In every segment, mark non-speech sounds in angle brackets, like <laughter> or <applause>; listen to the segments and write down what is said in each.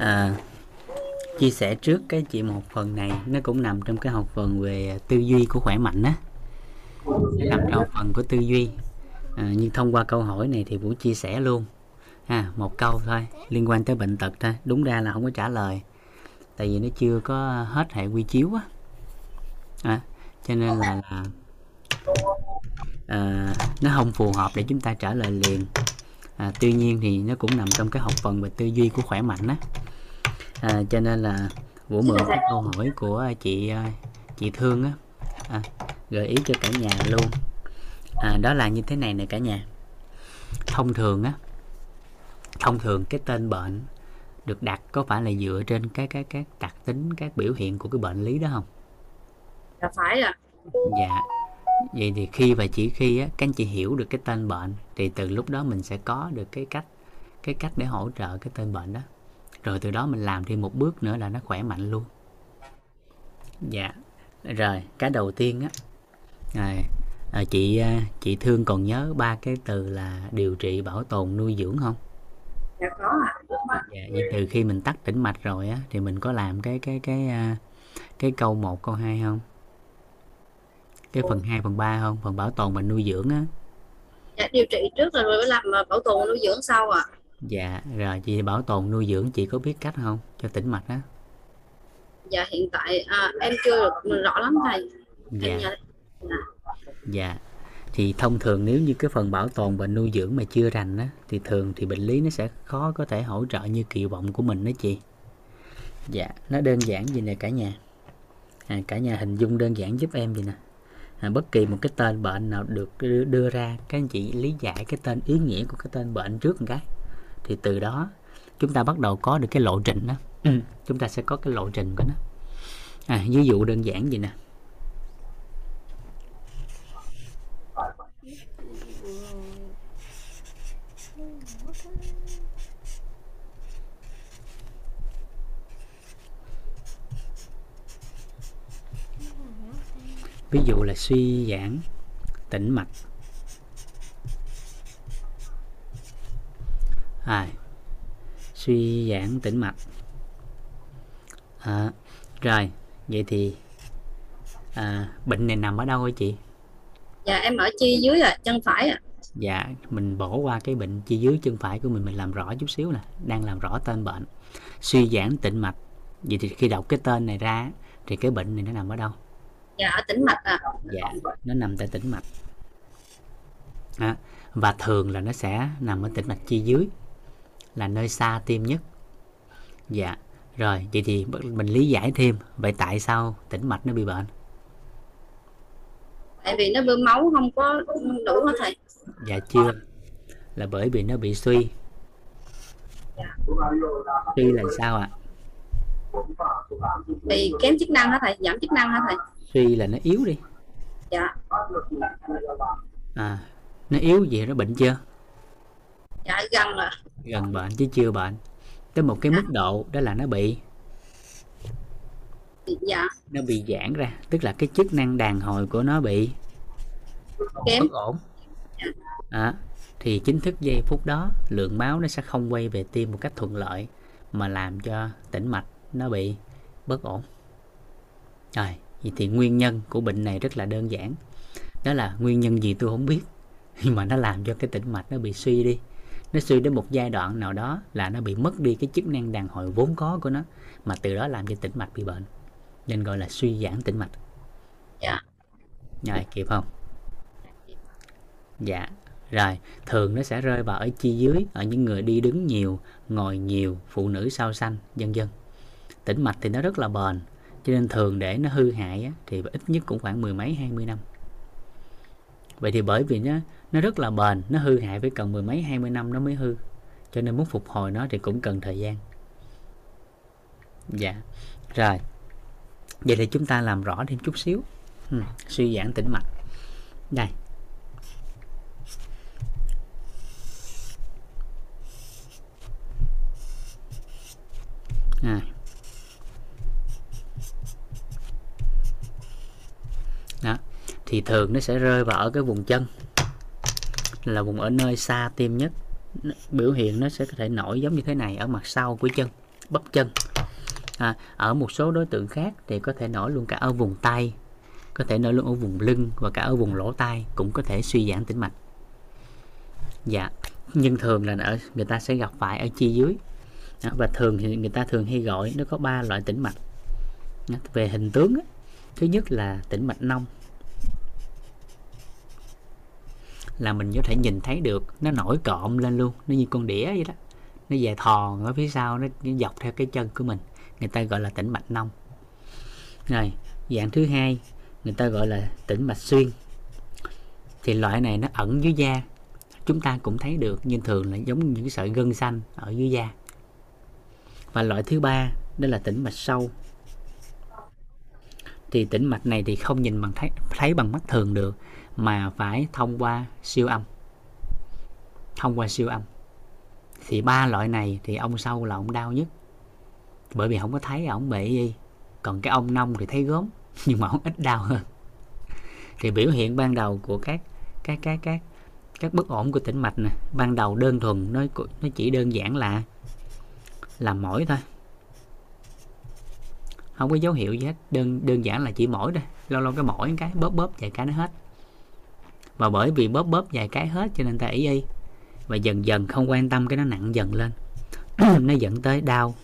à, chia sẻ trước cái chị một phần này nó cũng nằm trong cái học phần về tư duy của khỏe mạnh á. Nằm trong học phần của tư duy. À, nhưng thông qua câu hỏi này thì vũ chia sẻ luôn. Ha một câu thôi liên quan tới bệnh tật thôi. Đúng ra là không có trả lời tại vì nó chưa có hết hệ quy chiếu á. À, cho nên là là à, nó không phù hợp để chúng ta trả lời liền. À, tuy nhiên thì nó cũng nằm trong cái học phần về tư duy của khỏe mạnh á à, cho nên là vũ mượn cái câu hỏi của chị chị thương á. À, gợi ý cho cả nhà luôn. À, đó là như thế này nè cả nhà. Thông thường á thông thường cái tên bệnh được đặt có phải là dựa trên cái cái các đặc tính các biểu hiện của cái bệnh lý đó không? Dạ phải ạ. Dạ. Vậy thì khi và chỉ khi á các anh chị hiểu được cái tên bệnh thì từ lúc đó mình sẽ có được cái cách cái cách để hỗ trợ cái tên bệnh đó rồi từ đó mình làm thêm một bước nữa là nó khỏe mạnh luôn. Dạ. Rồi cái đầu tiên á à, à, chị à, chị thương còn nhớ ba cái từ là điều trị bảo tồn nuôi dưỡng không? Dạ có ạ. Dạ vậy từ khi mình tắt tĩnh mạch rồi á thì mình có làm cái cái cái à, cái câu 1 câu 2 không? Cái phần 2 phần 3 không? Phần bảo tồn và nuôi dưỡng á. Dạ điều trị trước rồi mới làm à, bảo tồn nuôi dưỡng sau ạ dạ rồi chị bảo tồn nuôi dưỡng chị có biết cách không? Cho tĩnh mạch á. Dạ hiện tại à, em chưa được rõ lắm thầy. Dạ. em dạ. dạ. Thì thông thường nếu như cái phần bảo tồn và nuôi dưỡng mà chưa rành á thì thường thì bệnh lý nó sẽ khó có thể hỗ trợ như kỳ vọng của mình đó chị. Dạ nó đơn giản gì nè cả nhà. À, cả nhà hình dung đơn giản giúp em gì nè. À, bất kỳ một cái tên bệnh nào được đưa ra các anh chị lý giải cái tên ý nghĩa của cái tên bệnh trước một cái thì từ đó chúng ta bắt đầu có được cái lộ trình đó. Ừ. chúng ta sẽ có cái lộ trình của nó. À, ví dụ đơn giản gì nè. Ví dụ là suy giãn tĩnh mạch à, suy giãn tĩnh mạch. À, rồi vậy thì à, bệnh này nằm ở đâu hả chị? Dạ em ở chi dưới ạ chân phải ạ. Dạ mình bỏ qua cái bệnh chi dưới chân phải của mình mình làm rõ chút xíu nè đang làm rõ tên bệnh. Suy giãn tĩnh mạch. Vậy thì khi đọc cái tên này ra thì cái bệnh này nó nằm ở đâu? Dạ ở tĩnh mạch ạ. Dạ nó nằm tại tĩnh mạch. À, và thường là nó sẽ nằm ở tĩnh mạch chi dưới là nơi xa tim nhất. Dạ rồi vậy thì mình lý giải thêm vậy tại sao tĩnh mạch nó bị bệnh. Tại vì nó bơm máu không có đủ hả thầy. Dạ chưa. Là bởi vì nó bị suy. Dạ. suy là sao ạ? Bị kém chức năng hả thầy? Giảm chức năng hả thầy? Suy là nó yếu đi. Dạ. À nó yếu gì nó bệnh chưa? Dạ gần rồi gần bệnh chứ chưa bệnh. Tới một cái mức độ đó là nó bị dạ. Nó bị giãn ra tức là cái chức năng đàn hồi của nó bị kém. bất ổn. À, thì chính thức giây phút đó lượng máu nó sẽ không quay về tim một cách thuận lợi mà làm cho tĩnh mạch nó bị bất ổn. Rồi vậy thì nguyên nhân của bệnh này rất là đơn giản. Đó là nguyên nhân gì tôi không biết <laughs> nhưng mà nó làm cho cái tĩnh mạch nó bị suy đi nó suy đến một giai đoạn nào đó là nó bị mất đi cái chức năng đàn hồi vốn có của nó mà từ đó làm cho tĩnh mạch bị bệnh nên gọi là suy giãn tĩnh mạch. Dạ. Rồi kịp không? Dạ. Rồi thường nó sẽ rơi vào ở chi dưới ở những người đi đứng nhiều ngồi nhiều phụ nữ sau xanh vân vân. Tĩnh mạch thì nó rất là bền cho nên thường để nó hư hại á, thì ít nhất cũng khoảng mười mấy hai mươi năm. Vậy thì bởi vì nó nó rất là bền, nó hư hại phải cần mười mấy, hai mươi năm nó mới hư. Cho nên muốn phục hồi nó thì cũng cần thời gian. Dạ. Rồi. Vậy thì chúng ta làm rõ thêm chút xíu. Ừ. suy giãn tĩnh mạch. Đây. À. đó. Thì thường nó sẽ rơi vào ở cái vùng chân là vùng ở nơi xa tim nhất. Biểu hiện nó sẽ có thể nổi giống như thế này ở mặt sau của chân bắp chân. À, ở một số đối tượng khác thì có thể nổi luôn cả ở vùng tay có thể nổi luôn ở vùng lưng và cả ở vùng lỗ tai cũng có thể suy giãn tĩnh mạch. Dạ nhưng thường là ở người ta sẽ gặp phải ở chi dưới. À, và thường thì người ta thường hay gọi nó có ba loại tĩnh mạch. À, về hình tướng á, thứ nhất là tĩnh mạch nông là mình có thể nhìn thấy được nó nổi cộm lên luôn nó như con đĩa vậy đó. Nó dài thòn ở phía sau nó, nó dọc theo cái chân của mình người ta gọi là tĩnh mạch nông. Rồi dạng thứ hai người ta gọi là tĩnh mạch xuyên. Thì loại này nó ẩn dưới da chúng ta cũng thấy được nhưng thường là giống như những sợi gân xanh ở dưới da. Và loại thứ ba đó là tĩnh mạch sâu. Thì tĩnh mạch này thì không nhìn bằng thấy thấy bằng mắt thường được mà phải thông qua siêu âm. Thông qua siêu âm. Thì ba loại này thì ông sâu là ông đau nhất. Bởi vì không có thấy ổng bị gì. Còn cái ông nông thì thấy gớm, <laughs> nhưng mà ổng ít đau hơn. Thì biểu hiện ban đầu của các các các các các bất ổn của tĩnh mạch nè, ban đầu đơn thuần, nó nó chỉ đơn giản là là mỏi thôi. Không có dấu hiệu gì hết, đơn đơn giản là chỉ mỏi thôi. Lâu lâu cái mỏi cái, bóp bóp vậy cái nó hết và bởi vì bóp bóp vài cái hết cho nên ta ý y. Và dần dần không quan tâm cái nó nặng dần lên. <clears throat> Nó dẫn tới đau.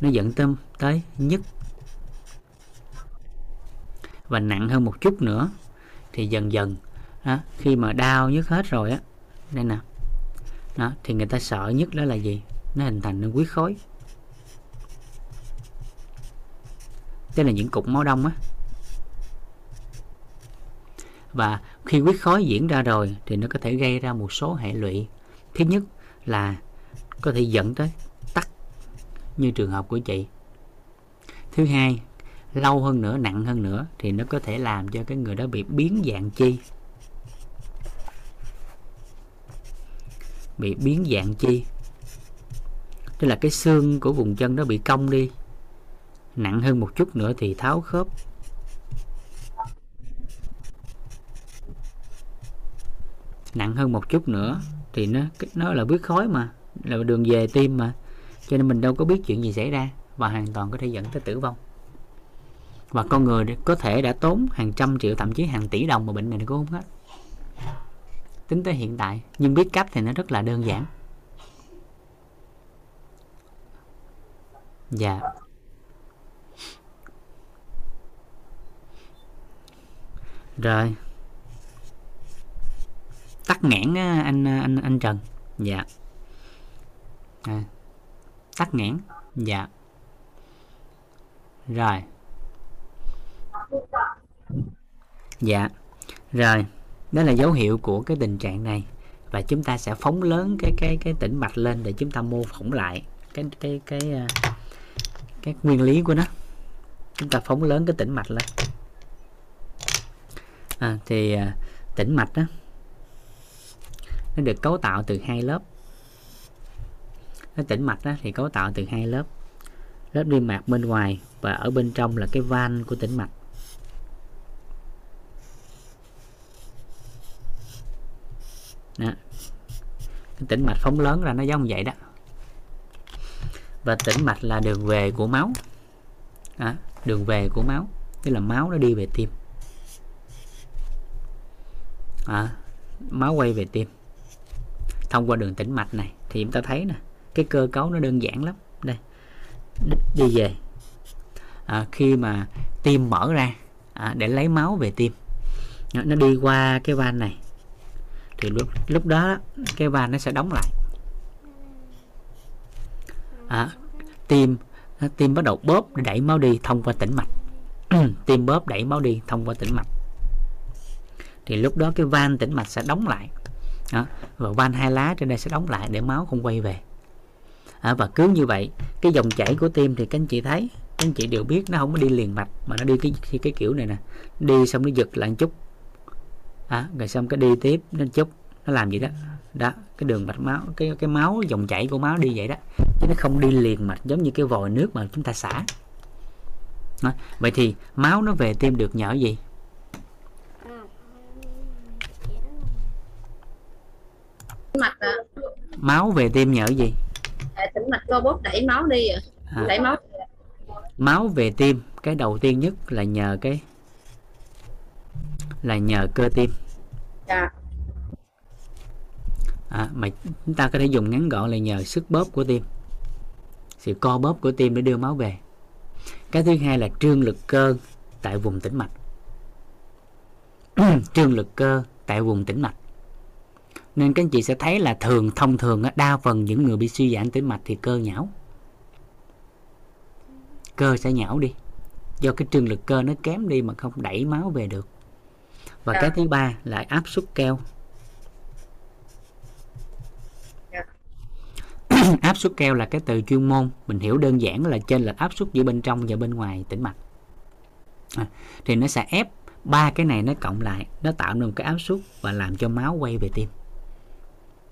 Nó dẫn tâm tới nhức. Và nặng hơn một chút nữa thì dần dần đó, khi mà đau nhức hết rồi á đây nè đó, thì người ta sợ nhất đó là gì? Nó hình thành nên huyết khối. Tức là những cục máu đông á và khi huyết khối diễn ra rồi thì nó có thể gây ra một số hệ lụy. Thứ nhất là có thể dẫn tới tắc như trường hợp của chị. Thứ hai, lâu hơn nữa, nặng hơn nữa thì nó có thể làm cho cái người đó bị biến dạng chi. Bị biến dạng chi. Tức là cái xương của vùng chân đó bị cong đi. Nặng hơn một chút nữa thì tháo khớp. Nặng hơn một chút nữa thì nó nó là huyết khối mà, là đường về tim mà. Cho nên mình đâu có biết chuyện gì xảy ra và hoàn toàn có thể dẫn tới tử vong. Và con người có thể đã tốn hàng trăm triệu, thậm chí hàng tỷ đồng mà bệnh này nó cũng không hết. Tính tới hiện tại, nhưng biết cách thì nó rất là đơn giản. Dạ. Rồi tắc nghẽn anh anh anh Trần. Dạ. À, tắc nghẽn. Dạ. Rồi. Dạ. Rồi đó là dấu hiệu của cái tình trạng này. Và chúng ta sẽ phóng lớn cái cái cái tĩnh mạch lên để chúng ta mô phỏng lại cái cái cái cái, cái nguyên lý của nó. Chúng ta phóng lớn cái tĩnh mạch lên. À, thì à, tĩnh mạch đó nó được cấu tạo từ hai lớp. Cái tĩnh mạch đó thì cấu tạo từ hai lớp. Lớp niêm mạc bên ngoài và ở bên trong là cái van của tĩnh mạch. Đó. cái tĩnh mạch phóng lớn ra nó giống vậy đó. Và tĩnh mạch là đường về của máu. Đó, đường về của máu. Tức là máu nó đi về tim. À, máu quay về tim thông qua đường tĩnh mạch này thì chúng ta thấy nè cái cơ cấu nó đơn giản lắm. Đây đi về. À, khi mà tim mở ra à, để lấy máu về tim. Nó đi qua cái van này. Thì lúc lúc đó cái van nó sẽ đóng lại. À, tim tim bắt đầu bóp đẩy máu đi thông qua tĩnh mạch. <clears throat> Tim bóp đẩy máu đi thông qua tĩnh mạch. Thì lúc đó cái van tĩnh mạch sẽ đóng lại đó. và van hai lá trên đây sẽ đóng lại để máu không quay về. À, và cứ như vậy cái dòng chảy của tim thì các anh chị thấy các anh chị đều biết nó không có đi liền mạch mà nó đi cái cái kiểu này nè. Đi xong nó giật lại một chút. À, rồi xong cái đi tiếp nó chút nó làm gì đó. Đó cái đường mạch máu cái cái máu dòng chảy của máu đi vậy đó. Chứ nó không đi liền mạch giống như cái vòi nước mà chúng ta xả. Đó. vậy thì máu nó về tim được nhờ gì? Mặt à. máu về tim nhờ gì? À, tĩnh mạch co bóp đẩy máu đi à. à, đẩy máu. Máu về tim cái đầu tiên nhất là nhờ cái là nhờ cơ tim. Dạ. À, mà chúng ta có thể dùng ngắn gọn là nhờ sức bóp của tim. Sự co bóp của tim để đưa máu về. Cái thứ hai là trương lực cơ tại vùng tĩnh mạch. <clears throat> Trương lực cơ tại vùng tĩnh mạch nên các anh chị sẽ thấy là thường thông thường đa phần những người bị suy giãn tĩnh mạch thì cơ nhão. Cơ sẽ nhão đi. Do cái trương lực cơ nó kém đi mà không đẩy máu về được. Và Dạ. cái thứ ba là áp suất keo. Dạ. <clears throat> áp suất keo là cái từ chuyên môn. Mình hiểu đơn giản là trên lệch áp suất giữa bên trong và bên ngoài tĩnh mạch. À, thì nó sẽ ép ba cái này nó cộng lại nó tạo nên một cái áp suất và làm cho máu quay về tim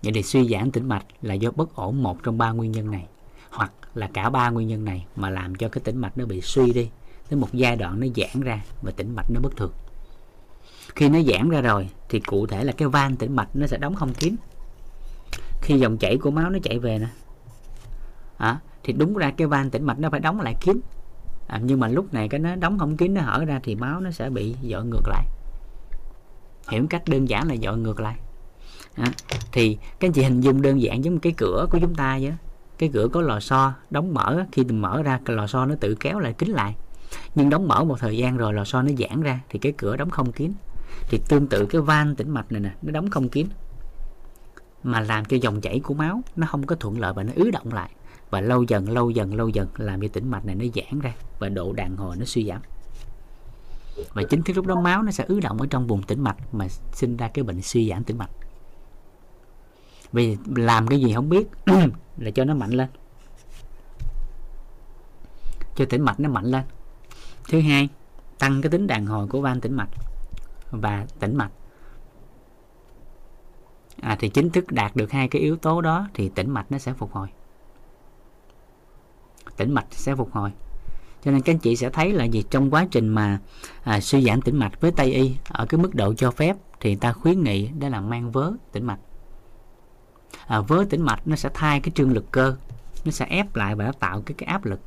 vậy thì suy giãn tĩnh mạch là do bất ổn một trong ba nguyên nhân này hoặc là cả ba nguyên nhân này mà làm cho cái tĩnh mạch nó bị suy đi tới một giai đoạn nó giãn ra và tĩnh mạch nó bất thường. Khi nó giãn ra rồi thì cụ thể là cái van tĩnh mạch nó sẽ đóng không kín. Khi dòng chảy của máu nó chạy về nè. À, thì đúng ra cái van tĩnh mạch nó phải đóng lại kín. À, nhưng mà lúc này cái nó đóng không kín nó hở ra thì máu nó sẽ bị dội ngược lại. Hiểu cách đơn giản là dội ngược lại à, thì các anh chị hình dung đơn giản giống cái cửa của chúng ta vậy cái cửa có lò xo đóng mở khi mình mở ra cái lò xo nó tự kéo lại kín lại. Nhưng đóng mở một thời gian rồi lò xo nó giãn ra thì cái cửa đóng không kín. Thì tương tự cái van tĩnh mạch này nè nó đóng không kín. Mà làm cho dòng chảy của máu nó không có thuận lợi và nó ứ động lại. Và lâu dần lâu dần lâu dần làm cho tĩnh mạch này nó giãn ra và độ đàn hồi nó suy giảm. Và chính thức lúc đó máu nó sẽ ứ động ở trong vùng tĩnh mạch mà sinh ra cái bệnh suy giãn tĩnh mạch vì làm cái gì không biết <clears throat> là cho nó mạnh lên. Cho tĩnh mạch nó mạnh lên. Thứ hai tăng cái tính đàn hồi của van tĩnh mạch và tĩnh mạch. À, thì chính thức đạt được hai cái yếu tố đó thì tĩnh mạch nó sẽ phục hồi. Tĩnh mạch sẽ phục hồi. Cho nên các anh chị sẽ thấy là gì? Trong quá trình mà à, suy giãn tĩnh mạch với tây y ở cái mức độ cho phép thì ta khuyến nghị đó là mang vớ tĩnh mạch à, với tĩnh mạch nó sẽ thay cái trương lực cơ. Nó sẽ ép lại và nó tạo cái cái áp lực.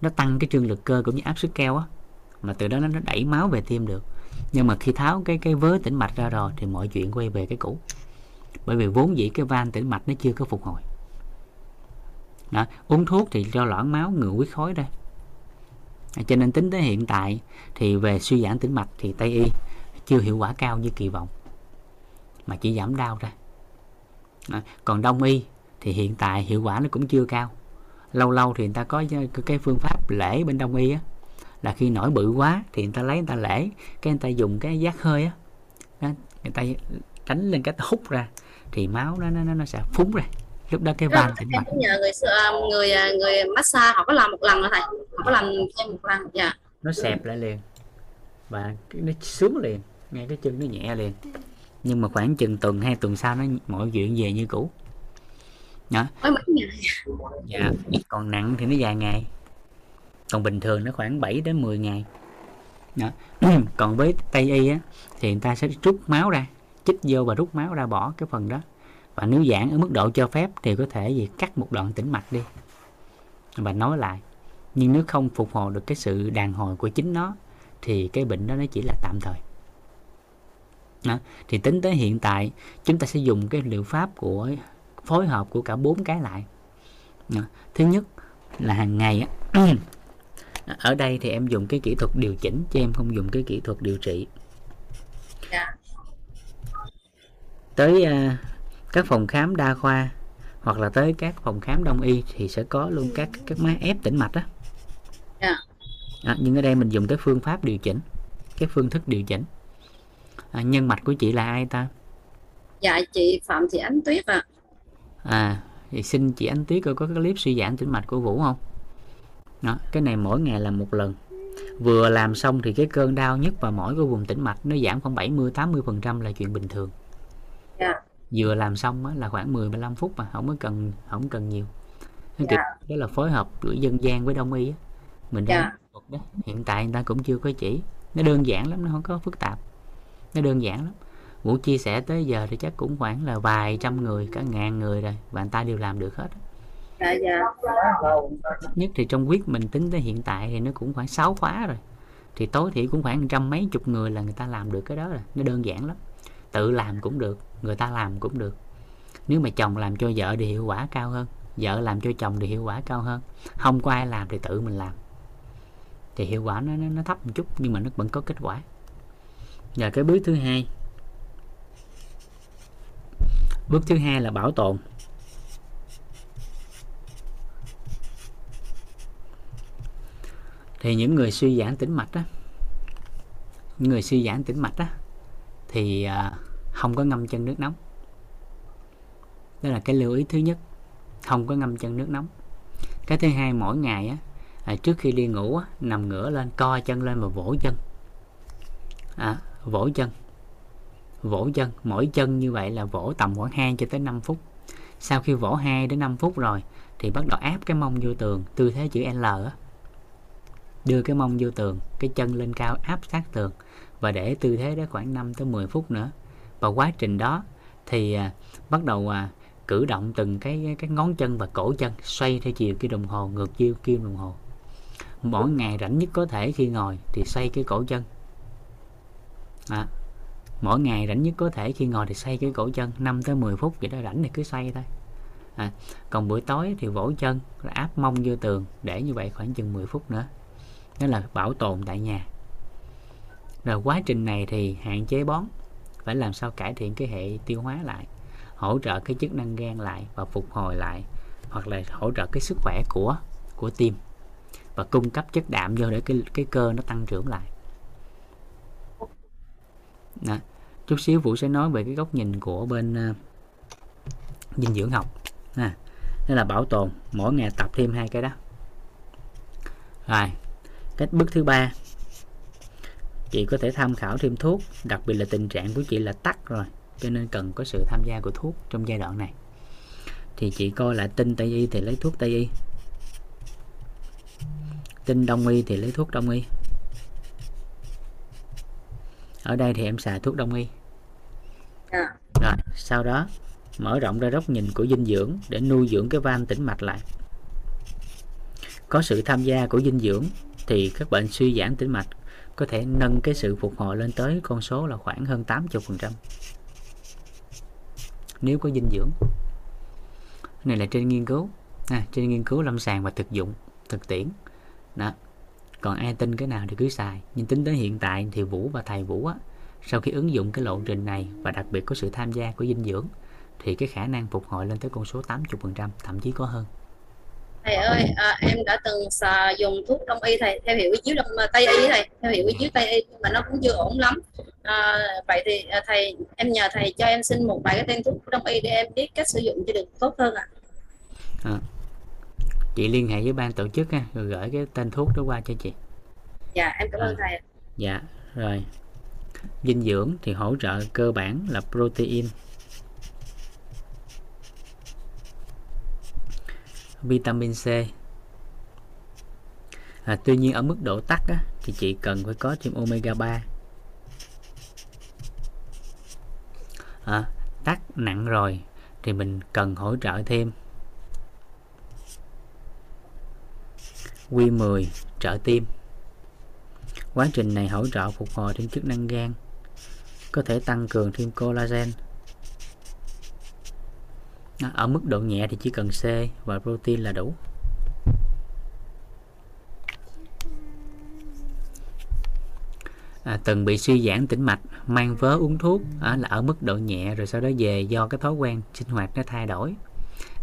Nó tăng cái trương lực cơ cũng như áp suất keo á. Mà từ đó nó, nó đẩy máu về tim được. Nhưng mà khi tháo cái cái vớ tĩnh mạch ra rồi thì mọi chuyện quay về cái cũ. Bởi vì vốn dĩ cái van tĩnh mạch nó chưa có phục hồi. Đó, uống thuốc thì cho loãng máu ngừa huyết khối đây à, cho nên tính tới hiện tại thì về suy giãn tĩnh mạch thì tây y chưa hiệu quả cao như kỳ vọng. Mà chỉ giảm đau ra à, còn đông y thì hiện tại hiệu quả nó cũng chưa cao. Lâu lâu thì người ta có cái- phương pháp lễ bên đông y á. Là khi nổi bự quá thì người ta lấy người ta lễ cái người ta dùng cái giác hơi á. Đó, người ta đánh lên cái hút ra thì máu nó nó nó, sẽ phúng ra. Lúc đó cái van tĩnh mạch nhờ người sửa- người à, người massage họ có làm một lần rồi thầy? Họ có làm thêm một lần dạ. Nó xẹp lại liền. Và nó xuống liền. Ngay cái chân nó nhẹ liền nhưng mà khoảng chừng tuần hai tuần sau nó mọi chuyện về như cũ. Đó. Dạ. Còn nặng thì nó vài ngày. Còn bình thường nó khoảng 7 đến 10 ngày. Đó. <clears throat> còn với tây y á thì người ta sẽ rút máu ra chích vô và rút máu ra bỏ cái phần đó. Và nếu giãn ở mức độ cho phép thì có thể gì cắt một đoạn tĩnh mạch đi. Và nói lại. Nhưng nếu không phục hồi được cái sự đàn hồi của chính nó thì cái bệnh đó nó chỉ là tạm thời đó. thì tính tới hiện tại chúng ta sẽ dùng cái liệu pháp của phối hợp của cả bốn cái lại Đó. thứ nhất là hàng ngày á <clears throat> ở đây thì em dùng cái kỹ thuật điều chỉnh chứ em không dùng cái kỹ thuật điều trị dạ tới à, các phòng khám đa khoa hoặc là tới các phòng khám đông y thì sẽ có luôn các các máy ép tĩnh mạch đó Dạ. à, nhưng ở đây mình dùng cái phương pháp điều chỉnh cái phương thức điều chỉnh à, nhân mạch của chị là ai ta dạ chị phạm thị ánh tuyết ạ à thì xin chị Ánh Tuyết coi có cái clip suy giãn tĩnh mạch của Vũ không đó cái này mỗi ngày làm một lần vừa làm xong thì cái cơn đau nhức và mỏi của vùng tĩnh mạch nó giảm khoảng 70 80 phần trăm là chuyện bình thường Dạ. vừa làm xong là khoảng 10 15 phút mà không có cần không cần nhiều cái Dạ. là phối hợp giữa dân gian với đông y á. mình Dạ. đang thuật đó hiện tại người ta cũng chưa có chỉ nó đơn giản lắm nó không có phức tạp nó đơn giản lắm. Vũ chia sẻ tới giờ thì chắc cũng khoảng là vài trăm người cả ngàn người rồi và người ta đều làm được hết dạ dạ. Nhất thì trong quyết mình tính tới hiện tại thì nó cũng khoảng 6 khóa rồi. Thì tối thiểu cũng khoảng trăm mấy chục người là người ta làm được cái đó rồi. Nó đơn giản lắm. Tự làm cũng được người ta làm cũng được. Nếu mà chồng làm cho vợ thì hiệu quả cao hơn vợ làm cho chồng thì hiệu quả cao hơn. Không có ai làm thì tự mình làm. Thì hiệu quả nó, nó, nó thấp một chút nhưng mà nó vẫn có kết quả và cái bước thứ hai. Bước thứ hai là bảo tồn. Thì những người suy giãn tĩnh mạch á những người suy giãn tĩnh mạch á thì à, không có ngâm chân nước nóng. Đó là cái lưu ý thứ nhất không có ngâm chân nước nóng. Cái thứ hai mỗi ngày á à, trước khi đi ngủ á, nằm ngửa lên co chân lên và vỗ chân. À, vỗ chân. Vỗ chân mỗi chân như vậy là vỗ tầm khoảng 2 cho tới 5 phút. Sau khi vỗ 2 đến 5 phút rồi thì bắt đầu áp cái mông vô tường tư thế chữ L á. Đưa cái mông vô tường cái chân lên cao áp sát tường và để tư thế đó khoảng 5 tới 10 phút nữa. Và quá trình đó thì à, bắt đầu à, cử động từng cái cái ngón chân và cổ chân xoay theo chiều kim đồng hồ ngược chiều kim đồng hồ. Mỗi ngày rảnh nhất có thể khi ngồi thì xoay cái cổ chân à, mỗi ngày rảnh nhất có thể khi ngồi thì xoay cái cổ chân 5 tới 10 phút vậy đó rảnh thì cứ xoay thôi. À, còn buổi tối thì vỗ chân rồi áp mông vô tường để như vậy khoảng chừng 10 phút nữa. Đó là bảo tồn tại nhà. Rồi quá trình này thì hạn chế bón phải làm sao cải thiện cái hệ tiêu hóa lại hỗ trợ cái chức năng gan lại và phục hồi lại hoặc là hỗ trợ cái sức khỏe của của tim. Và cung cấp chất đạm vô để cái cái cơ nó tăng trưởng lại đó. chút xíu vũ sẽ nói về cái góc nhìn của bên uh, dinh dưỡng học. À, đó là bảo tồn mỗi ngày tập thêm hai cái đó. Rồi cái bước thứ ba. Chị có thể tham khảo thêm thuốc đặc biệt là tình trạng của chị là tắc rồi cho nên cần có sự tham gia của thuốc trong giai đoạn này. Thì chị coi lại tinh tây y thì lấy thuốc tây y. Tinh đông y thì lấy thuốc đông y ở đây thì em xài thuốc đông y. Dạ. Rồi sau đó mở rộng ra góc nhìn của dinh dưỡng để nuôi dưỡng cái van tĩnh mạch lại. Có sự tham gia của dinh dưỡng thì các bệnh suy giãn tĩnh mạch có thể nâng cái sự phục hồi lên tới con số là khoảng hơn 80% nếu có dinh dưỡng này là trên nghiên cứu. À, trên nghiên cứu lâm sàng và thực dụng thực tiễn. Đó còn ai tin cái nào thì cứ xài. Nhưng tính tới hiện tại thì Vũ và thầy Vũ á, sau khi ứng dụng cái lộ trình này và đặc biệt có sự tham gia của dinh dưỡng thì cái khả năng phục hồi lên tới con số 80% thậm chí có hơn. Thầy ơi à, em đã từng xà, dùng thuốc đông y thầy theo hiệu chiếu đông tây y thầy theo hiệu chiếu tây y nhưng mà nó cũng chưa ổn lắm. À, vậy thì à, thầy em nhờ thầy cho em xin một vài cái tên thuốc đông y để em biết cách sử dụng cho được tốt hơn ạ. À. chị liên hệ với ban tổ chức ha, rồi gửi cái tên thuốc đó qua cho chị. Dạ em cảm ơn À. thầy dạ rồi. Dinh dưỡng thì hỗ trợ cơ bản là protein. Vitamin C. À, tuy nhiên ở mức độ tắc á, thì chị cần phải có thêm omega 3 à, tắc nặng rồi thì mình cần hỗ trợ thêm Q10 trợ tim. Quá trình này hỗ trợ phục hồi thêm chức năng gan có thể tăng cường thêm collagen. Ở mức độ nhẹ thì chỉ cần C và protein là đủ. À, từng bị suy giãn tĩnh mạch mang vớ uống thuốc à, là ở mức độ nhẹ rồi sau đó về do cái thói quen sinh hoạt nó thay đổi.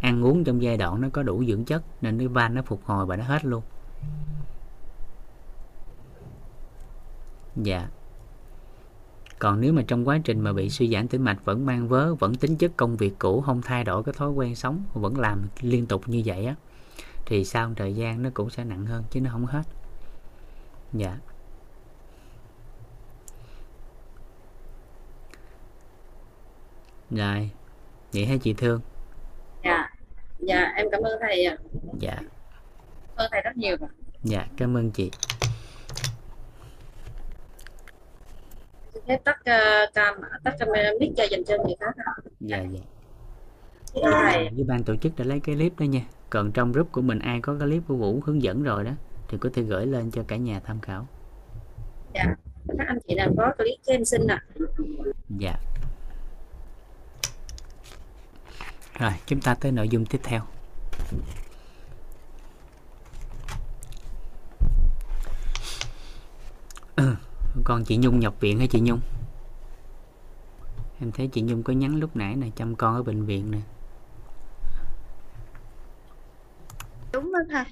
Ăn uống trong giai đoạn nó có đủ dưỡng chất nên cái van nó phục hồi và nó hết luôn dạ. Còn nếu mà trong quá trình mà bị suy giãn tĩnh mạch vẫn mang vớ vẫn tính chất công việc cũ không thay đổi cái thói quen sống vẫn làm liên tục như vậy á thì sau thời gian nó cũng sẽ nặng hơn chứ nó không hết. Dạ. Rồi. Vậy hả chị thương? Dạ. Dạ em cảm ơn thầy ạ. dạ. Cảm ơn thầy rất nhiều ạ. Dạ cảm ơn chị. Phép tắt uh, cam tắt camera mic cho dành cho người khác dạ dạ. Thầy với ban tổ chức đã lấy cái clip đó nha. Còn trong group của mình ai có cái clip của Vũ hướng dẫn rồi đó thì có thể gửi lên cho cả nhà tham khảo. Dạ. Các anh chị nào có clip cho em xin ạ. Dạ. Rồi chúng ta tới nội dung tiếp theo con chị Nhung nhập viện hả chị Nhung? Em thấy chị Nhung có nhắn lúc nãy nè chăm con ở bệnh viện nè. Đúng đó thầy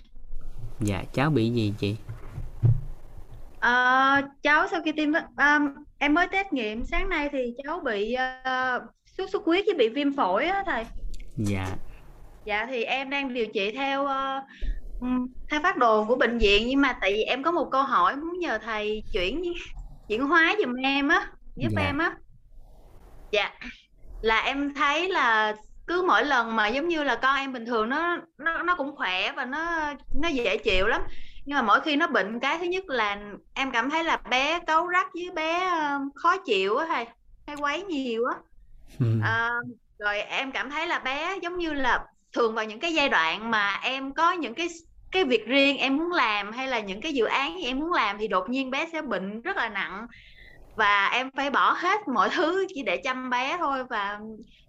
dạ cháu bị gì chị? Ờ, cháu sau khi tiêm à, em mới test nghiệm sáng nay thì cháu bị uh, sốt xuất huyết với bị viêm phổi á thầy. Dạ. Dạ thì em đang điều trị theo uh, theo phát đồ của bệnh viện nhưng mà tại vì em có một câu hỏi muốn nhờ thầy chuyển chuyển hóa giùm em á giúp Dạ. em á dạ là em thấy là cứ mỗi lần mà giống như là con em bình thường nó nó nó cũng khỏe và nó nó dễ chịu lắm nhưng mà mỗi khi nó bệnh cái thứ nhất là em cảm thấy là bé cáu rắc với bé ờ, khó chịu á thầy hay quấy nhiều á Ừ. À, rồi em cảm thấy là bé giống như là thường vào những cái giai đoạn mà em có những cái cái việc riêng em muốn làm hay là những cái dự án em muốn làm thì đột nhiên bé sẽ bệnh rất là nặng. Và em phải bỏ hết mọi thứ chỉ để chăm bé thôi và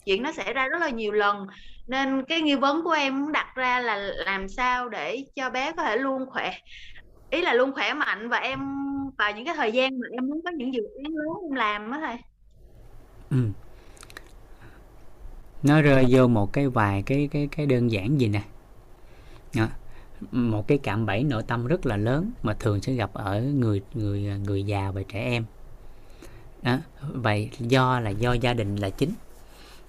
chuyện nó xảy ra rất là nhiều lần. Nên cái nghi vấn của em muốn đặt ra là làm sao để cho bé có thể luôn khỏe, ý là luôn khỏe mạnh và em, vào những cái thời gian mà em muốn có những dự án lớn em làm đó thầy. Ừ nó rơi vô một cái vài cái cái cái đơn giản gì nè. Đó. một cái cạm bẫy nội tâm rất là lớn mà thường sẽ gặp ở người người người già và trẻ em. Đó. vậy do là do gia đình là chính.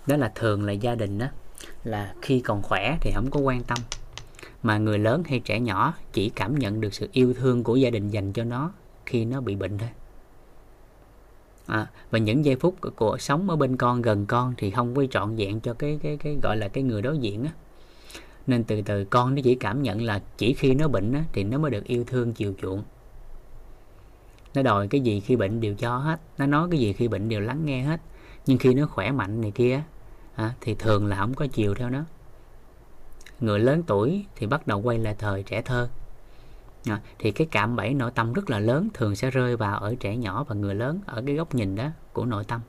Đó là thường là gia đình đó là khi còn khỏe thì không có quan tâm. Mà người lớn hay trẻ nhỏ chỉ cảm nhận được sự yêu thương của gia đình dành cho nó khi nó bị bệnh thôi à, và những giây phút của, của sống ở bên con gần con thì không có trọn vẹn cho cái cái cái gọi là cái người đối diện á. Nên từ từ con nó chỉ cảm nhận là chỉ khi nó bệnh á, thì nó mới được yêu thương chiều chuộng. Nó đòi cái gì khi bệnh đều cho hết nó nói cái gì khi bệnh đều lắng nghe hết. Nhưng khi nó khỏe mạnh này kia à, thì thường là không có chiều theo nó. Người lớn tuổi thì bắt đầu quay lại thời trẻ thơ à, thì cái cạm bẫy nội tâm rất là lớn thường sẽ rơi vào ở trẻ nhỏ và người lớn ở cái góc nhìn đó của nội tâm.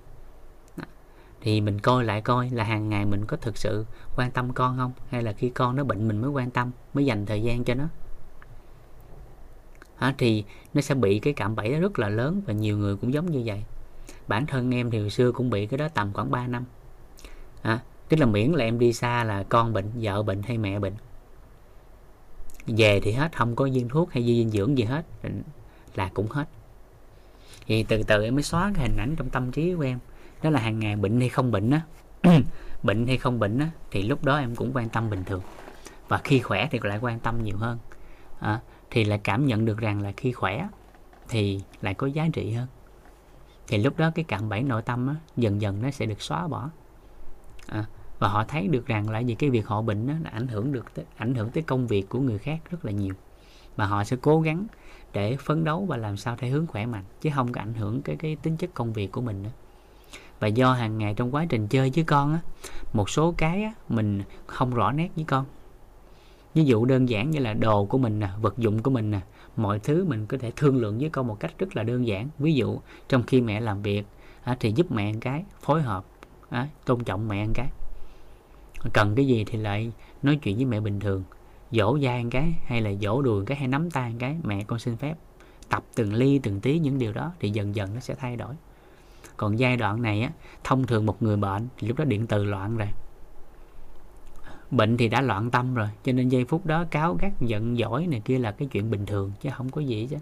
Thì mình coi lại coi là hàng ngày mình có thực sự quan tâm con không? Hay là khi con nó bệnh mình mới quan tâm mới dành thời gian cho nó? À, thì nó sẽ bị cái cạm bẫy đó rất là lớn và nhiều người cũng giống như vậy. Bản thân em thì hồi xưa cũng bị cái đó tầm khoảng 3 năm. À, tức là miễn là em đi xa là con bệnh vợ bệnh hay mẹ bệnh về thì hết không có viên thuốc hay dinh dưỡng gì hết là cũng hết. Thì từ từ em mới xóa cái hình ảnh trong tâm trí của em. Đó là hàng ngày bệnh hay không bệnh á. <clears throat> Bệnh hay không bệnh á thì lúc đó em cũng quan tâm bình thường. Và khi khỏe thì lại quan tâm nhiều hơn. À, thì lại cảm nhận được rằng là khi khỏe thì lại có giá trị hơn. Thì lúc đó cái cạm bẫy nội tâm á, dần dần nó sẽ được xóa bỏ. À, và họ thấy được rằng là gì cái việc họ bệnh đó là ảnh hưởng được tới, ảnh hưởng tới công việc của người khác rất là nhiều. Và họ sẽ cố gắng để phấn đấu và làm sao thể hướng khỏe mạnh chứ không có ảnh hưởng cái cái tính chất công việc của mình nữa. Và do hàng ngày trong quá trình chơi với con á một số cái á, mình không rõ nét với con. Ví dụ đơn giản như là đồ của mình nè vật dụng của mình nè mọi thứ mình có thể thương lượng với con một cách rất là đơn giản. Ví dụ trong khi mẹ làm việc á, thì giúp mẹ một cái phối hợp á, tôn trọng mẹ một cái cần cái gì thì lại nói chuyện với mẹ bình thường. Dỗ dai một cái hay là dỗ đùi một cái hay nắm tay một cái, mẹ con xin phép. Tập từng ly, từng tí những điều đó thì dần dần nó sẽ thay đổi. Còn giai đoạn này á, thông thường một người bệnh thì lúc đó điện từ loạn rồi. Bệnh thì đã loạn tâm rồi, cho nên giây phút đó cáo gắt, giận dỗi này kia là cái chuyện bình thường chứ không có gì chứ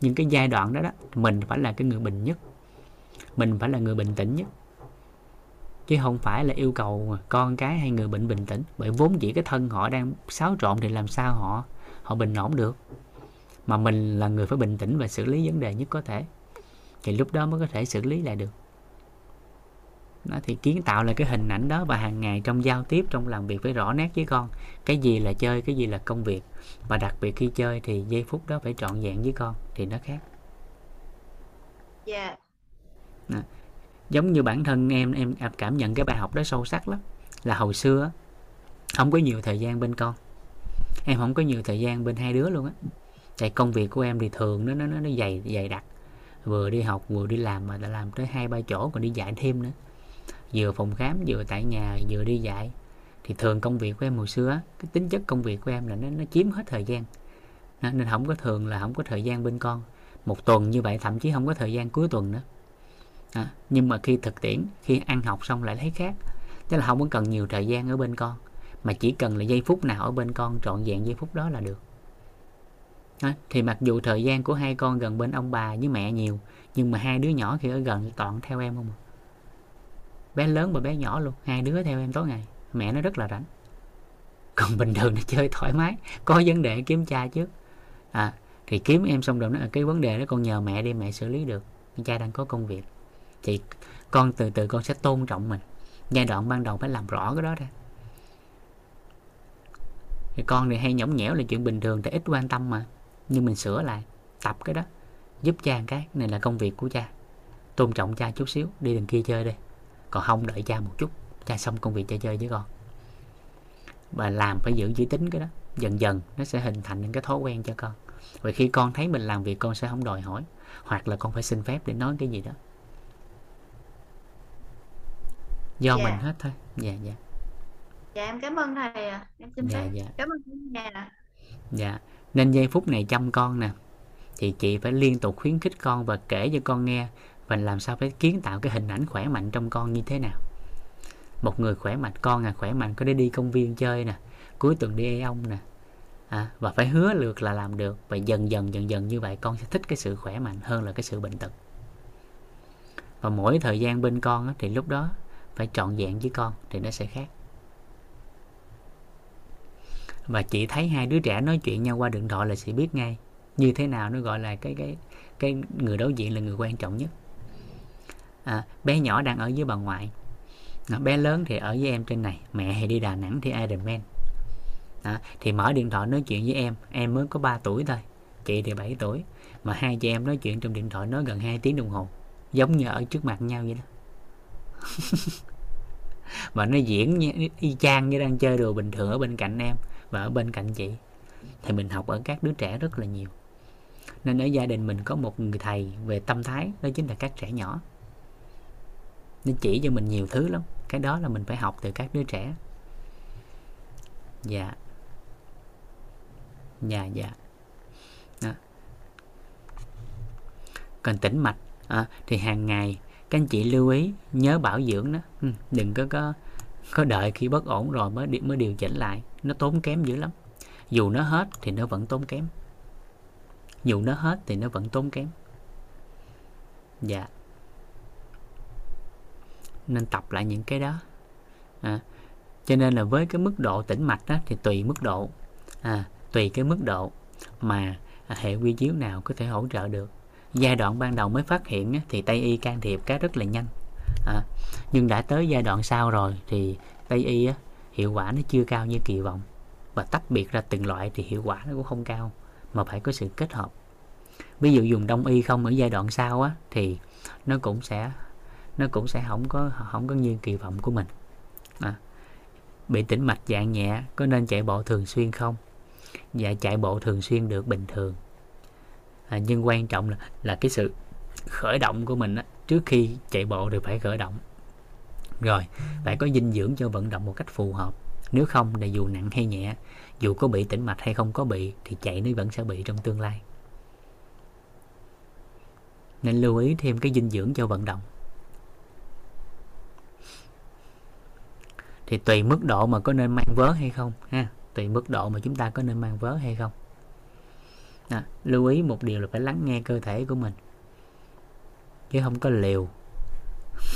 nhưng cái giai đoạn đó đó, mình phải là cái người bình nhất. Mình phải là người bình tĩnh nhất chứ không phải là yêu cầu con cái hay người bệnh bình tĩnh. Bởi vốn chỉ cái thân họ đang xáo trộn thì làm sao họ họ bình ổn được? Mà mình là người phải bình tĩnh và xử lý vấn đề nhất có thể. Thì lúc đó mới có thể xử lý lại được. Đó, thì kiến tạo là cái hình ảnh đó và hàng ngày trong giao tiếp trong làm việc phải rõ nét với con. Cái gì là chơi cái gì là công việc. Và đặc biệt khi chơi thì giây phút đó phải trọn vẹn với con. Thì nó khác. Dạ giống như bản thân em em cảm nhận cái bài học đó sâu sắc lắm. Là hồi xưa không có nhiều thời gian bên con. Em không có nhiều thời gian bên hai đứa luôn á. Tại công việc của em thì thường nó nó nó dày dày đặc. Vừa đi học, vừa đi làm mà đã làm tới hai, ba chỗ, còn đi dạy thêm nữa. Vừa phòng khám, vừa tại nhà, vừa đi dạy. Thì thường công việc của em hồi xưa cái tính chất công việc của em là nó nó chiếm hết thời gian. Nên không có thường là không có thời gian bên con. Một tuần như vậy, thậm chí không có thời gian cuối tuần nữa à, nhưng mà khi thực tiễn khi ăn học xong lại thấy khác. Tức là không có cần nhiều thời gian ở bên con mà chỉ cần là giây phút nào ở bên con trọn vẹn giây phút đó là được. À, thì mặc dù thời gian của hai con gần bên ông bà với mẹ nhiều nhưng mà hai đứa nhỏ khi ở gần toàn theo em không à. bé lớn và bé nhỏ luôn hai đứa theo em tối ngày. Mẹ nó rất là rảnh. Còn bình thường nó chơi thoải mái có vấn đề kiếm cha trước. À thì kiếm em xong rồi nó cái vấn đề đó con nhờ mẹ đi mẹ xử lý được. Cha đang có công việc thì con từ từ con sẽ tôn trọng mình. Giai đoạn ban đầu phải làm rõ cái đó ra. Thì con thì hay nhõng nhẽo là chuyện bình thường thì ít quan tâm mà. Nhưng mình sửa lại, tập cái đó, giúp cha cái, này là công việc của cha. Tôn trọng cha chút xíu, đi đằng kia chơi đi. Còn không đợi cha một chút, cha xong công việc cha chơi với con. Và làm phải giữ chữ tính cái đó. Dần dần, nó sẽ hình thành những cái thói quen cho con. Và khi con thấy mình làm việc, con sẽ không đòi hỏi. Hoặc là con phải xin phép để nói cái gì đó. Do Dạ. mình hết thôi. Dạ dạ. Dạ em cảm ơn thầy ạ. Em xin dạ phép. dạ. Cảm ơn nhà ạ. dạ. Nên giây phút này chăm con nè. Thì chị phải liên tục khuyến khích con và kể cho con nghe. Và làm sao phải kiến tạo cái hình ảnh khỏe mạnh trong con như thế nào? Một người khỏe mạnh con à khỏe mạnh có để đi công viên chơi nè. Cuối tuần đi ê ông nè. À, và phải hứa được là làm được. Và dần dần dần dần như vậy con sẽ thích cái sự khỏe mạnh hơn là cái sự bệnh tật. Và mỗi thời gian bên con á, thì lúc đó phải trọn vẹn với con thì nó sẽ khác. Và chị thấy hai đứa trẻ nói chuyện nhau qua điện thoại là chị biết ngay như thế nào nó gọi là cái cái cái người đối diện là người quan trọng nhất. À, bé nhỏ đang ở với bà ngoại. À, bé lớn thì ở với em trên này mẹ thì đi Đà Nẵng thì Ironman à, thì mở điện thoại nói chuyện với em em mới có 3 tuổi thôi chị thì 7 tuổi mà hai chị em nói chuyện trong điện thoại nói gần 2 tiếng đồng hồ giống như ở trước mặt nhau vậy đó. <laughs> và nó diễn như, y chang như đang chơi đùa bình thường ở bên cạnh em và ở bên cạnh chị. Thì mình học ở các đứa trẻ rất là nhiều. Nên ở gia đình mình có một người thầy về tâm thái đó chính là các trẻ nhỏ. Nó chỉ cho mình nhiều thứ lắm. Cái đó là mình phải học từ các đứa trẻ. Dạ. Dạ dạ. Đó. còn tĩnh mạch à, thì hàng ngày các anh chị lưu ý nhớ bảo dưỡng đó. Ừ, đừng có có có đợi khi bất ổn rồi mới đi- mới điều chỉnh lại. Nó tốn kém dữ lắm. Dù nó hết thì nó vẫn tốn kém. Dù nó hết thì nó vẫn tốn kém. Dạ. Nên tập lại những cái đó. À, cho nên là với cái mức độ tĩnh mạch đó thì tùy mức độ. À, tùy cái mức độ mà hệ quy chiếu nào có thể hỗ trợ được giai đoạn ban đầu mới phát hiện thì tây y can thiệp cái rất là nhanh. À, nhưng đã tới giai đoạn sau rồi thì tây y á, hiệu quả nó chưa cao như kỳ vọng. Và tách biệt ra từng loại thì hiệu quả nó cũng không cao mà phải có sự kết hợp. Ví dụ dùng đông y không ở giai đoạn sau á thì nó cũng sẽ nó cũng sẽ không có không có như kỳ vọng của mình. À, bị tĩnh mạch dạng nhẹ có nên chạy bộ thường xuyên không? Dạ chạy bộ thường xuyên được bình thường à, nhưng quan trọng là là cái sự khởi động của mình á, trước khi chạy bộ thì phải khởi động. Rồi phải có dinh dưỡng cho vận động một cách phù hợp. Nếu không là dù nặng hay nhẹ dù có bị tĩnh mạch hay không có bị thì chạy nó vẫn sẽ bị trong tương lai. Nên lưu ý thêm cái dinh dưỡng cho vận động. Thì tùy mức độ mà có nên mang vớ hay không ha tùy mức độ mà chúng ta có nên mang vớ hay không à, lưu ý một điều là phải lắng nghe cơ thể của mình. Chứ không có liều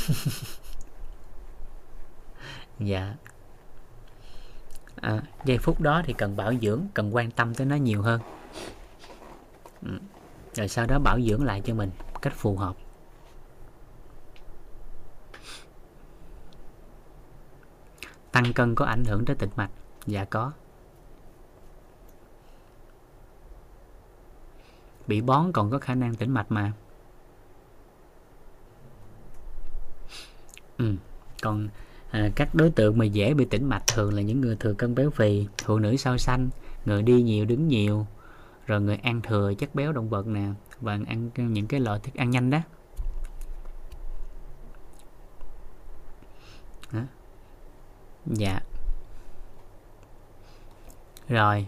<laughs> dạ. À, giây phút đó thì cần bảo dưỡng cần quan tâm tới nó nhiều hơn. Ừ. rồi sau đó bảo dưỡng lại cho mình cách phù hợp. Tăng cân có ảnh hưởng tới tĩnh mạch? Dạ có. Bị bón còn có khả năng tĩnh mạch mà ừ. còn à, các đối tượng mà dễ bị tĩnh mạch thường là những người thừa cân béo phì phụ nữ sau sanh người đi nhiều đứng nhiều rồi người ăn thừa chất béo động vật nè và ăn những cái loại thức ăn nhanh đó Đó. dạ rồi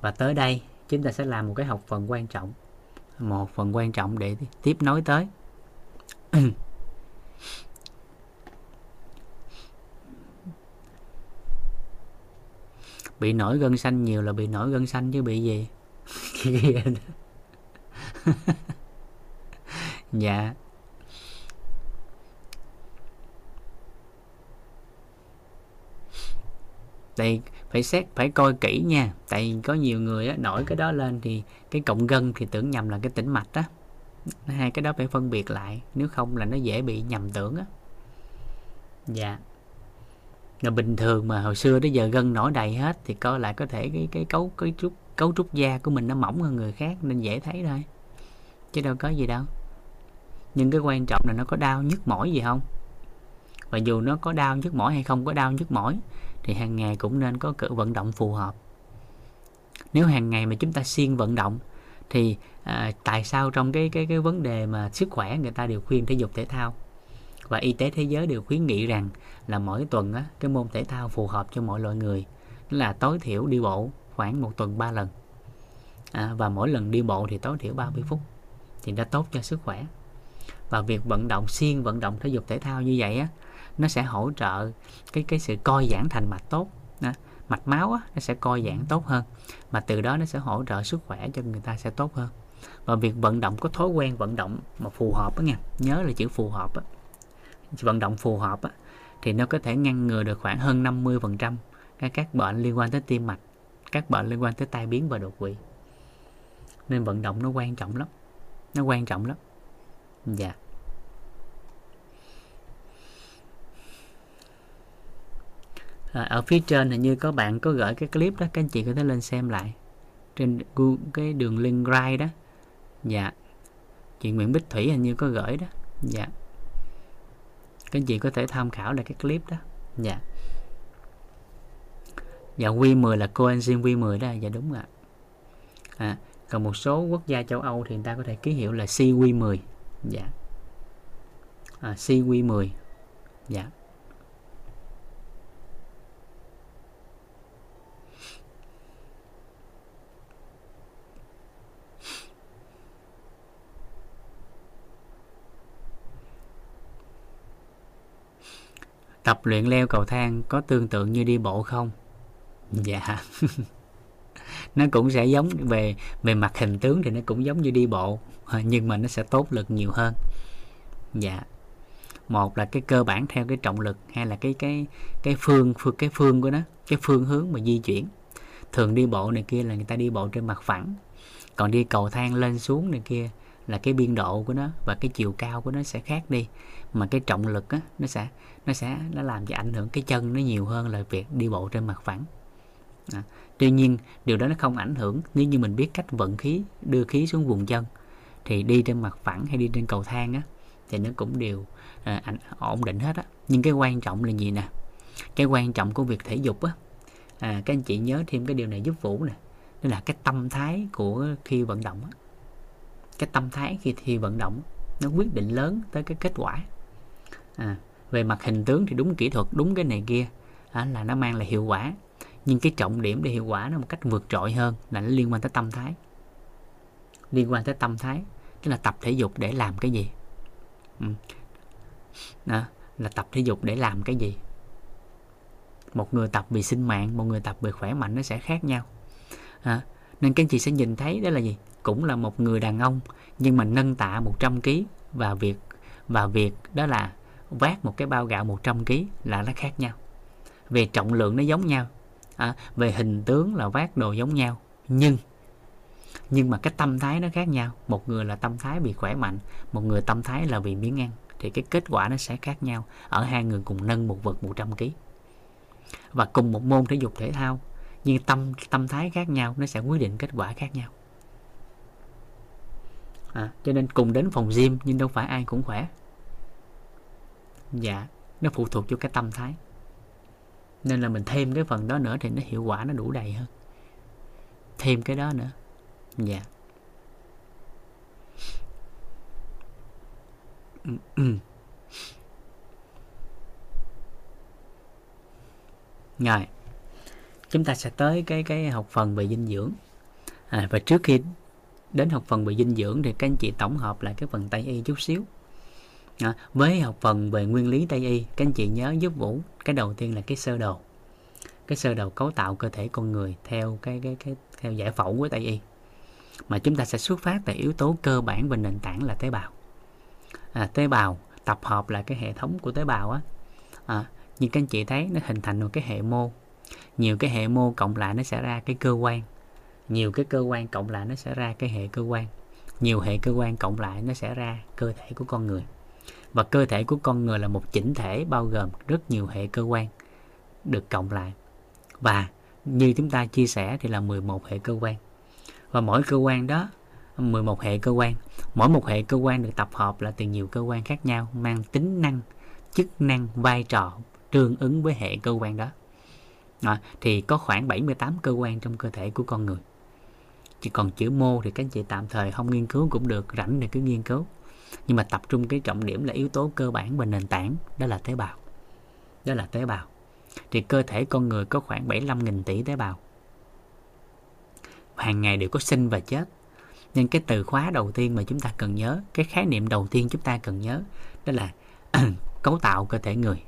và tới đây chúng ta sẽ làm một cái học phần quan trọng một phần quan trọng để tiếp nối tới. <clears throat> Bị nổi gân xanh nhiều là bị nổi gân xanh chứ bị gì? <laughs> <laughs> Dạ. Đây phải xét phải coi kỹ nha. Tại có nhiều người á, nổi cái đó lên thì cái cộng gân thì tưởng nhầm là cái tĩnh mạch á. Hai cái đó phải phân biệt lại nếu không là nó dễ bị nhầm tưởng á. Dạ. Là bình thường mà hồi xưa đến giờ gân nổi đầy hết thì coi lại có thể cái cái cấu cái trúc cấu trúc da của mình nó mỏng hơn người khác nên dễ thấy thôi. Chứ đâu có gì đâu. Nhưng cái quan trọng là nó có đau nhức mỏi gì không? Và dù nó có đau nhức mỏi hay không có đau nhức mỏi thì hàng ngày cũng nên có cỡ vận động phù hợp. Nếu hàng ngày mà chúng ta siêng vận động thì à, tại sao trong cái cái cái vấn đề mà sức khỏe người ta đều khuyên thể dục thể thao? Và y tế thế giới đều khuyến nghị rằng là mỗi tuần á, cái môn thể thao phù hợp cho mọi loại người. Là tối thiểu đi bộ khoảng một tuần 3 lần. À, và mỗi lần đi bộ thì tối thiểu 30 phút thì nó tốt cho sức khỏe. Và việc vận động xuyên vận động thể dục thể thao như vậy á nó sẽ hỗ trợ cái cái sự co giãn thành mạch tốt đó. mạch máu á, nó sẽ co giãn tốt hơn. Mà từ đó nó sẽ hỗ trợ sức khỏe cho người ta sẽ tốt hơn. Và việc vận động có thói quen vận động mà phù hợp á nha. Nhớ là chữ phù hợp á. Vận động phù hợp á, thì nó có thể ngăn ngừa được khoảng hơn 50% các các bệnh liên quan tới tim mạch các bệnh liên quan tới tai biến và đột quỵ. Nên vận động nó quan trọng lắm. Nó quan trọng lắm. Dạ. À, ở phía trên hình như có bạn có gửi cái clip đó các anh chị có thể lên xem lại. Trên cái đường link rai đó. Dạ. Chị Nguyễn Bích Thủy hình như có gửi đó. Dạ. Các anh chị có thể tham khảo lại cái clip đó. Dạ. Dạ Q10 là coenzyme Q10 đó. Dạ đúng ạ. À, còn một số quốc gia châu Âu thì người ta có thể ký hiệu là CQ10 dạ. À, CQ10 dạ. Tập luyện leo cầu thang có tương tự như đi bộ không? Dạ. <laughs> Nó cũng sẽ giống về về mặt hình tướng thì nó cũng giống như đi bộ, nhưng mà nó sẽ tốt lực nhiều hơn. Dạ. Một là cái cơ bản theo cái trọng lực hay là cái cái cái phương phương, cái phương của nó, cái phương hướng mà di chuyển. Thường đi bộ này kia là người ta đi bộ trên mặt phẳng, còn đi cầu thang lên xuống này kia là cái biên độ của nó và cái chiều cao của nó sẽ khác đi mà cái trọng lực á nó sẽ nó sẽ nó làm cho ảnh hưởng cái chân nó nhiều hơn là việc đi bộ trên mặt phẳng. À, tuy nhiên điều đó nó không ảnh hưởng nếu như mình biết cách vận khí đưa khí xuống vùng chân. Thì đi trên mặt phẳng hay đi trên cầu thang á thì nó cũng đều à, ảnh, ổn định hết á. Nhưng cái quan trọng là gì nè? Cái quan trọng của việc thể dục á. À, các anh chị nhớ thêm cái điều này giúp vũ nè đó là cái tâm thái của khi vận động á. Cái tâm thái khi thi vận động nó quyết định lớn tới cái kết quả à, về mặt hình tướng thì đúng kỹ thuật đúng cái này kia. À, là nó mang lại hiệu quả. Nhưng cái trọng điểm để hiệu quả nó một cách vượt trội hơn là nó liên quan tới tâm thái. Liên quan tới tâm thái tức là tập thể dục để làm cái gì? Ừ. đó, là tập thể dục để làm cái gì? Một người tập vì sinh mạng một người tập vì khỏe mạnh nó sẽ khác nhau. À, nên các anh chị sẽ nhìn thấy đó là gì? Cũng là một người đàn ông nhưng mà nâng tạ 100 kg và việc và việc đó là vác một cái bao gạo 100 kg là nó khác nhau. Về trọng lượng nó giống nhau. À, về hình tướng là vác đồ giống nhau. Nhưng nhưng mà cái tâm thái nó khác nhau. Một người là tâm thái bị khỏe mạnh một người tâm thái là vì miếng ăn. Thì cái kết quả nó sẽ khác nhau. Ở hai người cùng nâng một vật 100 kg và cùng một môn thể dục thể thao nhưng tâm tâm thái khác nhau nó sẽ quyết định kết quả khác nhau. À, cho nên cùng đến phòng gym nhưng đâu phải ai cũng khỏe dạ nó phụ thuộc vô cái tâm thái. Nên là mình thêm cái phần đó nữa thì nó hiệu quả nó đủ đầy hơn. Thêm cái đó nữa. Dạ. <clears throat> Rồi chúng ta sẽ tới cái cái học phần về dinh dưỡng. À, và trước khi đến học phần về dinh dưỡng thì các anh chị tổng hợp lại cái phần tây y chút xíu à, với học phần về nguyên lý tây y các anh chị nhớ giúp vũ cái đầu tiên là cái sơ đồ. Cái sơ đồ cấu tạo cơ thể con người theo cái cái cái theo giải phẫu của tây y. Mà chúng ta sẽ xuất phát từ yếu tố cơ bản và nền tảng là tế bào. À, tế bào tập hợp là cái hệ thống của tế bào á. À, như các anh chị thấy nó hình thành một cái hệ mô. Nhiều cái hệ mô cộng lại nó sẽ ra cái cơ quan. Nhiều cái cơ quan cộng lại nó sẽ ra cái hệ cơ quan. Nhiều hệ cơ quan cộng lại nó sẽ ra cơ thể của con người và cơ thể của con người là một chỉnh thể bao gồm rất nhiều hệ cơ quan được cộng lại. Và như chúng ta chia sẻ thì là 11 hệ cơ quan. Và mỗi cơ quan đó 11 hệ cơ quan mỗi một hệ cơ quan được tập hợp là từ nhiều cơ quan khác nhau mang tính năng chức năng vai trò tương ứng với hệ cơ quan đó. À, thì có khoảng 78 cơ quan trong cơ thể của con người. Chỉ còn chữ mô thì các anh chị tạm thời không nghiên cứu cũng được rảnh thì cứ nghiên cứu nhưng mà tập trung cái trọng điểm là yếu tố cơ bản và nền tảng đó là tế bào. Đó là tế bào. Thì cơ thể con người có khoảng 75.000 tỷ tế bào. Hàng ngày đều có sinh và chết. Nên cái từ khóa đầu tiên mà chúng ta cần nhớ cái khái niệm đầu tiên chúng ta cần nhớ đó là <clears throat> cấu tạo cơ thể người.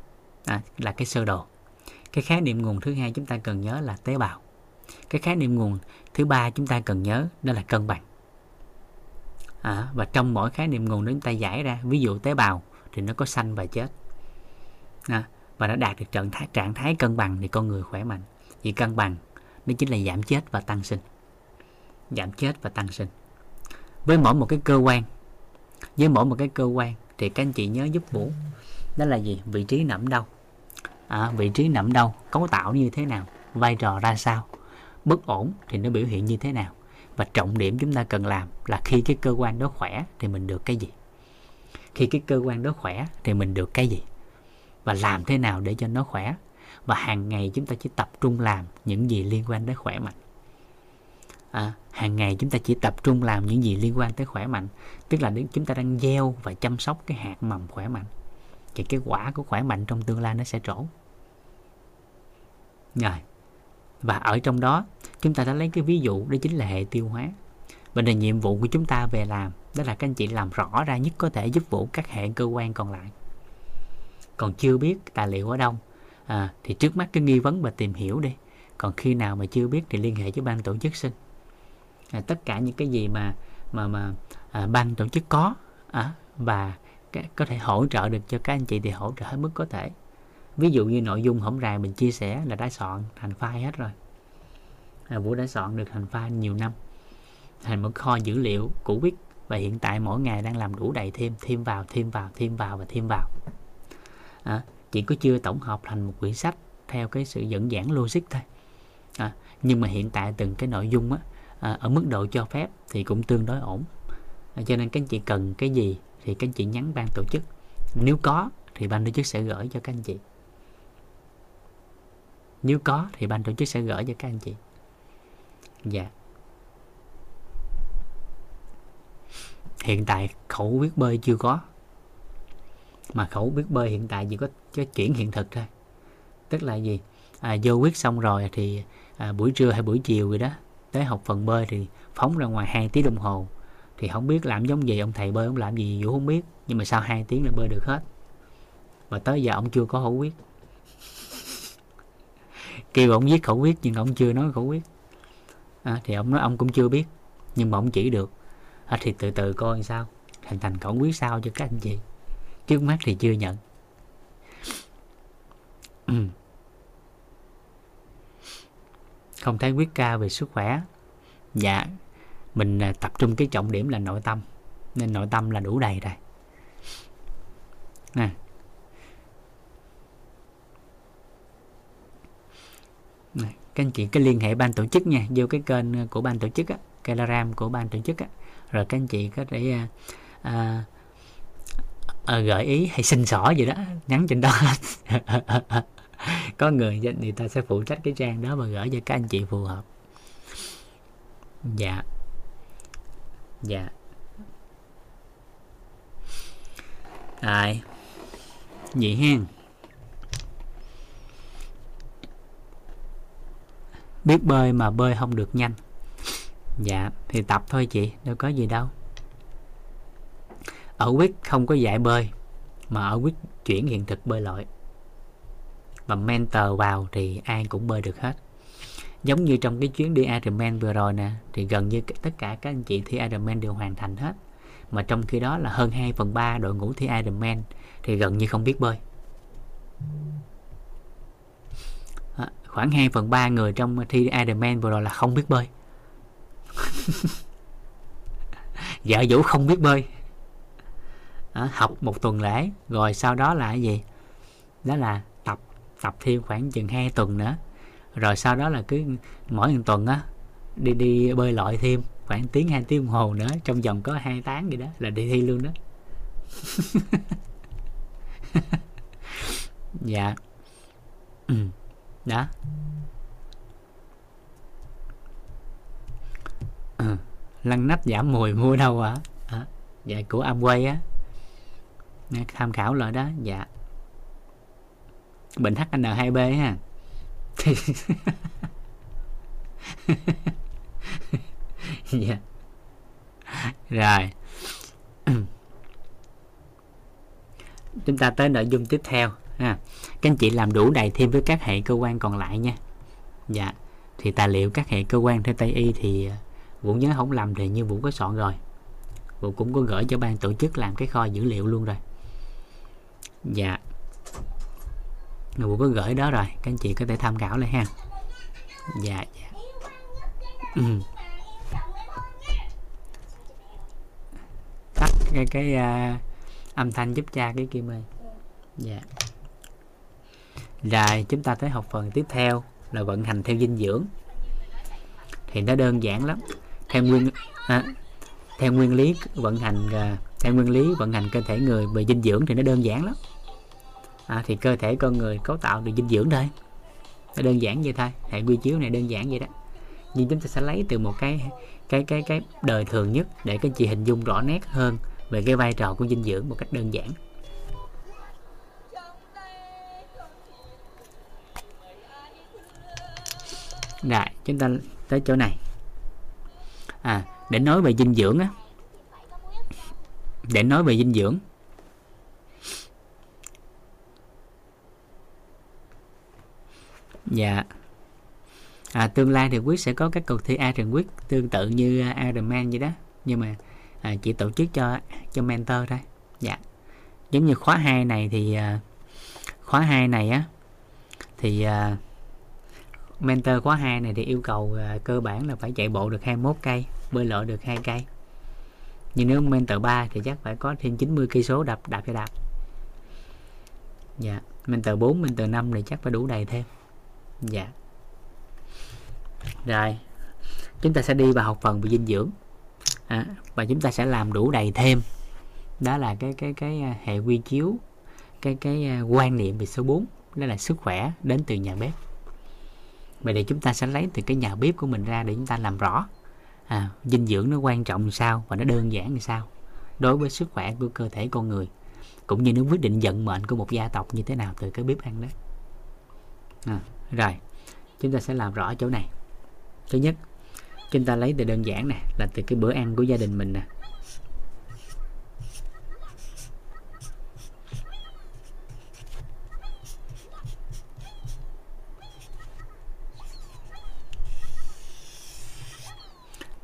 À, là cái sơ đồ. Cái khái niệm nguồn thứ hai chúng ta cần nhớ là tế bào. Cái khái niệm nguồn thứ ba chúng ta cần nhớ đó là cân bằng à, và trong mỗi khái niệm nguồn đó chúng ta giải ra ví dụ tế bào thì nó có sanh và chết. À, và nó đạt được trạng thái, trạng thái cân bằng thì con người khỏe mạnh. Vì cân bằng nó chính là giảm chết và tăng sinh. Giảm chết và tăng sinh. Với mỗi một cái cơ quan với mỗi một cái cơ quan thì các anh chị nhớ giúp vũ đó là gì? Vị trí nằm đâu à, vị trí nằm đâu cấu tạo như thế nào? Vai trò ra sao? Bất ổn thì nó biểu hiện như thế nào? Và trọng điểm chúng ta cần làm là khi cái cơ quan đó khỏe thì mình được cái gì? Khi cái cơ quan đó khỏe thì mình được cái gì? Và làm thế nào để cho nó khỏe? Và hàng ngày chúng ta chỉ tập trung làm những gì liên quan đến khỏe mạnh. À, hàng ngày chúng ta chỉ tập trung làm những gì liên quan tới khỏe mạnh tức là chúng ta đang gieo và chăm sóc cái hạt mầm khỏe mạnh thì cái quả của khỏe mạnh trong tương lai nó sẽ trổ. Rồi và ở trong đó chúng ta đã lấy cái ví dụ đó chính là hệ tiêu hóa. Và là nhiệm vụ của chúng ta về làm đó là các anh chị làm rõ ra nhất có thể giúp vụ các hệ cơ quan còn lại. Còn chưa biết tài liệu ở đâu à, thì trước mắt cái nghi vấn và tìm hiểu đi. Còn khi nào mà chưa biết thì liên hệ với ban tổ chức sinh à, tất cả những cái gì mà mà mà à, ban tổ chức có à, và cái, có thể hỗ trợ được cho các anh chị thì hỗ trợ hết mức có thể. Ví dụ như nội dung hổng rày mình chia sẻ là đã soạn thành file hết rồi à, vũ đã soạn được thành file nhiều năm. Thành một kho dữ liệu cũ biết và hiện tại mỗi ngày đang làm đủ đầy thêm thêm vào thêm vào thêm vào và thêm vào. À, chỉ có chưa tổng hợp thành một quyển sách theo cái sự dẫn giảng logic thôi. À, nhưng mà hiện tại từng cái nội dung á, à, ở mức độ cho phép thì cũng tương đối ổn. À, cho nên các anh chị cần cái gì thì các anh chị nhắn ban tổ chức. Nếu có thì ban tổ chức sẽ gửi cho các anh chị. Nếu có thì ban tổ chức sẽ gửi cho các anh chị dạ. Hiện tại khẩu biết bơi chưa có. Mà khẩu biết bơi hiện tại chỉ có, có chuyển hiện thực thôi. Tức là gì? À, vô quyết xong rồi thì à, buổi trưa hay buổi chiều rồi đó tới học phần bơi thì phóng ra ngoài 2 tiếng đồng hồ. Thì không biết làm giống gì ông thầy bơi ông làm gì vũ không biết nhưng mà sau 2 tiếng là bơi được hết. Và tới giờ ông chưa có khẩu quyết <laughs> kêu ông viết khẩu quyết nhưng ông chưa nói khẩu quyết à, thì ông nói ông cũng chưa biết nhưng mà ông chỉ được. À, thì từ từ coi sao thành thành khẩu quyết sao cho các anh chị. Trước mắt thì chưa nhận. Ừ. không thấy quyết ca về sức khỏe. Dạ mình à, tập trung cái trọng điểm là nội tâm nên nội tâm là đủ đầy rồi. Nè này, các anh chị cái liên hệ ban tổ chức nha vô cái kênh ờ, của ban tổ chức á telegram của ban tổ chức á. Rồi các anh chị có thể à, à, à, gợi ý hay xin xỏ gì đó nhắn trên đó. <laughs> Có người thì ta sẽ phụ trách cái trang đó và gửi cho các anh chị phù hợp. Dạ. Dạ. Rồi. Vậy hen biết bơi mà bơi không được nhanh. Dạ thì tập thôi chị, đâu có gì đâu. Ở quyết không có dạy bơi, mà ở quyết chuyển hiện thực bơi lội. Và mentor vào thì ai cũng bơi được hết. Giống như trong cái chuyến đi Ironman vừa rồi nè, thì gần như tất cả các anh chị thi Ironman đều hoàn thành hết. Mà trong khi đó là hơn 2 phần 3 đội ngũ thi Ironman thì gần như không biết bơi khoảng 2 phần 3 người trong thi Ironman vừa rồi là không biết bơi. Vợ <laughs> dạ vũ không biết bơi. Đó, học một tuần lễ rồi sau đó là cái gì? Đó là tập tập thêm khoảng chừng 2 tuần nữa. Rồi sau đó là cứ mỗi một tuần á đi đi bơi lội thêm khoảng tiếng hai tiếng đồng hồ nữa trong vòng có hai tháng gì đó là đi thi luôn đó. <laughs> Dạ. Ừ đó ừ. lăn nắp giảm mùi mua đâu hả à? Dạ, dạ của Amway á. Tham khảo lại đó dạ. Bệnh HN2B ha. <laughs> Dạ. Rồi. <clears throat> Chúng ta tới nội dung tiếp theo ha. Các anh chị làm đủ đầy thêm với các hệ cơ quan còn lại nha. Dạ. Thì tài liệu các hệ cơ quan theo tây y thì à, vũ nhớ không làm thì như vũ có soạn rồi. Vũ cũng có gửi cho ban tổ chức làm cái kho dữ liệu luôn rồi. Dạ. Vũ có gửi đó rồi các anh chị có thể tham khảo lại ha. Dạ dạ. Ừ. tắt cái cái uh, âm thanh giúp cha cái kim ơi dạ rồi chúng ta tới học phần tiếp theo là vận hành theo dinh dưỡng. Thì nó đơn giản lắm. Theo nguyên à, theo nguyên lý vận hành à, theo nguyên lý vận hành cơ thể người về dinh dưỡng thì nó đơn giản lắm. À, thì cơ thể con người cấu tạo được dinh dưỡng thôi. Nó đơn giản vậy thôi. Hệ quy chiếu này đơn giản vậy đó. Nhưng chúng ta sẽ lấy từ một cái cái cái cái đời thường nhất để các chị hình dung rõ nét hơn về cái vai trò của dinh dưỡng một cách đơn giản. Rồi chúng ta tới chỗ này. À để nói về dinh dưỡng á. Để nói về dinh dưỡng. Dạ. À, tương lai thì quyết sẽ có các cuộc thi Iron quyết tương tự như Ironman vậy đó. Nhưng mà à, chỉ tổ chức cho cho mentor thôi. Dạ. Giống như khóa 2 này thì à, khóa 2 này á thì à, mentor khóa 2 này thì yêu cầu uh, cơ bản là phải chạy bộ được 21 cây bơi lội được hai cây. Nhưng nếu mentor 3 thì chắc phải có thêm 90 cây số đạp đạp cho đạp. Dạ mentor 4 mentor 5 thì chắc phải đủ đầy thêm. Dạ. Rồi chúng ta sẽ đi vào học phần về dinh dưỡng. À, và chúng ta sẽ làm đủ đầy thêm. Đó là cái cái cái à, hệ quy chiếu cái cái à, quan niệm về số 4 đó là sức khỏe đến từ nhà bếp vậy thì chúng ta sẽ lấy từ cái nhà bếp của mình ra để chúng ta làm rõ. À, dinh dưỡng nó quan trọng như sao và nó đơn giản như sao đối với sức khỏe của cơ thể con người cũng như nó quyết định vận mệnh của một gia tộc như thế nào từ cái bếp ăn đó. À, rồi chúng ta sẽ làm rõ chỗ này. Thứ nhất chúng ta lấy từ đơn giản nè là từ cái bữa ăn của gia đình mình nè.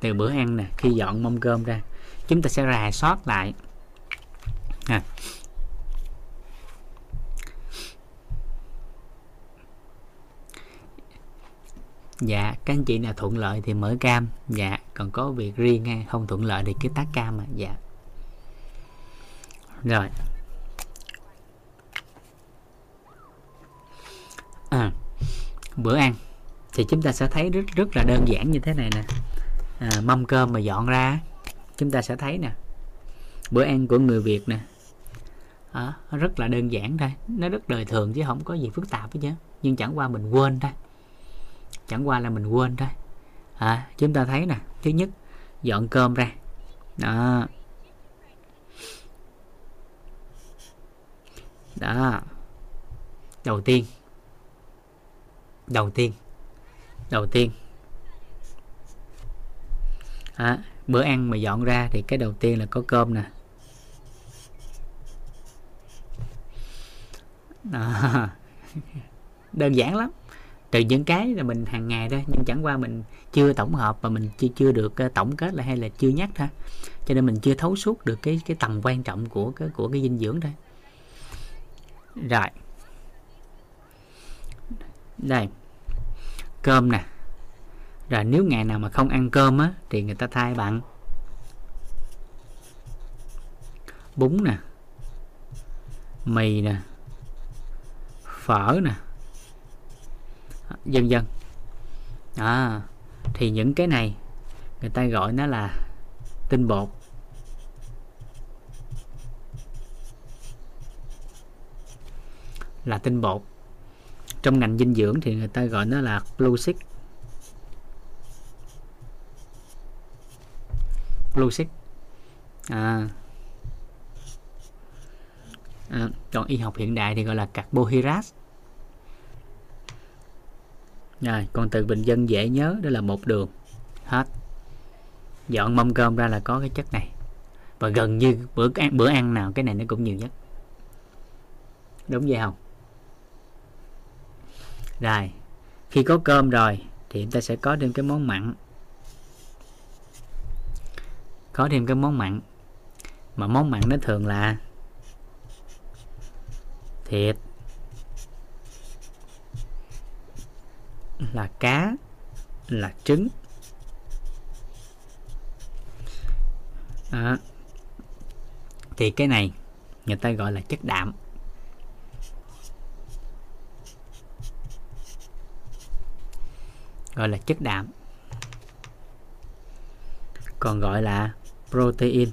Từ bữa ăn nè khi dọn mâm cơm ra chúng ta sẽ rà soát lại. À, dạ các anh chị nào thuận lợi thì mở cam. Dạ còn có việc riêng hay không thuận lợi thì cứ tắt cam mà. Dạ. Rồi. À, bữa ăn thì chúng ta sẽ thấy rất rất là đơn giản như thế này nè à, mâm cơm mà dọn ra chúng ta sẽ thấy nè. Bữa ăn của người Việt nè. À, rất là đơn giản thôi. Nó rất đời thường chứ không có gì phức tạp hết chứ. Nhưng chẳng qua mình quên thôi. Chẳng qua là mình quên thôi. À, chúng ta thấy nè. Thứ nhất dọn cơm ra. Đó. Đó. Đầu tiên. Đầu tiên. Đầu tiên à, bữa ăn mà dọn ra thì cái đầu tiên là có cơm nè. À, <laughs> đơn giản lắm. Trừ những cái là mình hàng ngày thôi nhưng chẳng qua mình chưa tổng hợp và mình chưa chưa được ờ, tổng kết lại hay là chưa nhắc thôi. Cho nên mình chưa thấu suốt được cái cái tầm quan trọng của cái của cái dinh dưỡng thôi. Rồi. Đây. Cơm nè rồi nếu ngày nào mà không ăn cơm á thì người ta thay bằng. Bún nè mì nè phở nè dân dân à, thì những cái này người ta gọi nó là tinh bột. Là tinh bột. Trong ngành dinh dưỡng thì người ta gọi nó là glucid logic à, à, còn y học hiện đại thì gọi là carbohydrate. Rồi còn từ bình dân dễ nhớ đó là một đường. Hết. Dọn mâm cơm ra là có cái chất này. Và gần như bữa ăn bữa ăn nào cái này nó cũng nhiều nhất. Đúng vậy không? Rồi khi có cơm rồi thì chúng ta sẽ có thêm cái món mặn có thêm cái món mặn. Mà món mặn nó thường là thịt là cá là trứng. À, thì cái này người ta gọi là chất đạm. Gọi là chất đạm. Còn gọi là protein.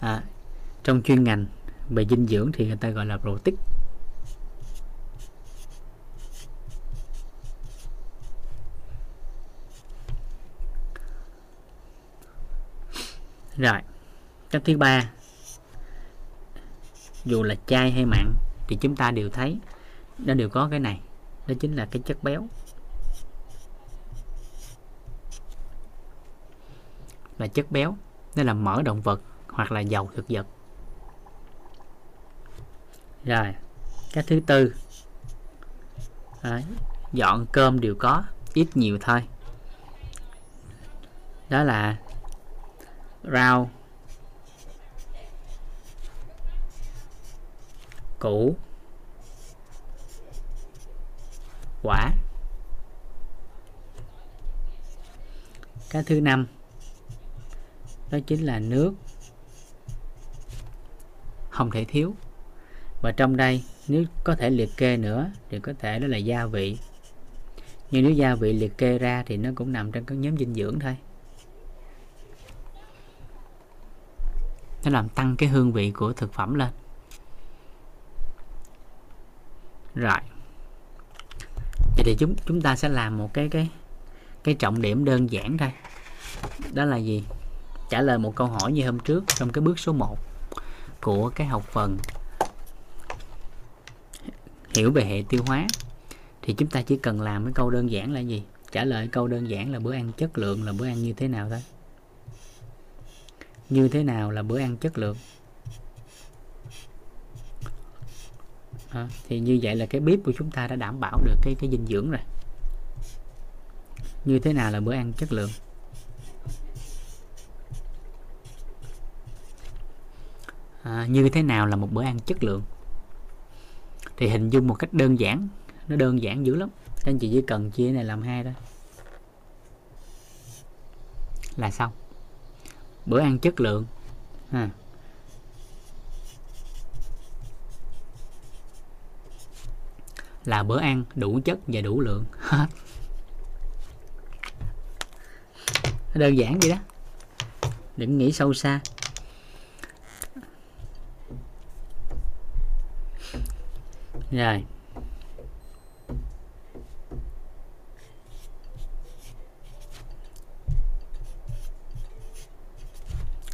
À, trong chuyên ngành về dinh dưỡng thì người ta gọi là protein. Rồi cách thứ ba dù là chay hay mặn thì chúng ta đều thấy nó đều có cái này đó chính là cái chất béo. Là chất béo nên là mỡ động vật hoặc là dầu thực vật. Rồi cái thứ tư. Đấy, dọn cơm đều có ít nhiều thôi. Đó là rau củ quả. Cái thứ năm đó chính là nước. Không thể thiếu. Và trong đây, nếu có thể liệt kê nữa, thì có thể đó là gia vị. Nhưng nếu gia vị liệt kê ra thì nó cũng nằm trong các nhóm dinh dưỡng thôi. Nó làm tăng cái hương vị của thực phẩm lên. Rồi. Vậy thì chúng chúng ta sẽ làm một cái cái cái trọng điểm đơn giản thôi. Đó là gì? Trả lời một câu hỏi như hôm trước trong cái bước số 1 của cái học phần hiểu về hệ tiêu hóa. Thì chúng ta chỉ cần làm cái câu đơn giản là gì? Trả lời câu đơn giản là bữa ăn chất lượng là bữa ăn như thế nào thôi. Như thế nào là bữa ăn chất lượng? À, thì như vậy là cái bếp của chúng ta đã đảm bảo được cái cái dinh dưỡng rồi. Như thế nào là bữa ăn chất lượng? À, như thế nào là một bữa ăn chất lượng? Thì hình dung một cách đơn giản nó đơn giản dữ lắm. Các anh chị chỉ cần chia này làm hai thôi. Là xong. Bữa ăn chất lượng. Ha. là bữa ăn đủ chất và đủ lượng. <laughs> Hết. Đơn giản vậy đó. Đừng nghĩ sâu xa. Rồi.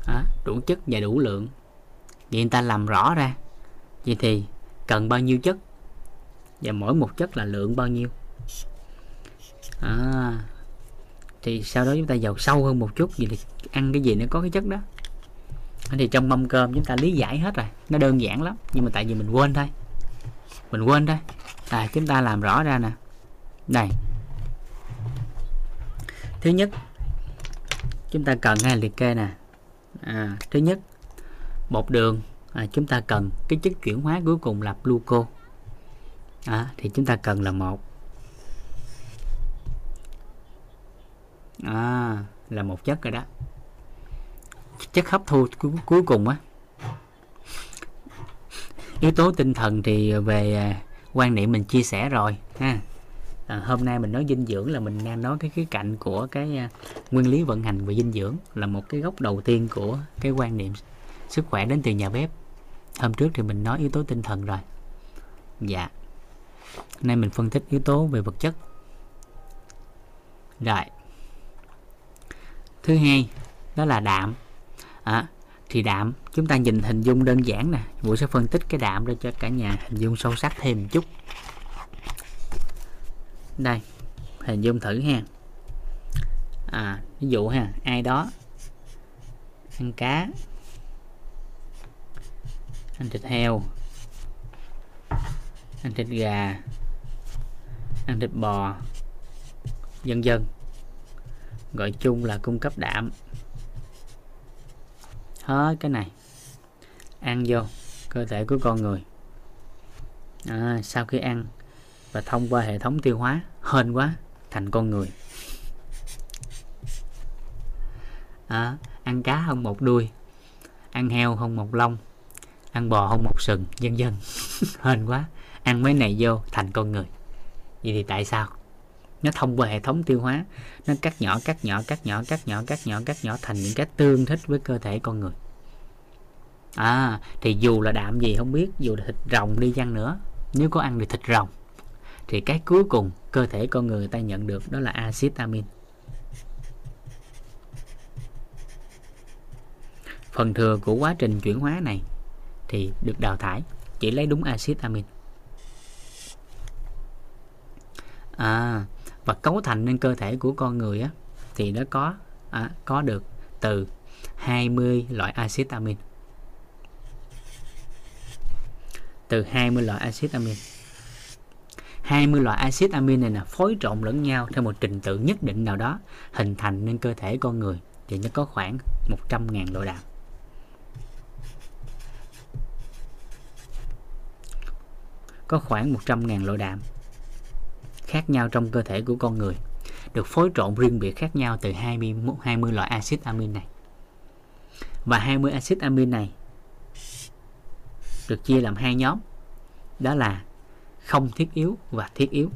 À, đủ chất và đủ lượng. Vậy người ta làm rõ ra. Vậy thì cần bao nhiêu chất? Và mỗi một chất là lượng bao nhiêu? À, thì sau đó chúng ta vào sâu hơn một chút. Gì thì ăn cái gì nó có cái chất đó? Thì trong mâm cơm chúng ta lý giải hết rồi. Nó đơn giản lắm nhưng mà tại vì mình quên thôi mình quên đây, à, chúng ta làm rõ ra nè. Này thứ nhất chúng ta cần hai liệt kê nè. À, thứ nhất bột đường. À, chúng ta cần cái chất chuyển hóa cuối cùng là gluco. À, thì chúng ta cần là một. À, là một chất rồi đó. Chất hấp thu cuối, cuối cùng á yếu tố tinh thần thì về à, quan niệm mình chia sẻ rồi ha. À, hôm nay mình nói dinh dưỡng là mình đang nói cái khía cạnh của cái à, nguyên lý vận hành về dinh dưỡng là một cái gốc đầu tiên của cái quan niệm sức khỏe đến từ nhà bếp. Hôm trước thì mình nói yếu tố tinh thần rồi. Dạ. Nay mình phân tích yếu tố về vật chất. Rồi. Thứ hai đó là đạm. À, thì đạm. Chúng ta nhìn hình dung đơn giản nè. Vũ sẽ phân tích cái đạm để cho cả nhà hình dung sâu sắc thêm một chút. Đây, hình dung thử ha. À ví dụ ha, ai đó ăn cá, ăn thịt heo, ăn thịt gà, ăn thịt bò, vân dân gọi chung là cung cấp đạm hết cái này. Ăn vô cơ thể của con người. À, sau khi ăn và thông qua hệ thống tiêu hóa hên quá thành con người. À, ăn cá không một đuôi ăn heo không một lông ăn bò không một sừng vân vân. <laughs> Hên quá ăn mấy này vô thành con người. Vậy thì tại sao? Nó thông qua hệ thống tiêu hóa. Nó cắt nhỏ cắt nhỏ cắt nhỏ cắt nhỏ cắt nhỏ cắt nhỏ thành những cái tương thích với cơ thể con người. À thì dù là đạm gì không biết, dù là thịt rồng đi chăng nữa, nếu có ăn được thịt rồng, thì cái cuối cùng cơ thể con người ta nhận được đó là axit amin. Phần thừa của quá trình chuyển hóa này thì được đào thải, chỉ lấy đúng axit amin. À và cấu thành nên cơ thể của con người á thì nó có à, có được từ 20 loại axit amin. Từ 20 loại axit amin. 20 loại axit amin này là phối trộn lẫn nhau theo một trình tự nhất định nào đó hình thành nên cơ thể con người thì nó có khoảng 100.000 loại đạm có khoảng 100.000 loại đạm khác nhau trong cơ thể của con người được phối trộn riêng biệt khác nhau từ 20, 20 loại axit amin này. Và 20 axit amin này được chia làm hai nhóm đó là không thiết yếu và thiết yếu.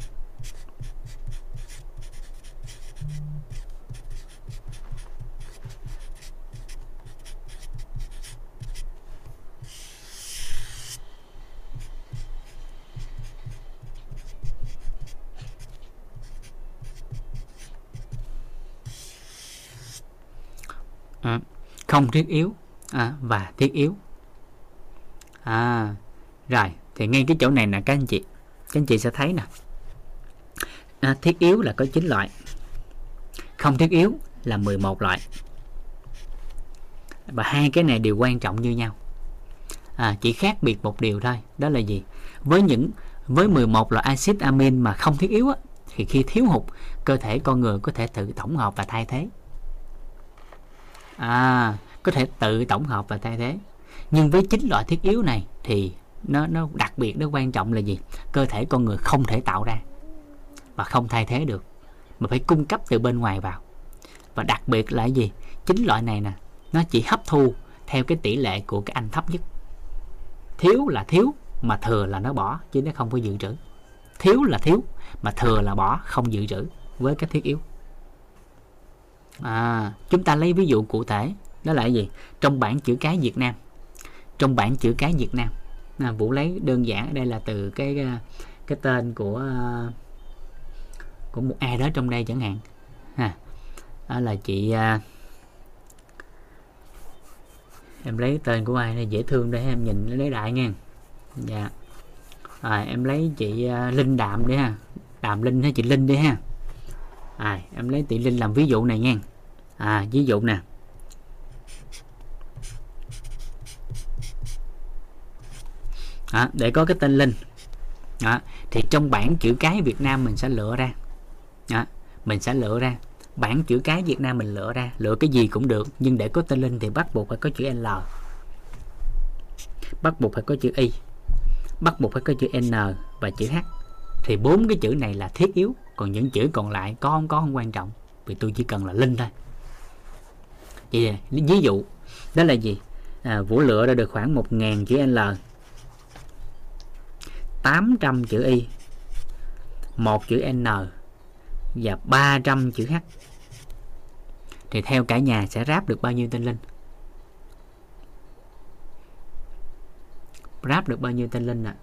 À, không thiết yếu. À, và thiết yếu. À rồi thì ngay cái chỗ này nè các anh chị. Các anh chị sẽ thấy nè. À, thiết yếu là có 9 loại. Không thiết yếu là 11 loại. Và hai cái này đều quan trọng như nhau. À, chỉ khác biệt một điều thôi đó là gì? Với những với 11 loại axit amin mà không thiết yếu á, thì khi thiếu hụt cơ thể con người có thể tự tổng hợp và thay thế à có thể tự tổng hợp và thay thế. Nhưng với chín loại thiết yếu này thì nó nó đặc biệt, nó quan trọng là gì? Cơ thể con người không thể tạo ra và không thay thế được, mà phải cung cấp từ bên ngoài vào. Và đặc biệt là gì? Chín loại này nè, nó chỉ hấp thu theo cái tỷ lệ của cái anh thấp nhất. Thiếu là thiếu, mà thừa là nó bỏ, chứ nó không có dự trữ. Thiếu là thiếu, mà thừa là bỏ, không dự trữ với cái thiết yếu à chúng ta lấy ví dụ cụ thể đó là gì? Trong bảng chữ cái Việt Nam. Trong bảng chữ cái Việt Nam. À, Vũ lấy đơn giản đây là từ cái à, cái tên của à, của một ai đó trong đây chẳng hạn. À, đó là chị à, em lấy tên của ai này dễ thương để em nhìn lấy đại nha. Dạ. À, em lấy chị à, Linh Đạm đi ha. Đàm Linh hay chị Linh đi ha à, em lấy tỷ Linh làm ví dụ này nha à ví dụ nè. À, để có cái tên Linh. À, thì trong bảng chữ cái Việt Nam mình sẽ lựa ra. À, mình sẽ lựa ra. Bảng chữ cái Việt Nam mình lựa ra. Lựa cái gì cũng được nhưng để có tên Linh thì bắt buộc phải có chữ L. Bắt buộc phải có chữ Y. Bắt buộc phải có chữ N và chữ H. Thì bốn cái chữ này là thiết yếu còn những chữ còn lại có không có không quan trọng. Vì tôi chỉ cần là Linh thôi. Vậy ví dụ đó là gì? À, Vũ lựa ra được khoảng 1.000 chữ L. 800 chữ Y. một chữ N. Và 300 chữ H. Thì theo cả nhà sẽ ráp được bao nhiêu tên linh? Ráp được bao nhiêu tên linh ạ?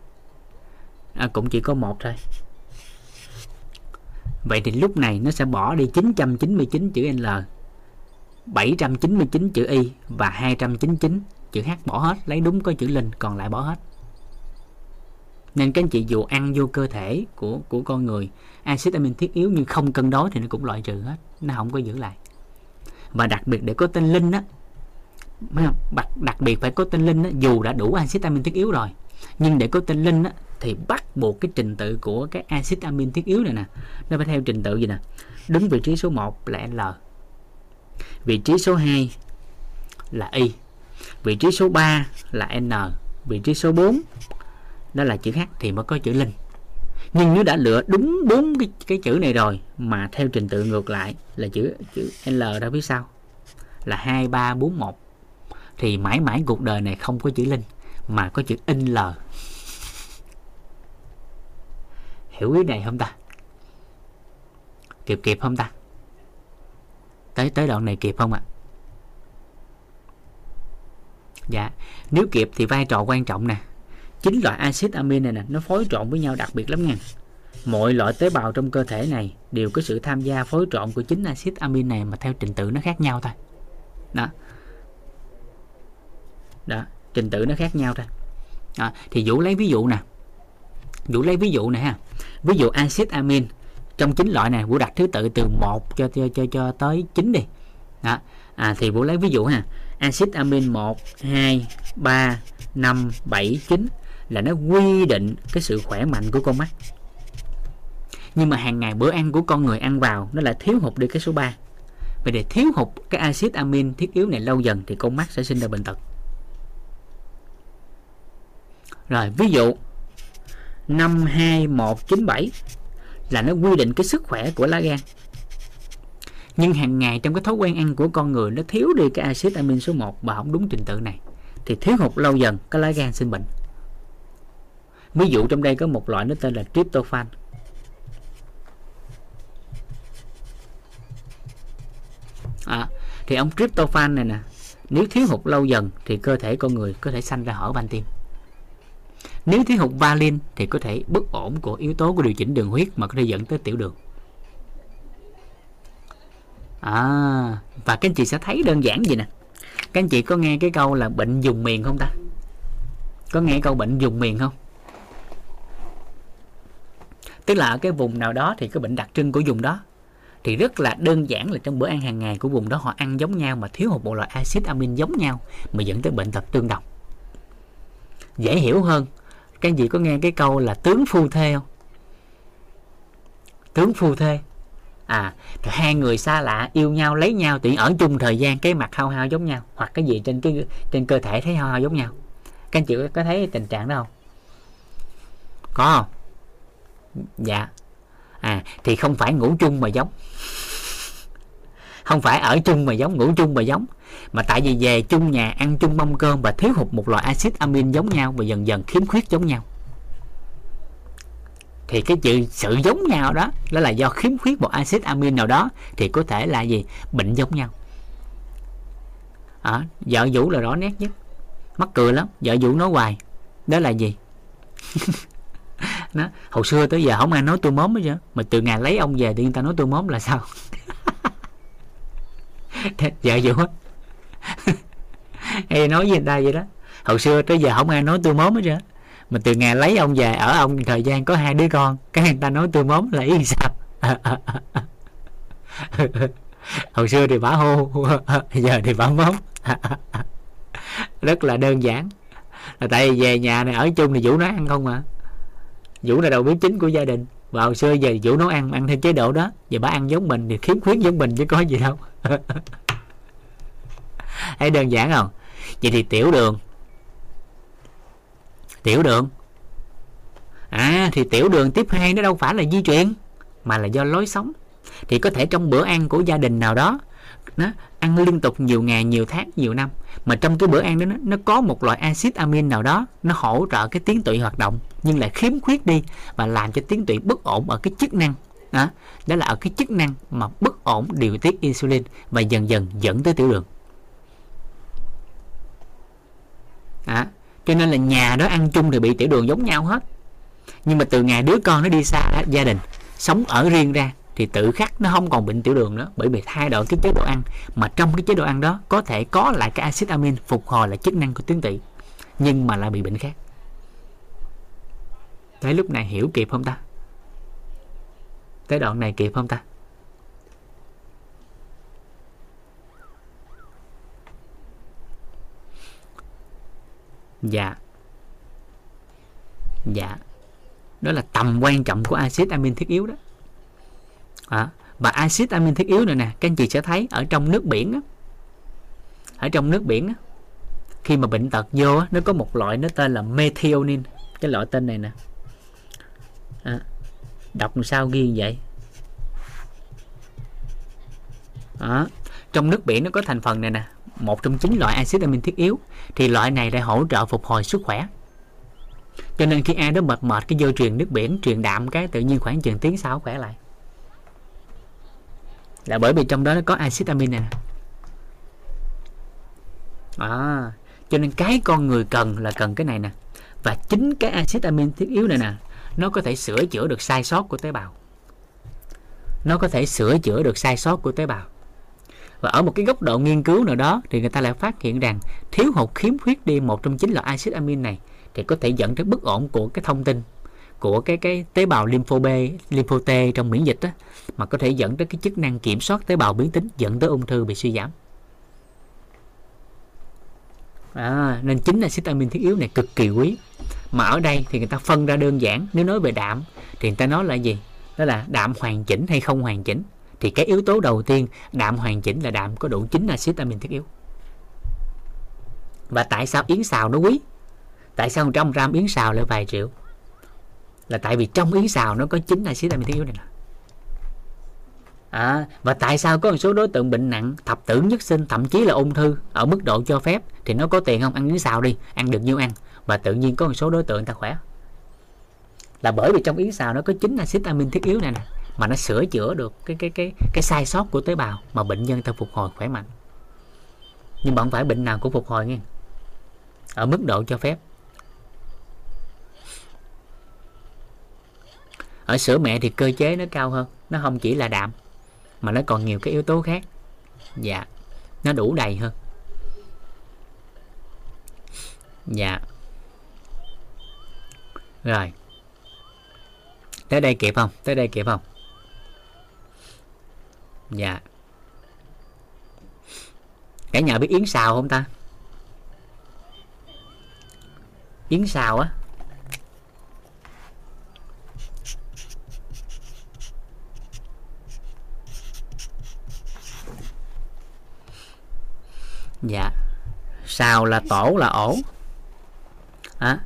À? à, cũng chỉ có một thôi vậy thì lúc này nó sẽ bỏ đi 999 chữ L 799 chữ Y và 299 chữ H bỏ hết. Lấy đúng có chữ linh còn lại bỏ hết. Nên các anh chị dù ăn vô cơ thể của của con người axit amin thiết yếu nhưng không cân đối thì nó cũng loại trừ hết nó không có giữ lại. Và đặc biệt để có tên linh á đặc, đặc biệt phải có tên linh á, dù đã đủ axit amin thiết yếu rồi nhưng để có tên linh á, thì bắt buộc cái trình tự của các axit amin thiết yếu này nè nó phải theo trình tự gì nè? Đứng vị trí số 1 là L vị trí số 2 là Y vị trí số 3 là N vị trí số 4 đó là chữ H thì mới có chữ linh. Nhưng nếu đã lựa đúng bốn cái, cái chữ này rồi mà theo trình tự ngược lại là chữ chữ L ra phía sau là hai ba bốn một thì mãi mãi cuộc đời này không có chữ linh mà có chữ in L. hiểu ý này không ta? Kịp kịp không ta? Tới tới đoạn này kịp không ạ? À? dạ nếu kịp thì vai trò quan trọng nè. Chính loại axit amin này nè, nó phối trộn với nhau đặc biệt lắm nha. Mọi loại tế bào trong cơ thể này đều có sự tham gia phối trộn của chính axit amin này mà theo trình tự nó khác nhau thôi. Đó. Đó, trình tự nó khác nhau thôi. Đó. thì vũ lấy ví dụ nè vũ lấy ví dụ này ha. Ví dụ axit amin trong chín loại này vũ đặt thứ tự từ 1 cho cho cho cho tới 9 đi. Đó. À, thì vũ lấy ví dụ ha. Axit amin 1 2 3 5 7 9 là nó quy định cái sự khỏe mạnh của con mắt. Nhưng mà hàng ngày bữa ăn của con người ăn vào nó lại thiếu hụt đi cái số 3 vậy để thiếu hụt cái axit amin thiết yếu này lâu dần thì con mắt sẽ sinh ra bệnh tật. Rồi ví dụ 52197 là nó quy định cái sức khỏe của lá gan. Nhưng hàng ngày trong cái thói quen ăn của con người nó thiếu đi cái axit amin số 1 và không đúng trình tự này thì thiếu hụt lâu dần cái lá gan sinh bệnh. Ví dụ trong đây có một loại nó tên là tryptophan. À, thì ông tryptophan này nè nếu thiếu hụt lâu dần thì cơ thể con người có thể sanh ra hở van tim nếu thiếu hụt valin thì có thể bất ổn của yếu tố của điều chỉnh đường huyết mà có thể dẫn tới tiểu đường. À và các anh chị sẽ thấy đơn giản gì nè. Các anh chị có nghe cái câu là bệnh dùng miền không ta? Có nghe câu bệnh dùng miền không? Tức là ở cái vùng nào đó thì cái bệnh đặc trưng của vùng đó thì rất là đơn giản là trong bữa ăn hàng ngày của vùng đó họ ăn giống nhau mà thiếu một bộ loại axit amin giống nhau mà dẫn tới bệnh tật tương đồng. Dễ hiểu hơn các anh chị có nghe cái câu là tướng phu thê không? Tướng phu thê. À hai người xa lạ yêu nhau, lấy nhau, tiện ở chung thời gian, cái mặt hao hao giống nhau. Hoặc cái gì trên cái, trên cơ thể thấy hao hao giống nhau. Các anh chị có thấy tình trạng đó không? Có không? Dạ. À thì không phải ngủ chung mà giống. Không phải ở chung mà giống, ngủ chung mà giống mà tại vì về chung nhà ăn chung mâm cơm và thiếu hụt một loại axit amin giống nhau và dần dần khiếm khuyết giống nhau. Thì cái chữ sự giống nhau đó đó là do khiếm khuyết một axit amin nào đó thì có thể là gì? Bệnh giống nhau. À, vợ vũ là rõ nét nhất. Mắc cười lắm vợ vũ nói hoài. Đó là gì? <laughs> Nó hồi xưa tới giờ không ai nói tôi móm hết chứ mà từ ngày lấy ông về thì người ta nói tôi móm là sao? <laughs> Vợ vũ <laughs> hay nói với người ta vậy đó? Hồi xưa tới giờ không ai nói tôi móm hết chứ mà từ ngày lấy ông về, ở ông thời gian có hai đứa con, cái người ta nói tôi móm là ý sao? <laughs> Hồi xưa thì bả hô, <laughs> giờ thì bả móm rất là đơn giản. Là tại vì về nhà này ở chung thì vũ nấu ăn không mà vũ là đầu bếp chính của gia đình. Và hồi xưa giờ vũ nấu ăn ăn theo chế độ đó. Giờ bà ăn giống mình thì khiếm khuyết giống mình chứ có gì đâu thấy đơn giản không? Vậy thì tiểu đường. Tiểu đường. À thì tiểu đường tiếp hai nó đâu phải là di truyền mà là do lối sống. Thì có thể trong bữa ăn của gia đình nào đó nó ăn liên tục nhiều ngày nhiều tháng nhiều năm mà trong cái bữa ăn đó nó, nó có một loại axit amin nào đó nó hỗ trợ cái tuyến tụy hoạt động nhưng lại khiếm khuyết đi và làm cho tuyến tụy bất ổn ở cái chức năng. Đó, đó là ở cái chức năng mà bất ổn điều tiết insulin và dần dần dẫn tới tiểu đường. À, cho nên là nhà đó ăn chung thì bị tiểu đường giống nhau hết. Nhưng mà từ ngày đứa con nó đi xa đó, gia đình sống ở riêng ra thì tự khắc nó không còn bệnh tiểu đường nữa bởi vì thay đổi cái chế độ ăn. Mà trong cái chế độ ăn đó có thể có lại cái axit amin phục hồi lại chức năng của tuyến tụy nhưng mà lại bị bệnh khác. Tới lúc này hiểu kịp không ta? Tới đoạn này kịp không ta? Dạ. Dạ. Đó là tầm quan trọng của axit amin thiết yếu đó. À, và axit amin thiết yếu này nè các anh chị sẽ thấy ở trong nước biển đó, ở trong nước biển đó, khi mà bệnh tật vô nó có một loại nó tên là methionin, cái loại tên này nè. À, đọc sao ghi vậy? À, trong nước biển nó có thành phần này nè một trong chín loại axit amin thiết yếu thì loại này lại hỗ trợ phục hồi sức khỏe. Cho nên khi ai đó mệt mệt cái vô truyền nước biển truyền đạm cái tự nhiên khoảng chừng tiếng sau khỏe lại. Là bởi vì trong đó nó có axit amin nè. À, cho nên cái con người cần là cần cái này nè. Và chính cái axit amin thiết yếu này nè nó có thể sửa chữa được sai sót của tế bào. Nó có thể sửa chữa được sai sót của tế bào và ở một cái góc độ nghiên cứu nào đó thì người ta lại phát hiện rằng thiếu hụt khiếm khuyết đi một trong chín loại axit amin này thì có thể dẫn tới bất ổn của cái thông tin của cái cái tế bào lympho B, lympho T trong miễn dịch đó, mà có thể dẫn tới cái chức năng kiểm soát tế bào biến tính dẫn tới ung thư bị suy giảm. À, nên chính là amin thiết yếu này cực kỳ quý. Mà ở đây thì người ta phân ra đơn giản nếu nói về đạm thì người ta nói là gì? Đó là đạm hoàn chỉnh hay không hoàn chỉnh? Thì cái yếu tố đầu tiên đạm hoàn chỉnh là đạm có đủ chính axit amin thiết yếu. Và tại sao yến xào nó quý? Tại sao 100 gram yến xào lại vài triệu? Là tại vì trong yến xào nó có chính axit amin thiết yếu này nè. À, và tại sao có một số đối tượng bệnh nặng thập tử nhất sinh thậm chí là ung thư ở mức độ cho phép thì nó có tiền không? Ăn yến xào đi ăn được nhiêu ăn. Và tự nhiên có một số đối tượng người ta khỏe. Là bởi vì trong yến xào nó có chính axit amin thiết yếu này nè mà nó sửa chữa được cái cái cái cái sai sót của tế bào mà bệnh nhân ta phục hồi khỏe mạnh. Nhưng mà không phải bệnh nào cũng phục hồi nghe. Ở mức độ cho phép. Ở sữa mẹ thì cơ chế nó cao hơn, nó không chỉ là đạm, mà nó còn nhiều cái yếu tố khác. Dạ nó đủ đầy hơn. Dạ. Rồi. Tới đây kịp không? Tới đây kịp không? Dạ. Cả nhà biết yến xào không ta? Yến xào á. Dạ. Xào là tổ là ổ. À,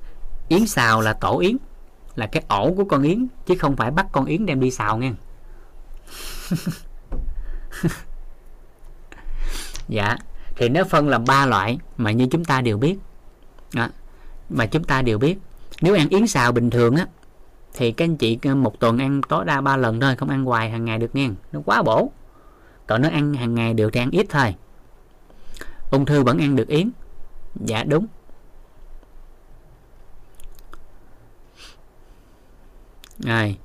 yến xào là tổ yến là cái ổ của con yến chứ không phải bắt con yến đem đi xào nghe. <laughs> <laughs> dạ. Thì nó phân làm ba loại mà như chúng ta đều biết đó, mà chúng ta đều biết nếu ăn yến xào bình thường á thì các anh chị ờ, một tuần ăn tối đa ba lần thôi không ăn hoài hàng ngày được nghe. Nó quá bổ. Còn nó ăn hàng ngày được thì ăn ít thôi. Ung thư vẫn ăn được yến. Dạ đúng. Rồi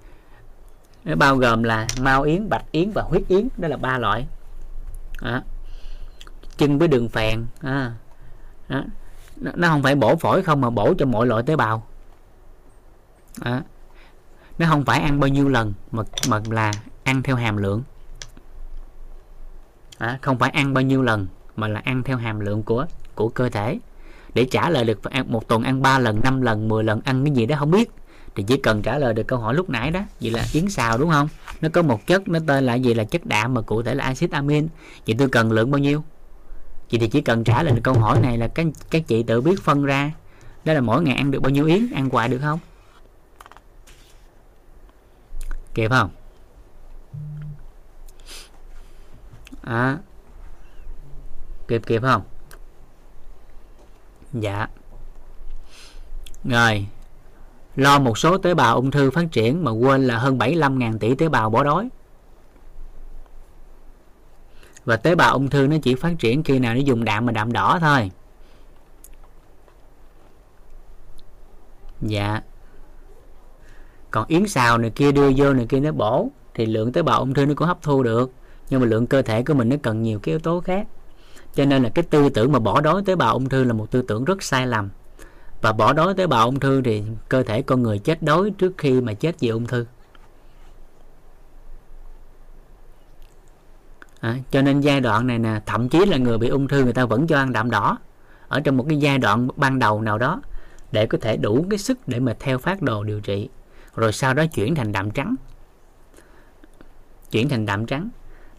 nó bao gồm là mao yến, bạch yến và huyết yến đó là ba loại đó. chân với đường phèn à. đó. nó không phải bổ phổi không mà bổ cho mọi loại tế bào đó. nó không phải ăn bao nhiêu lần mà mà là ăn theo hàm lượng đó. không phải ăn bao nhiêu lần mà là ăn theo hàm lượng của của cơ thể để trả lời được à, một tuần ăn 3 lần 5 lần 10 lần, ăn cái gì đó không biết thì chỉ cần trả lời được câu hỏi lúc nãy đó vậy là yến xào đúng không? Nó có một chất nó tên là gì? Là chất đạm mà cụ thể là axit amin. Vậy tôi cần lượng bao nhiêu? Vậy thì chỉ cần trả lời được câu hỏi này là các các chị tự biết phân ra. Đó là mỗi ngày ăn được bao nhiêu yến ăn hoài được không? Kịp không? À, kịp kịp không? Dạ. Rồi lo một số tế bào ung thư phát triển mà quên là hơn 75.000 tỷ tế bào bỏ đói. Và tế bào ung thư nó chỉ phát triển khi nào nó dùng đạm mà đạm đỏ thôi. Dạ. Còn yến xào này kia đưa vô này kia nó bổ, thì lượng tế bào ung thư nó cũng hấp thu được, nhưng mà lượng cơ thể của mình nó cần nhiều cái yếu tố khác. Cho nên là cái tư tưởng mà bỏ đói tế bào ung thư là một tư tưởng rất sai lầm và bỏ đói tế bào ung thư thì cơ thể con người chết đói trước khi mà chết vì ung thư. À, cho nên giai đoạn này nè thậm chí là người bị ung thư người ta vẫn cho ăn đạm đỏ. Ở trong một cái giai đoạn ban đầu nào đó để có thể đủ cái sức để mà theo phát đồ điều trị. Rồi sau đó chuyển thành đạm trắng. Chuyển thành đạm trắng.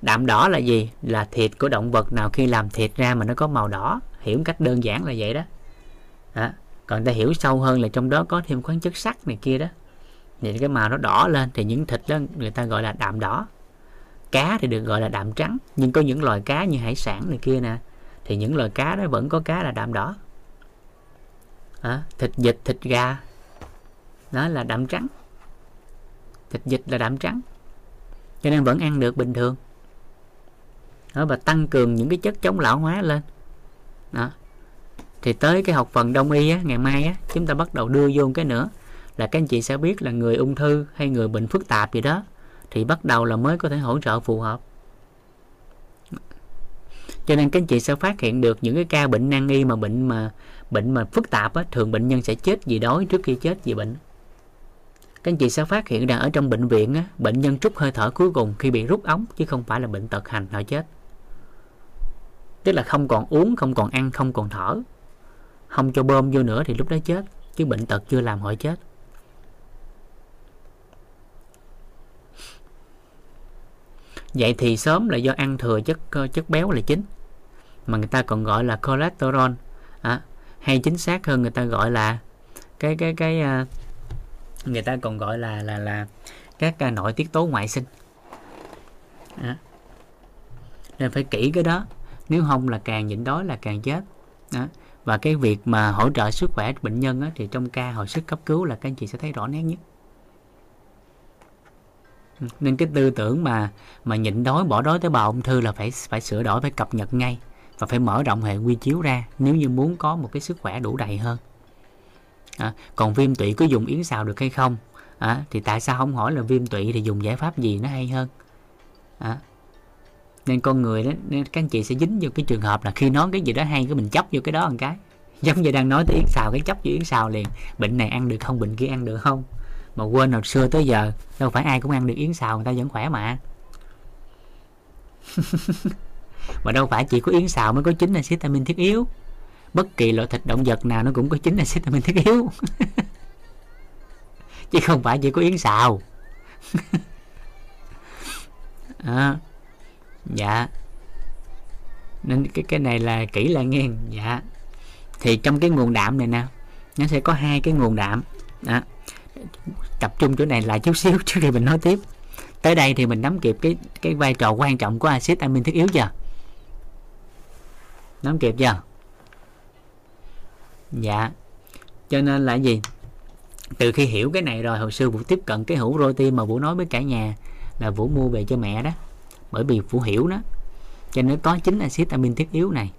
Đạm đỏ là gì? Là thịt của động vật nào khi làm thịt ra mà nó có màu đỏ. Hiểu cách đơn giản là vậy đó, đó còn ta hiểu sâu hơn là trong đó có thêm khoáng chất sắt này kia đó. Thì cái màu nó đỏ lên thì những thịt đó người ta gọi là đạm đỏ. Cá thì được gọi là đạm trắng. Nhưng có những loài cá như hải sản này kia nè thì những loài cá đó vẫn có cá là đạm đỏ. À, thịt vịt thịt gà đó là đạm trắng. Thịt vịt là đạm trắng. Cho nên vẫn ăn được bình thường. Đó, và tăng cường những cái chất chống lão hóa lên. Đó thì tới cái học phần đông y á, ngày mai á, chúng ta bắt đầu đưa vô cái nữa. Là các anh chị sẽ biết là người ung thư hay người bệnh phức tạp gì đó thì bắt đầu là mới có thể hỗ trợ phù hợp. Cho nên các anh chị sẽ phát hiện được những cái ca bệnh nan y mà bệnh mà bệnh mà phức tạp á, thường bệnh nhân sẽ chết vì đói trước khi chết vì bệnh. Các anh chị sẽ phát hiện rằng ở trong bệnh viện á, bệnh nhân trút hơi thở cuối cùng khi bị rút ống chứ không phải là bệnh tật hành họ chết. Tức là không còn uống không còn ăn không còn thở không cho bơm vô nữa thì lúc đó chết chứ bệnh tật chưa làm họ chết. Vậy thì sớm là do ăn thừa chất ờ, chất béo là chính. Mà người ta còn gọi là cholesterol à, hay chính xác hơn người ta gọi là cái cái cái uh, người ta còn gọi là là là các uh, nội tiết tố ngoại sinh. À. nên phải kỹ cái đó. Nếu không là càng nhịn đói là càng chết. Đó và cái việc mà hỗ trợ sức khỏe bệnh nhân á, thì trong ca hồi sức cấp cứu là các anh chị sẽ thấy rõ nét nhất. Ừ, nên cái tư tưởng mà mà nhịn đói bỏ đói tế bào ung thư là phải phải sửa đổi phải cập nhật ngay và phải mở rộng hệ quy chiếu ra nếu như muốn có một cái sức khỏe đủ đầy hơn. À, còn viêm tụy có dùng yến xào được hay không? À, thì tại sao không hỏi là viêm tụy thì dùng giải pháp gì nó hay hơn? À, nên con người đó nên các anh chị sẽ dính vô cái trường hợp là khi nói cái gì đó hay cái mình chấp vô cái đó một cái. Giống như đang nói tới yến xào cái chấp vô yến xào liền. Bệnh này ăn được không bệnh kia ăn được không? Mà quên hồi xưa tới giờ đâu phải ai cũng ăn được yến xào người ta vẫn khỏe mà. <laughs> Mà đâu phải chỉ có yến xào mới có chính là vitamin thiết yếu. Bất kỳ loại thịt động vật nào nó cũng có chính là vitamin thiết yếu. <laughs> Chứ không phải chỉ có yến xào. <laughs> À, dạ. Nên cái cái này là kỹ là nghe. Dạ. Thì trong cái nguồn đạm này nè, nó sẽ có hai cái nguồn đạm. Đó. tập trung chỗ này lại chút xíu, <laughs> trước khi mình nói tiếp. Tới đây thì mình nắm kịp cái cái vai trò quan trọng của axit amin thiết yếu chưa? Nắm kịp chưa? Dạ. Cho nên là gì? Từ khi hiểu cái này rồi, hồi xưa vũ tiếp cận cái hũ roti mà vũ nói với cả nhà là vũ mua về cho mẹ đó bởi vì phụ hiểu nó cho nên có chính axit amin thiết yếu này.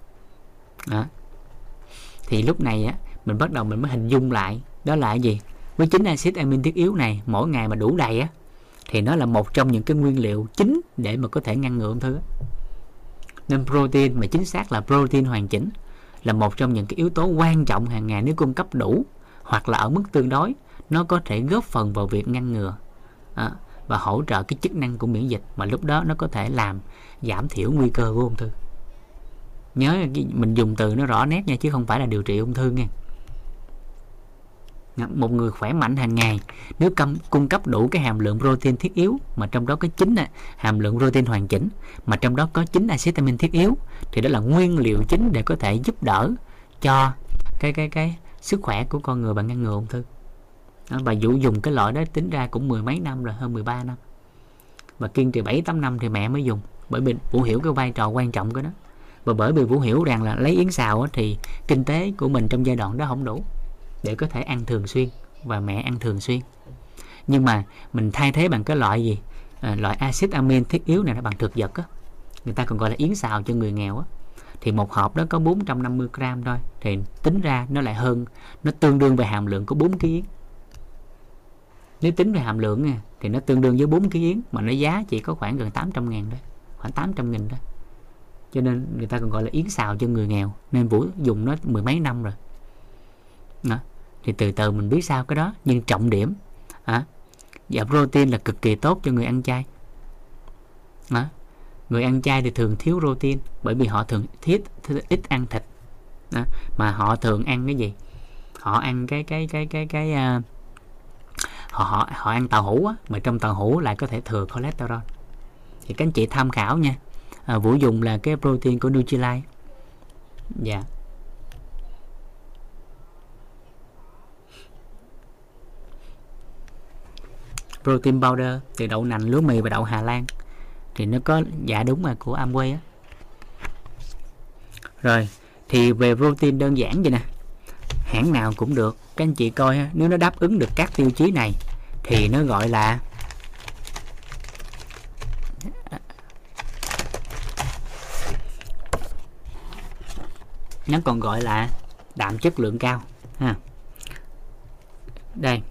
Đó. thì lúc này á mình bắt đầu mình mới hình dung lại. Đó là cái gì? Với chính axit amin thiết yếu này mỗi ngày mà đủ đầy á thì nó là một trong những cái nguyên liệu chính để mà có thể ngăn ngừa ung thư nên protein mà chính xác là protein hoàn chỉnh là một trong những cái yếu tố quan trọng hàng ngày nếu cung cấp đủ hoặc là ở mức tương đối nó có thể góp phần vào việc ngăn ngừa. À, và hỗ trợ cái chức năng của miễn dịch mà lúc đó nó có thể làm giảm thiểu nguy cơ của ung thư. Nhớ mình dùng từ nó rõ nét nha chứ không phải là điều trị ung thư nha. Một người khỏe mạnh hàng ngày nếu cầm, cung cấp đủ cái hàm lượng protein thiết yếu mà trong đó có chính là hàm lượng protein hoàn chỉnh mà trong đó có chính acetamin amin thiết yếu thì đó là nguyên liệu chính để có thể giúp đỡ cho cái cái cái sức khỏe của con người bạn ngăn ngừa ung thư đó, và dụ dùng cái loại đó tính ra cũng mười mấy năm rồi hơn 13 năm. Và kiên trì 7 8 năm thì mẹ mới dùng bởi vì Vũ hiểu cái vai trò quan trọng của nó. Và bởi vì Vũ hiểu rằng là lấy yến xào thì kinh tế của mình trong giai đoạn đó không đủ để có thể ăn thường xuyên và mẹ ăn thường xuyên. Nhưng mà mình thay thế bằng cái loại gì? À, loại axit amin thiết yếu này nó bằng thực vật á. Người ta còn gọi là yến xào cho người nghèo á. Thì một hộp đó có 450 gram thôi thì tính ra nó lại hơn nó tương đương về hàm lượng của 4 kg yến nếu tính về hàm lượng nha, thì nó tương đương với 4 kg yến mà nó giá chỉ có khoảng gần 800 ngàn thôi khoảng 800 nghìn đó cho nên người ta còn gọi là yến xào cho người nghèo nên Vũ dùng nó mười mấy năm rồi đó. thì từ từ mình biết sao cái đó nhưng trọng điểm à, dạ protein là cực kỳ tốt cho người ăn chay đó. người ăn chay thì thường thiếu protein bởi vì họ thường thiết ít ăn thịt đó. mà họ thường ăn cái gì họ ăn cái cái cái cái cái uh, họ họ họ ăn tàu hũ á, mà trong tàu hũ lại có thể thừa cholesterol. Thì các anh chị tham khảo nha. À, vũ dùng là cái protein của Nutrilite dạ. Yeah. protein powder từ đậu nành lúa mì và đậu Hà Lan. Thì nó có dạ đúng là của Amway á. Rồi thì về protein đơn giản vậy nè. Hãng nào cũng được các anh chị coi nếu nó đáp ứng được các tiêu chí này thì nó gọi là nó còn gọi là đạm chất lượng cao, ha. Đây.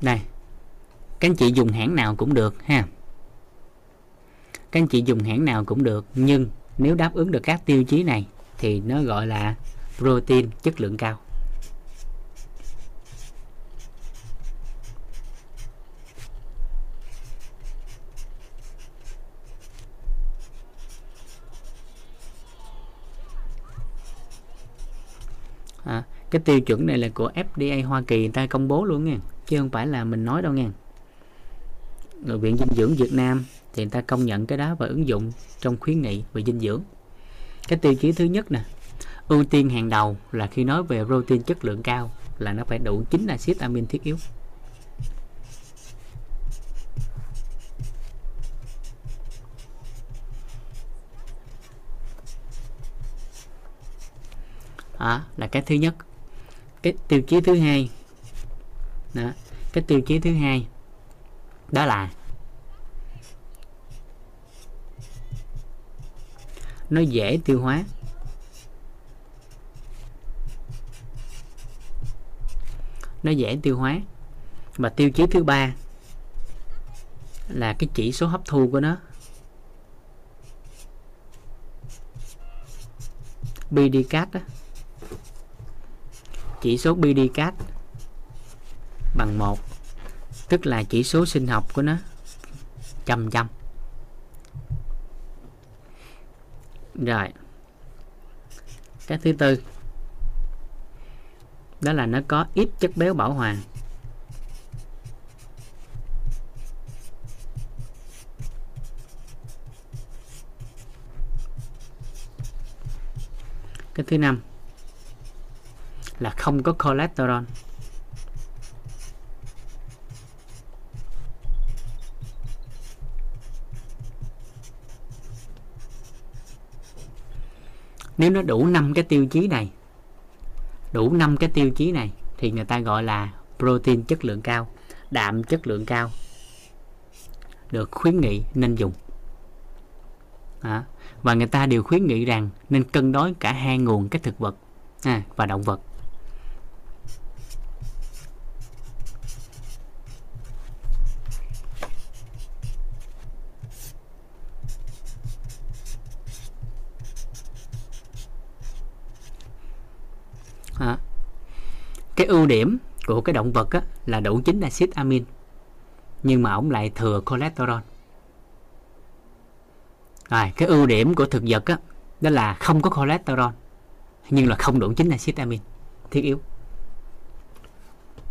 Đây các anh chị dùng hãng nào cũng được, ha các anh chị dùng hãng nào cũng được nhưng nếu đáp ứng được các tiêu chí này thì nó gọi là protein chất lượng cao. À, cái tiêu chuẩn này là của FDA Hoa Kỳ người ta công bố luôn nha chứ không phải là mình nói đâu nha. Rồi viện dinh dưỡng Việt Nam thì người ta công nhận cái đó và ứng dụng trong khuyến nghị về dinh dưỡng. Cái tiêu chí thứ nhất nè, ưu tiên hàng đầu là khi nói về protein chất lượng cao là nó phải đủ chín axit amin thiết yếu. Đó là cái thứ nhất. Cái tiêu chí thứ hai, đó, cái tiêu chí thứ hai đó là nó dễ tiêu hóa. Nó dễ tiêu hóa. Và tiêu chí thứ ba là cái chỉ số hấp thu của nó. BDCAT đó. chỉ số BDCAT bằng 1 tức là chỉ số sinh học của nó chầm chầm rồi. Cái thứ tư. Đó là nó có ít chất béo bảo hòa cái thứ năm là không có cholesterol. Nếu nó đủ năm cái tiêu chí này đủ năm cái tiêu chí này thì người ta gọi là protein chất lượng cao đạm chất lượng cao được khuyến nghị nên dùng. À, và người ta đều khuyến nghị rằng nên cân đối cả hai nguồn các thực vật à, và động vật à, cái ưu điểm của cái động vật á, là đủ chính axit amin. Nhưng mà ổng lại thừa cholesterol. Rồi cái ưu điểm của thực vật á đó là không có cholesterol nhưng là không đủ chính axit amin thiết yếu.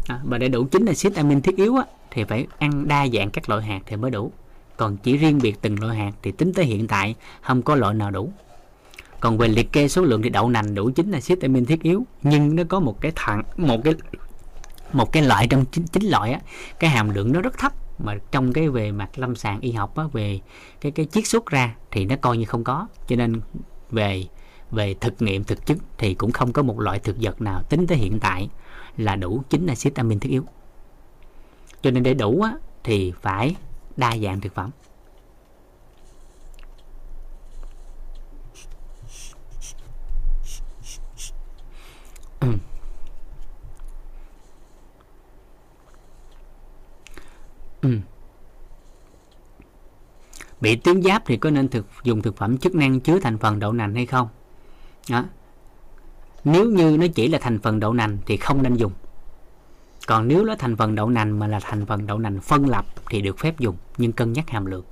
À, và để đủ chính axit amin thiết yếu á, thì phải ăn đa dạng các loại hạt thì mới đủ. Còn chỉ riêng biệt từng loại hạt thì tính tới hiện tại không có loại nào đủ còn về liệt kê số lượng thì đậu nành đủ chính axit amin thiết yếu nhưng nó có một cái thằng một cái một cái loại trong chín, chín loại á. Cái hàm lượng nó rất thấp mà trong cái về mặt lâm sàng y học á, về cái cái chiết xuất ra thì nó coi như không có. Cho nên về về thực nghiệm thực chứng thì cũng không có một loại thực vật nào tính tới hiện tại là đủ chính axit amin thiết yếu. Cho nên để đủ á, thì phải đa dạng thực phẩm Ừ. Ừ. Ừ. Bị tuyến giáp thì có nên thực dùng thực phẩm chức năng chứa thành phần đậu nành hay không? Đó. Nếu như nó chỉ là thành phần đậu nành thì không nên dùng. Còn nếu nó thành phần đậu nành mà là thành phần đậu nành phân lập thì được phép dùng nhưng cân nhắc hàm lượng.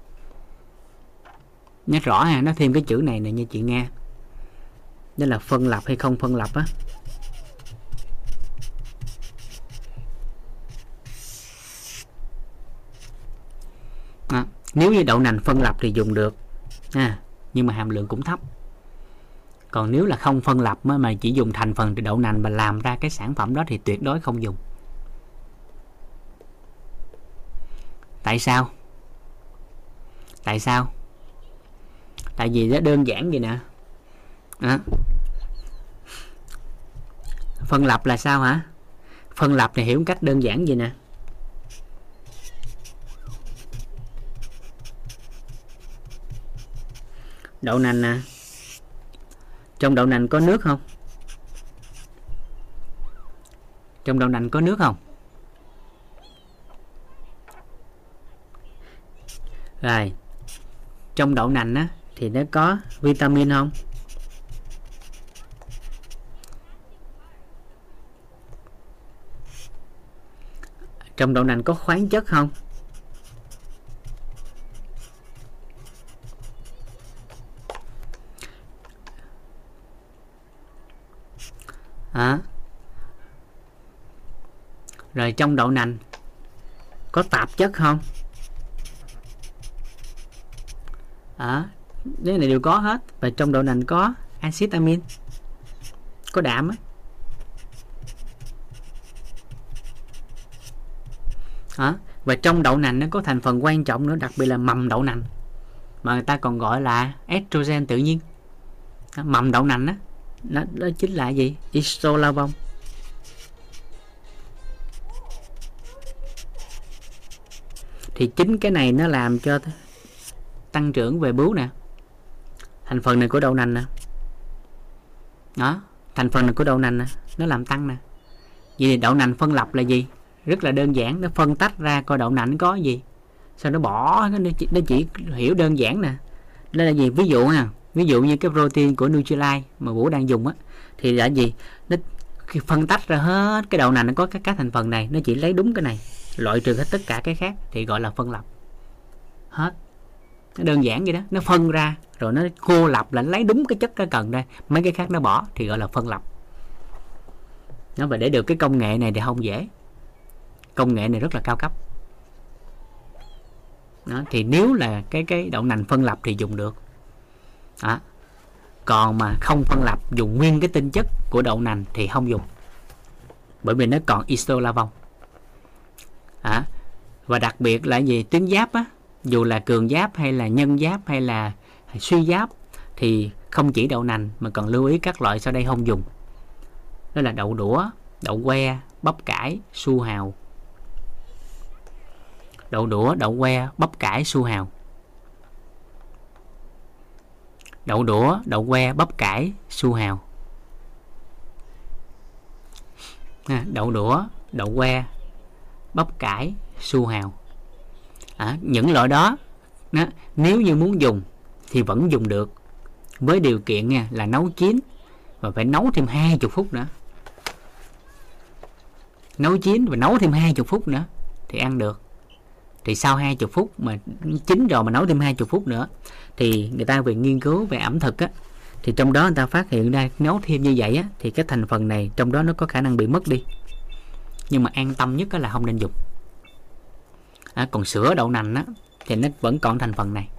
nhắc rõ ha, nó thêm cái chữ này nè nha chị nghe. Đó là phân lập hay không phân lập á. À, nếu như đậu nành phân lập thì dùng được. À, nhưng mà hàm lượng cũng thấp. Còn nếu là không phân lập mà chỉ dùng thành phần từ đậu nành mà làm ra cái sản phẩm đó thì tuyệt đối không dùng. Tại sao? Tại sao? Tại vì nó đơn giản vậy nè. À. phân lập là sao hả? Phân lập thì hiểu cách đơn giản vậy nè. Đậu nành nè trong đậu nành có nước không? Trong đậu nành có nước không? Rồi, trong đậu nành á, thì nó có vitamin không? Trong đậu nành có khoáng chất không? Hả? Rồi trong đậu nành có tạp chất không? À, cái này đều có hết và trong đậu nành có axit amin. Có đạm á. Hả? và trong đậu nành nó có thành phần quan trọng nữa đặc biệt là mầm đậu nành. Mà người ta còn gọi là estrogen tự nhiên. Mầm đậu nành á nó, đó chính là gì? Isolavon thì chính cái này nó làm cho tăng trưởng về bướu nè. Thành phần này của đậu nành nè. Đó thành phần này của đậu nành nè nó làm tăng nè. Vì đậu nành phân lập là gì? Rất là đơn giản nó phân tách ra coi đậu nành có gì. Sao nó bỏ nó chỉ, nó chỉ hiểu đơn giản nè. Đây là gì? Ví dụ ha ví dụ như cái protein của Nutrilite mà Vũ đang dùng á thì là gì? Nó phân tách ra hết cái đậu nành nó có các các thành phần này nó chỉ lấy đúng cái này loại trừ hết tất cả cái khác thì gọi là phân lập. Hết. Nó đơn giản vậy đó nó phân ra rồi nó cô lập là lấy đúng cái chất cái cần đây mấy cái khác nó bỏ thì gọi là phân lập. Nó và để được cái công nghệ này thì không dễ. Công nghệ này rất là cao cấp. Đó, thì nếu là cái cái đậu nành phân lập thì dùng được đó. còn mà không phân lập dùng nguyên cái tinh chất của đậu nành thì không dùng. Bởi vì nó còn isolavon à, và đặc biệt là gì? Tuyến giáp á dù là cường giáp hay là nhân giáp hay là suy giáp thì không chỉ đậu nành mà còn lưu ý các loại sau đây không dùng. Đó là đậu đũa đậu que bắp cải su hào. Đậu đũa đậu que bắp cải su hào. Đậu đũa đậu que bắp cải su hào. À, đậu đũa đậu que bắp cải su hào. À, những loại đó, đó nếu như muốn dùng thì vẫn dùng được. Với điều kiện nha là nấu chín và phải nấu thêm 20 phút nữa. Nấu chín và nấu thêm 20 phút nữa thì ăn được. Thì sau 20 phút mà chín rồi mà nấu thêm 20 phút nữa thì người ta về nghiên cứu về ẩm thực á thì trong đó người ta phát hiện ra nấu thêm như vậy á thì cái thành phần này trong đó nó có khả năng bị mất đi. Nhưng mà an tâm nhất là không nên dùng. À, còn sữa đậu nành á thì nó vẫn còn thành phần này.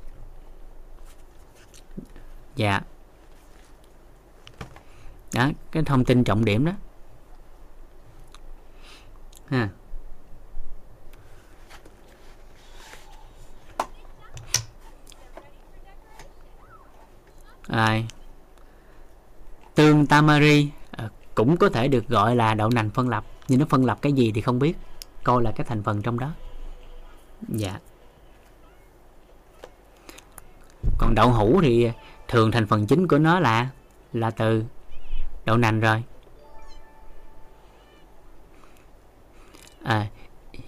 Dạ. Đó cái thông tin trọng điểm đó. Ha. Rồi. Tương tamari à, cũng có thể được gọi là đậu nành phân lập nhưng nó phân lập cái gì thì không biết. Coi là cái thành phần trong đó. Dạ. Còn đậu hũ thì thường thành phần chính của nó là là từ đậu nành rồi. À,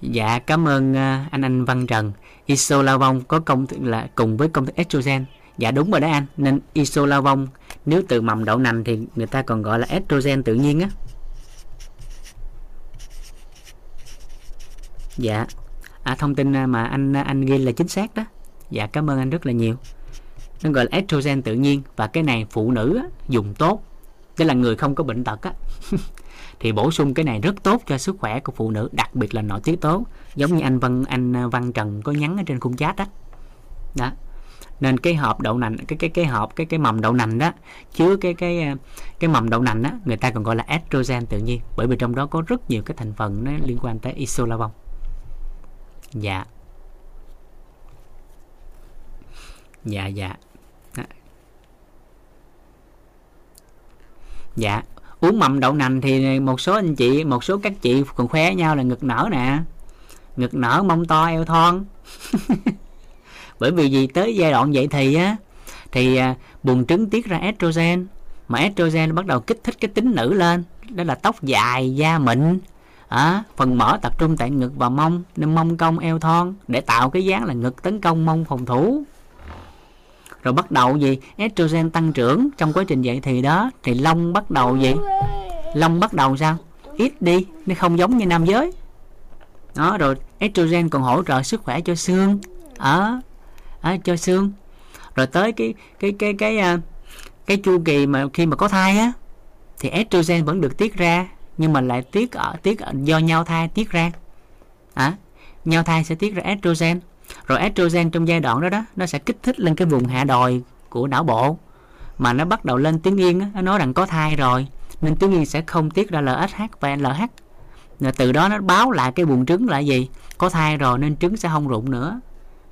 dạ cảm ơn ờ, anh anh Văn Trần. Isolavon có công là cùng với công thức estrogen dạ đúng rồi đó anh nên isolavon nếu từ mầm đậu nành thì người ta còn gọi là estrogen tự nhiên á. Dạ à, thông tin à, mà anh à, anh ghi là chính xác đó. Dạ cảm ơn anh rất là nhiều. Nó gọi là estrogen tự nhiên và cái này phụ nữ á, dùng tốt. Tức là người không có bệnh tật á. <laughs> Thì bổ sung cái này rất tốt cho sức khỏe của phụ nữ đặc biệt là nội tiết tố. Giống như anh Văn anh à, Văn Trần có nhắn ở trên khung chat đó đó nên cái hộp đậu nành, cái cái cái hộp, cái cái mầm đậu nành đó, chứa cái cái ờ, cái mầm đậu nành đó người ta còn gọi là estrogen tự nhiên. Bởi vì trong đó có rất nhiều cái thành phần nó liên quan tới isolavon dạ. Dạ dạ. Dạ. Uống mầm đậu nành thì một số anh chị, một số các chị còn khoe nhau là ngực nở nè. Ngực nở mông to eo thon. <laughs> bởi vì gì tới giai đoạn dậy thì á thì à, buồng trứng tiết ra estrogen mà estrogen bắt đầu kích thích cái tính nữ lên đó là tóc dài da mịn à, phần mỡ tập trung tại ngực và mông nên mông cong eo thon để tạo cái dáng là ngực tấn công mông phòng thủ. Rồi bắt đầu gì estrogen tăng trưởng trong quá trình dậy thì đó thì lông bắt đầu gì lông bắt đầu sao? Ít đi nó không giống như nam giới. Đó rồi estrogen còn hỗ trợ sức khỏe cho xương ở à, cho xương. Rồi tới cái cái cái cái cái, cái chu kỳ mà khi mà có thai á thì estrogen vẫn được tiết ra nhưng mà lại tiết ở tiết do nhau thai tiết ra. À, nhau thai sẽ tiết ra estrogen. Rồi estrogen trong giai đoạn đó đó nó sẽ kích thích lên cái vùng hạ đồi của não bộ mà nó bắt đầu lên tiếng yên nó nói rằng có thai rồi nên tiếng yên sẽ không tiết ra LSH và LH rồi từ đó nó báo lại cái buồng trứng là gì? Có thai rồi nên trứng sẽ không rụng nữa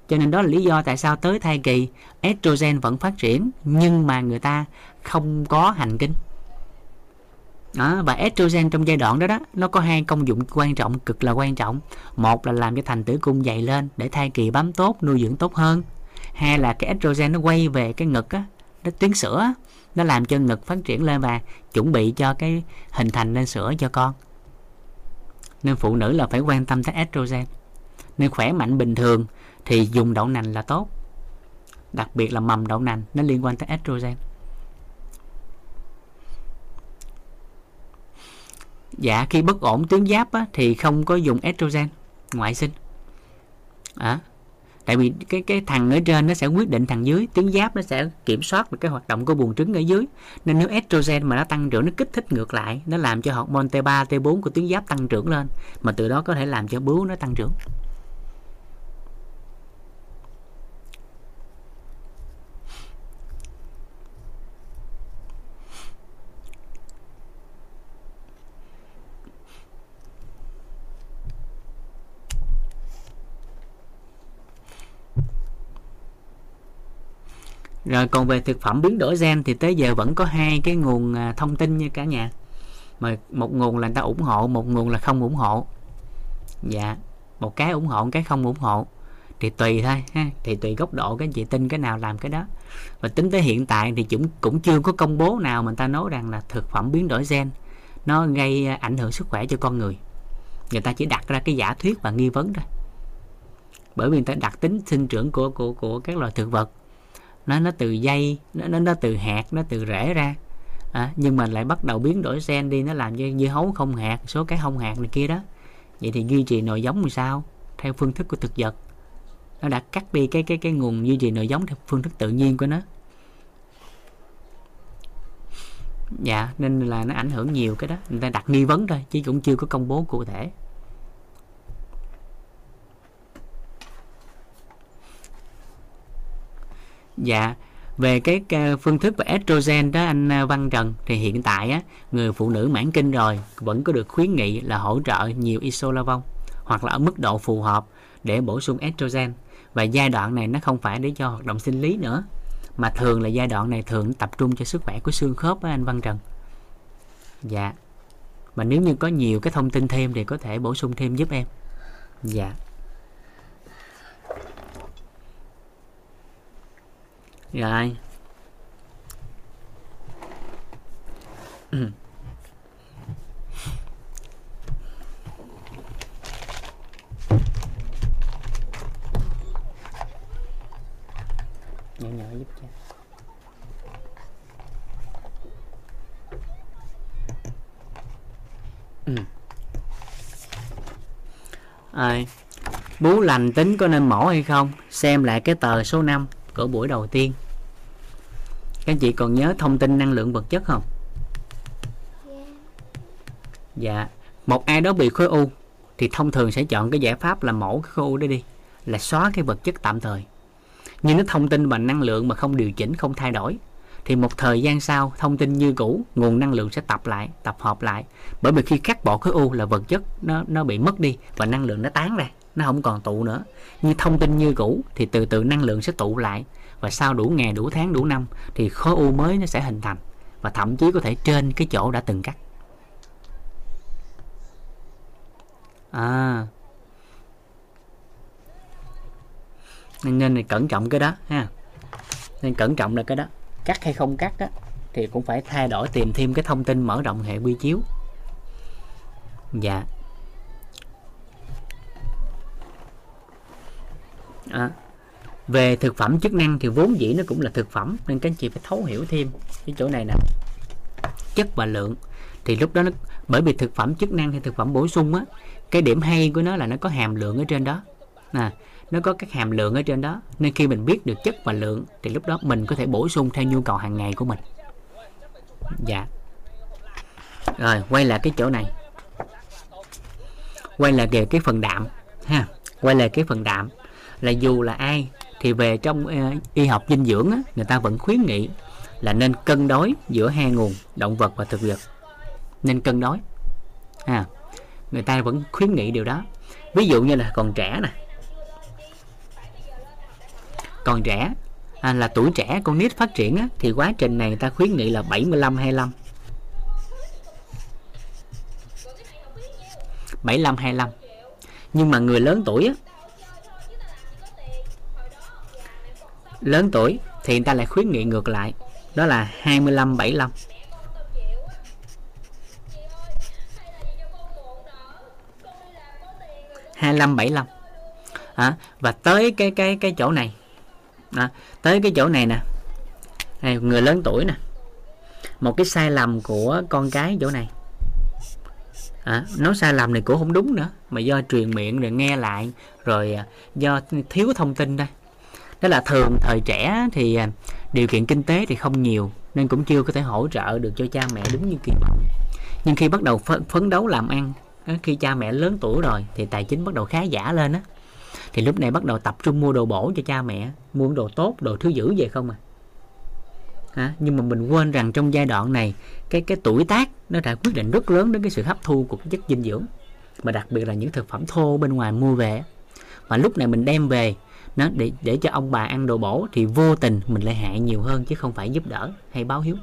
cho nên đó là lý do tại sao tới thai kỳ estrogen vẫn phát triển nhưng mà người ta không có hành kinh. Đó, và estrogen trong giai đoạn đó đó nó có hai công dụng quan trọng cực là quan trọng. Một là làm cho thành tử cung dày lên để thai kỳ bám tốt nuôi dưỡng tốt hơn. Hai là cái estrogen nó quay về cái ngực á nó tuyến sữa nó làm cho ngực phát triển lên và chuẩn bị cho cái hình thành nên sữa cho con. Nên phụ nữ là phải quan tâm tới estrogen. Nên khỏe mạnh bình thường thì dùng đậu nành là tốt. Đặc biệt là mầm đậu nành nó liên quan tới estrogen. Dạ khi bất ổn tuyến giáp á, thì không có dùng estrogen ngoại sinh. À, tại vì cái cái thằng ở trên nó sẽ quyết định thằng dưới tuyến giáp nó sẽ kiểm soát được cái hoạt động của buồng trứng ở dưới. Nên nếu estrogen mà nó tăng trưởng nó kích thích ngược lại nó làm cho hormone T3 T4 của tuyến giáp tăng trưởng lên mà từ đó có thể làm cho bướu nó tăng trưởng. Rồi còn về thực phẩm biến đổi gen thì tới giờ vẫn có hai cái nguồn à, thông tin như cả nhà. Mà một nguồn là người ta ủng hộ, một nguồn là không ủng hộ. Dạ một cái ủng hộ, một cái không ủng hộ. Thì tùy thôi, ha, thì tùy góc độ các anh chị tin cái nào làm cái đó. Và tính tới hiện tại thì cũng cũng chưa có công bố nào mà người ta nói rằng là thực phẩm biến đổi gen nó gây à, ảnh hưởng sức khỏe cho con người. Người ta chỉ đặt ra cái giả thuyết và nghi vấn thôi. Bởi vì người ta đặt tính sinh trưởng của của của các loài thực vật nó nó từ dây nó nó, nó từ hạt nó từ rễ ra. À, nhưng mà lại bắt đầu biến đổi gen đi nó làm cho dưa hấu không hạt số cái không hạt này kia đó. Vậy thì duy trì nội giống làm sao? Theo phương thức của thực vật. Nó đã cắt đi cái cái cái nguồn duy trì nội giống theo phương thức tự nhiên của nó. Dạ nên là nó ảnh hưởng nhiều cái đó. Người ta đặt nghi vấn thôi chứ cũng chưa có công bố cụ thể. Dạ. Về cái phương thức về estrogen đó, anh à, Văn Trần, thì hiện tại á, người phụ nữ mãn kinh rồi, vẫn có được khuyến nghị là hỗ trợ nhiều isolavon hoặc là ở mức độ phù hợp để bổ sung estrogen. Và giai đoạn này nó không phải để cho hoạt động sinh lý nữa, mà thường là giai đoạn này thường tập trung cho sức khỏe của xương khớp á, anh Văn Trần. Dạ. Mà nếu như có nhiều cái thông tin thêm thì có thể bổ sung thêm giúp em. Dạ. Rồi. Nhỏ nhỏ giúp cho. Ừ. à, bú lành tính có nên mổ hay không? Xem lại cái tờ số 5 của buổi đầu tiên. Các anh chị còn nhớ thông tin năng lượng vật chất không? Dạ. Một ai đó bị khối u, thì thông thường sẽ chọn cái giải pháp là mổ cái khối u đó đi, là xóa cái vật chất tạm thời. Nhưng nó thông tin và năng lượng mà không điều chỉnh, không thay đổi thì một thời gian sau, thông tin như cũ, nguồn năng lượng sẽ tập lại, tập hợp lại. Bởi vì khi cắt bỏ khối u là vật chất nó nó bị mất đi và năng lượng nó tán ra, nó không còn tụ nữa. Như thông tin như cũ thì từ từ năng lượng sẽ tụ lại và sau đủ ngày, đủ tháng, đủ năm thì khối u mới nó sẽ hình thành và thậm chí có thể trên cái chỗ đã từng cắt. À. Nên nên cẩn trọng cái đó ha. Nên cẩn trọng là cái đó cắt hay không cắt á thì cũng phải thay đổi tìm thêm cái thông tin mở rộng hệ quy chiếu. Dạ. À, về thực phẩm chức năng thì vốn dĩ nó cũng là thực phẩm nên các anh chị phải thấu hiểu thêm cái chỗ này nè. Chất và lượng thì lúc đó nó bởi vì thực phẩm chức năng hay thực phẩm bổ sung á cái điểm hay của nó là nó có hàm lượng ở trên đó. À, nó có các hàm lượng ở trên đó. Nên khi mình biết được chất và lượng thì lúc đó mình có thể bổ sung theo nhu cầu hàng ngày của mình. Dạ. Rồi quay lại cái chỗ này. Quay lại về cái phần đạm ha. Quay lại cái phần đạm. Là dù là ai thì về trong uh, y học dinh dưỡng á, người ta vẫn khuyến nghị là nên cân đối giữa hai nguồn động vật và thực vật. Nên cân đối à, người ta vẫn khuyến nghị điều đó. Ví dụ như là còn trẻ nè còn trẻ à, là tuổi trẻ con nít phát triển á, thì quá trình này người ta khuyến nghị là 75 25 75 25 nhưng mà người lớn tuổi á, lớn tuổi thì người ta lại khuyến nghị ngược lại đó là 25 75 25 75 à, và tới cái cái cái chỗ này à, tới cái chỗ này nè. Này, người lớn tuổi nè. Một cái sai lầm của con cái chỗ này. À, nói sai lầm này cũng không đúng nữa mà do truyền miệng rồi nghe lại rồi à, do thiếu thông tin đây đó là thường thời trẻ thì à, điều kiện kinh tế thì không nhiều nên cũng chưa có thể hỗ trợ được cho cha mẹ đúng như kỳ vọng. Nhưng khi bắt đầu phấn đấu làm ăn khi cha mẹ lớn tuổi rồi thì tài chính bắt đầu khá giả lên á thì lúc này bắt đầu tập trung mua đồ bổ cho cha mẹ mua đồ tốt đồ thứ dữ về không à? Hả? nhưng mà mình quên rằng trong giai đoạn này cái cái tuổi tác nó đã quyết định rất lớn đến cái sự hấp thu của chất dinh dưỡng. Mà đặc biệt là những thực phẩm thô bên ngoài mua về. Mà lúc này mình đem về nó để để cho ông bà ăn đồ bổ thì vô tình mình lại hại nhiều hơn chứ không phải giúp đỡ hay báo hiếu.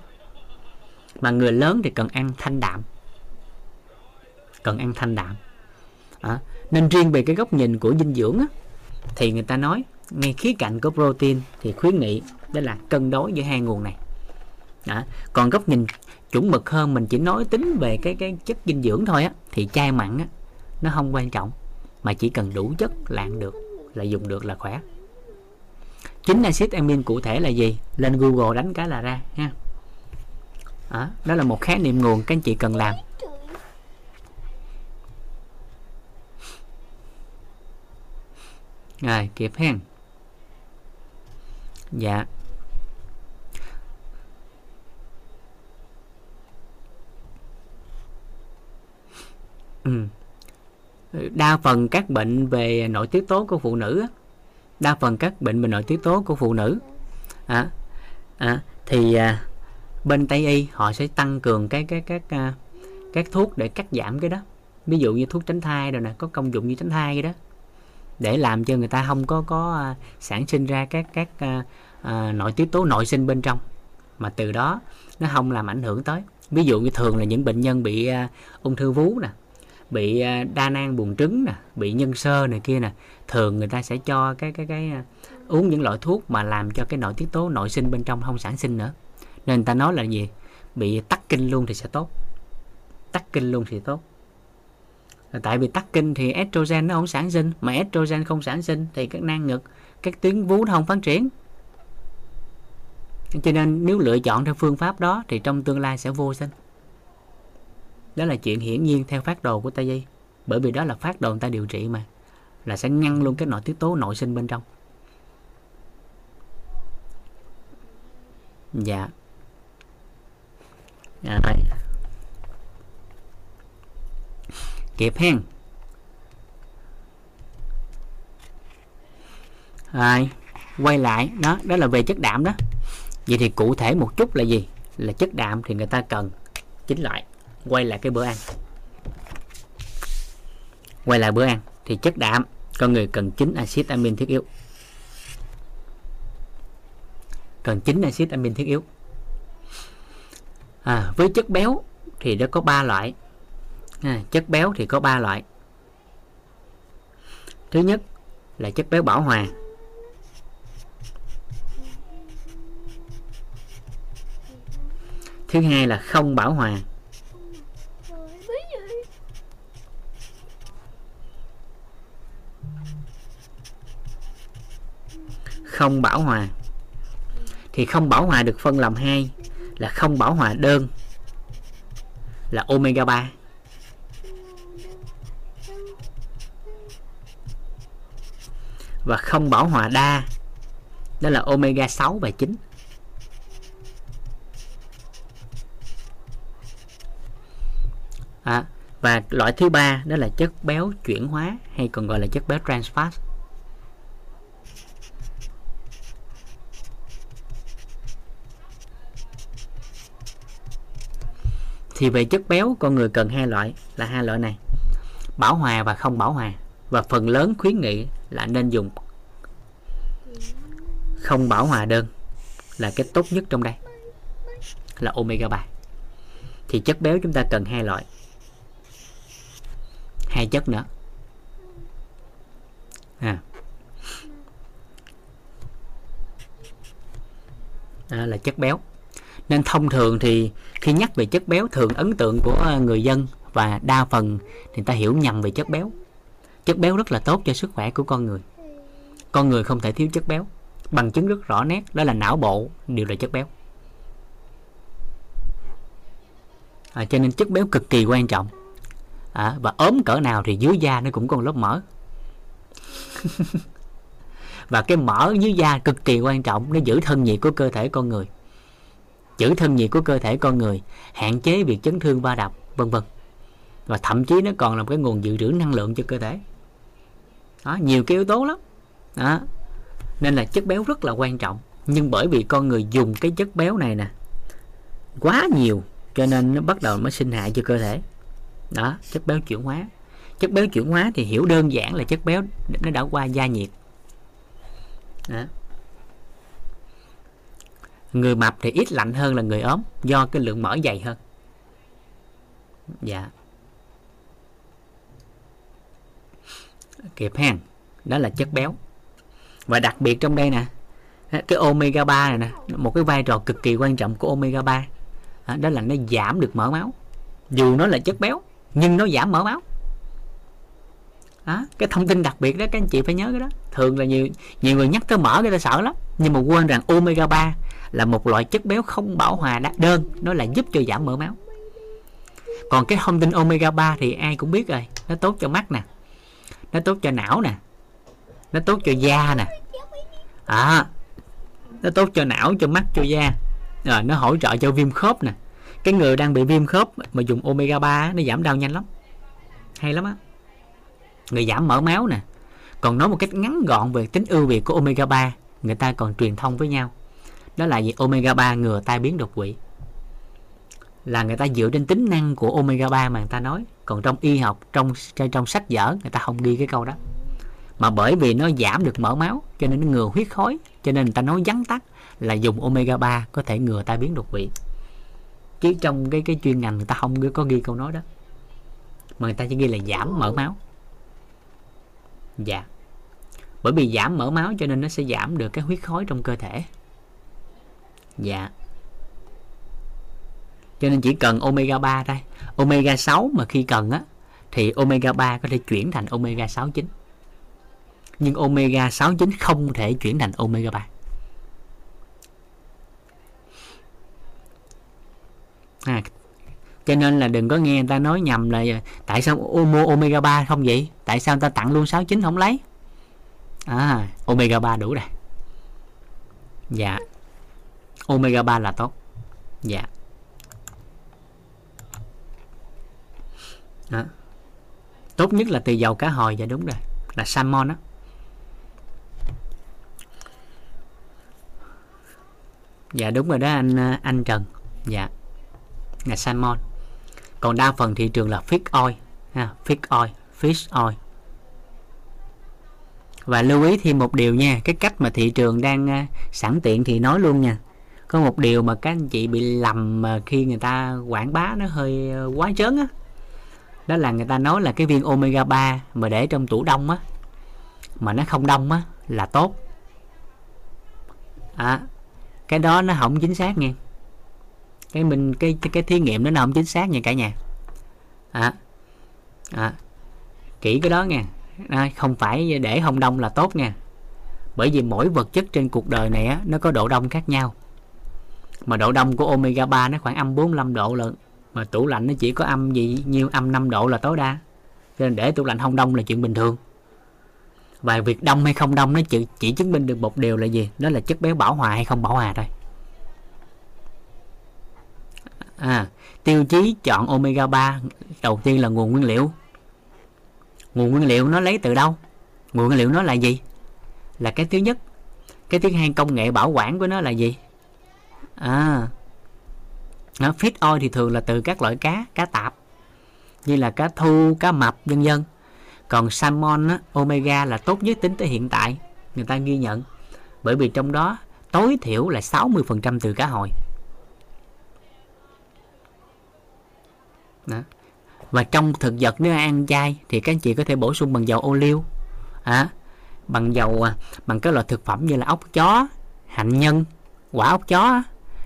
Mà người lớn thì cần ăn thanh đạm. Cần ăn thanh đạm. À, nên riêng về cái góc nhìn của dinh dưỡng á, thì người ta nói ngay khía cạnh của protein thì khuyến nghị đó là cân đối giữa hai nguồn này. Đó. còn góc nhìn chuẩn mực hơn, mình chỉ nói tính về cái cái chất dinh dưỡng thôi á, thì chai mặn á, nó không quan trọng, mà chỉ cần đủ chất là ăn được, là dùng được là khỏe. Chính axit amin cụ thể là gì? Lên google đánh cái là ra, ha. Đó là một khái niệm nguồn các anh chị cần làm. Rồi kịp hen. Dạ. Ừ. đa phần các bệnh về nội tiết tố của phụ nữ đa phần các bệnh về nội tiết tố của phụ nữ. À, à, thì à, bên tây y họ sẽ tăng cường cái cái các à, các thuốc để cắt giảm cái đó. Ví dụ như thuốc tránh thai rồi nè có công dụng như tránh thai cái đó để làm cho người ta không có có à, sản sinh ra các các uh, uh, nội tiết tố nội sinh bên trong. Mà từ đó nó không làm ảnh hưởng tới. Ví dụ như thường là những bệnh nhân bị uh, ung thư vú nè bị uh, đa nang buồng trứng nè bị nhân sơ này kia nè thường người ta sẽ cho cái cái cái uh, uống những loại thuốc mà làm cho cái nội tiết tố nội sinh bên trong không sản sinh nữa. Nên người ta nói là gì? Bị tắc kinh luôn thì sẽ tốt. Tắc kinh luôn thì tốt tại vì tắc kinh thì estrogen nó không sản sinh. Mà estrogen không sản sinh thì các nang ngực, các tuyến vú nó không phát triển. Cho nên nếu lựa chọn theo phương pháp đó thì trong tương lai sẽ vô sinh. Đó là chuyện hiển nhiên theo phát đồ của tây y. Bởi vì đó là phát đồ người ta điều trị mà. Là sẽ ngăn luôn cái nội tiết tố nội sinh bên trong. Dạ. À, dạ rồi kịp hen. Rồi quay lại đó đó là về chất đạm đó. Vậy thì cụ thể một chút là gì? Là chất đạm thì người ta cần. Chính loại quay lại cái bữa ăn. Quay lại bữa ăn thì chất đạm con người cần chín axit amin thiết yếu. Cần chín axit amin thiết yếu. À, với chất béo thì nó có ba loại à, chất béo thì có ba loại. Thứ nhất là chất béo bảo hòa. Thứ hai là không bảo hòa. Không bảo hòa. Thì không bảo hòa được phân làm hai là không bảo hòa đơn là omega 3 và không bảo hòa đa. Đó là omega 6 và 9 à, và loại thứ ba đó là chất béo chuyển hóa hay còn gọi là chất béo trans fat thì về chất béo con người cần hai loại là hai loại này. Bảo hòa và không bảo hòa. Và phần lớn khuyến nghị là nên dùng không bảo hòa đơn là cái tốt nhất trong đây là omega 3 thì chất béo chúng ta cần hai loại hai chất nữa. À. À, là chất béo. Nên thông thường thì khi nhắc về chất béo thường ấn tượng của người dân và đa phần thì người ta hiểu nhầm về chất béo chất béo rất là tốt cho sức khỏe của con người. Con người không thể thiếu chất béo. Bằng chứng rất rõ nét đó là não bộ đều là chất béo. À, cho nên chất béo cực kỳ quan trọng. À, và ốm cỡ nào thì dưới da nó cũng còn lớp mỡ. <laughs> Và cái mỡ dưới da cực kỳ quan trọng nó giữ thân nhiệt của cơ thể con người. Giữ thân nhiệt của cơ thể con người hạn chế việc chấn thương va đập vân vân. Và thậm chí nó còn là một cái nguồn dự trữ năng lượng cho cơ thể đó, nhiều cái yếu tố lắm. Đó. nên là chất béo rất là quan trọng. Nhưng bởi vì con người dùng cái chất béo này nè quá nhiều cho nên nó bắt đầu mới sinh hại cho cơ thể. Đó chất béo chuyển hóa. Chất béo chuyển hóa thì hiểu đơn giản là chất béo nó đã qua gia nhiệt. Đó. người mập thì ít lạnh hơn là người ốm do cái lượng mỡ dày hơn. Dạ. Kịp ha đó là chất béo. Và đặc biệt trong đây nè cái omega 3 này nè một cái vai trò cực kỳ quan trọng của omega 3 à, đó là nó giảm được mỡ máu. Dù nó là chất béo nhưng nó giảm mỡ máu. Đó, cái thông tin đặc biệt đó các anh chị phải nhớ cái đó. Thường là nhiều nhiều người nhắc tới mỡ người ta sợ lắm. Nhưng mà quên rằng omega 3 là một loại chất béo không bảo hòa đã đơn. Nó là giúp cho giảm mỡ máu. Còn cái thông tin omega 3 thì ai cũng biết rồi. Nó tốt cho mắt nè nó tốt cho não nè. Nó tốt cho da nè. À, nó tốt cho não cho mắt cho da. Rồi nó hỗ trợ cho viêm khớp nè. Cái người đang bị viêm khớp mà dùng omega 3 nó giảm đau nhanh lắm. Hay lắm á. Người giảm mỡ máu nè. Còn nói một cách ngắn gọn về tính ưu việt của omega 3 người ta còn truyền thông với nhau. Đó là gì? Omega 3 ngừa tai biến đột quỵ là người ta dựa trên tính năng của omega 3 mà người ta nói. Còn trong y học, trong trong sách vở, người ta không ghi cái câu đó. Mà bởi vì nó giảm được mỡ máu, cho nên nó ngừa huyết khối, cho nên người ta nói vắn tắt là dùng omega 3 có thể ngừa tai biến đột quỵ. Chứ trong cái cái chuyên ngành người ta không có ghi câu nói đó. Mà người ta chỉ ghi là giảm mỡ máu. Dạ. Bởi vì giảm mỡ máu cho nên nó sẽ giảm được cái huyết khối trong cơ thể. Dạ cho nên chỉ cần omega 3 thôi. Omega 6 mà khi cần á thì omega 3 có thể chuyển thành omega 69 nhưng omega 69 không thể chuyển thành omega 3 à, cho nên là đừng có nghe người ta nói nhầm là tại sao mua omega 3 không vậy? Tại sao người ta tặng luôn 69 không lấy? À omega 3 đủ rồi. Dạ. Omega 3 là tốt. Dạ. Đó. tốt nhất là từ dầu cá hồi dạ đúng rồi. Là salmon đó dạ đúng rồi đó anh anh Trần. Dạ. Là salmon. Còn đa phần thị trường là fish oil ha, fish oil fish oil. Và lưu ý thêm một điều nha cái cách mà thị trường đang uh, sẵn tiện thì nói luôn nha. Có một điều mà các anh chị bị lầm mà khi người ta quảng bá nó hơi à, quá trớn á đó là người ta nói là cái viên omega 3 mà để trong tủ đông á mà nó không đông á là tốt. À, cái đó nó không chính xác nha. Cái mình cái cái, cái thí nghiệm đó nó không chính xác nha cả nhà. À, à, kỹ cái đó nha. À, không phải để không đông là tốt nha. Bởi vì mỗi vật chất trên cuộc đời này á, nó có độ đông khác nhau. Mà độ đông của omega 3 nó khoảng âm 45 độ lận mà tủ lạnh nó chỉ có âm gì nhiêu âm 5 độ là tối đa. Cho nên để tủ lạnh không đông là chuyện bình thường. Và việc đông hay không đông nó chỉ, chỉ chứng minh được một điều là gì? Đó là chất béo bảo hòa hay không bảo hòa thôi. À, tiêu chí chọn omega 3 đầu tiên là nguồn nguyên liệu. Nguồn nguyên liệu nó lấy từ đâu? Nguồn nguyên liệu nó là gì? Là cái thứ nhất. Cái thứ hai công nghệ bảo quản của nó là gì? À nó fish oil thì thường là từ các loại cá cá tạp như là cá thu cá mập vân vân. Còn salmon á, omega là tốt nhất tính tới hiện tại người ta ghi nhận. Bởi vì trong đó tối thiểu là 60% từ cá hồi. Đó. và trong thực vật nếu ăn chay thì các anh chị có thể bổ sung bằng dầu ô liu à, bằng dầu à, bằng các loại thực phẩm như là ốc chó hạnh nhân quả ốc chó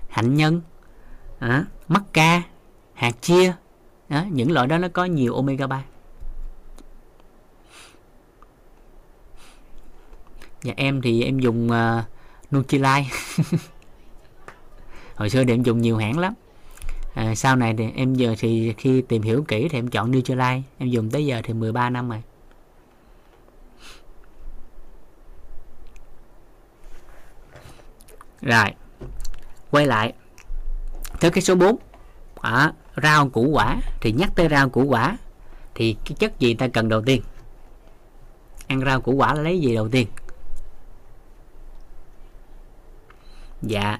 hạnh nhân à, mắc ca hạt chia. À, những loại đó nó có nhiều omega 3 Dạ em thì em dùng ờ, uh, Nutrilite <laughs> Hồi xưa thì em dùng nhiều hãng lắm. À, Sau này thì em giờ thì khi tìm hiểu kỹ thì em chọn Nutrilite Em dùng tới giờ thì 13 năm rồi. Rồi Quay lại. Tới cái số 4 à, Rau củ quả Thì nhắc tới rau củ quả Thì cái chất gì ta cần đầu tiên? Ăn rau củ quả lấy gì đầu tiên? Dạ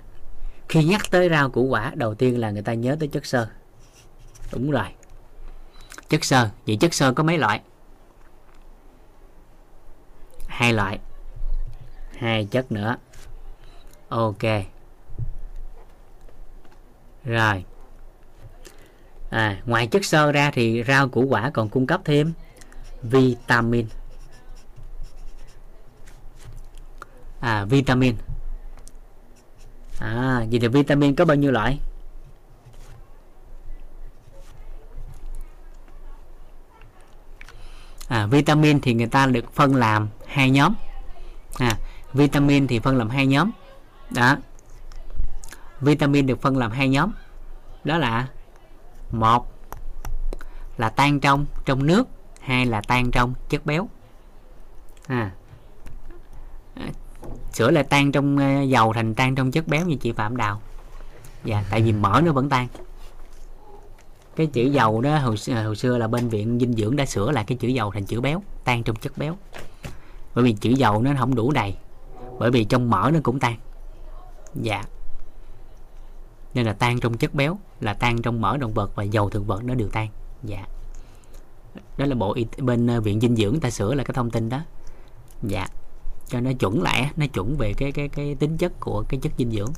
Khi nhắc tới rau củ quả Đầu tiên là người ta nhớ tới chất xơ. Đúng rồi. Chất xơ Vậy chất xơ có mấy loại? Hai loại. Hai chất nữa. Ok rồi. À, ngoài chất xơ ra thì rau củ quả còn cung cấp thêm vitamin. À vitamin. À vậy thì vitamin có bao nhiêu loại? À, vitamin thì người ta được phân làm hai nhóm. À, vitamin thì phân làm hai nhóm. Đó vitamin được phân làm hai nhóm. Đó là một là tan trong trong nước hai là tan trong chất béo. À, sữa lại tan trong à, dầu thành tan trong chất béo như chị phạm đào. Dạ tại vì mỡ nó vẫn tan. Cái chữ dầu đó hồi, hồi xưa là bên viện dinh dưỡng đã sửa lại cái chữ dầu thành chữ béo tan trong chất béo. Bởi vì chữ dầu nó không đủ đầy bởi vì trong mỡ nó cũng tan. Dạ nên là tan trong chất béo là tan trong mỡ động vật và dầu thực vật nó đều tan. Dạ. Đó là bộ y bên ờ, viện dinh dưỡng ta sửa là cái thông tin đó. Dạ. Cho nó chuẩn lại nó chuẩn về cái cái cái tính chất của cái chất dinh dưỡng.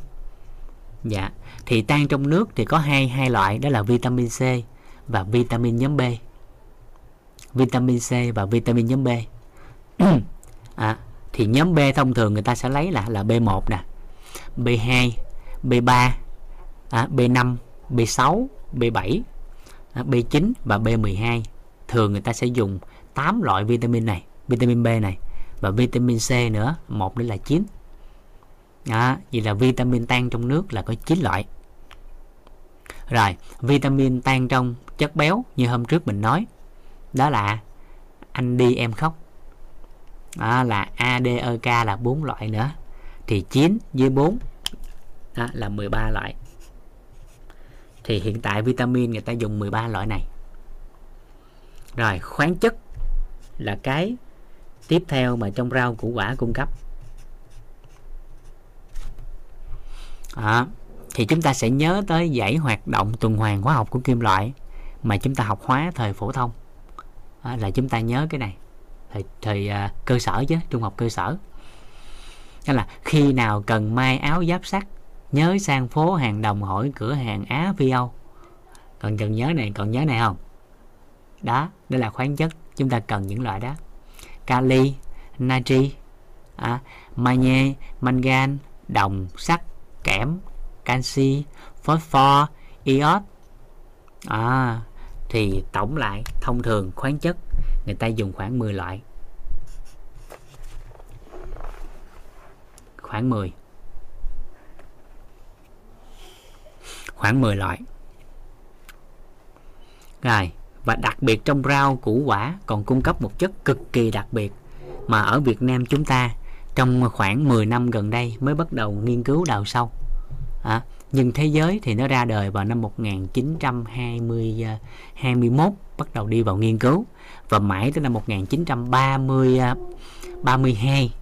Dạ. Thì tan trong nước thì có hai hai loại đó là vitamin C và vitamin nhóm B. Vitamin C và vitamin nhóm B. <clears throat> À, thì nhóm B thông thường người ta sẽ lấy là là B1 nè B2 B3 à, B5 B6 B7 à, B9 và B12 thường người ta sẽ dùng 8 loại vitamin này vitamin B này và vitamin C nữa một nữa là 9 đó, à, vậy là vitamin tan trong nước là có 9 loại. Rồi vitamin tan trong chất béo như hôm trước mình nói đó là anh đi em khóc. Đó là ADEK là 4 loại nữa. Thì 9 với 4 đó là 13 loại thì hiện tại vitamin người ta dùng 13 loại này. Rồi khoáng chất là cái tiếp theo mà trong rau củ quả cung cấp. À, thì chúng ta sẽ nhớ tới dãy hoạt động tuần hoàn hóa học của kim loại mà chúng ta học hóa thời phổ thông. À, là chúng ta nhớ cái này thời, thời à, cơ sở chứ trung học cơ sở. Đó là khi nào cần may áo giáp sắt nhớ sang phố hàng đồng hỏi cửa hàng á phi âu. Còn cần nhớ này còn nhớ này không? Đó đây là khoáng chất. Chúng ta cần những loại đó. Kali natri à, magie mangan đồng sắt kẽm canxi phosphor iốt. À, thì tổng lại thông thường khoáng chất người ta dùng khoảng 10 loại. Khoảng 10 khoảng 10 loại. Rồi và đặc biệt trong rau củ quả còn cung cấp một chất cực kỳ đặc biệt mà ở Việt Nam chúng ta trong khoảng 10 năm gần đây mới bắt đầu nghiên cứu đào sâu. À, nhưng thế giới thì nó ra đời vào năm 1920 21 à, bắt đầu đi vào nghiên cứu. Và mãi tới năm 1930 32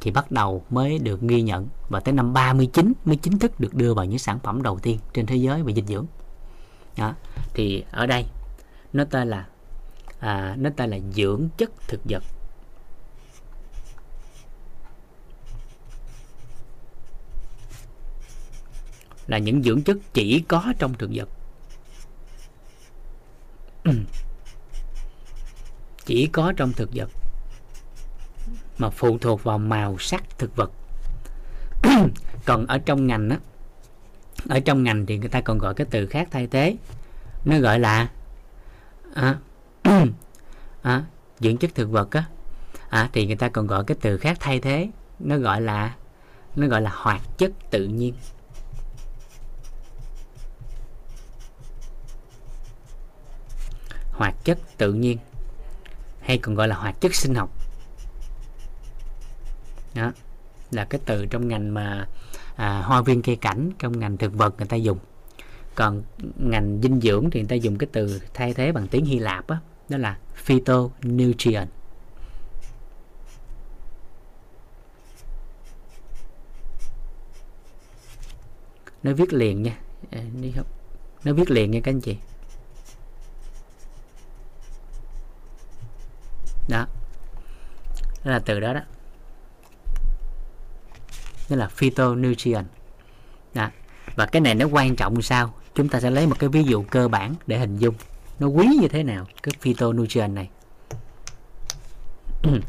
thì bắt đầu mới được ghi nhận. Và tới năm 39 mới chính thức được đưa vào những sản phẩm đầu tiên trên thế giới về dinh dưỡng. Đó. thì ở đây nó tên là à, nó tên là dưỡng chất thực vật. Là những dưỡng chất chỉ có trong thực vật. <clears throat> Chỉ có trong thực vật mà phụ thuộc vào màu sắc thực vật. <clears throat> Còn ở trong ngành á ở trong ngành thì người ta còn gọi cái từ khác thay thế. Nó gọi là à, <clears throat> à, dưỡng chất thực vật á. À, thì người ta còn gọi cái từ khác thay thế. Nó gọi là nó gọi là hoạt chất tự nhiên. Hoạt chất tự nhiên hay còn gọi là hoạt chất sinh học đó. Là cái từ trong ngành mà à, hoa viên cây cảnh trong ngành thực vật người ta dùng. Còn ngành dinh dưỡng thì người ta dùng cái từ thay thế bằng tiếng Hy Lạp đó, đó là phytonutrient. Nó viết liền nha. À, nó viết liền nha các anh chị. Đó. Đó là từ đó đó tức là phytonutrient. Đó. và cái này nó quan trọng sao? Chúng ta sẽ lấy một cái ví dụ cơ bản để hình dung. Nó quý như thế nào, cái phytonutrient này? <clears throat>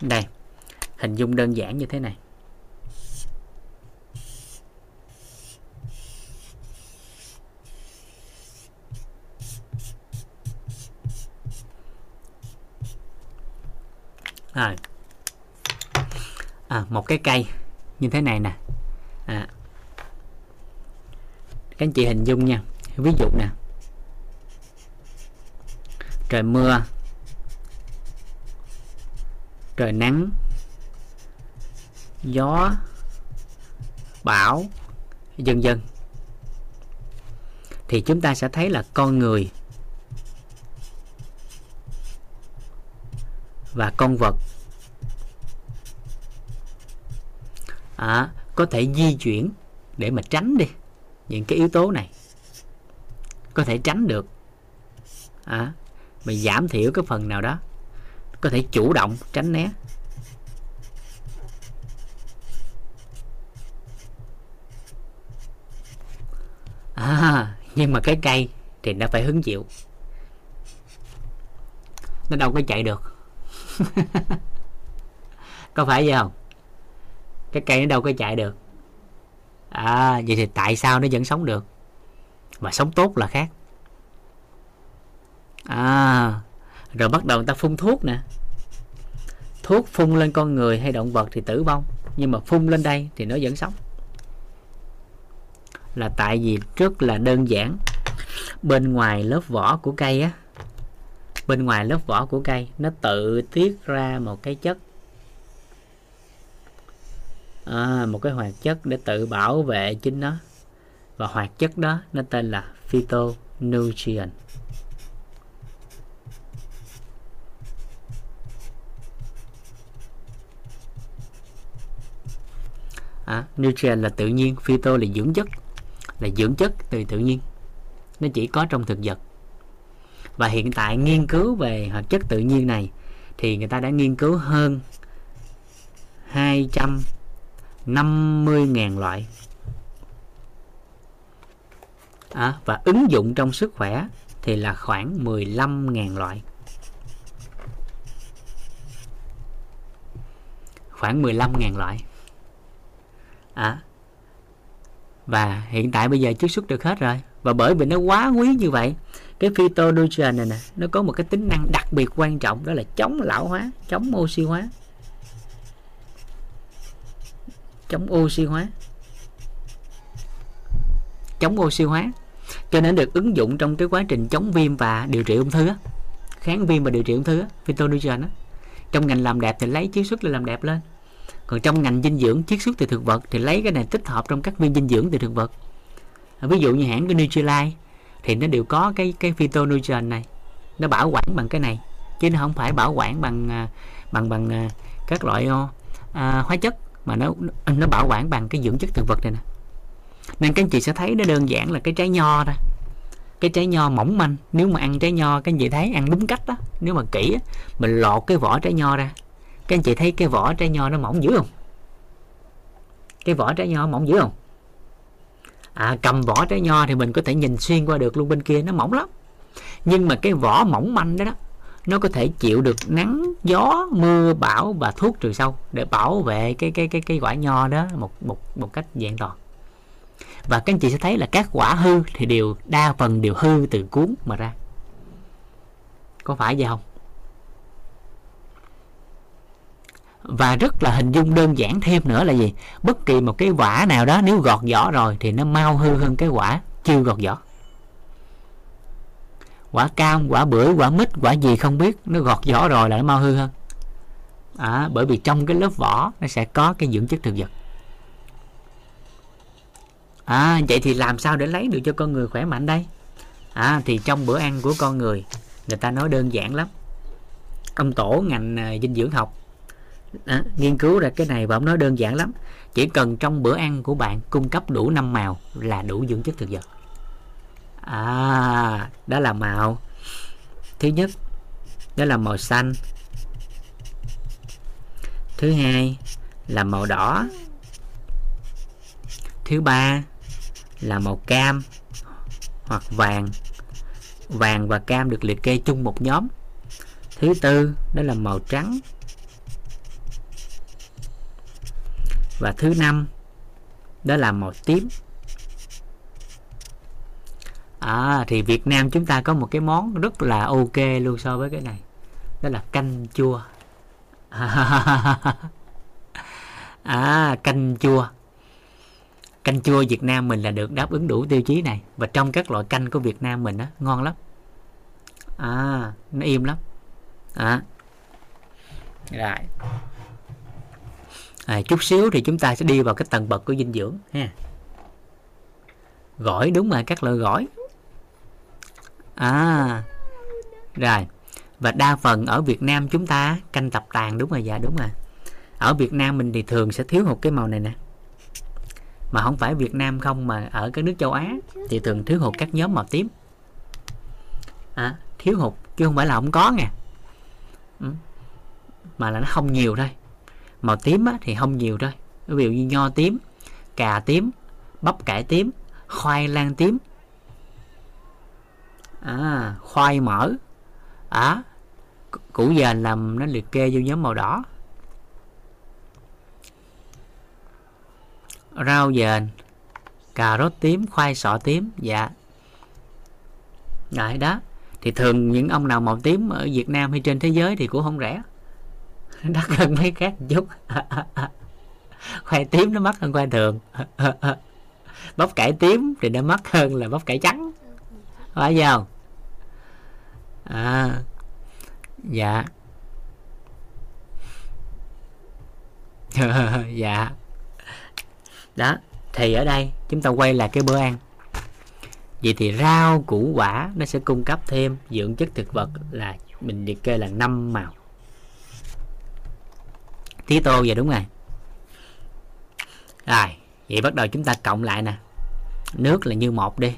Đây. Hình dung đơn giản như thế này. À một cái cây như thế này nè. À, các anh chị hình dung nha. Ví dụ nè. Trời mưa. Trời nắng. Gió. Bão. Vân vân. Thì chúng ta sẽ thấy là con người và con vật à, có thể di chuyển để mà tránh đi những cái yếu tố này. Có thể tránh được. À, mình giảm thiểu cái phần nào đó. Có thể chủ động tránh né. À, nhưng mà cái cây thì nó phải hứng chịu. Nó đâu có chạy được. <laughs> Có phải vậy không? Cái cây nó đâu có chạy được. À vậy thì tại sao nó vẫn sống được? Mà sống tốt là khác. À rồi bắt đầu người ta phun thuốc nè. Thuốc phun lên con người hay động vật thì tử vong, nhưng mà phun lên đây thì nó vẫn sống. Là tại vì rất là đơn giản. Bên ngoài lớp vỏ của cây á, bên ngoài lớp vỏ của cây, nó tự tiết ra một cái chất à, một cái hoạt chất để tự bảo vệ chính nó. Và hoạt chất đó nó tên là phytonutrient. À, nutrient là tự nhiên phyto là dưỡng chất. Là dưỡng chất từ tự nhiên. Nó chỉ có trong thực vật. Và hiện tại nghiên cứu về hoạt chất tự nhiên này thì người ta đã nghiên cứu hơn 50.000 loại. À, và ứng dụng trong sức khỏe thì là khoảng 15.000 loại. Khoảng 15.000 loại. À, và hiện tại bây giờ chiết xuất được hết rồi. Và bởi vì nó quá quý như vậy cái phytonutrient này nè nó có một cái tính năng đặc biệt quan trọng đó là chống lão hóa chống oxy hóa. Chống oxy hóa. Chống oxy hóa. Cho nên được ứng dụng trong cái quá trình chống viêm và điều trị ung thư á. Kháng viêm và điều trị ung thư á phytonutrient á. Trong ngành làm đẹp thì lấy chiết xuất để làm đẹp lên. Còn trong ngành dinh dưỡng chiết xuất từ thực vật thì lấy cái này tích hợp trong các viên dinh dưỡng từ thực vật. À, ví dụ như hãng cái Nutrilite thì nó đều có cái cái phytonutrient này. Nó bảo quản bằng cái này chứ nó không phải bảo quản bằng à, bằng bằng à, các loại à, hóa chất mà nó nó bảo quản bằng cái dưỡng chất thực vật này nè. Nên các anh chị sẽ thấy nó đơn giản là cái trái nho ra. Cái trái nho mỏng manh. Nếu mà ăn trái nho các anh chị thấy ăn đúng cách đó nếu mà kỹ mình lột cái vỏ trái nho ra. Các anh chị thấy cái vỏ trái nho nó mỏng dữ không? Cái vỏ trái nho mỏng dữ không? À, cầm vỏ trái nho thì mình có thể nhìn xuyên qua được luôn bên kia nó mỏng lắm. Nhưng mà cái vỏ mỏng manh đó, đó nó có thể chịu được nắng, gió, mưa, bão và thuốc trừ sâu để bảo vệ cái cái cái cái quả nho đó một một một cách dạng toàn. Và các anh chị sẽ thấy là các quả hư thì đều đa phần đều hư từ cuốn mà ra. Có phải vậy không? Và rất là hình dung đơn giản thêm nữa là gì? Bất kỳ một cái quả nào đó nếu gọt vỏ rồi thì nó mau hư hơn cái quả chưa gọt vỏ quả cam quả bưởi quả mít quả gì không biết. Nó gọt vỏ rồi là nó mau hư hơn. À, bởi vì trong cái lớp vỏ nó sẽ có cái dưỡng chất thực vật. À vậy thì làm sao để lấy được cho con người khỏe mạnh đây? À thì trong bữa ăn của con người người ta nói đơn giản lắm. Ông tổ ngành à, dinh dưỡng học. À, nghiên cứu ra cái này và ông nói đơn giản lắm. Chỉ cần trong bữa ăn của bạn cung cấp đủ năm màu là đủ dưỡng chất thực vật à đó là màu. Thứ nhất, đó là màu xanh. Thứ hai là màu đỏ. Thứ ba là màu cam hoặc vàng. Vàng và cam được liệt kê chung một nhóm. Thứ tư, đó là màu trắng. Và thứ năm, đó là màu tím à, thì Việt Nam chúng ta có một cái món rất là ok luôn so với cái này. Đó là canh chua. <laughs> À canh chua. Canh chua Việt Nam mình là được đáp ứng đủ tiêu chí này. Và trong các loại canh của Việt Nam mình á ngon lắm. À nó im lắm. À. Rồi. À, chút xíu thì chúng ta sẽ đi vào cái tầng bậc của dinh dưỡng ha. Gỏi đúng mà các loại gỏi à rồi. Và đa phần ở Việt Nam chúng ta canh tập tàn đúng rồi dạ đúng rồi. Ở Việt Nam mình thì thường sẽ thiếu hụt cái màu này nè. Mà không phải Việt Nam không mà ở các nước châu Á thì thường thiếu hụt các nhóm màu tím. À, thiếu hụt chứ không phải là không có nè ừ. mà là nó không nhiều thôi. Màu tím á, thì không nhiều thôi. Ví dụ như nho tím cà tím bắp cải tím khoai lang tím à, khoai mỡ. À, củ dền làm nó liệt kê vô nhóm màu đỏ. Rau dền cà rốt tím khoai sọ tím dạ. Rồi đó. Thì thường những ông nào màu tím ở Việt Nam hay trên thế giới thì cũng không rẻ. <laughs> Đắt hơn mấy khác một chút. <laughs> Khoai tím nó mắc hơn khoai thường. <laughs> Bắp cải tím thì nó mắc hơn là bắp cải trắng phải không à dạ. <laughs> Dạ. Đó, thì ở đây chúng ta quay lại cái bữa ăn. Vậy thì rau, củ, quả nó sẽ cung cấp thêm dưỡng chất thực vật là mình liệt kê là năm màu. Tí tô vậy đúng rồi. Rồi, vậy bắt đầu chúng ta cộng lại nè. Nước là như một đi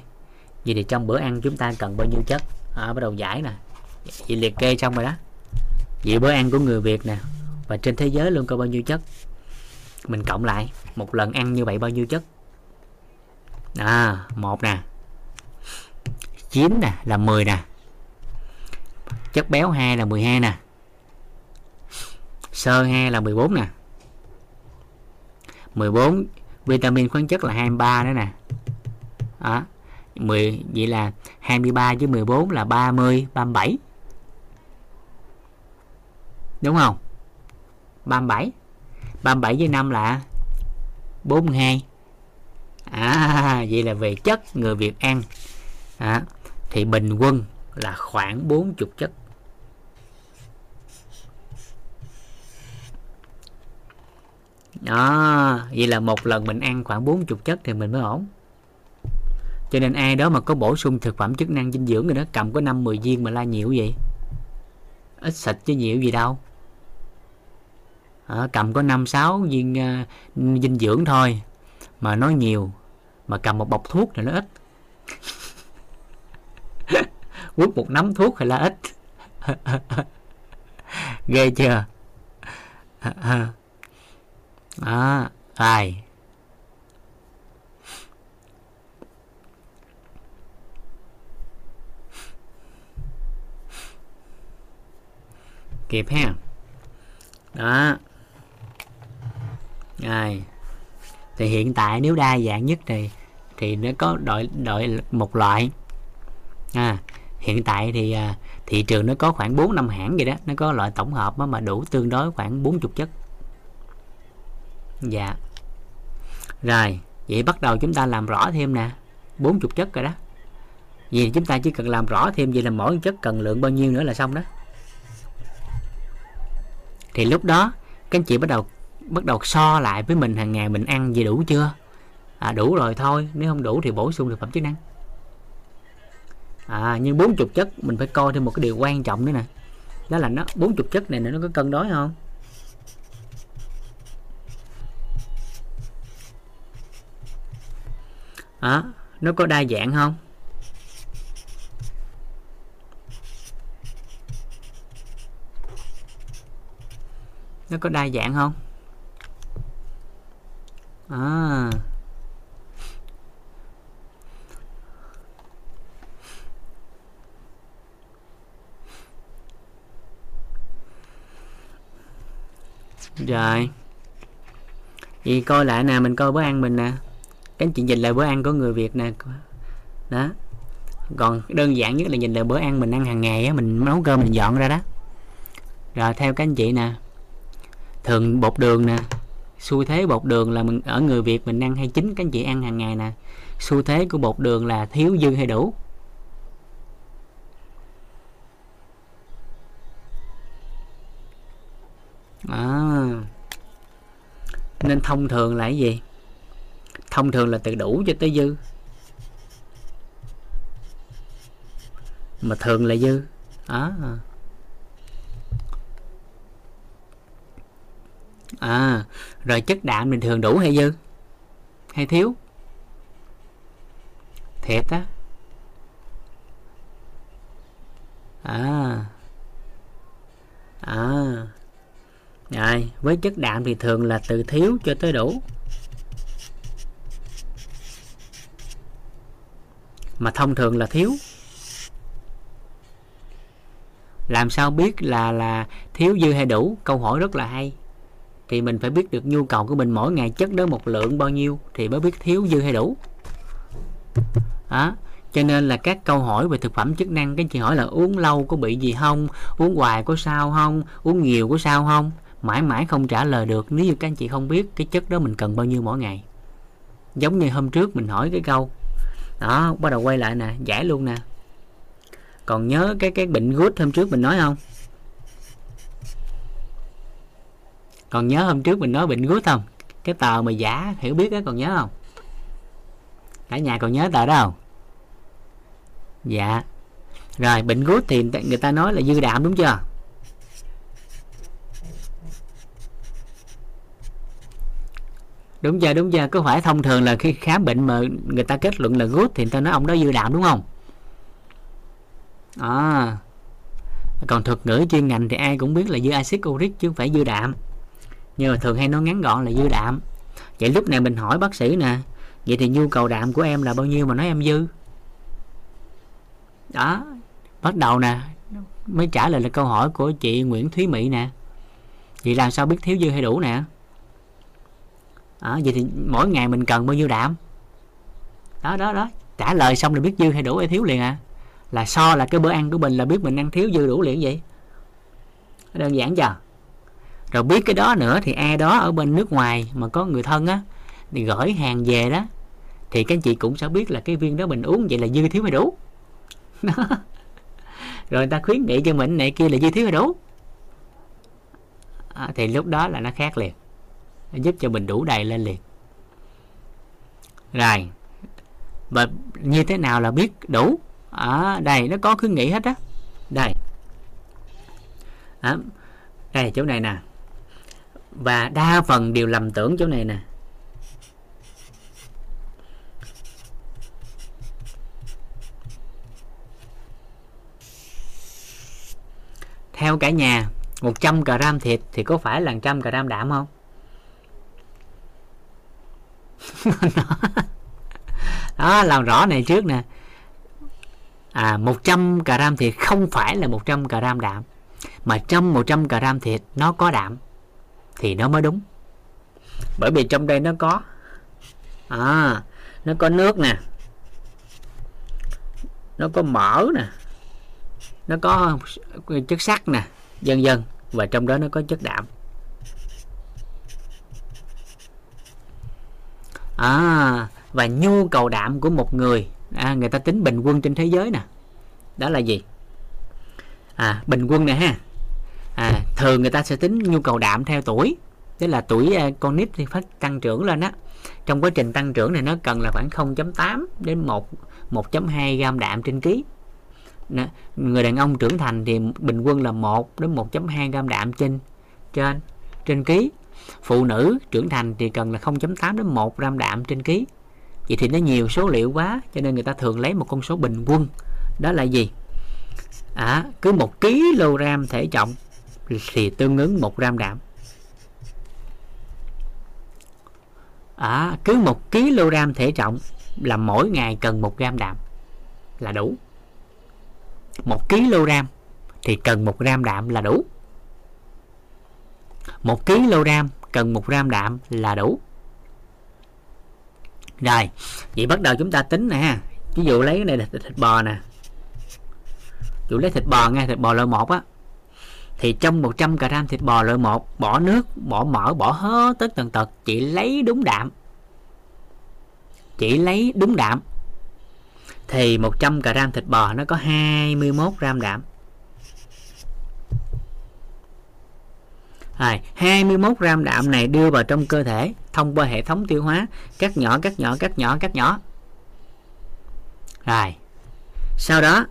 vậy thì trong bữa ăn chúng ta cần bao nhiêu chất? À, bắt đầu giải nè. Vậy liệt kê xong rồi đó. Vậy bữa ăn của người việt nè và trên thế giới luôn có bao nhiêu chất? Mình cộng lại một lần ăn như vậy bao nhiêu chất? À một nè. 9 nè là 10 nè. Chất béo 2 là 12 nè. Sơ 2 là 14 nè. 14 vitamin khoáng chất là 23 nữa nè. Đó 10 vậy là 23 với 14 là 30 37 đúng không? 37 37 với 5 là 42 à vậy là về chất người Việt ăn. À, thì bình quân là khoảng 40 chất. Đó vậy là một lần mình ăn khoảng 40 chất thì mình mới ổn cho nên ai đó mà có bổ sung thực phẩm chức năng dinh dưỡng rồi đó cầm có 5 10 viên mà la nhiều vậy? Ít xịt chứ nhiều gì đâu. À, cầm có 5 6 viên uh, dinh dưỡng thôi. Mà nói nhiều mà cầm một bọc thuốc thì nó ít. <laughs> Quất một nắm thuốc thì là ít. <laughs> Ghê chưa? À, rồi. Kịp ha. Đó. Rồi. Thì hiện tại nếu đa dạng nhất thì thì nó có đội đội một loại. À, hiện tại thì à, thị trường nó có khoảng 4 năm hãng vậy đó. Nó có loại tổng hợp mà đủ tương đối khoảng 40 chất. Dạ. Rồi vậy bắt đầu chúng ta làm rõ thêm nè. 40 chất rồi đó. Vì chúng ta chỉ cần làm rõ thêm vậy là mỗi chất cần lượng bao nhiêu nữa là xong đó thì lúc đó các anh chị bắt đầu bắt đầu so lại với mình hàng ngày mình ăn gì đủ chưa? À, đủ rồi thôi nếu không đủ thì bổ sung thực phẩm chức năng. À nhưng 40 chất mình phải coi thêm một cái điều quan trọng nữa nè. Đó là nó 40 chất này nó có cân đối không? À, nó có đa dạng không? Nó có đa dạng không? À. Rồi. Thì coi lại nè, mình coi bữa ăn mình nè. Cái chị nhìn lại bữa ăn của người việt nè. Đó. Còn đơn giản nhất là nhìn lại bữa ăn mình ăn hàng ngày á, mình nấu cơm mình dọn ra đó. Rồi, theo các anh chị nè thường bột đường nè. Xu thế bột đường là mình, ở người Việt mình ăn hay chín, các anh chị ăn hàng ngày nè. Xu thế của bột đường là thiếu dư hay đủ? À. nên thông thường là cái gì? Thông thường là từ đủ cho tới dư. Mà thường là dư. Đó à. À rồi chất đạm bình thường đủ hay dư? Hay thiếu? Thiệt á. À. À. Rồi, với chất đạm thì thường là từ thiếu cho tới đủ. Mà thông thường là thiếu. Làm sao biết là là thiếu dư hay đủ? Câu hỏi rất là hay thì mình phải biết được nhu cầu của mình mỗi ngày chất đó một lượng bao nhiêu thì mới biết thiếu dư hay đủ. Đó cho nên là các câu hỏi về thực phẩm chức năng cái chị hỏi là uống lâu có bị gì không? Uống hoài có sao không? Uống nhiều có sao không? Mãi mãi không trả lời được, nếu như các anh chị không biết cái chất đó mình cần bao nhiêu mỗi ngày. Giống như hôm trước mình hỏi cái câu, đó, bắt đầu quay lại nè, giải luôn nè. Còn nhớ cái cái bệnh gút hôm trước mình nói không? Còn nhớ hôm trước mình nói bệnh gút không? Cái tờ mà giả, hiểu biết đó còn nhớ không? Cả nhà còn nhớ tờ đó không? Dạ. Rồi, bệnh gút thì người ta nói là dư đạm, đúng chưa? Đúng chưa đúng chưa? Có phải thông thường là khi khám bệnh mà người ta kết luận là gút thì người ta nói ông đó dư đạm, đúng không? À. Còn thuật ngữ chuyên ngành thì ai cũng biết là dư axit uric chứ không phải dư đạm nhưng mà thường hay nói ngắn gọn là dư đạm. Vậy lúc này mình hỏi bác sĩ nè vậy thì nhu cầu đạm của em là bao nhiêu mà nói em dư? Đó bắt đầu nè mới trả lời là câu hỏi của chị Nguyễn Thúy Mỹ nè. Vậy làm sao biết thiếu dư hay đủ nè? Đó, vậy thì mỗi ngày mình cần bao nhiêu đạm? Đó đó đó trả lời xong là biết dư hay đủ hay thiếu liền à. Là so là cái bữa ăn của mình là biết mình ăn thiếu dư đủ liền vậy. Đơn giản chưa? Rồi biết cái đó nữa thì ai đó ở bên nước ngoài mà có người thân á thì gửi hàng về đó thì các anh chị cũng sẽ biết là cái viên đó mình uống vậy là dư thiếu hay đủ. <laughs> Rồi người ta khuyến nghị cho mình này kia là dư thiếu hay đủ. À, thì lúc đó là nó khác liền nó giúp cho mình đủ đầy lên liền. Rồi và như thế nào là biết đủ? Ở à, đây nó có khuyến nghị hết á. Đây. À, đây chỗ này nè và đa phần đều lầm tưởng chỗ này nè. Theo cả nhà 100 gram thịt thì có phải là 100 gram đạm không? <laughs> Đó. Làm rõ này trước nè. À 100 gram thịt không phải là 100 gram đạm, mà trong 100 gram thịt nó có đạm thì nó mới đúng. Bởi vì trong đây nó có à nó có nước nè nó có mỡ nè nó có chất sắt nè vân vân và trong đó nó có chất đạm. À và nhu cầu đạm của một người à, người ta tính bình quân trên thế giới nè. Đó là gì? À bình quân nè ha à, thường người ta sẽ tính nhu cầu đạm theo tuổi. Tức là tuổi à, con nít thì phát tăng trưởng lên á. Trong quá trình tăng trưởng này nó cần là khoảng 0.8 đến 1 1.2 gram đạm trên ký. Người đàn ông trưởng thành thì bình quân là 1 đến 1.2 gram đạm trên trên trên ký. Phụ nữ trưởng thành thì cần là 0.8 đến 1 gram đạm trên ký. Vậy thì nó nhiều số liệu quá cho nên người ta thường lấy một con số bình quân. Đó là gì? À, cứ một kg thể trọng thì tương ứng một gram đạm. À, cứ một kg thể trọng là mỗi ngày cần một gram đạm. Là đủ. Một kg thì cần một gram đạm là đủ. Một kg cần một gram đạm là đủ. Rồi vậy bắt đầu chúng ta tính nè ví dụ lấy cái này là thịt bò nè. Dụ lấy thịt bò nghe thịt bò loại một á thì trong 100 gram thịt bò loại 1 bỏ nước bỏ mỡ bỏ hết tất tần tật chỉ lấy đúng đạm. Chỉ lấy đúng đạm. Thì 100 gram thịt bò nó có 21 gram đạm. À, 21 gram đạm này đưa vào trong cơ thể thông qua hệ thống tiêu hóa cắt nhỏ cắt nhỏ cắt nhỏ cắt nhỏ. Rồi sau đó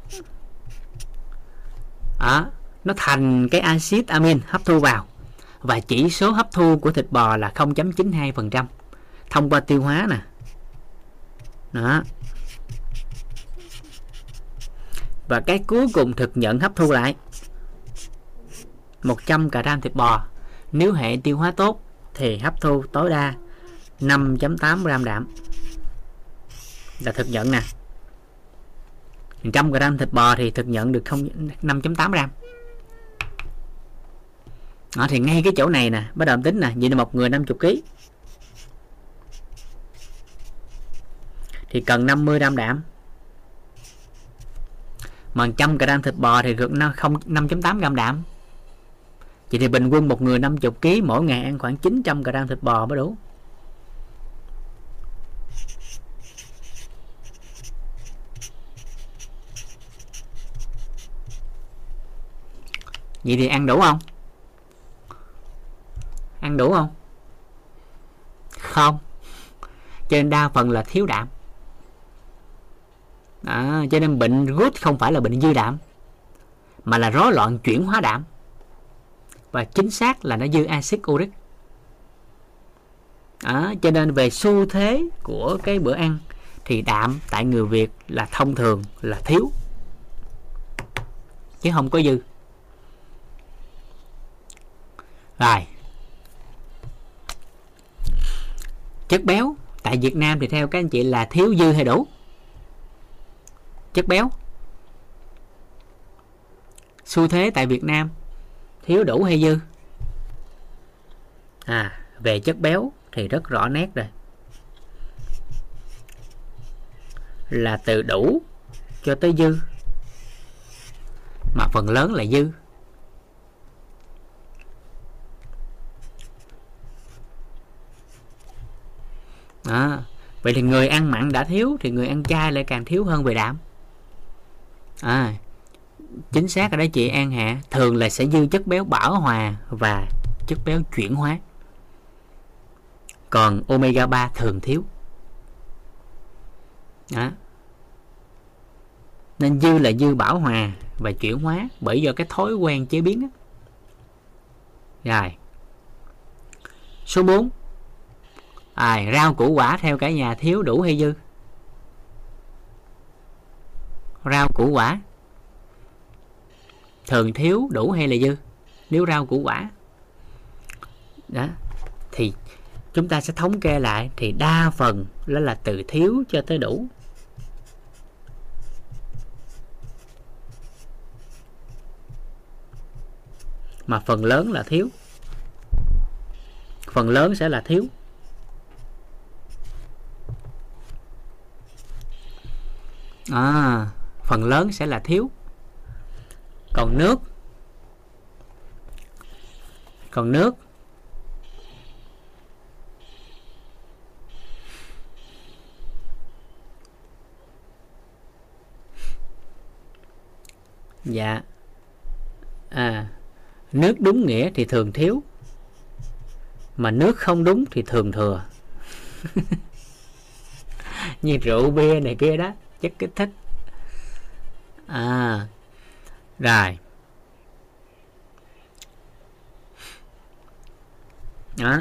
đó, nó thành cái axit amin hấp thu vào. Và chỉ số hấp thu của thịt bò là 0.92% thông qua tiêu hóa nè. Đó. Và cái cuối cùng thực nhận hấp thu lại. 100 gram thịt bò. Nếu hệ tiêu hóa tốt thì hấp thu tối đa 5.8 gram đạm. Là thực nhận nè. 100 gram thịt bò thì thực nhận được 5.8 gram đó, thì ngay cái chỗ này nè bắt đầu tính nè vậy là một người 50 kg thì cần 50 gram đạm mà 100 gram thịt bò thì được 5.8 gram đạm Vậy thì bình quân một người 50 kg mỗi ngày ăn khoảng 900 gram thịt bò mới đủ. Vậy thì ăn đủ không? Ăn đủ không? Không. Cho nên đa phần là thiếu đạm. À, cho nên bệnh gút không phải là bệnh dư đạm mà là rối loạn chuyển hóa đạm và chính xác là nó dư axit uric à, cho nên về xu thế của cái bữa ăn thì đạm tại người Việt là thông thường là thiếu chứ không có dư rồi chất béo. Tại Việt Nam thì theo các anh chị là thiếu dư hay đủ? Chất béo. Xu thế tại Việt Nam, thiếu đủ hay dư? À về chất béo thì rất rõ nét rồi. Là từ đủ cho tới dư. Mà phần lớn là dư. À, vậy thì người ăn mặn đã thiếu thì người ăn chay lại càng thiếu hơn về đạm. À, chính xác ở đây chị An Hạ thường là sẽ dư chất béo bảo hòa và chất béo chuyển hóa. Còn omega 3 thường thiếu. Đó. Nên dư là dư bảo hòa và chuyển hóa bởi do cái thói quen chế biến đó. rồi. Số 4 à, rau củ quả theo cả nhà thiếu đủ hay dư? Rau củ quả. Thường thiếu đủ hay là dư? Nếu rau củ quả. Đó thì chúng ta sẽ thống kê lại thì đa phần đó là từ thiếu cho tới đủ. Mà phần lớn là thiếu. Phần lớn sẽ là thiếu. À, phần lớn sẽ là thiếu. Còn nước? Còn nước? Dạ. À nước đúng nghĩa thì thường thiếu. Mà nước không đúng thì thường thừa. <laughs> Như rượu bia này kia đó chất kích thích à rồi. Đó.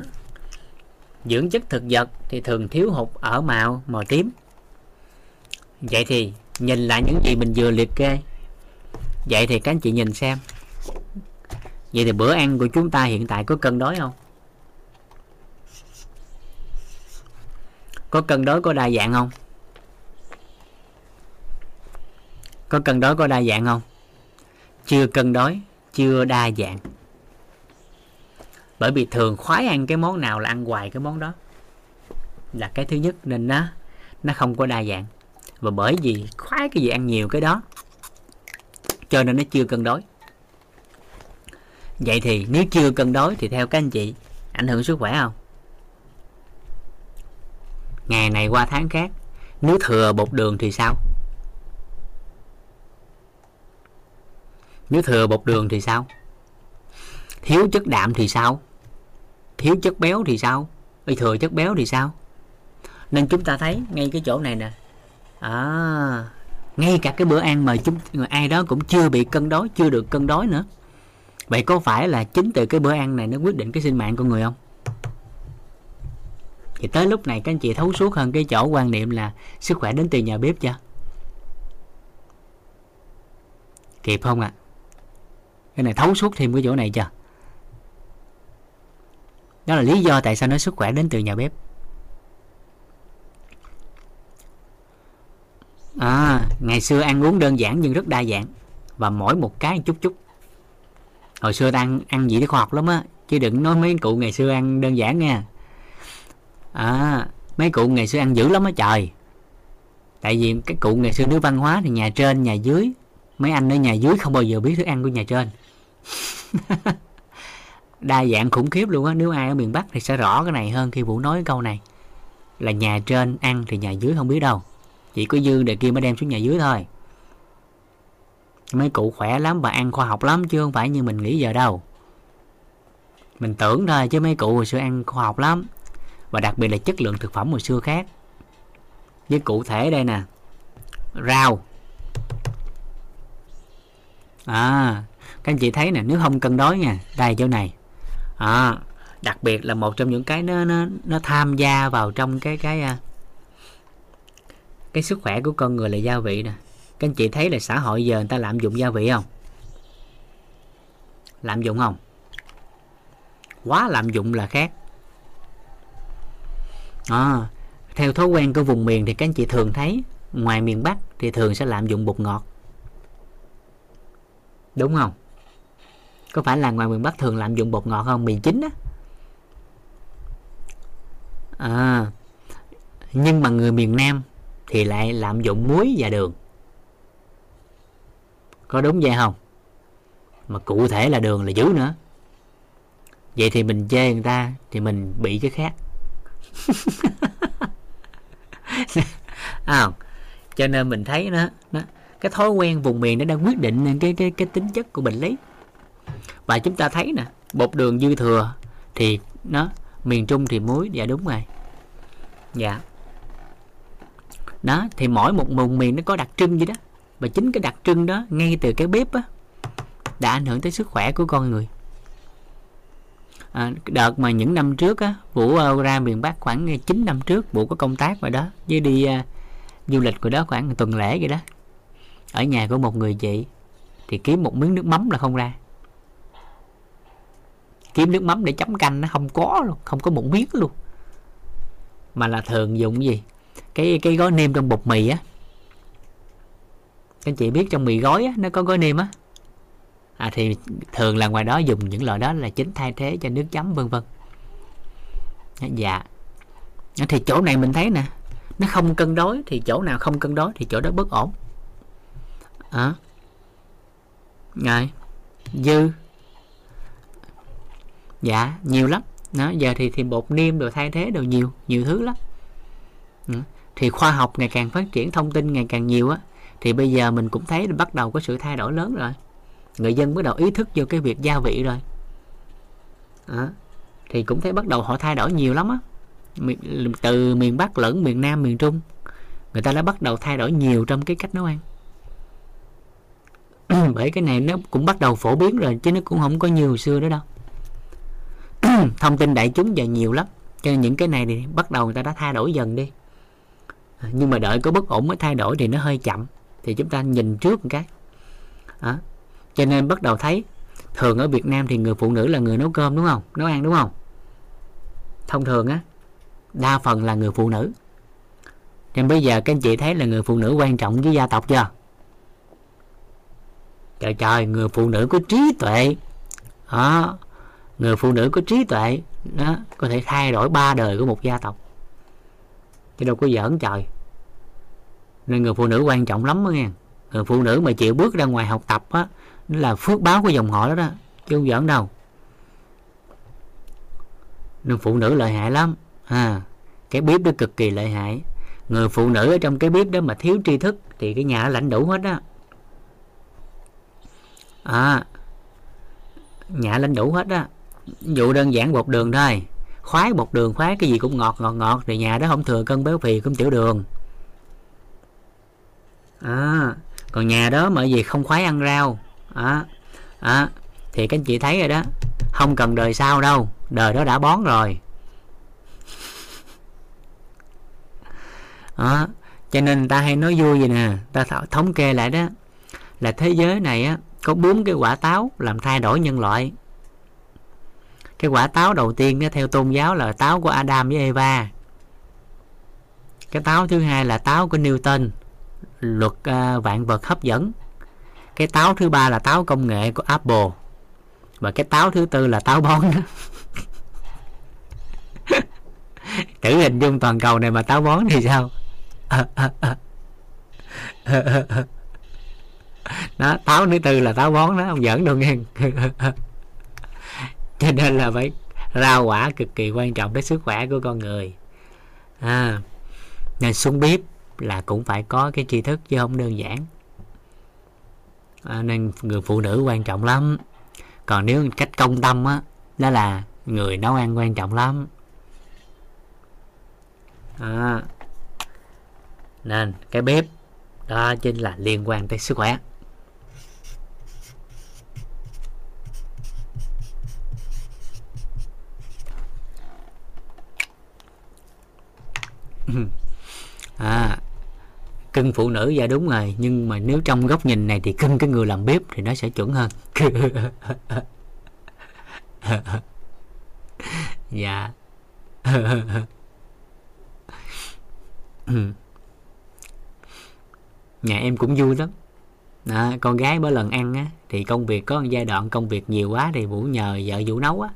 Dưỡng chất thực vật thì thường thiếu hụt ở màu màu tím. Vậy thì nhìn lại những gì mình vừa liệt kê. Vậy thì các anh chị nhìn xem. Vậy thì bữa ăn của chúng ta hiện tại có cân đối không? Có cân đối có đa dạng không? Có cân đối có đa dạng không? Chưa cân đối, chưa đa dạng. Bởi vì thường khoái ăn cái món nào là ăn hoài cái món đó là cái thứ nhất, nên nó nó không có đa dạng. Và bởi vì khoái cái gì ăn nhiều cái đó, cho nên nó chưa cân đối. Vậy thì nếu chưa cân đối thì theo các anh chị, ảnh hưởng sức khỏe không? Ngày này qua tháng khác, nếu thừa bột đường thì sao? Nếu thừa bột đường thì sao? Thiếu chất đạm thì sao? Thiếu chất béo thì sao? Bị thừa chất béo thì sao? Nên chúng ta thấy ngay cái chỗ này nè. À, ngay cả cái bữa ăn mà chúng ai đó cũng chưa bị cân đối chưa được cân đối nữa. Vậy có phải là chính từ cái bữa ăn này nó quyết định cái sinh mạng của người không? Thì tới lúc này các anh chị thấu suốt hơn cái chỗ quan niệm là sức khỏe đến từ nhà bếp chưa? Kịp không ạ? à? Cái này thấu suốt thêm cái chỗ này chưa? Đó là lý do tại sao nói sức khỏe đến từ nhà bếp. À ngày xưa ăn uống đơn giản nhưng rất đa dạng. Và mỗi một cái chút chút. Hồi xưa ta ăn ăn gì đó khoa học lắm á, chứ đừng nói mấy cụ ngày xưa ăn đơn giản nha. À mấy cụ ngày xưa ăn dữ lắm á, trời. Tại vì cái cụ ngày xưa nước văn hóa thì nhà trên, nhà dưới, mấy anh ở nhà dưới không bao giờ biết thức ăn của nhà trên. <laughs> đa dạng khủng khiếp luôn á, nếu ai ở miền bắc thì sẽ rõ cái này hơn khi vũ nói câu này. Là nhà trên ăn thì nhà dưới không biết đâu. Chỉ có dư để kia mới đem xuống nhà dưới thôi. Mấy cụ khỏe lắm và ăn khoa học lắm chứ không phải như mình nghĩ giờ đâu. Mình tưởng thôi chứ mấy cụ hồi xưa ăn khoa học lắm. Và đặc biệt là chất lượng thực phẩm hồi xưa khác. Với cụ thể đây nè. Rau. À các anh chị thấy nè nếu không cân đối nha đây chỗ này. À, đặc biệt là một trong những cái nó nó nó tham gia vào trong cái cái à, cái sức khỏe của con người là gia vị nè. Các anh chị thấy là xã hội giờ người ta lạm dụng gia vị không? Lạm dụng không? Quá lạm dụng là khác. À, theo thói quen của vùng miền thì các anh chị thường thấy ngoài miền Bắc thì thường sẽ lạm dụng bột ngọt. Đúng không? Có phải là ngoài miền Bắc thường lạm dụng bột ngọt không? Mì chính á. À, nhưng mà người miền Nam thì lại lạm dụng muối và đường. Có đúng vậy không? Mà cụ thể là đường là dữ nữa. Vậy thì mình chê người ta thì mình bị cái khác. <laughs> À, cho nên mình thấy nó, nó cái thói quen vùng miền nó đang quyết định cái cái cái tính chất của bệnh lý và chúng ta thấy nè bột đường dư thừa thì nó miền trung thì muối. Dạ đúng rồi. Dạ. Đó thì mỗi một vùng miền nó có đặc trưng gì đó. Và chính cái đặc trưng đó ngay từ cái bếp á đã ảnh hưởng tới sức khỏe của con người. À, đợt mà những năm trước á vũ à, ra miền bắc khoảng à, 9 năm trước vũ có công tác và đó. Với đi uh, du lịch của đó khoảng tuần lễ vậy đó. Ở nhà của một người chị thì kiếm một miếng nước mắm là không ra kiếm nước mắm để chấm canh nó không có luôn không có một miếng luôn. Mà là thường dùng gì? Cái cái gói nêm trong bột mì á. Các chị biết trong mì gói á, nó có gói nêm á. À, thì thường là ngoài đó dùng những loại đó là chính thay thế cho nước chấm vân vân. Dạ. Thì chỗ này mình thấy nè nó không cân đối thì chỗ nào không cân đối thì chỗ đó bất ổn. À. rồi. Dư dạ nhiều lắm. Đó giờ thì thì bột niêm đồ thay thế đồ nhiều nhiều thứ lắm. Ừ. thì khoa học ngày càng phát triển thông tin ngày càng nhiều á thì bây giờ mình cũng thấy bắt đầu có sự thay đổi lớn rồi. Người dân bắt đầu ý thức vô cái việc gia vị rồi. À, thì cũng thấy bắt đầu họ thay đổi nhiều lắm á. Từ miền bắc lẫn miền nam miền trung người ta đã bắt đầu thay đổi nhiều trong cái cách nấu ăn. <clears throat> Bởi cái này nó cũng bắt đầu phổ biến rồi chứ nó cũng không có nhiều xưa nữa đâu. <clears throat> thông tin đại chúng giờ nhiều lắm. Cho nên những cái này thì bắt đầu người ta đã thay đổi dần đi. À, nhưng mà đợi có bất ổn mới thay đổi thì nó hơi chậm. Thì chúng ta nhìn trước một cái. À, cho nên bắt đầu thấy thường ở Việt Nam thì người phụ nữ là người nấu cơm đúng không? Nấu ăn đúng không? Thông thường á đa phần là người phụ nữ. Nên bây giờ các anh chị thấy là người phụ nữ quan trọng với gia tộc chưa? Trời trời người phụ nữ có trí tuệ. Đó người phụ nữ có trí tuệ, đó, có thể thay đổi ba đời của một gia tộc. Chứ đâu có giỡn trời. Nên người phụ nữ quan trọng lắm đó nghe. Người phụ nữ mà chịu bước ra ngoài học tập á là phước báo của dòng họ đó đó, chứ không giỡn đâu. Nên phụ nữ lợi hại lắm. À cái bếp đó cực kỳ lợi hại. Người phụ nữ ở trong cái bếp đó mà thiếu tri thức thì cái nhà lãnh đủ hết á. À nhà lãnh đủ hết á vụ đơn giản bột đường thôi. Khoái bột đường khoái cái gì cũng ngọt ngọt ngọt. Thì nhà đó không thừa cân béo phì cũng tiểu đường. À, còn nhà đó mà gì không khoái ăn rau. À, à, thì các anh chị thấy rồi đó. Không cần đời sau đâu đời đó đã bón rồi. À, cho nên ta hay nói vui vậy nè ta thống kê lại đó. Là thế giới này á có bốn cái quả táo làm thay đổi nhân loại cái quả táo đầu tiên đó, theo tôn giáo là táo của Adam với Eva. Cái táo thứ hai là táo của Newton luật uh, vạn vật hấp dẫn. Cái táo thứ ba là táo công nghệ của Apple. Và cái táo thứ tư là táo bón. Đó <laughs> thử hình dung toàn cầu này mà táo bón thì sao? <laughs> Đó táo thứ tư là táo bón đó ông giỡn đâu nghe. <laughs> cho nên là phải rau quả cực kỳ quan trọng đến sức khỏe của con người. À, nên xuống bếp là cũng phải có cái tri thức chứ không đơn giản. À, nên người phụ nữ quan trọng lắm. Còn nếu cách công tâm á đó là người nấu ăn quan trọng lắm. À, nên cái bếp đó chính là liên quan tới sức khỏe. <laughs> à cưng phụ nữ dạ đúng rồi. Nhưng mà nếu trong góc nhìn này thì cưng cái người làm bếp thì nó sẽ chuẩn hơn. <laughs> Dạ. <laughs> Nhà em cũng vui lắm. À, con gái mỗi lần ăn á thì công việc có một giai đoạn công việc nhiều quá thì vũ nhờ vợ vũ nấu á.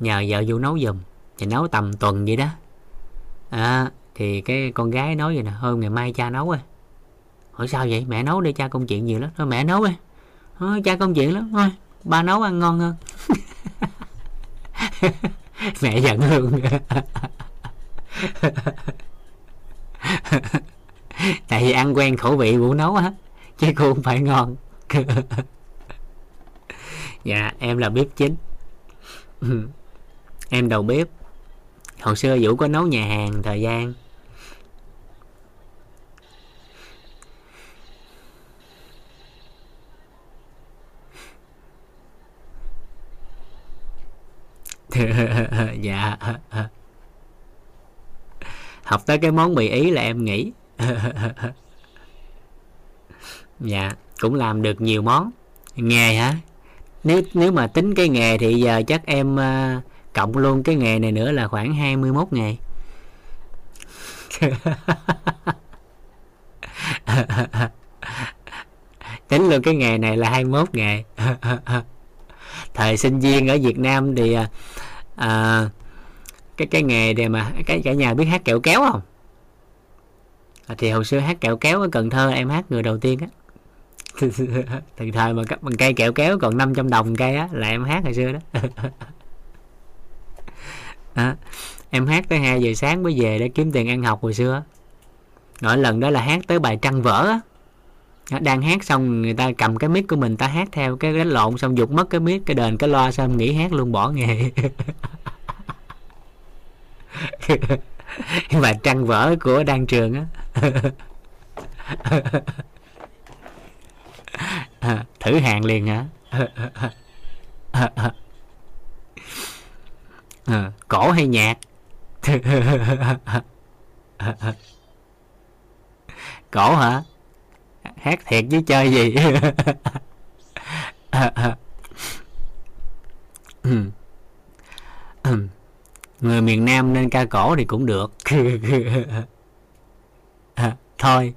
Nhờ vợ vũ nấu giùm thì nấu tầm tuần vậy đó à, thì cái con gái nói vậy nè hôm ngày mai cha nấu rồi hỏi sao vậy? Mẹ nấu đi cha công chuyện nhiều lắm. Thôi mẹ nấu đi. Thôi cha công chuyện lắm. Thôi ba nấu ăn ngon hơn. <laughs> Mẹ giận luôn. <laughs> Tại vì ăn quen khẩu vị của nấu á chứ cô không phải ngon. <laughs> Dạ em là bếp chính. Em đầu bếp hồi xưa vũ có nấu nhà hàng thời gian. <laughs> Dạ. Học tới cái món mì ý là em nghĩ. <laughs> Dạ cũng làm được nhiều món. Nghề hả? Nếu nếu mà tính cái nghề thì giờ chắc em uh, cộng luôn cái nghề này nữa là khoảng 21 nghề. <laughs> Tính luôn cái nghề này là 21 nghề. <laughs> Thời sinh viên ở Việt Nam thì à, à cái cái nghề để mà cái cả nhà biết hát kẹo kéo không? À, thì hồi xưa hát kẹo kéo ở Cần Thơ em hát người đầu tiên á. <laughs> Từ thời mà cấp bằng cây kẹo kéo còn 500 đồng cây á là em hát hồi xưa đó à, em hát tới 2 giờ sáng mới về để kiếm tiền ăn học hồi xưa nói lần đó là hát tới bài trăng vỡ á. Đang hát xong người ta cầm cái mic của mình ta hát theo cái đánh lộn xong dục mất cái mic cái đền cái loa xong nghỉ hát luôn bỏ nghề. <laughs> Bài trăng vỡ của đan trường á. <laughs> Thử hàng liền hả? à, <laughs> Ờ, cổ hay nhạc? Cổ hả? Hát thiệt chứ chơi gì? Người miền nam nên ca cổ thì cũng được. Thôi,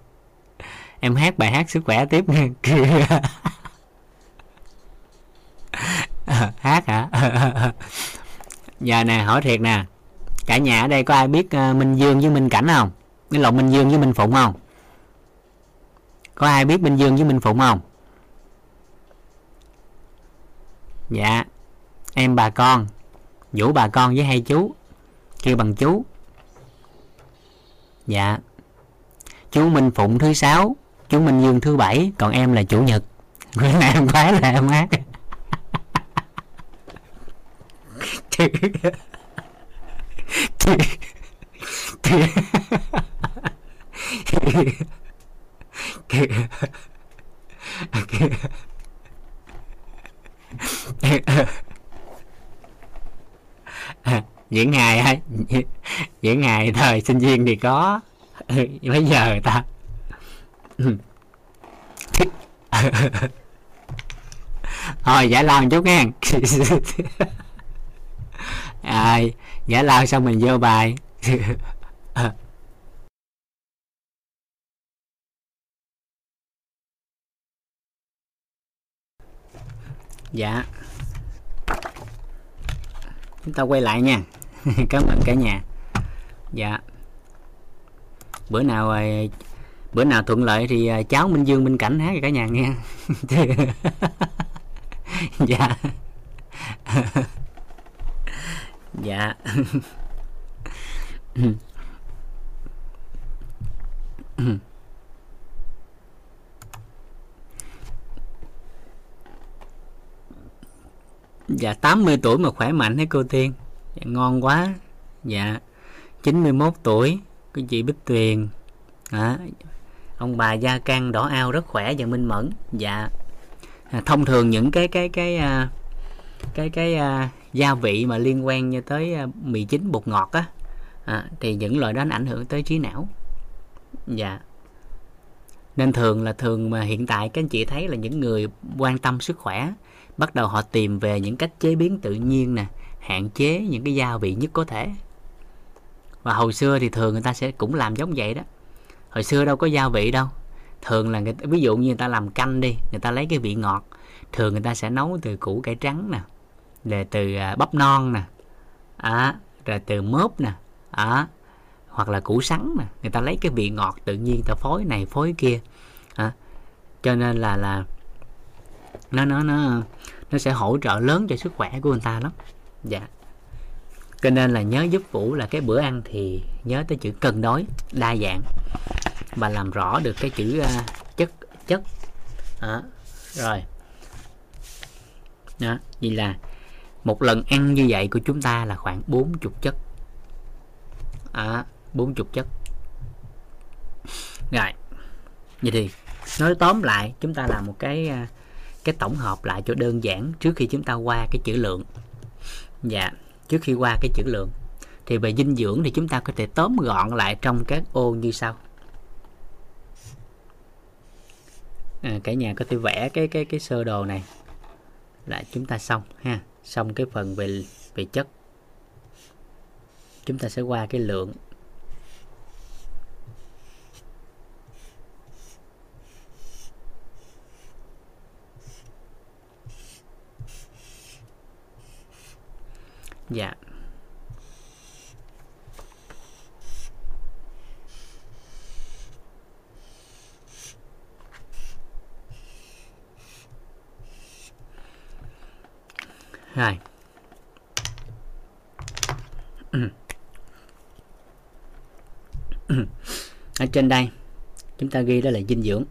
em hát bài hát sức khỏe tiếp nha. Hát hả? Giờ nè hỏi thiệt nè. Cả nhà ở đây có ai biết uh, minh dương với minh cảnh không? Cái lộn minh dương với minh phụng không? Có ai biết minh dương với minh phụng không? Dạ em bà con vũ bà con với hai chú kêu bằng chú. Dạ. Chú minh phụng thứ sáu chú minh dương thứ bảy còn em là chủ nhật. <laughs> Bữa em quá là em hát những ngày những ngày thời sinh viên thì có. Bây giờ ta? Thôi giải lao một chút nghe à, giải lao xong mình vô bài. <laughs> Dạ. Chúng ta quay lại nha. <laughs> Cảm ơn cả nhà. Dạ. Bữa nào à, bữa nào thuận lợi thì à, cháu minh dương minh cảnh hát cả nhà nghe. <laughs> Dạ dạ. Dạ 80 tuổi mà khỏe mạnh thế cô Tiên? Dạ, ngon quá. Dạ 91 tuổi cô chị Bích Tuyền. À, ông bà gia can đỏ ao rất khỏe và minh mẫn. Dạ. À, thông thường những cái cái cái à, cái cái cái gia vị mà liên quan như tới ờ, mì chính bột ngọt á. À, thì những loại đó nó ảnh hưởng tới trí não. Dạ. Nên thường là thường mà hiện tại các anh chị thấy là những người quan tâm sức khỏe bắt đầu họ tìm về những cách chế biến tự nhiên nè hạn chế những cái gia vị nhất có thể. Và hồi xưa thì thường người ta sẽ cũng làm giống vậy đó. Hồi xưa đâu có gia vị đâu. Thường là người ta, ví dụ như người ta làm canh đi người ta lấy cái vị ngọt thường người ta sẽ nấu từ củ cải trắng nè là từ à, bắp non nè à, rồi từ mớp nè à, hoặc là củ sắn nè. Người ta lấy cái vị ngọt tự nhiên ta phối này phối kia à, cho nên là là nó nó nó nó sẽ hỗ trợ lớn cho sức khỏe của người ta lắm. Dạ. Cho nên là nhớ giúp vũ là cái bữa ăn thì nhớ tới chữ cân đối đa dạng. Và làm rõ được cái chữ uh, chất chất à, rồi. Đó vậy là một lần ăn như vậy của chúng ta là khoảng 40 chất. À, 40 chất. Rồi vậy thì nói tóm lại chúng ta làm một cái à, cái tổng hợp lại cho đơn giản trước khi chúng ta qua cái chữ lượng. Dạ trước khi qua cái chữ lượng. Thì về dinh dưỡng thì chúng ta có thể tóm gọn lại trong các ô như sau. À, cả nhà có thể vẽ cái cái cái sơ đồ này là chúng ta xong ha. Xong cái phần về về chất. Chúng ta sẽ qua cái lượng. Dạ. 2 ở trên đây, chúng ta ghi đó là dinh dưỡng.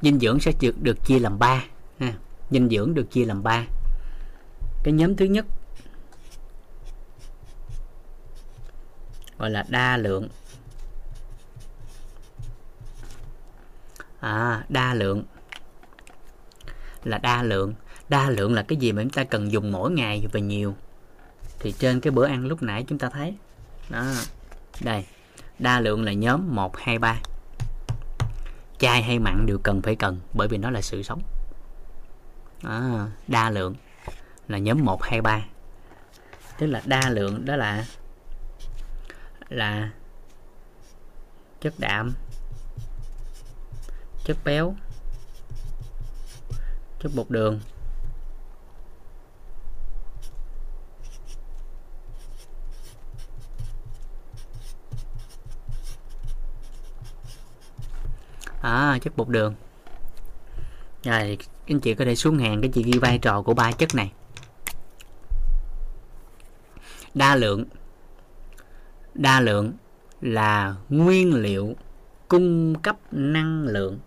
Dinh dưỡng sẽ được chia làm 3 ha. dinh dưỡng được chia làm 3 cái nhóm thứ nhất gọi là đa lượng. À đa lượng. Là đa lượng. Đa lượng là cái gì mà chúng ta cần dùng mỗi ngày và nhiều. Thì trên cái bữa ăn lúc nãy chúng ta thấy. Đó. Đây. Đa lượng là nhóm 1 2 3 chai hay mặn đều cần phải cần bởi vì nó là sự sống. À, đa lượng là nhóm 1 2 3 tức là đa lượng đó là là chất đạm, chất béo, chất bột đường. À chất bột đường. Rồi, anh chị có thể xuống hàng, cái chị ghi vai trò của ba chất này. Đa lượng đa lượng là nguyên liệu cung cấp năng lượng.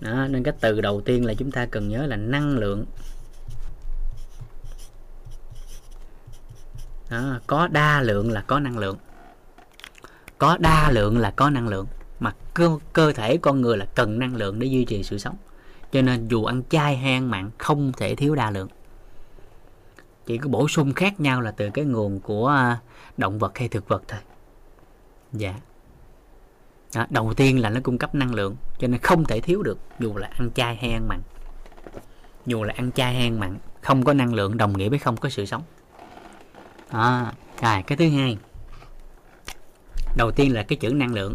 Đó, nên cái từ đầu tiên là chúng ta cần nhớ là năng lượng. Đó, có đa lượng là có năng lượng. Có đa lượng là có năng lượng mà cơ, cơ thể con người là cần năng lượng để duy trì sự sống. Cho nên dù ăn chay hay ăn mặn không thể thiếu đa lượng. Chỉ có bổ sung khác nhau là từ cái nguồn của à, động vật hay thực vật thôi. Dạ. Đó, đầu tiên là nó cung cấp năng lượng cho nên không thể thiếu được dù là ăn chay hay ăn mặn. Dù là ăn chay hay ăn mặn không có năng lượng đồng nghĩa với không có sự sống. À, rồi cái thứ hai. Đầu tiên là cái chữ năng lượng.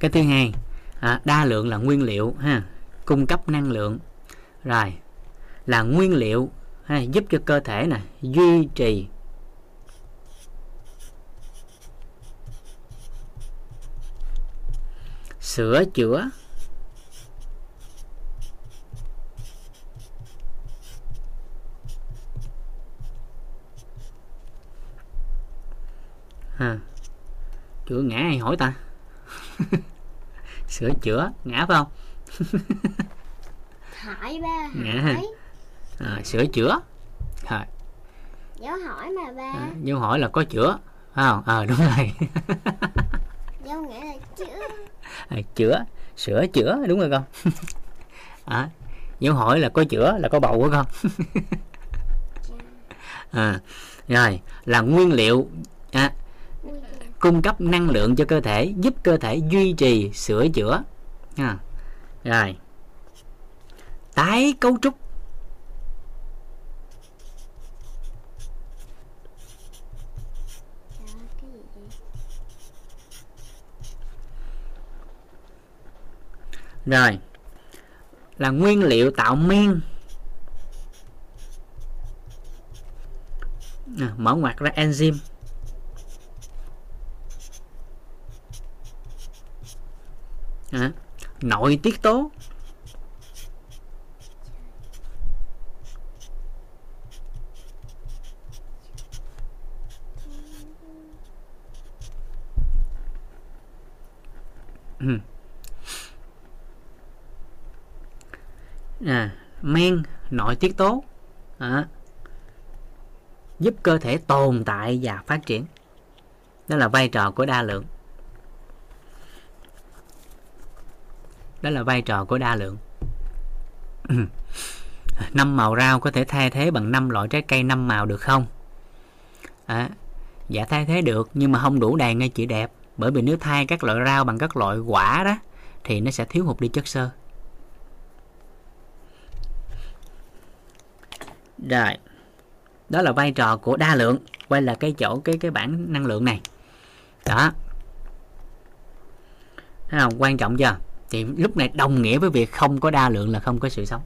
Cái thứ hai à, đa lượng là nguyên liệu ha cung cấp năng lượng. Rồi là nguyên liệu ha, giúp cho cơ thể nè duy trì sửa chữa. Ha. Chữa ngã ai hỏi ta? <laughs> Sửa chữa ngã phải không? Hỏi ba hỏi. à, sửa chữa. Rồi. Dấu hỏi mà ba. À, dấu hỏi là có chữa phải không? Ờ đúng rồi <laughs> dấu nghĩa là chữ à, chữa sửa chữa đúng rồi con <laughs> à, dấu hỏi là có chữa là có bầu của con? À, rồi là nguyên liệu à, cung cấp năng lượng cho cơ thể giúp cơ thể duy trì sửa chữa. À, rồi. Tái cấu trúc Trời ơi, cái gì vậy rồi. Là nguyên liệu tạo men. À, mở ngoặt ra enzyme. À, nội tiết tố. Ừ. à, men nội tiết tố à, giúp cơ thể tồn tại và phát triển. Đó là vai trò của đa lượng. Đó là vai trò của đa lượng. <clears throat> Năm màu rau có thể thay thế bằng năm loại trái cây năm màu được không? À, dạ thay thế được nhưng mà không đủ đầy ngay chỉ đẹp. Bởi vì nếu thay các loại rau bằng các loại quả đó thì nó sẽ thiếu hụt đi chất xơ. Rồi. Đó là vai trò của đa lượng, quay là cái chỗ, cái cái bảng năng lượng này. Đó. Thấy không? Quan trọng chưa? Thì lúc này đồng nghĩa với việc không có đa lượng là không có sự sống.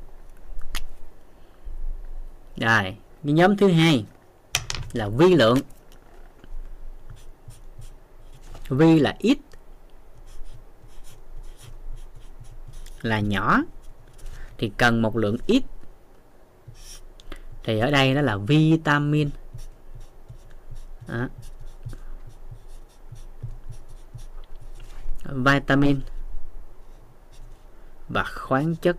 Rồi. Cái nhóm thứ hai là vi lượng. Vi là ít. Là nhỏ. Thì cần một lượng ít thì ở đây nó là vitamin. Đó. vitamin và khoáng chất.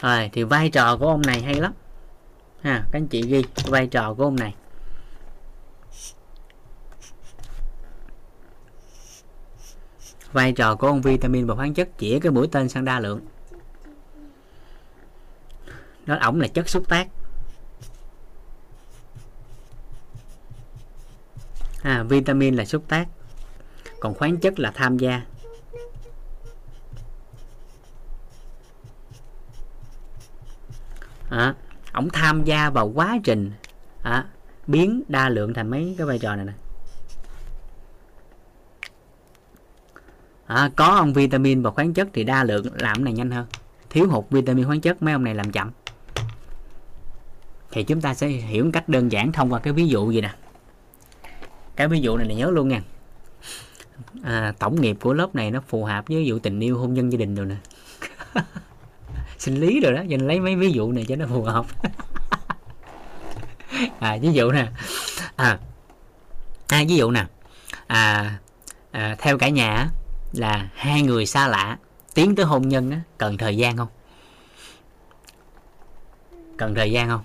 Rồi, thì vai trò của ông này hay lắm. Ha, các anh chị ghi vai trò của ông này. Vai trò của ông vitamin và khoáng chất chỉ cái mũi tên sang đa lượng. Nó ổng là chất xúc tác. À, vitamin là xúc tác. Còn khoáng chất là tham gia. À, ổng tham gia vào quá trình à, biến đa lượng thành mấy cái vai trò này nè? À, có ông vitamin và khoáng chất thì đa lượng làm này nhanh hơn. Thiếu hụt vitamin khoáng chất mấy ông này làm chậm. Thì chúng ta sẽ hiểu một cách đơn giản thông qua cái ví dụ gì nè. Cái ví dụ này là nhớ luôn nha. À, tổng nghiệp của lớp này nó phù hợp với vụ tình yêu hôn nhân gia đình rồi nè. <laughs> Sinh lý rồi đó dành lấy mấy ví dụ này cho nó phù hợp. <laughs> À ví dụ nè. À, à ví dụ nè. À, à theo cả nhà là hai người xa lạ. Tiến tới hôn nhân á, cần thời gian không? Cần thời gian không?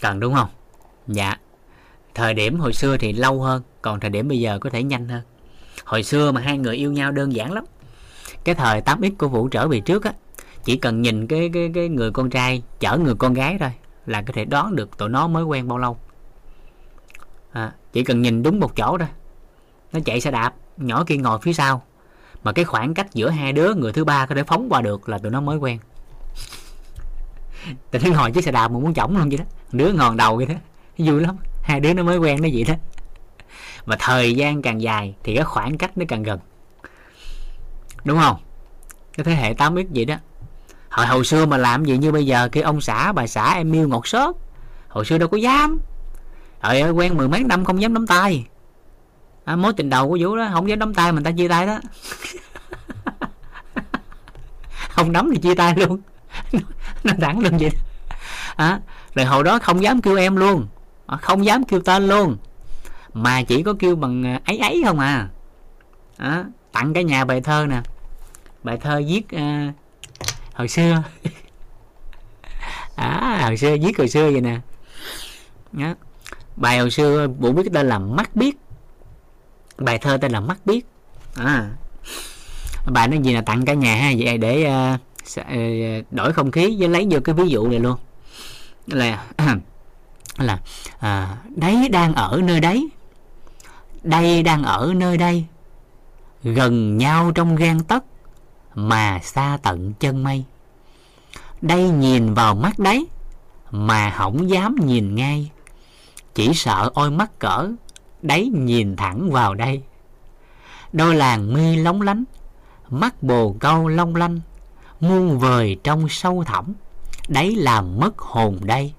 Cần đúng không? Dạ. Thời điểm hồi xưa thì lâu hơn còn thời điểm bây giờ có thể nhanh hơn. Hồi xưa mà hai người yêu nhau đơn giản lắm. Cái thời 8x của vũ trở về trước á chỉ cần nhìn cái cái cái người con trai chở người con gái thôi là có thể đoán được tụi nó mới quen bao lâu. À, chỉ cần nhìn đúng một chỗ thôi. Nó chạy xe đạp nhỏ kia ngồi phía sau. Mà cái khoảng cách giữa hai đứa, người thứ ba có thể phóng qua được là tụi nó mới quen. Tụi nó ngồi chiếc xe đạp mà muốn chổng luôn vậy đó. Đứa ngòn đầu vậy đó. Vui lắm. Hai đứa nó mới quen nó vậy đó. Mà thời gian càng dài thì cái khoảng cách nó càng gần. Đúng không? Cái thế hệ 8x vậy đó. Hồi hồi xưa mà làm gì như bây giờ, cái ông xã, bà xã em yêu ngọt sớt. Hồi xưa đâu có dám. Trời ơi, quen mười mấy năm không dám nắm tay à, mối tình đầu của vũ đó không dám đấm tay mình ta chia tay đó. <laughs> Không đấm thì chia tay luôn. <laughs> Nó thẳng luôn vậy à, rồi hồi đó không dám kêu em luôn. À, không dám kêu tên luôn. Mà chỉ có kêu bằng à, ấy ấy không à, à tặng cái nhà bài thơ nè. Bài thơ viết à, hồi xưa. <laughs> À hồi xưa viết hồi xưa vậy nè. Đó. bài hồi xưa vũ biết tên là mắt biết bài thơ tên là mắt biết. À. Bài nó gì là tặng cả nhà ha vậy để uh, đổi không khí với lấy vô cái ví dụ này luôn. Là <clears throat> là à, đấy đang ở nơi đấy đây đang ở nơi đây gần nhau trong gan tấc mà xa tận chân mây. Đây nhìn vào mắt đấy mà không dám nhìn ngay chỉ sợ ôi mắt cỡ đấy nhìn thẳng vào đây. Đôi làng mi lóng lánh, mắt bồ câu long lanh, muôn vời trong sâu thẳm. Đấy làm mất hồn đây.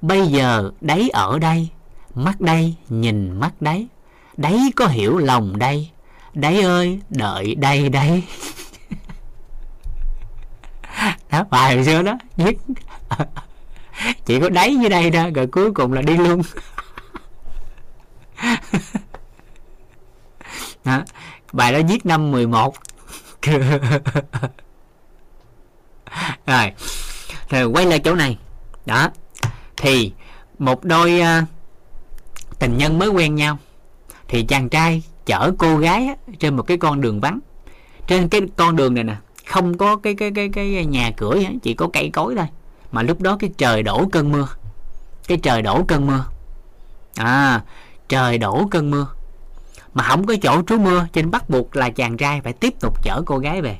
Bây giờ đấy ở đây, mắt đây nhìn mắt đấy. Đấy có hiểu lòng đây. Đấy ơi, đợi đây đây. <laughs> Đó bài hồi xưa đó. Viết chỉ có đấy dưới đây đó, rồi cuối cùng là đi luôn. <laughs> đó. bài đó viết năm 11 <laughs> rồi. Rồi quay lại chỗ này. Đó. Thì một đôi uh, tình nhân mới quen nhau. Thì chàng trai chở cô gái á, trên một cái con đường vắng. Trên cái con đường này nè không có cái cái cái cái nhà cửa á, chỉ có cây cối thôi. Mà lúc đó cái trời đổ cơn mưa. Cái trời đổ cơn mưa. À trời đổ cơn mưa. Mà không có chỗ trú mưa cho nên bắt buộc là chàng trai phải tiếp tục chở cô gái về.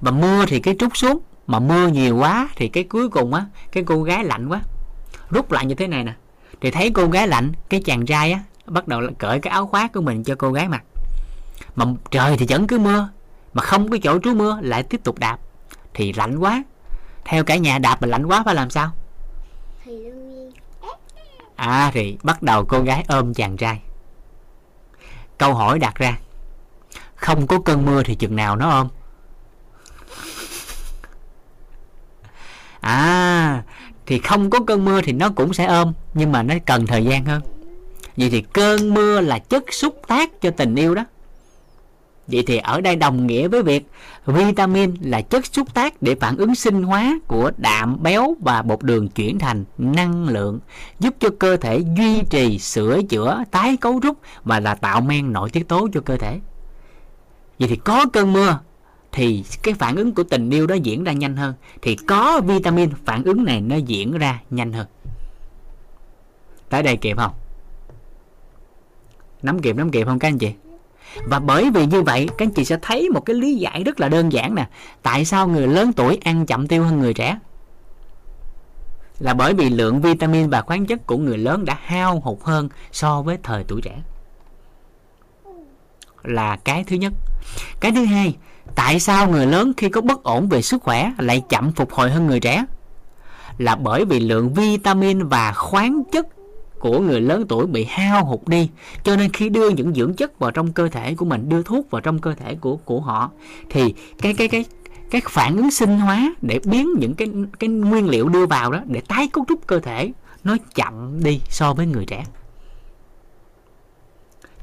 Mà mưa thì cái trút xuống, mà mưa nhiều quá thì cái cuối cùng á, cái cô gái lạnh quá. Rút lại như thế này nè, thì thấy cô gái lạnh, cái chàng trai á, bắt đầu cởi cái áo khoác của mình cho cô gái mặc. Mà trời thì vẫn cứ mưa, mà không có chỗ trú mưa, lại tiếp tục đạp. Thì lạnh quá. Theo cả nhà đạp mà lạnh quá phải làm sao? Thì à thì bắt đầu cô gái ôm chàng trai. Câu hỏi đặt ra, không có cơn mưa thì chừng nào nó ôm? À thì không có cơn mưa thì nó cũng sẽ ôm, nhưng mà nó cần thời gian hơn. Vậy thì cơn mưa là chất xúc tác cho tình yêu đó vậy thì ở đây đồng nghĩa với việc vitamin là chất xúc tác để phản ứng sinh hóa của đạm, béo và bột đường chuyển thành năng lượng, giúp cho cơ thể duy trì, sửa chữa, tái cấu trúc và là tạo men nội tiết tố cho cơ thể. Vậy thì có cơn mưa thì cái phản ứng của tình yêu đó diễn ra nhanh hơn. Thì có vitamin phản ứng này nó diễn ra nhanh hơn. Tới đây kịp không? Nắm kịp nắm kịp không các anh chị? Và bởi vì như vậy, các anh chị sẽ thấy một cái lý giải rất là đơn giản nè. Tại sao người lớn tuổi ăn chậm tiêu hơn người trẻ? Là bởi vì lượng vitamin và khoáng chất của người lớn đã hao hụt hơn so với thời tuổi trẻ. Là cái thứ nhất. Cái thứ hai, tại sao người lớn khi có bất ổn về sức khỏe lại chậm phục hồi hơn người trẻ? Là bởi vì lượng vitamin và khoáng chất của người lớn tuổi bị hao hụt đi. Cho nên khi đưa những dưỡng chất vào trong cơ thể của mình đưa thuốc vào trong cơ thể của của họ thì cái cái cái cái phản ứng sinh hóa để biến những cái cái nguyên liệu đưa vào đó để tái cấu trúc cơ thể nó chậm đi so với người trẻ.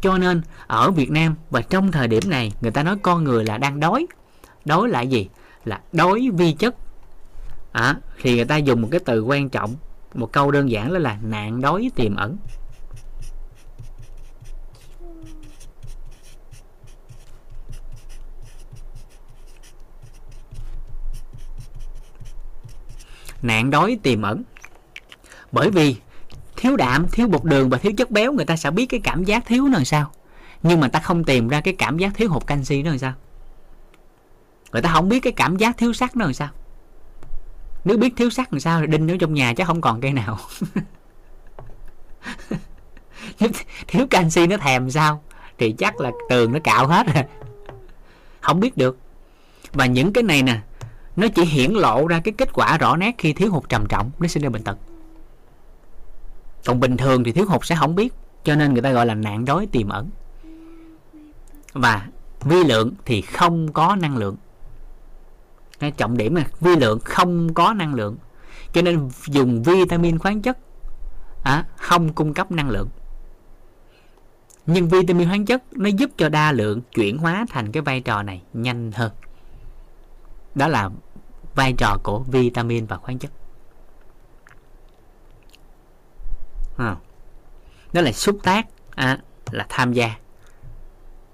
Cho nên ở Việt Nam và trong thời điểm này người ta nói con người là đang đói. Đói là gì? Là đói vi chất. À, thì người ta dùng một cái từ quan trọng một câu đơn giản đó là nạn đói tiềm ẩn. Nạn đói tiềm ẩn. Bởi vì thiếu đạm, thiếu bột đường và thiếu chất béo, người ta sẽ biết cái cảm giác thiếu nó làm sao. Nhưng mà ta không tìm ra cái cảm giác thiếu hụt canxi nó làm sao. Người ta không biết cái cảm giác thiếu sắt nó làm sao nếu biết thiếu sắt làm sao thì đinh ở trong nhà chắc không còn cây nào. <laughs> Thiếu canxi nó thèm sao? Thì chắc là tường nó cạo hết rồi. Không biết được. Và những cái này nè, nó chỉ hiển lộ ra cái kết quả rõ nét khi thiếu hụt trầm trọng, nó sinh ra bệnh tật. Còn bình thường thì thiếu hụt sẽ không biết, cho nên người ta gọi là nạn đói tiềm ẩn. Và vi lượng thì không có năng lượng cái trọng điểm là vi lượng không có năng lượng. Cho nên dùng vitamin khoáng chất à, không cung cấp năng lượng. Nhưng vitamin khoáng chất nó giúp cho đa lượng chuyển hóa thành cái vai trò này nhanh hơn. Đó là vai trò của vitamin và khoáng chất. À, đó là xúc tác à, là tham gia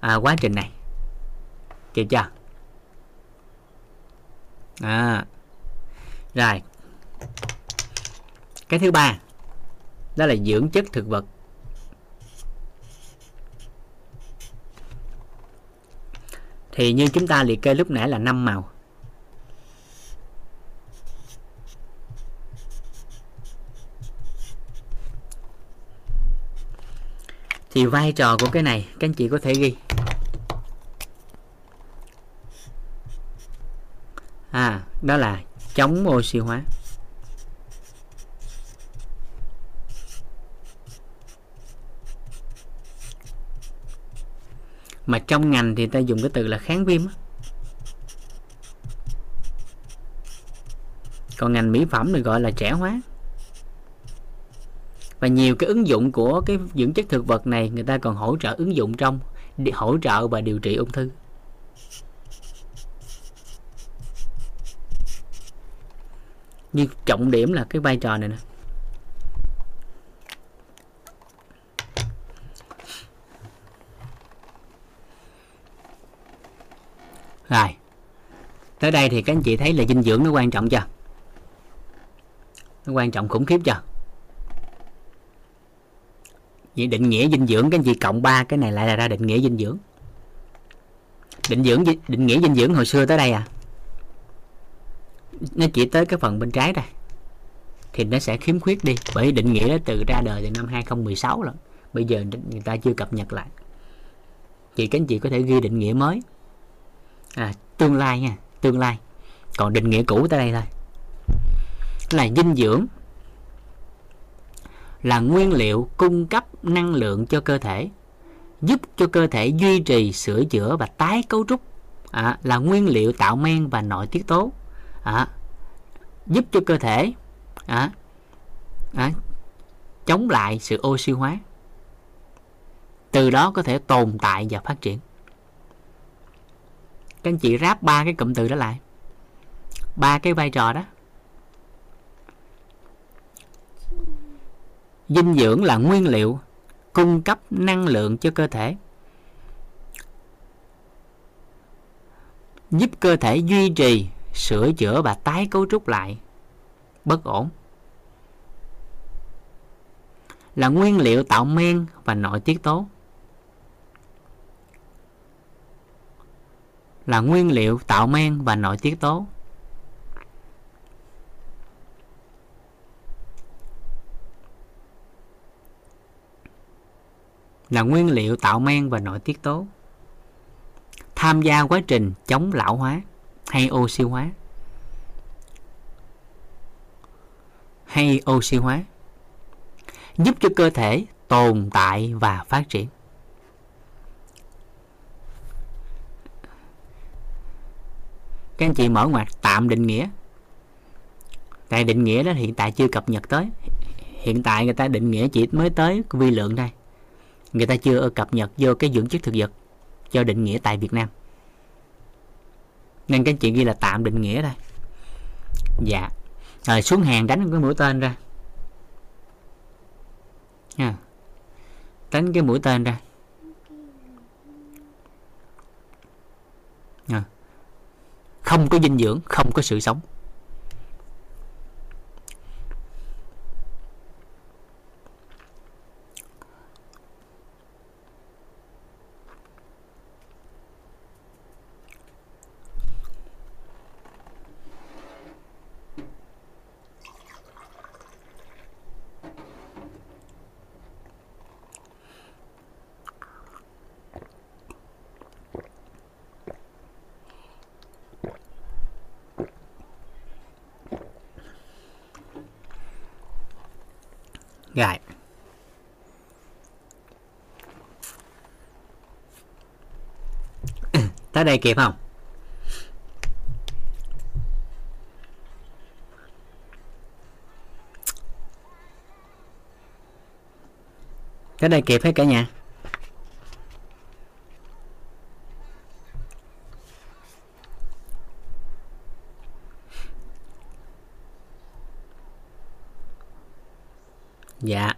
à, quá trình này. Chịu chưa? À, rồi. Cái thứ ba đó là dưỡng chất thực vật. Thì như chúng ta liệt kê lúc nãy là năm màu. Thì vai trò của cái này các anh chị có thể ghi. À đó là chống oxy hóa. Mà trong ngành thì ta dùng cái từ là kháng viêm còn ngành mỹ phẩm thì gọi là trẻ hóa. Và nhiều cái ứng dụng của cái dưỡng chất thực vật này người ta còn hỗ trợ ứng dụng trong để hỗ trợ và điều trị ung thư. Nhưng trọng điểm là cái vai trò này nè. Rồi. Tới đây thì các anh chị thấy là dinh dưỡng nó quan trọng chưa? Nó quan trọng khủng khiếp chưa? Vậy định nghĩa dinh dưỡng, các anh chị cộng ba cái này lại là ra định nghĩa dinh dưỡng. Định dưỡng định nghĩa dinh dưỡng hồi xưa tới đây à? Nó chỉ tới cái phần bên trái đây thì nó sẽ khiếm khuyết đi. Bởi định nghĩa nó từ ra đời từ năm 2016 rồi bây giờ người ta chưa cập nhật lại. Chị các anh chị có thể ghi định nghĩa mới. À, tương lai nha tương lai. Còn định nghĩa cũ tới đây thôi. Là dinh dưỡng. Là nguyên liệu cung cấp năng lượng cho cơ thể. Giúp cho cơ thể duy trì sửa chữa và tái cấu trúc. À, là nguyên liệu tạo men và nội tiết tố à, giúp cho cơ thể à, à, chống lại sự oxy hóa. Từ đó có thể tồn tại và phát triển. Các anh chị ráp ba cái cụm từ đó lại. Ba cái vai trò đó. Dinh dưỡng là nguyên liệu cung cấp năng lượng cho cơ thể. Giúp cơ thể duy trì sửa chữa và tái cấu trúc lại. Bất ổn. Là nguyên liệu tạo men và nội tiết tố. Là nguyên liệu tạo men và nội tiết tố. Là nguyên liệu tạo men và nội tiết tố. Tham gia quá trình chống lão hóa hay oxy hóa? Hay oxy hóa? Giúp cho cơ thể tồn tại và phát triển. Các anh chị mở ngoặt tạm định nghĩa. Tại định nghĩa đó hiện tại chưa cập nhật tới. Hiện tại người ta định nghĩa chỉ mới tới vi lượng đây, người ta chưa cập nhật vô cái dưỡng chất thực vật cho định nghĩa tại Việt Nam nên các chị ghi là tạm định nghĩa đây dạ. Rồi xuống hàng đánh cái mũi tên ra. Nha. Đánh cái mũi tên ra. Nha. không có dinh dưỡng, không có sự sống Rồi. Tới đây kịp không? Tới đây kịp hết cả nhà? Dạ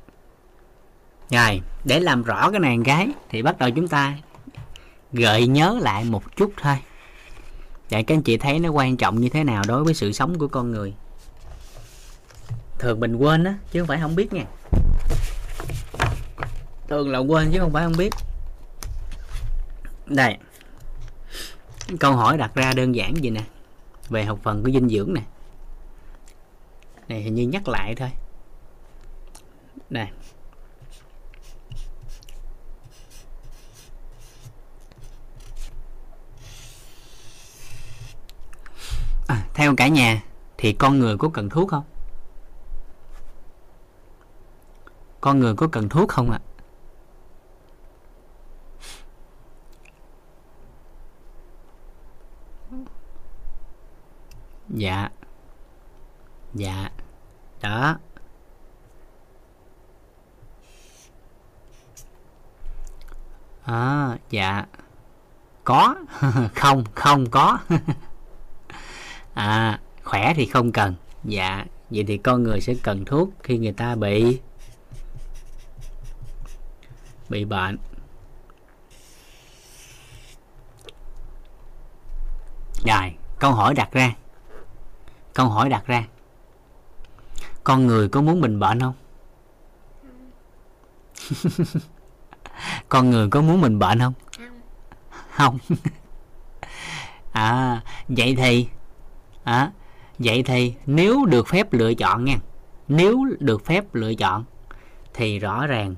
Rồi, để làm rõ cái này gái Thì bắt đầu chúng ta Gợi nhớ lại một chút thôi. Để các anh chị thấy nó quan trọng như thế nào Đối với sự sống của con người? Thường mình quên á, Chứ không phải không biết nha. Thường là quên chứ không phải không biết. Đây. Câu hỏi đặt ra đơn giản gì nè, Về học phần của dinh dưỡng nè. Này, hình như nhắc lại thôi. Này à, theo cả nhà thì con người có cần thuốc không? Con người có cần thuốc không ạ? À? dạ. Dạ. Đó. À, dạ. Có. <laughs> Không không có. <laughs> à khỏe thì không cần. Dạ vậy thì con người sẽ cần thuốc khi người ta bị bị bệnh. Rồi câu hỏi đặt ra. Câu hỏi đặt ra. Con người có muốn mình bệnh không? <laughs> Con người có muốn mình bệnh không? Không. Không. <laughs> À vậy thì à, vậy thì nếu được phép lựa chọn nha. Nếu được phép lựa chọn thì rõ ràng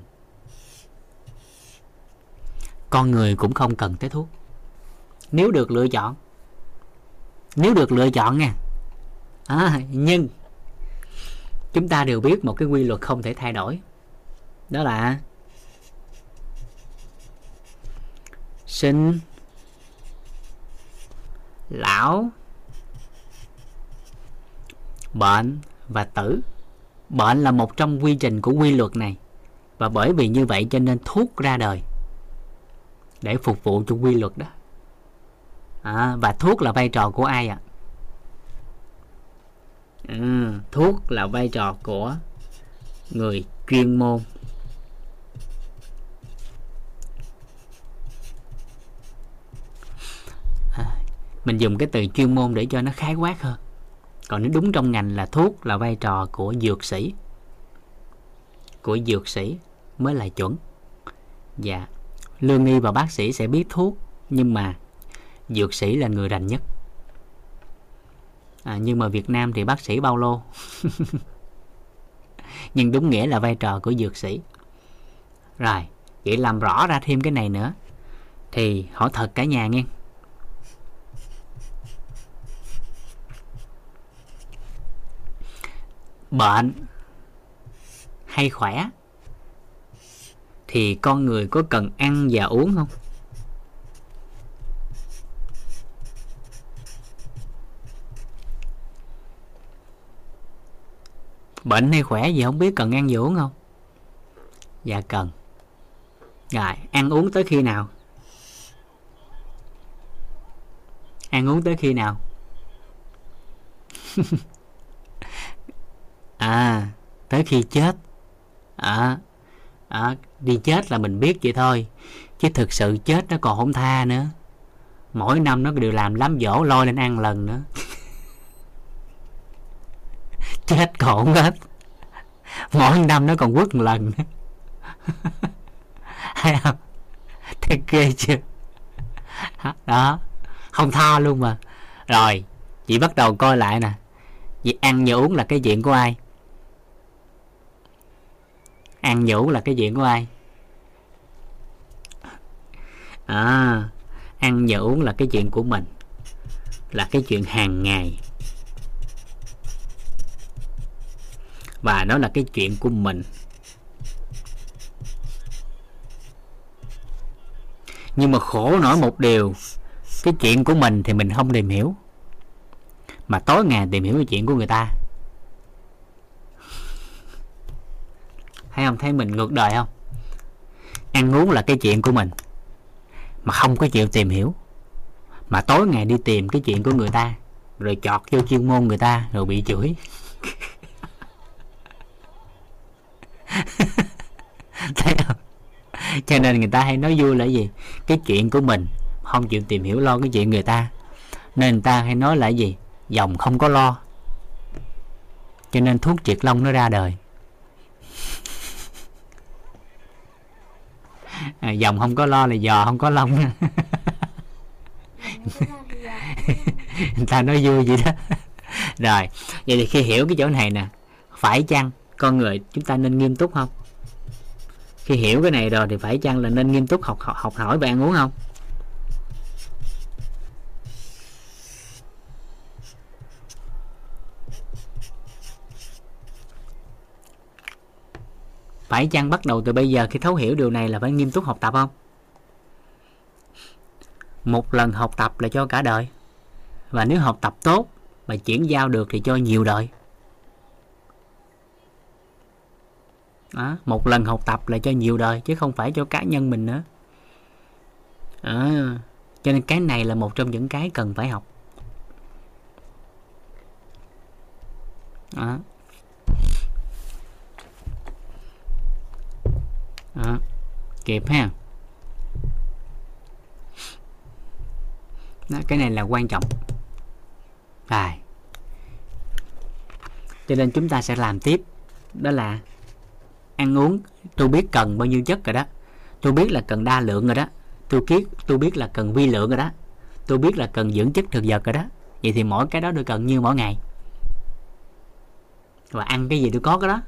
con người cũng không cần tới thuốc. Nếu được lựa chọn nếu được lựa chọn nha. À, nhưng chúng ta đều biết một cái quy luật không thể thay đổi. Đó là sinh lão bệnh và tử. Bệnh là một trong quy trình của quy luật này. Và bởi vì như vậy cho nên thuốc ra đời để phục vụ cho quy luật đó. À, và thuốc là vai trò của ai ạ? À? ừ, thuốc là vai trò của người chuyên môn. À, mình dùng cái từ chuyên môn để cho nó khái quát hơn còn nếu đúng trong ngành là thuốc là vai trò của dược sĩ. Của dược sĩ mới là chuẩn. Dạ lương y và bác sĩ sẽ biết thuốc nhưng mà dược sĩ là người rành nhất. À, nhưng mà Việt Nam thì bác sĩ bao lô. <laughs> Nhưng đúng nghĩa là vai trò của dược sĩ. Rồi vậy làm rõ ra thêm cái này nữa thì hỏi thật cả nhà nghe. Bệnh hay khỏe, thì con người có cần ăn và uống không? Bệnh hay khỏe gì không biết, cần ăn và uống không? Dạ cần. Rồi, ăn uống tới khi nào? Ăn uống tới khi nào? <laughs> à tới khi chết. À, à đi chết là mình biết vậy thôi chứ thực sự chết nó còn không tha nữa. Mỗi năm nó đều làm lắm dỗ lôi lên ăn lần nữa. <laughs> Chết còn không hết. Mỗi năm nó còn quất một lần nữa. <laughs> Hay không? Thấy ghê chưa? Đó không tha luôn mà. Rồi chị bắt đầu coi lại nè. Việc ăn và uống là cái chuyện của ai? Ăn vũ là cái chuyện của ai? À ăn và uống là cái chuyện của mình, là cái chuyện hàng ngày. Và nó là cái chuyện của mình. Nhưng mà khổ nổi một điều, cái chuyện của mình thì mình không tìm hiểu. Mà tối ngày tìm hiểu cái chuyện của người ta. Thấy không? Thấy mình ngược đời không? Ăn uống là cái chuyện của mình, mà không có chịu tìm hiểu. Mà tối ngày đi tìm cái chuyện của người ta, rồi chọt vô chuyên môn người ta, rồi bị chửi. <laughs> Thấy không? Cho nên người ta hay nói vui là gì? Cái chuyện của mình, không chịu tìm hiểu lo cái chuyện người ta. Nên người ta hay nói là gì? Dòng không có lo. Cho nên thuốc triệt long nó ra đời. À, dòng không có lo là giò không có lông. Người ta nói vui vậy đó. Rồi vậy thì khi hiểu cái chỗ này nè phải chăng con người chúng ta nên nghiêm túc không? Khi hiểu cái này rồi thì phải chăng là nên nghiêm túc học học, học hỏi và ăn uống không phải chăng bắt đầu từ bây giờ khi thấu hiểu điều này là phải nghiêm túc học tập không? Một lần học tập là cho cả đời. Và nếu học tập tốt mà chuyển giao được thì cho nhiều đời. Đó, một lần học tập là cho nhiều đời chứ không phải cho cá nhân mình nữa. À, cho nên cái này là một trong những cái cần phải học. Đó. Đó. kịp ha. Đó, cái này là quan trọng. Rồi. Cho nên chúng ta sẽ làm tiếp. Đó là ăn uống. Tôi biết cần bao nhiêu chất rồi đó. Tôi biết là cần đa lượng rồi đó. Tôi biết tôi biết là cần vi lượng rồi đó. Tôi biết là cần dưỡng chất thực vật rồi đó. Vậy thì mỗi cái đó tôi cần như mỗi ngày? Và ăn cái gì tôi có cái đó?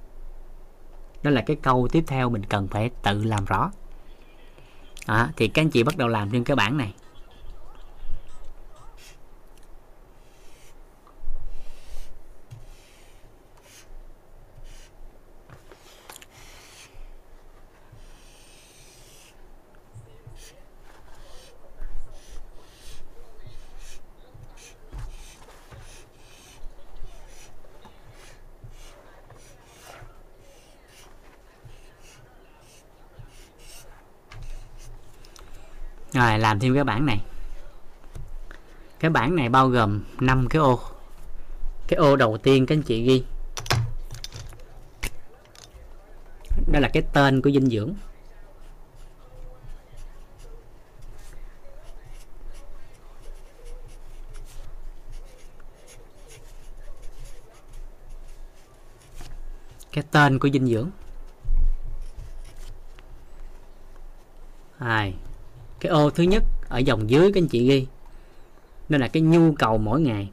Đó là cái câu tiếp theo mình cần phải tự làm rõ. Đó, thì các anh chị bắt đầu làm trên cái bảng này. Rồi, làm thêm cái bảng này. Cái bảng này bao gồm 5 cái ô. Cái ô đầu tiên các anh chị ghi. Đó là cái tên của dinh dưỡng. Cái tên của dinh dưỡng. Hai cái ô thứ nhất ở dòng dưới các anh chị ghi. Nên là cái nhu cầu mỗi ngày.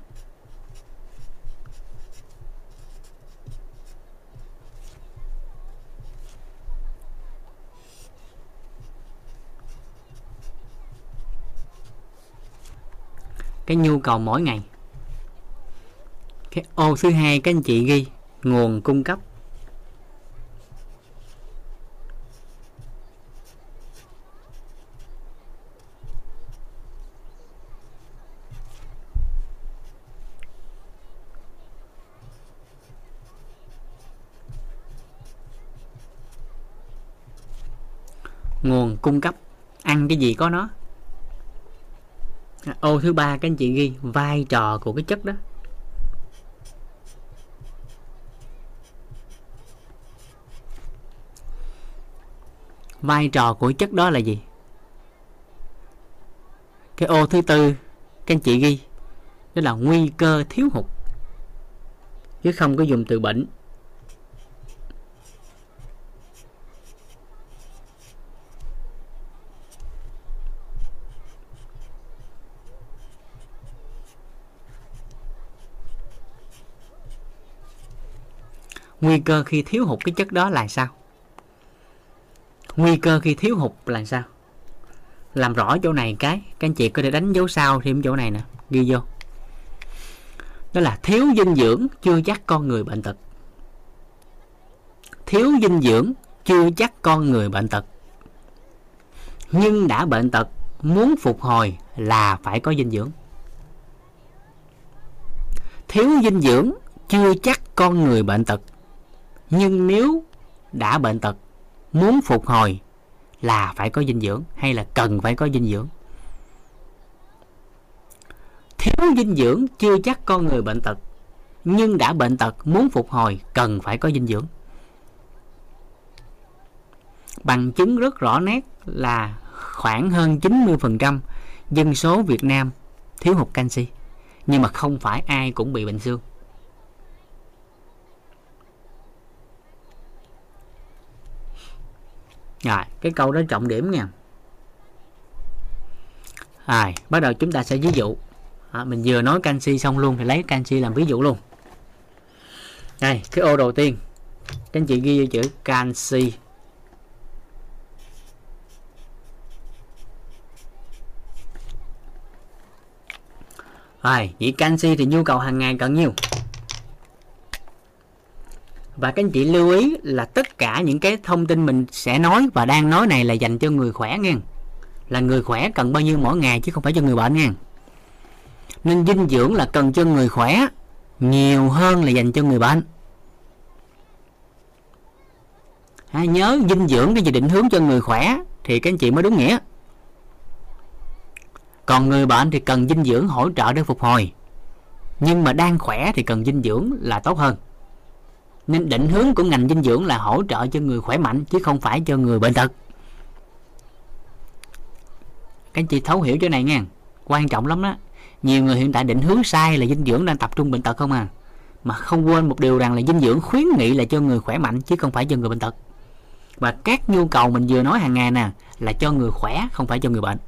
Cái nhu cầu mỗi ngày. Cái ô thứ hai các anh chị ghi, nguồn cung cấp. Nguồn cung cấp, ăn cái gì có nó. Ô, thứ ba, các anh chị ghi vai trò của cái chất đó. Vai trò của chất đó là gì? Cái ô thứ tư, các anh chị ghi, đó là nguy cơ thiếu hụt, chứ không có dùng từ bệnh. Nguy cơ khi thiếu hụt cái chất đó là sao? Nguy cơ khi thiếu hụt là sao? Làm rõ chỗ này cái, các anh chị có thể đánh dấu sao thêm chỗ này nè, ghi vô. Đó là thiếu dinh dưỡng chưa chắc con người bệnh tật. Thiếu dinh dưỡng chưa chắc con người bệnh tật. Nhưng đã bệnh tật, muốn phục hồi là phải có dinh dưỡng. Thiếu dinh dưỡng chưa chắc con người bệnh tật nhưng nếu đã bệnh tật, muốn phục hồi là phải có dinh dưỡng hay là cần phải có dinh dưỡng? Thiếu dinh dưỡng chưa chắc con người bệnh tật, nhưng đã bệnh tật, muốn phục hồi cần phải có dinh dưỡng. Bằng chứng rất rõ nét là khoảng hơn 90% dân số Việt Nam thiếu hụt canxi, nhưng mà không phải ai cũng bị bệnh xương. Rồi cái câu đó trọng điểm nha. Rồi bắt đầu chúng ta sẽ ví dụ. À, mình vừa nói canxi xong luôn thì lấy canxi làm ví dụ luôn. Đây cái ô đầu tiên. Các anh chị ghi vô chữ canxi. Rồi vậy canxi thì nhu cầu hàng ngày cần nhiêu và các anh chị lưu ý là tất cả những cái thông tin mình sẽ nói và đang nói này là dành cho người khỏe nha là người khỏe cần bao nhiêu mỗi ngày chứ không phải cho người bệnh nha nên dinh dưỡng là cần cho người khỏe nhiều hơn là dành cho người bệnh. À, nhớ dinh dưỡng cái gì định hướng cho người khỏe thì các anh chị mới đúng nghĩa. Còn người bệnh thì cần dinh dưỡng hỗ trợ để phục hồi. Nhưng mà đang khỏe thì cần dinh dưỡng là tốt hơn nên định hướng của ngành dinh dưỡng là hỗ trợ cho người khỏe mạnh, chứ không phải cho người bệnh tật. Các anh chị thấu hiểu chỗ này nha quan trọng lắm đó. Nhiều người hiện tại định hướng sai là dinh dưỡng đang tập trung bệnh tật không à. Mà không quên một điều rằng là dinh dưỡng khuyến nghị là cho người khỏe mạnh, chứ không phải cho người bệnh tật. Và các nhu cầu mình vừa nói hàng ngày nè, là cho người khỏe, không phải cho người bệnh.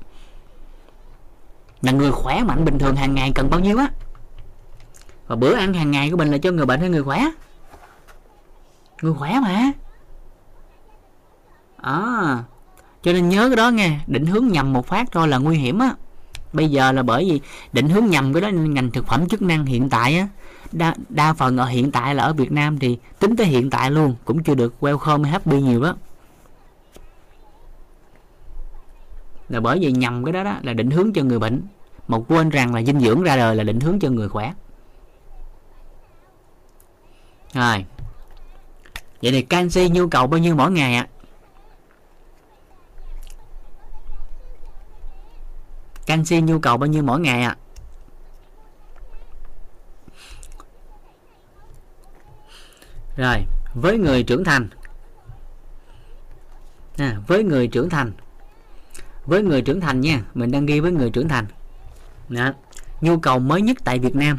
Là người khỏe mạnh bình thường hàng ngày cần bao nhiêu á? Và bữa ăn hàng ngày của mình là cho người bệnh hay người khỏe? Người khỏe mà. À cho nên nhớ cái đó nghe định hướng nhầm một phát thôi là nguy hiểm á. Bây giờ là bởi vì định hướng nhầm cái đó nên ngành thực phẩm chức năng hiện tại á đa, đa phần ở hiện tại là ở Việt Nam thì tính tới hiện tại luôn cũng chưa được welcome happy nhiều á. là bởi vì nhầm cái đó đó là định hướng cho người bệnh. Mà quên rằng là dinh dưỡng ra đời là định hướng cho người khỏe. Rồi vậy thì canxi nhu cầu bao nhiêu mỗi ngày ạ à? canxi nhu cầu bao nhiêu mỗi ngày ạ à? rồi với người trưởng thành à, với người trưởng thành với người trưởng thành nha mình đang ghi với người trưởng thành đó. nhu cầu mới nhất tại Việt Nam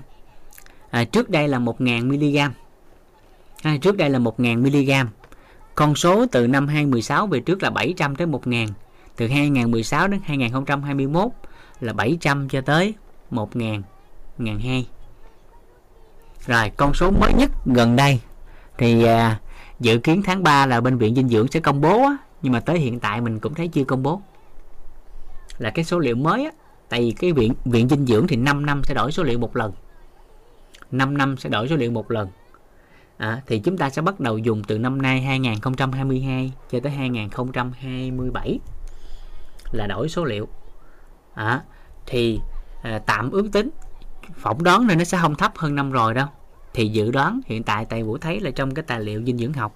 à, trước đây là 1.000 mg à, trước đây là 1.000 mg con số từ năm 2016 về trước là 700 tới 1.000 từ 2016 đến 2021 là 700 cho tới 1.000 1.200 rồi con số mới nhất gần đây. Thì à, dự kiến tháng 3 là bệnh viện dinh dưỡng sẽ công bố á, nhưng mà tới hiện tại mình cũng thấy chưa công bố. Là cái số liệu mới á, tại vì cái viện viện dinh dưỡng thì 5 năm sẽ đổi số liệu một lần. 5 năm sẽ đổi số liệu một lần à, thì chúng ta sẽ bắt đầu dùng từ năm nay 2022 cho tới 2027 là đổi số liệu. À, thì à, tạm ước tính phỏng đoán là nó sẽ không thấp hơn năm rồi đâu. Thì dự đoán hiện tại tại vũ thấy là trong cái tài liệu dinh dưỡng học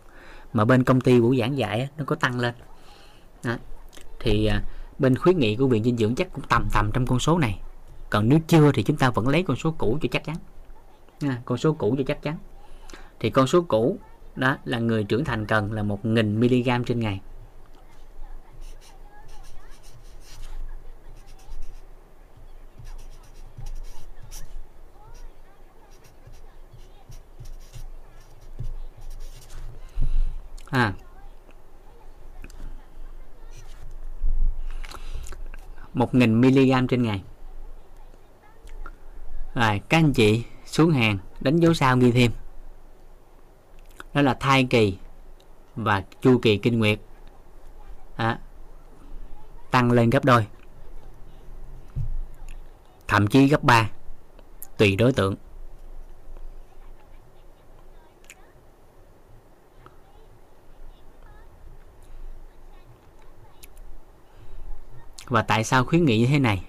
mà bên công ty vũ giảng dạy nó có tăng lên. À, thì à, bên khuyến nghị của viện dinh dưỡng chắc cũng tầm tầm trong con số này. Còn nếu chưa thì chúng ta vẫn lấy con số cũ cho chắc chắn. À, con số cũ cho chắc chắn thì con số cũ, đó là người trưởng thành cần là 1.000 mg trên ngày. À. Một nghìn mg trên ngày. Rồi, các anh chị xuống hàng, đánh dấu sao ghi thêm đó là thai kỳ và chu kỳ kinh nguyệt. À, tăng lên gấp đôi. Thậm chí gấp 3 tùy đối tượng. Và tại sao khuyến nghị như thế này?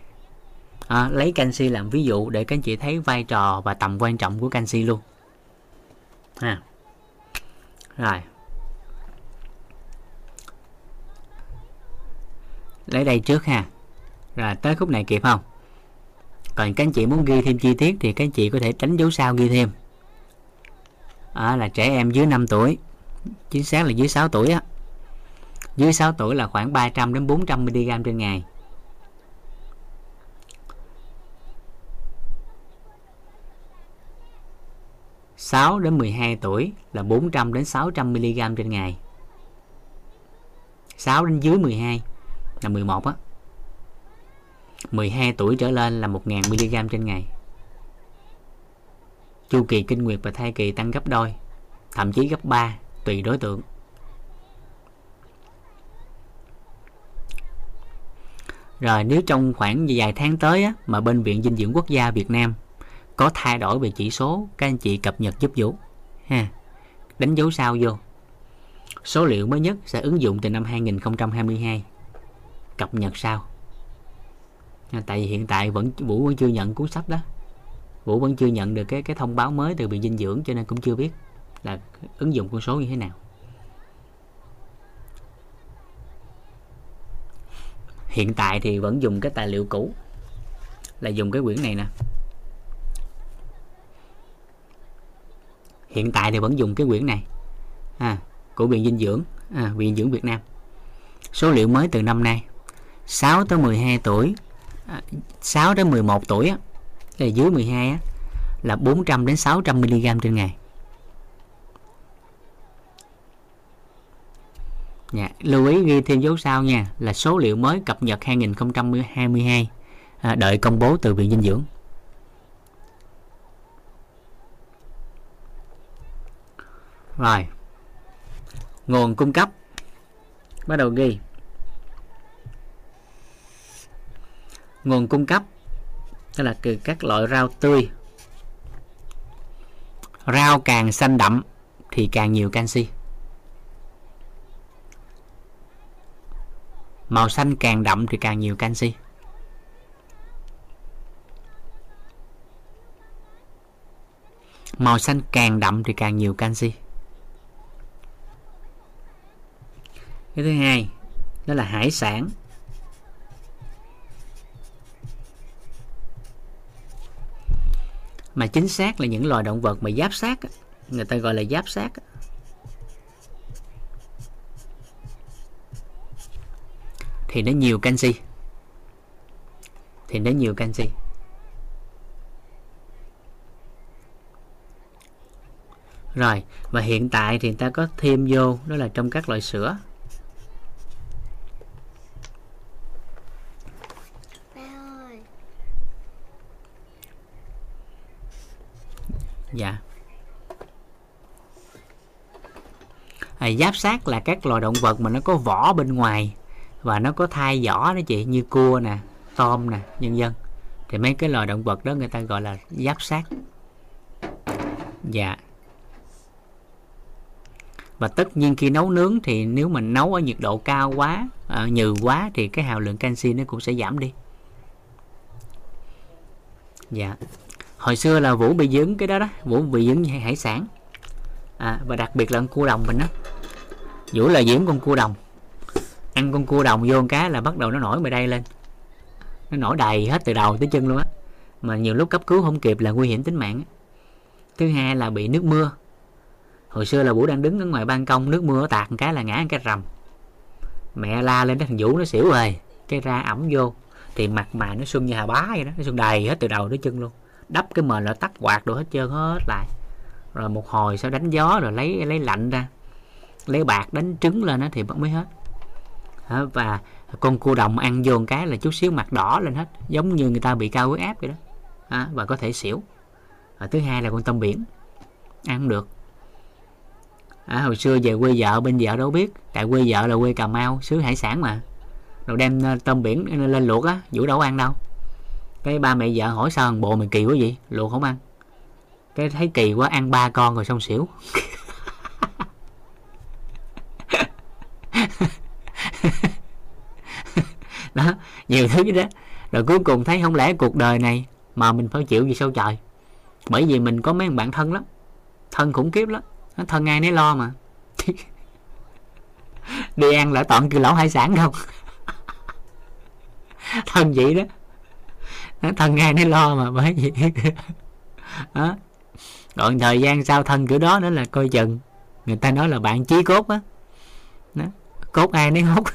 À, lấy canxi làm ví dụ để các anh chị thấy vai trò và tầm quan trọng của canxi luôn. À rồi. Lấy đây trước ha. Rồi tới khúc này kịp không? Còn các anh chị muốn ghi thêm chi tiết thì các anh chị có thể tránh dấu sao ghi thêm. À, là trẻ em dưới 5 tuổi. Chính xác là dưới 6 tuổi á. Dưới 6 tuổi là khoảng 300 đến 400 mg trên ngày. 6 đến 12 tuổi là 400 đến 600 mg trên ngày. 6 đến dưới 12 là 11 á. 12 tuổi trở lên là 1000 mg trên ngày. Chu kỳ kinh nguyệt và thai kỳ tăng gấp đôi thậm chí gấp 3 tùy đối tượng. Rồi nếu trong khoảng vài tháng tới á, mà bên Viện Dinh dưỡng Quốc gia Việt Nam có thay đổi về chỉ số, các anh chị cập nhật giúp Vũ. Ha. Đánh dấu sao vô. Số liệu mới nhất sẽ ứng dụng từ năm 2022. Cập nhật sau. À, tại vì hiện tại vẫn Vũ vẫn chưa nhận cuốn sách đó. Vũ vẫn chưa nhận được cái cái thông báo mới từ Viện Dinh dưỡng cho nên cũng chưa biết là ứng dụng con số như thế nào. hiện tại thì vẫn dùng cái tài liệu cũ là dùng cái quyển này nè hiện tại thì vẫn dùng cái quyển này à, của viện dinh dưỡng à, viện dưỡng Việt Nam số liệu mới từ năm nay 6 tới 12 tuổi 6 tới 11 tuổi á, là dưới 12 á, là 400 đến 600 mg trên ngày Dạ, lưu ý ghi thêm dấu sao nha là số liệu mới cập nhật 2022 à, đợi công bố từ Viện Dinh dưỡng. Rồi. Nguồn cung cấp. Bắt đầu ghi. Nguồn cung cấp, tức là từ các loại rau tươi. Rau càng xanh đậm thì càng nhiều canxi. màu xanh càng đậm thì càng nhiều canxi màu xanh càng đậm thì càng nhiều canxi cái thứ hai, đó là hải sản. Mà chính xác là những loài động vật mà giáp sát người ta gọi là giáp sát thì nó nhiều canxi. Thì nó nhiều canxi. Rồi, và hiện tại thì người ta có thêm vô, đó là trong các loại sữa. Dạ. À, giáp sát là các loài động vật mà nó có vỏ bên ngoài và nó có thai vỏ đó chị như cua nè tôm nè nhân dân thì mấy cái loài động vật đó người ta gọi là giáp sát. Dạ. Và tất nhiên khi nấu nướng thì nếu mình nấu ở nhiệt độ cao quá à, nhừ quá thì cái hàm lượng canxi nó cũng sẽ giảm đi. Dạ hồi xưa là vũ bị dưỡng cái đó đó vũ bị dưỡng hải sản. À, và đặc biệt là con cua đồng mình đó vũ là dưỡng con cua đồng. Ăn con cua đồng vô con cá là bắt đầu nó nổi mày đây lên. Nó nổi đầy hết từ đầu tới chân luôn á. Mà nhiều lúc cấp cứu không kịp là nguy hiểm tính mạng thứ hai là bị nước mưa. Hồi xưa là vũ đang đứng ở ngoài ban công nước mưa tạt một cái là ngã một cái rầm. Mẹ la lên cái thằng vũ nó xỉu rồi cái ra ẩm vô thì mặt mày nó xuân như hà bá vậy đó nó xuân đầy hết từ đầu tới chân luôn đắp cái mền là tắt quạt đồ hết trơn hết lại. Rồi một hồi sau đánh gió rồi lấy lấy lạnh ra. Lấy bạc đánh trứng lên đó thì mới hết. Và con cua đồng ăn vô một cái là chút xíu mặt đỏ lên hết giống như người ta bị cao huyết áp vậy đó. À, và có thể xỉu. Và thứ hai là con tôm biển ăn không được. À, hồi xưa về quê vợ bên vợ đâu biết tại quê vợ là quê cà mau xứ hải sản mà. Rồi đem ờ, tôm biển lên luộc á vũ đâu ăn đâu cái ba mẹ vợ hỏi sao bộ mày kỳ quá vậy? Luộc không ăn. Cái thấy kỳ quá, ăn ba con rồi xong xỉu. <laughs> Đó, nhiều thứ đó rồi cuối cùng thấy không lẽ cuộc đời này mà mình phải chịu gì sao trời bởi vì mình có mấy bạn thân lắm. Thân khủng khiếp lắm. Thân ai nấy lo mà. <laughs> Đi ăn lại toàn kêu lẩu hải sản không? <laughs> Thân vậy đó thân ai nó lo mà, bởi vì <laughs> đó còn thời gian sau thân kiểu đó nữa là coi chừng. Người ta nói là bạn chí cốt á. Đó. cốt ai nấy hút <laughs>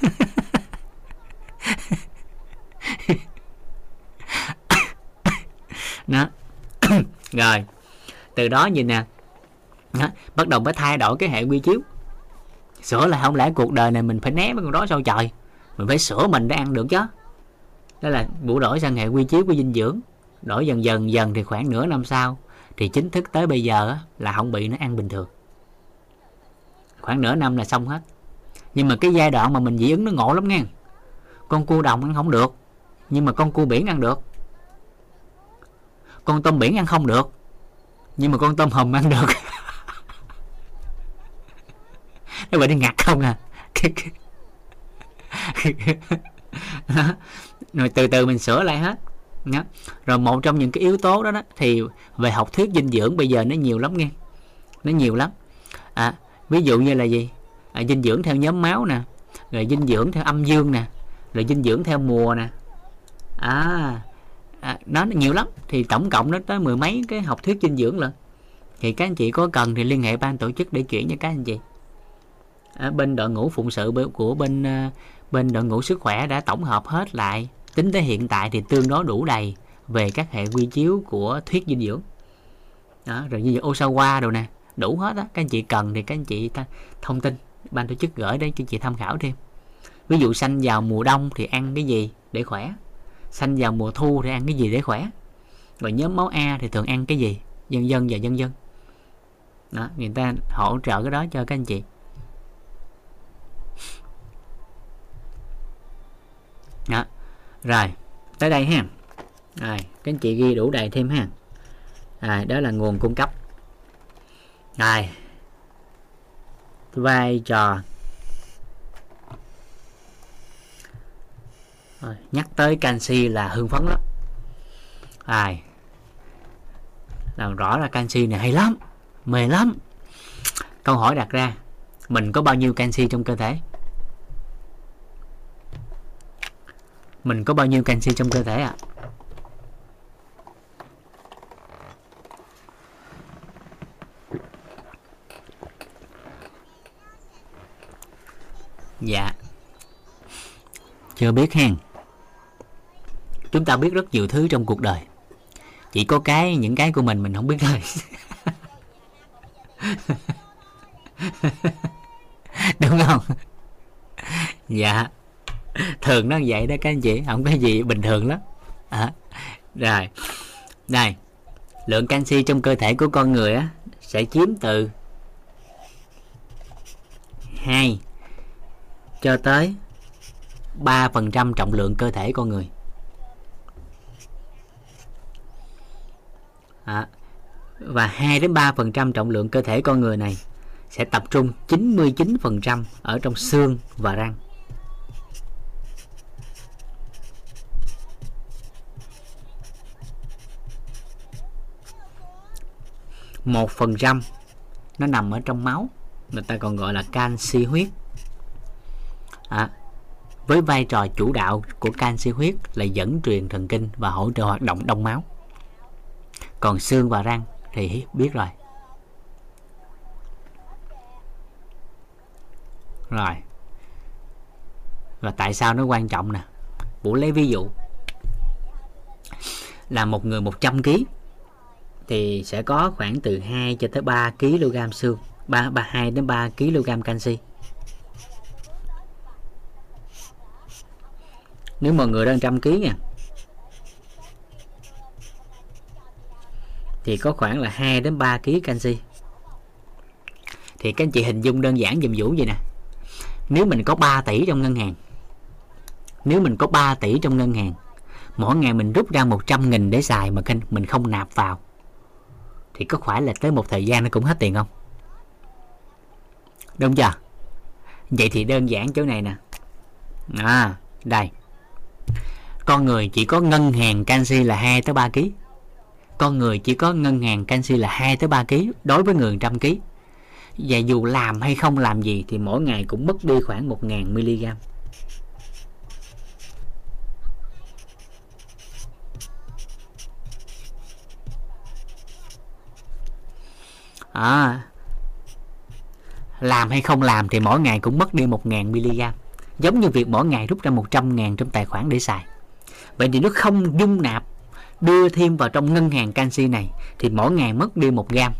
đó. <coughs> Rồi. Từ đó nhìn nè. Đó. bắt đầu mới thay đổi cái hệ quy chiếu. Sửa là không lẽ cuộc đời này mình phải né mấy con đó sao trời? Mình phải sửa mình để ăn được chứ đó là bù đổi sang hệ quy chiếu của dinh dưỡng. Đổi dần dần dần thì khoảng nửa năm sau, thì chính thức tới bây giờ là không bị nó ăn bình thường. Khoảng nửa năm là xong hết. Nhưng mà cái giai đoạn mà mình dị ứng nó ngộ lắm nghe. Con cua đồng ăn không được, nhưng mà con cua biển ăn được. Con tôm biển ăn không được, nhưng mà con tôm hùm ăn được. <laughs> Nó bị đi ngặt không à? <laughs> <laughs> rồi từ từ mình sửa lại hết. Đó. rồi một trong những cái yếu tố đó, đó thì về học thuyết dinh dưỡng bây giờ nó nhiều lắm nghe. Nó nhiều lắm. À, ví dụ như là gì? À, dinh dưỡng theo nhóm máu nè rồi dinh dưỡng theo âm dương nè rồi dinh dưỡng theo mùa nè. À, à nó nhiều lắm. Thì tổng cộng nó tới mười mấy cái học thuyết dinh dưỡng lận. Thì các anh chị có cần thì liên hệ ban tổ chức để chuyển cho các anh chị. À, bên đội ngũ phụng sự của bên à, bên đội ngũ sức khỏe đã tổng hợp hết lại tính tới hiện tại thì tương đối đủ đầy về các hệ quy chiếu của thuyết dinh dưỡng. Đó, rồi như Osawa đồ nè đủ hết á. Các anh chị cần thì các anh chị ta thông tin ban tổ chức gửi đến cho chị tham khảo thêm. Ví dụ xanh vào mùa đông thì ăn cái gì để khỏe? Xanh vào mùa thu thì ăn cái gì để khỏe? Rồi nhóm máu A thì thường ăn cái gì? Dân dân và dân dân đó người ta hỗ trợ cái đó cho các anh chị. Đó rồi tới đây ha. Rồi các anh chị ghi đủ đầy thêm ha. Rồi đó là nguồn cung cấp. Rồi vai trò. Rồi, nhắc tới canxi là hưng phấn lắm. Rồi làm rõ là canxi này hay lắm mê lắm. Câu hỏi đặt ra mình có bao nhiêu canxi trong cơ thể? Mình có bao nhiêu canxi trong cơ thể ạ? À? dạ. Chưa biết hen. Chúng ta biết rất nhiều thứ trong cuộc đời. Chỉ có cái, những cái của mình mình không biết thôi. <laughs> Đúng không? Dạ. <laughs> thường nó vậy đó các anh chị không có gì bình thường lắm. À, rồi. Này, lượng canxi trong cơ thể của con người á sẽ chiếm từ 2 cho tới 3% trọng lượng cơ thể con người. À, và 2 đến 3% trọng lượng cơ thể con người này sẽ tập trung 99% ở trong xương và răng. Một phần trăm. Nó nằm ở trong máu người ta còn gọi là canxi huyết. À, với vai trò chủ đạo của canxi huyết là dẫn truyền thần kinh và hỗ trợ hoạt động đông máu. Còn xương và răng thì biết rồi. Rồi. Và tại sao nó quan trọng nè? Vũ lấy ví dụ. Là một người 100 kg thì sẽ có khoảng từ 2 cho tới 3 kg xương 3, 3 2 đến 3 kg canxi. Nếu mà người đang trăm kg nha thì có khoảng là 2 đến 3 kg canxi. Thì các anh chị hình dung đơn giản dùm Vũ vậy nè. Nếu mình có 3 tỷ trong ngân hàng nếu mình có 3 tỷ trong ngân hàng mỗi ngày mình rút ra 100 nghìn để xài mà mình không nạp vào thì có phải là tới một thời gian nó cũng hết tiền không? Đúng chưa? Vậy thì đơn giản chỗ này nè. À đây. Con người chỉ có ngân hàng canxi là 2 tới 3 kg con người chỉ có ngân hàng canxi là 2 tới 3 kg đối với người 100 kg và dù làm hay không làm gì thì mỗi ngày cũng mất đi khoảng 1.000 mg à, làm hay không làm thì mỗi ngày cũng mất đi 1.000 mg giống như việc mỗi ngày rút ra 100.000 trong tài khoản để xài. Vậy thì nó không dung nạp đưa thêm vào trong ngân hàng canxi này thì mỗi ngày mất đi 1 gram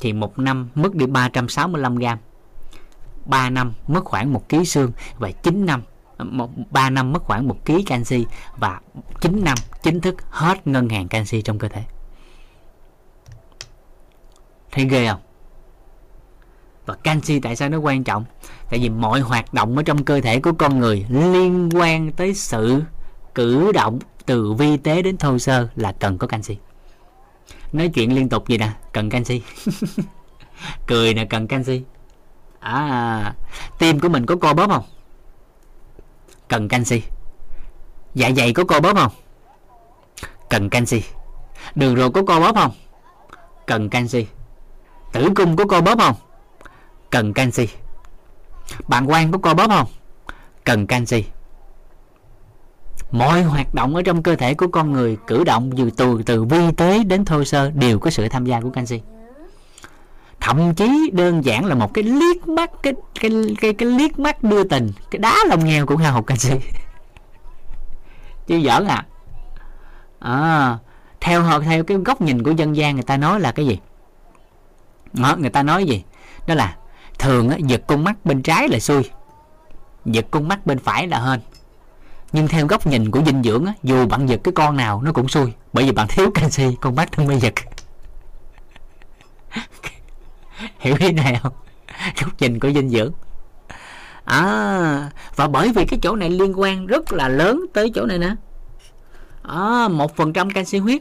thì một năm mất đi 365 gram 3 năm mất khoảng 1 kg xương và 9 năm 3 năm mất khoảng 1 kg canxi và 9 năm chính thức hết ngân hàng canxi trong cơ thể thấy ghê không? Và canxi tại sao nó quan trọng? Tại vì mọi hoạt động ở trong cơ thể của con người liên quan tới sự cử động từ vi tế đến thô sơ là cần có canxi. Nói chuyện liên tục gì nè, cần canxi. <laughs> Cười nè, cần canxi. À tim của mình có co bóp không? Cần canxi. Dạ dày có co bóp không? Cần canxi. Đường ruột có co bóp không? Cần canxi tử cung có co bóp không? Cần canxi. Bạn quan có co bóp không? Cần canxi. Mọi hoạt động ở trong cơ thể của con người cử động từ từ từ vi tế đến thô sơ đều có sự tham gia của canxi. Thậm chí đơn giản là một cái liếc mắt cái cái cái, cái liếc mắt đưa tình cái đá lông nghèo cũng hao hụt canxi. Chứ giỡn à? À theo theo cái góc nhìn của dân gian người ta nói là cái gì? Đó, người ta nói gì? Đó là thường á, giật con mắt bên trái là xui giật con mắt bên phải là hên. Nhưng theo góc nhìn của dinh dưỡng á, dù bạn giật cái con nào nó cũng xui bởi vì bạn thiếu canxi con mắt nó mới giật. <laughs> Hiểu ý này không? Góc nhìn của dinh dưỡng. À và bởi vì cái chỗ này liên quan rất là lớn tới chỗ này nè. À, một phần trăm canxi huyết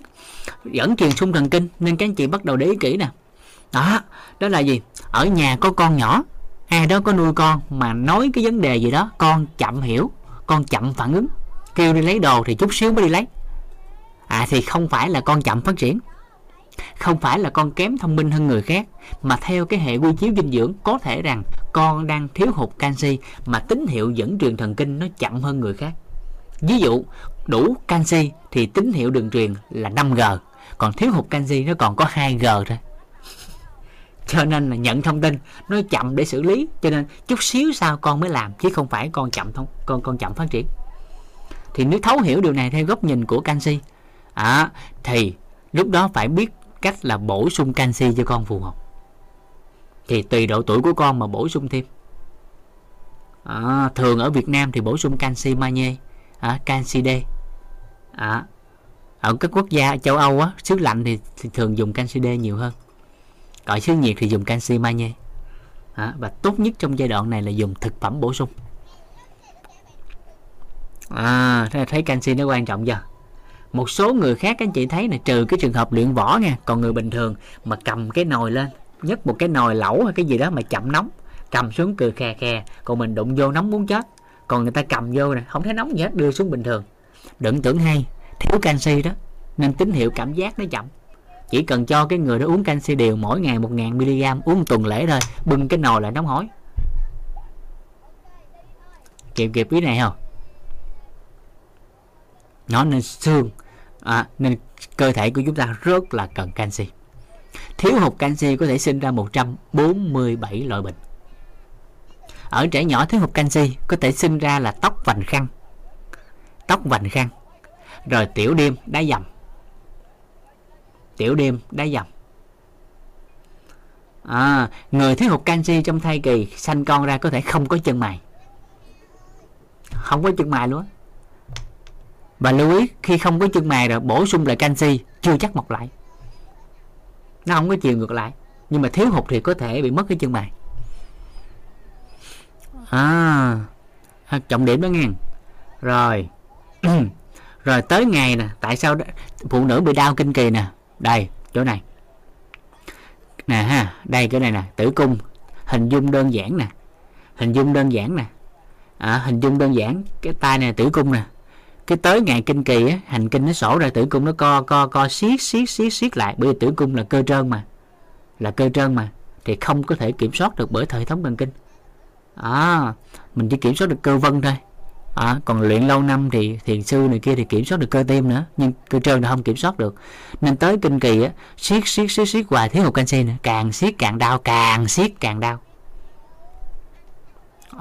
dẫn truyền xung thần kinh nên các anh chị bắt đầu để ý kỹ nè đó đó là gì? Ở nhà có con nhỏ, ai đó có nuôi con mà nói cái vấn đề gì đó, con chậm hiểu, con chậm phản ứng. Kêu đi lấy đồ thì chút xíu mới đi lấy. À thì không phải là con chậm phát triển. Không phải là con kém thông minh hơn người khác, mà theo cái hệ quy chiếu dinh dưỡng, có thể rằng con đang thiếu hụt canxi mà tín hiệu dẫn truyền thần kinh nó chậm hơn người khác. Ví dụ, đủ canxi thì tín hiệu đường truyền là 5G còn thiếu hụt canxi nó còn có 2G thôi cho nên là nhận thông tin nó chậm để xử lý. Cho nên chút xíu sau con mới làm chứ không phải con chậm thông con con chậm phát triển. Thì nếu thấu hiểu điều này theo góc nhìn của canxi à, thì lúc đó phải biết cách là bổ sung canxi cho con phù hợp. Thì tùy độ tuổi của con mà bổ sung thêm. À, thường ở Việt Nam thì bổ sung canxi magie à, canxi D à, ở các quốc gia châu Âu á xứ lạnh thì, thì thường dùng canxi D nhiều hơn cõi xứ nhiệt thì dùng canxi magie à, và tốt nhất trong giai đoạn này là dùng thực phẩm bổ sung. À thấy canxi nó quan trọng chưa? Một số người khác anh chị thấy là trừ cái trường hợp luyện võ nha còn người bình thường mà cầm cái nồi lên nhấc một cái nồi lẩu hay cái gì đó mà chậm nóng cầm xuống cười khè khè còn mình đụng vô nóng muốn chết. Còn người ta cầm vô nè không thấy nóng gì hết đưa xuống bình thường. Đừng tưởng hay thiếu canxi đó nên tín hiệu cảm giác nó chậm chỉ cần cho cái người đó uống canxi đều mỗi ngày 1000mg uống một tuần lễ thôi. Bưng cái nồi lại nóng hổi. Kịp kịp ý này không? Nó nên xương. À, nên cơ thể của chúng ta rất là cần canxi. Thiếu hụt canxi có thể sinh ra 147 loại bệnh. Ở trẻ nhỏ thiếu hụt canxi có thể sinh ra là tóc vành khăn. Tóc vành khăn. Rồi tiểu đêm đá dầm tiểu đêm đá dầm. À, người thiếu hụt canxi trong thai kỳ sanh con ra có thể không có chân mày. Không có chân mày luôn và lưu ý khi không có chân mày rồi bổ sung lại canxi chưa chắc mọc lại. Nó không có chiều ngược lại nhưng mà thiếu hụt thì có thể bị mất cái chân mày. À, à trọng điểm đó nghe. Rồi <clears throat> rồi tới ngày nè tại sao phụ nữ bị đau kinh kỳ nè? Đây chỗ này. Nè ha đây cái này nè tử cung. Hình dung đơn giản nè. Hình dung đơn giản nè. À, hình dung đơn giản cái tay này tử cung nè. Cái tới ngày kinh kỳ á hành kinh nó sổ ra tử cung nó co co co siết siết siết siết lại. Bởi vì tử cung là cơ trơn mà. Là cơ trơn mà. Thì không có thể kiểm soát được bởi hệ thống thần kinh. À, mình chỉ kiểm soát được cơ vân thôi à, còn luyện lâu năm thì thiền sư này kia thì kiểm soát được cơ tim nữa nhưng cơ trơn là không kiểm soát được. Nên tới kinh kỳ á siết siết siết siết hoài thiếu hụt canxi nữa. Càng siết càng đau càng siết càng đau.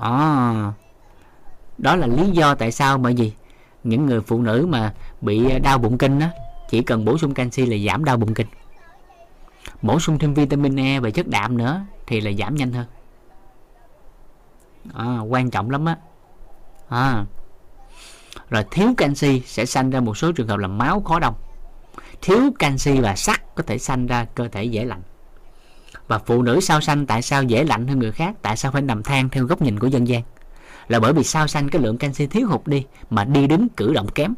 À, đó là lý do tại sao bởi vì những người phụ nữ mà bị đau bụng kinh á chỉ cần bổ sung canxi là giảm đau bụng kinh. Bổ sung thêm vitamin E và chất đạm nữa thì là giảm nhanh hơn. À, quan trọng lắm á à. rồi thiếu canxi sẽ sanh ra một số trường hợp là máu khó đông. Thiếu canxi và sắt có thể sanh ra cơ thể dễ lạnh và phụ nữ sao sanh tại sao dễ lạnh hơn người khác? Tại sao phải nằm than theo góc nhìn của dân gian? Là bởi vì sao sanh cái lượng canxi thiếu hụt đi mà đi đứng cử động kém.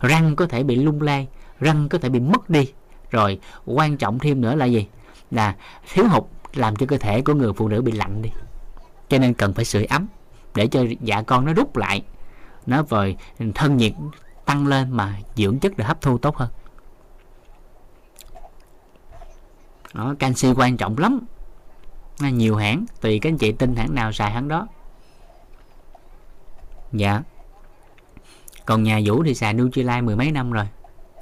Răng có thể bị lung lay, răng có thể bị mất đi. Rồi quan trọng thêm nữa là gì? Là thiếu hụt làm cho cơ thể của người phụ nữ bị lạnh đi. Cho nên cần phải sưởi ấm để cho dạ con nó rút lại. Nó rồi thân nhiệt tăng lên mà dưỡng chất được hấp thu tốt hơn. Đó, canxi quan trọng lắm. Nhiều hãng tùy các anh chị tin hãng nào xài hãng đó. Dạ. Còn nhà vũ thì xài Nutrilite mười mấy năm rồi.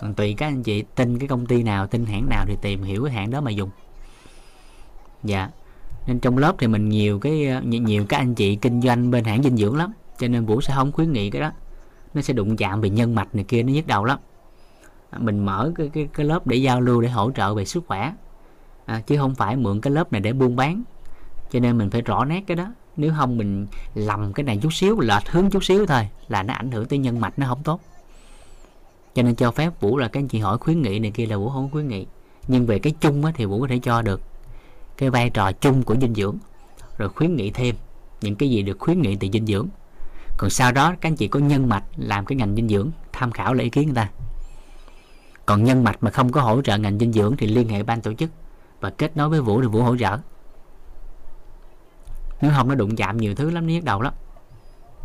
Còn tùy các anh chị tin cái công ty nào tin hãng nào thì tìm hiểu cái hãng đó mà dùng. Dạ nên trong lớp thì mình nhiều cái ờ, nhiều các anh chị kinh doanh bên hãng dinh dưỡng lắm. Cho nên vũ sẽ không khuyến nghị cái đó. Nó sẽ đụng chạm về nhân mạch này kia nó nhức đầu lắm. À, mình mở cái, cái, cái lớp để giao lưu để hỗ trợ về sức khỏe. À, chứ không phải mượn cái lớp này để buôn bán. Cho nên mình phải rõ nét cái đó. Nếu không mình lầm cái này chút xíu lệch hướng chút xíu thôi là nó ảnh hưởng tới nhân mạch nó không tốt. Cho nên cho phép vũ là các anh chị hỏi khuyến nghị này kia là vũ không khuyến nghị. Nhưng về cái chung á, thì vũ có thể cho được cái vai trò chung của dinh dưỡng, rồi khuyến nghị thêm những cái gì được khuyến nghị từ dinh dưỡng. Còn sau đó, các anh chị có nhân mạch làm cái ngành dinh dưỡng, tham khảo lấy ý kiến người ta. Còn nhân mạch mà không có hỗ trợ ngành dinh dưỡng thì liên hệ ban tổ chức và kết nối với vũ thì vũ hỗ trợ. Nếu không nó đụng chạm nhiều thứ lắm, nó nhức đầu lắm.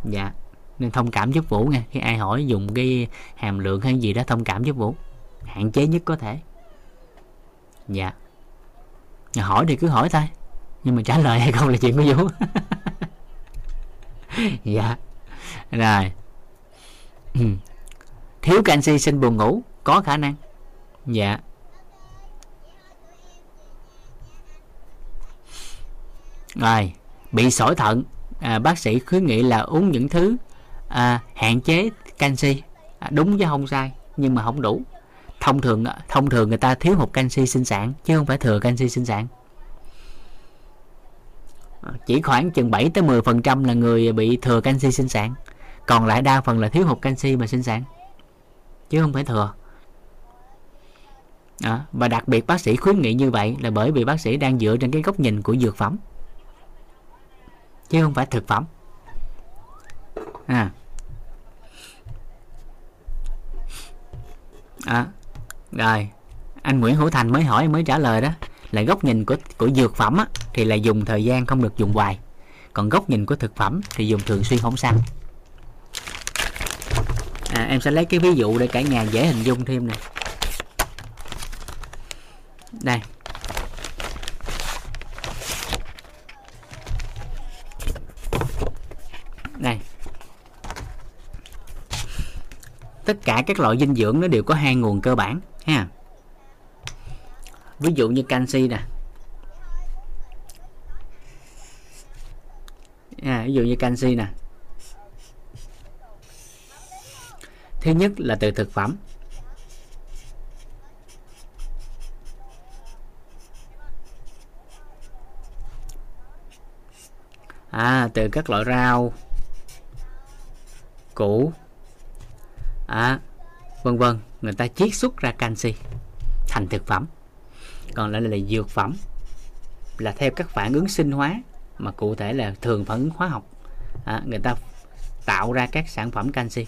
Dạ nên thông cảm giúp vũ nghe. Khi ai hỏi dùng cái hàm lượng hay gì đó, thông cảm giúp vũ. Hạn chế nhất có thể. Dạ hỏi thì cứ hỏi thôi. Nhưng mà trả lời hay không là chuyện của vũ. <laughs> Dạ. Rồi. <clears throat> Thiếu canxi sinh buồn ngủ có khả năng. Dạ. Rồi. Bị sỏi thận. À, bác sĩ khuyến nghị là uống những thứ à, hạn chế canxi. À, đúng chứ không sai nhưng mà không đủ thông thường thông thường người ta thiếu hụt canxi sinh sản chứ không phải thừa canxi sinh sản. À, chỉ khoảng chừng 7 tới 10 phần trăm là người bị thừa canxi sinh sản. Còn lại đa phần là thiếu hụt canxi mà sinh sản chứ không phải thừa. À, và đặc biệt bác sĩ khuyến nghị như vậy là bởi vì bác sĩ đang dựa trên cái góc nhìn của dược phẩm chứ không phải thực phẩm. À, à rồi anh Nguyễn Hữu Thành mới hỏi mới trả lời đó. Là góc nhìn của của dược phẩm á, thì là dùng thời gian không được dùng hoài. Còn góc nhìn của thực phẩm thì dùng thường xuyên không xăng à, em sẽ lấy cái ví dụ để cả nhà dễ hình dung thêm nè. Đây. Tất cả các loại dinh dưỡng nó đều có hai nguồn cơ bản ha. Ví dụ như canxi nè. À, ví dụ như canxi nè. Thứ nhất là từ thực phẩm. À, từ các loại rau củ. À, vân vân người ta chiết xuất ra canxi thành thực phẩm. Còn lại là dược phẩm là theo các phản ứng sinh hóa mà cụ thể là thường phản ứng hóa học. À, người ta tạo ra các sản phẩm canxi.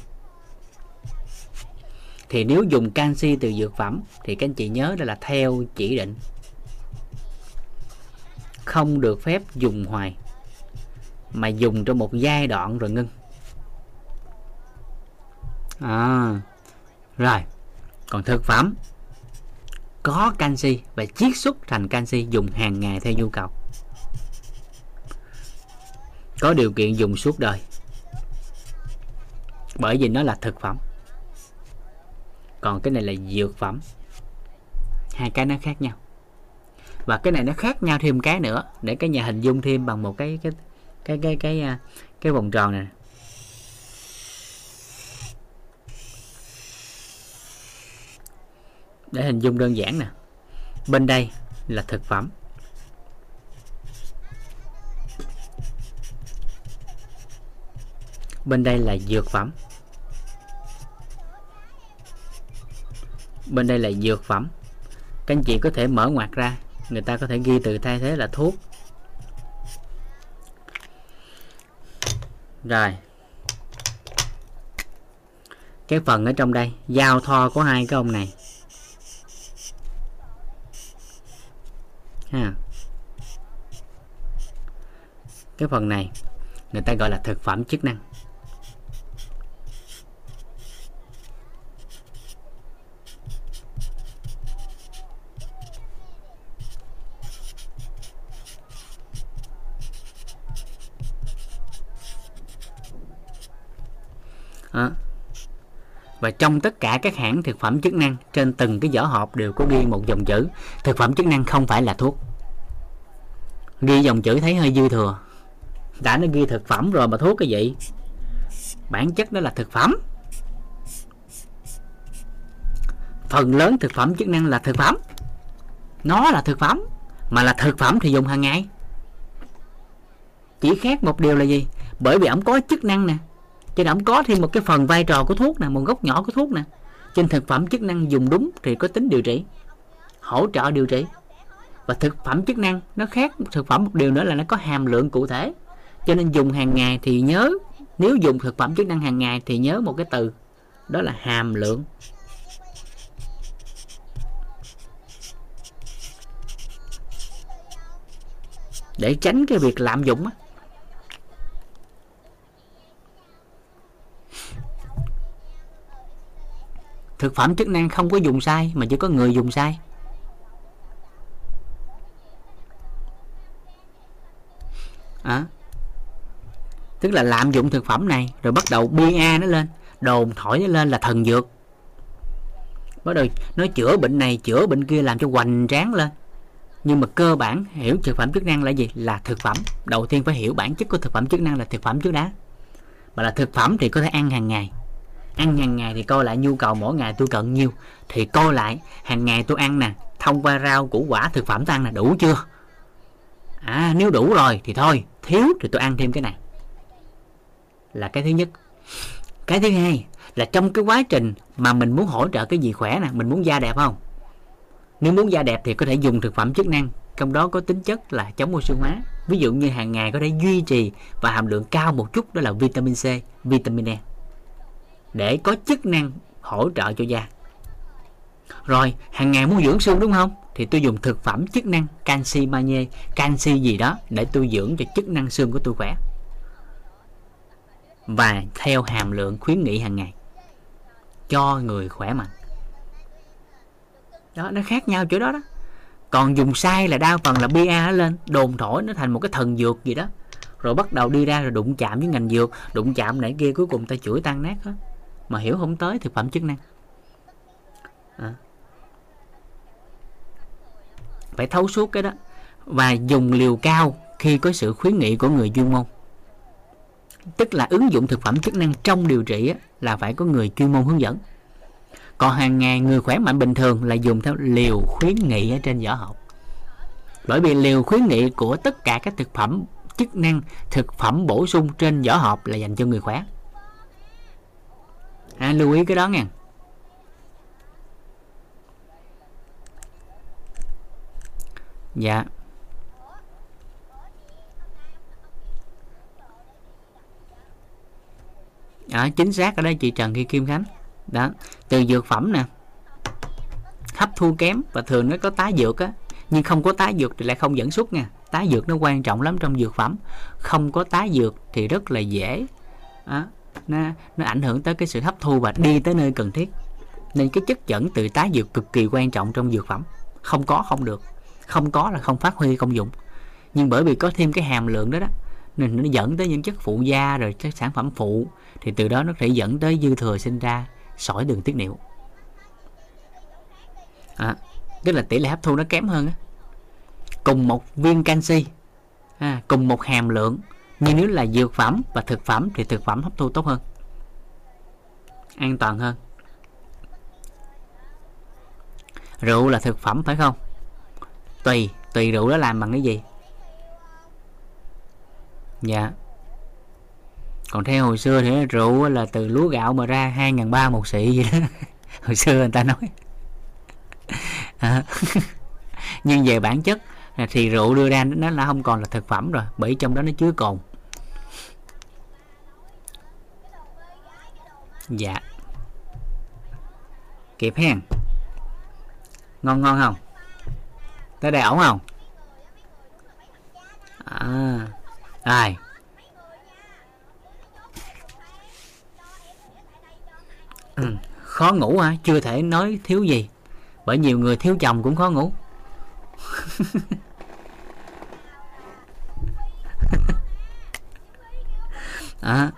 Thì nếu dùng canxi từ dược phẩm thì các anh chị nhớ đó là theo chỉ định. Không được phép dùng hoài mà dùng trong một giai đoạn rồi ngưng. À, rồi còn thực phẩm. Có canxi và chiết xuất thành canxi dùng hàng ngày theo nhu cầu. Có điều kiện dùng suốt đời. Bởi vì nó là thực phẩm. Còn cái này là dược phẩm. Hai cái nó khác nhau. Và cái này nó khác nhau thêm cái nữa để cái nhà hình dung thêm bằng một cái cái cái cái cái cái, cái vòng tròn này để hình dung đơn giản nè. Bên đây là thực phẩm. Bên đây là dược phẩm. Bên đây là dược phẩm. Các anh chị có thể mở ngoặt ra, người ta có thể ghi từ thay thế là thuốc. Rồi. Cái phần ở trong đây, giao thoa của hai cái ông này. Ha cái phần này người ta gọi là thực phẩm chức năng Đó. Và trong tất cả các hãng thực phẩm chức năng, trên từng cái vỏ hộp đều có ghi một dòng chữ thực phẩm chức năng không phải là thuốc. Ghi dòng chữ thấy hơi dư thừa. Đã nó ghi thực phẩm rồi mà thuốc cái gì? Bản chất đó là thực phẩm. Phần lớn thực phẩm chức năng là thực phẩm. Nó là thực phẩm, mà là thực phẩm thì dùng hàng ngày. Chỉ khác một điều là gì? Bởi vì ổng có chức năng nè cho nên ổng có thêm một cái phần vai trò của thuốc nè, một gốc nhỏ của thuốc nè. Trên thực phẩm chức năng dùng đúng thì có tính điều trị, hỗ trợ điều trị. Và thực phẩm chức năng nó khác, thực phẩm một điều nữa là nó có hàm lượng cụ thể. Cho nên dùng hàng ngày thì nhớ, nếu dùng thực phẩm chức năng hàng ngày thì nhớ một cái từ, đó là hàm lượng. Để tránh cái việc lạm dụng á thực phẩm chức năng không có dùng sai mà chỉ có người dùng sai. À, tức là lạm dụng thực phẩm này rồi bắt đầu bia nó lên đồn thổi nó lên là thần dược. Bắt đầu nó chữa bệnh này chữa bệnh kia làm cho hoành tráng lên. Nhưng mà cơ bản hiểu thực phẩm chức năng là gì? Là thực phẩm. Đầu tiên phải hiểu bản chất của thực phẩm chức năng là thực phẩm trước đã. Mà là thực phẩm thì có thể ăn hàng ngày ăn hàng ngày thì coi lại nhu cầu mỗi ngày tôi cần nhiêu thì coi lại, hàng ngày tôi ăn nè, thông qua rau củ quả, thực phẩm tôi ăn là đủ chưa? À nếu đủ rồi thì thôi, thiếu thì tôi ăn thêm cái này. Là cái thứ nhất. Cái thứ hai là trong cái quá trình mà mình muốn hỗ trợ cái gì khỏe nè, mình muốn da đẹp không? Nếu muốn da đẹp thì có thể dùng thực phẩm chức năng, trong đó có tính chất là chống oxy hóa. Ví dụ như hàng ngày có thể duy trì và hàm lượng cao một chút, đó là vitamin C, vitamin E để có chức năng hỗ trợ cho da. Rồi, hàng ngày muốn dưỡng xương đúng không? Thì tôi dùng thực phẩm chức năng canxi magie, canxi gì đó để tôi dưỡng cho chức năng xương của tôi khỏe. Và theo hàm lượng khuyến nghị hàng ngày. Cho người khỏe mạnh. Đó, nó khác nhau chỗ đó đó. Còn dùng sai là đa phần là bia nó lên, đồn thổi nó thành một cái thần dược gì đó. Rồi bắt đầu đi ra rồi đụng chạm với ngành dược. Đụng chạm nãy kia, cuối cùng ta chửi tan nát hết mà hiểu không tới thực phẩm chức năng. À. phải thấu suốt cái đó và dùng liều cao khi có sự khuyến nghị của người chuyên môn. Tức là ứng dụng thực phẩm chức năng trong điều trị á, là phải có người chuyên môn hướng dẫn. Còn hàng ngày người khỏe mạnh bình thường là dùng theo liều khuyến nghị ở trên vỏ hộp. Bởi vì liều khuyến nghị của tất cả các thực phẩm chức năng thực phẩm bổ sung trên vỏ hộp là dành cho người khỏe à, lưu ý cái đó nha dạ. À, chính xác ở đây chị Trần Thị Kim Khánh. Đó từ dược phẩm nè hấp thu kém và thường nó có tái dược á nhưng không có tái dược thì lại không dẫn xuất nha. Tái dược nó quan trọng lắm trong dược phẩm. Không có tái dược thì rất là dễ. Đó, nó nó ảnh hưởng tới cái sự hấp thu và đi tới nơi cần thiết. Nên cái chất dẫn từ tái dược cực kỳ quan trọng trong dược phẩm. Không có không được. Không có là không phát huy công dụng nhưng bởi vì có thêm cái hàm lượng đó đó nên nó dẫn tới những chất phụ da rồi các sản phẩm phụ thì từ đó nó thể dẫn tới dư thừa sinh ra sỏi đường tiết niệu. À, tức là tỷ lệ hấp thu nó kém hơn á. Cùng một viên canxi à, cùng một hàm lượng nhưng nếu là dược phẩm và thực phẩm thì thực phẩm hấp thu tốt hơn. An toàn hơn. Rượu là thực phẩm phải không? Tùy tùy rượu đó làm bằng cái gì? Dạ. Còn theo hồi xưa thì rượu là từ lúa gạo mà ra hai ngàn ba một xị gì đó. <laughs> Hồi xưa người ta nói. À. <laughs> <laughs> nhưng về bản chất À, thì rượu đưa ra nó là không còn là thực phẩm rồi bởi trong đó nó chứa cồn. Dạ. Kịp hen ngon ngon không? Tới đây ổn không? À ai? Ừ, khó ngủ hả? Chưa thể nói thiếu gì bởi nhiều người thiếu chồng cũng khó ngủ. <laughs> à,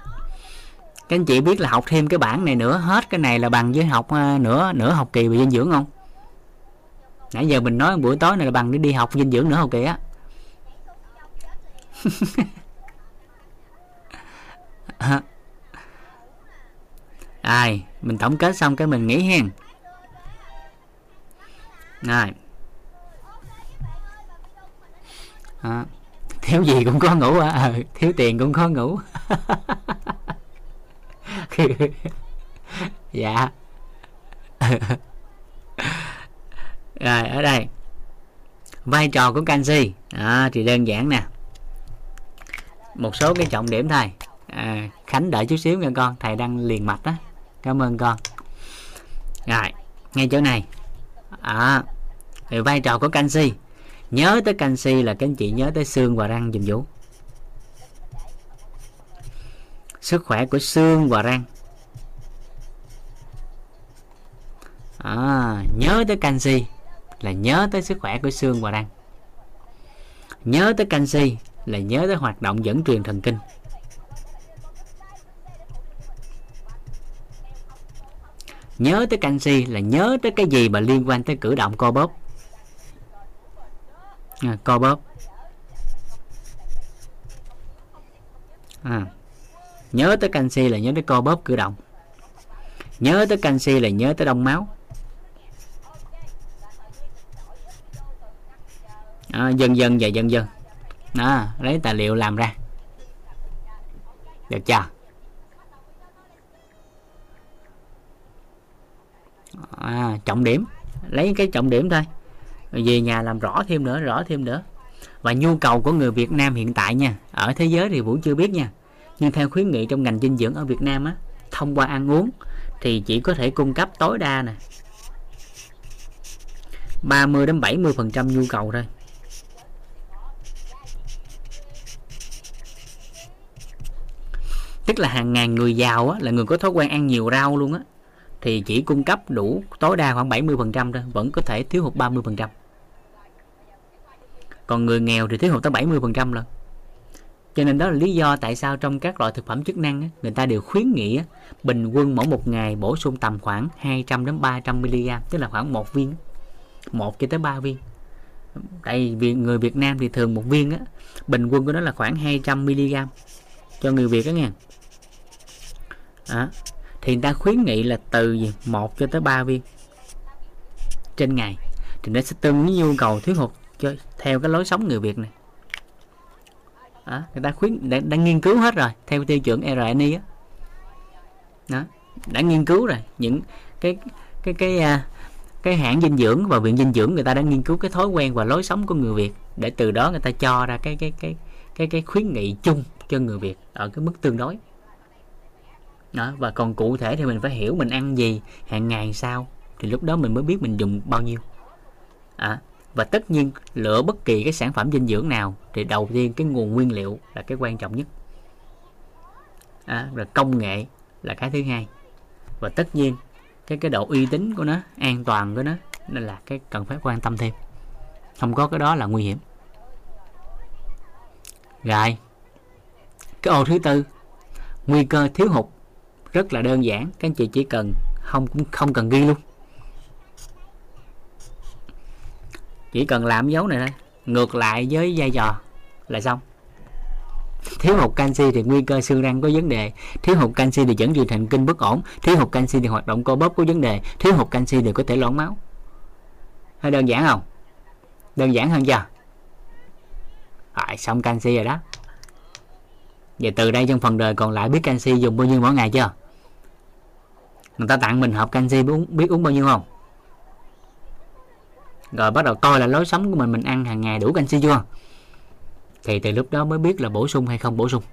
các anh chị biết là học thêm cái bảng này nữa hết cái này là bằng với học uh, nửa nửa học kỳ về dinh dưỡng không nãy giờ mình nói buổi tối này là bằng để đi học dinh dưỡng nửa học kỳ á <laughs> à. ai mình tổng kết xong cái mình nghỉ hen rồi à thiếu gì cũng có ngủ à. à thiếu tiền cũng có ngủ. <laughs> Dạ. Rồi ở đây. Vai trò của canxi. À, thì đơn giản nè. Một số cái trọng điểm thôi. À, khánh đợi chút xíu nha con. Thầy đang liền mạch đó cảm ơn con. Rồi ngay chỗ này. À, thì vai trò của canxi nhớ tới canxi là các anh chị nhớ tới xương và răng dùm vũ. Sức khỏe của xương và răng. À, nhớ tới canxi là nhớ tới sức khỏe của xương và răng. Nhớ tới canxi là nhớ tới hoạt động dẫn truyền thần kinh. Nhớ tới canxi là nhớ tới cái gì mà liên quan tới cử động co bóp à, co bóp. À, nhớ tới canxi là nhớ tới co bóp cử động. Nhớ tới canxi là nhớ tới đông máu. À, dần dần và dần dần. Đó, lấy tài liệu làm ra. Được chưa? À, trọng điểm. Lấy cái trọng điểm thôi về nhà làm rõ thêm nữa rõ thêm nữa. Và nhu cầu của người Việt Nam hiện tại nha ở thế giới thì Vũ chưa biết nha. Nhưng theo khuyến nghị trong ngành dinh dưỡng ở Việt Nam á thông qua ăn uống thì chỉ có thể cung cấp tối đa nè. 30 đến 70 phần trăm nhu cầu thôi. Tức là hàng ngàn người giàu á, là người có thói quen ăn nhiều rau luôn á thì chỉ cung cấp đủ, tối đa khoảng 70% thôi, vẫn có thể thiếu hụt 30% còn người nghèo thì thiếu hụt tới 70% lần cho nên đó là lý do tại sao trong các loại thực phẩm chức năng người ta đều khuyến nghị bình quân mỗi một ngày bổ sung tầm khoảng 200 đến 300 mg tức là khoảng một viên một cho tới 3 viên. Tại vì người Việt Nam thì thường một viên á, bình quân của nó là khoảng 200 mg cho người Việt đó nghe. Đó thì người ta khuyến nghị là từ gì? Một cho tới 3 viên. Trên ngày thì nó sẽ tương với nhu cầu thiếu hụt cho theo cái lối sống người Việt này. Đó, người ta khuyến đã, đã nghiên cứu hết rồi theo tiêu chuẩn RNI á. Đó đã nghiên cứu rồi. Những cái cái cái cái, cái hãng dinh dưỡng và viện dinh dưỡng người ta đã nghiên cứu cái thói quen và lối sống của người Việt để từ đó người ta cho ra cái cái cái cái cái khuyến nghị chung cho người Việt ở cái mức tương đối đó và còn cụ thể thì mình phải hiểu mình ăn gì hàng ngày sao thì lúc đó mình mới biết mình dùng bao nhiêu. À, và tất nhiên lựa bất kỳ cái sản phẩm dinh dưỡng nào thì đầu tiên cái nguồn nguyên liệu là cái quan trọng nhất. À, rồi công nghệ là cái thứ hai. Và tất nhiên cái cái độ uy tín của nó an toàn của nó nên là cái cần phải quan tâm thêm. Không có cái đó là nguy hiểm. Rồi cái ô thứ tư nguy cơ thiếu hụt rất là đơn giản, các anh chị chỉ cần không cũng không cần ghi luôn. Chỉ cần làm dấu này thôi, ngược lại với vai trò là xong. Thiếu hụt canxi thì nguy cơ xương răng có vấn đề. Thiếu hụt canxi thì dẫn truyền thần kinh bất ổn. Thiếu hụt canxi thì hoạt động cơ bóp có vấn đề. Thiếu hụt canxi thì có thể loãng máu. Hơi đơn giản không? Đơn giản hơn chưa? Rồi, xong canxi rồi đó vậy từ đây trong phần đời còn lại biết canxi dùng bao nhiêu mỗi ngày chưa? Người ta tặng mình hộp canxi biết uống, biết uống bao nhiêu không? Rồi bắt đầu coi là lối sống của mình mình ăn hàng ngày đủ canxi chưa? Thì từ lúc đó mới biết là bổ sung hay không bổ sung.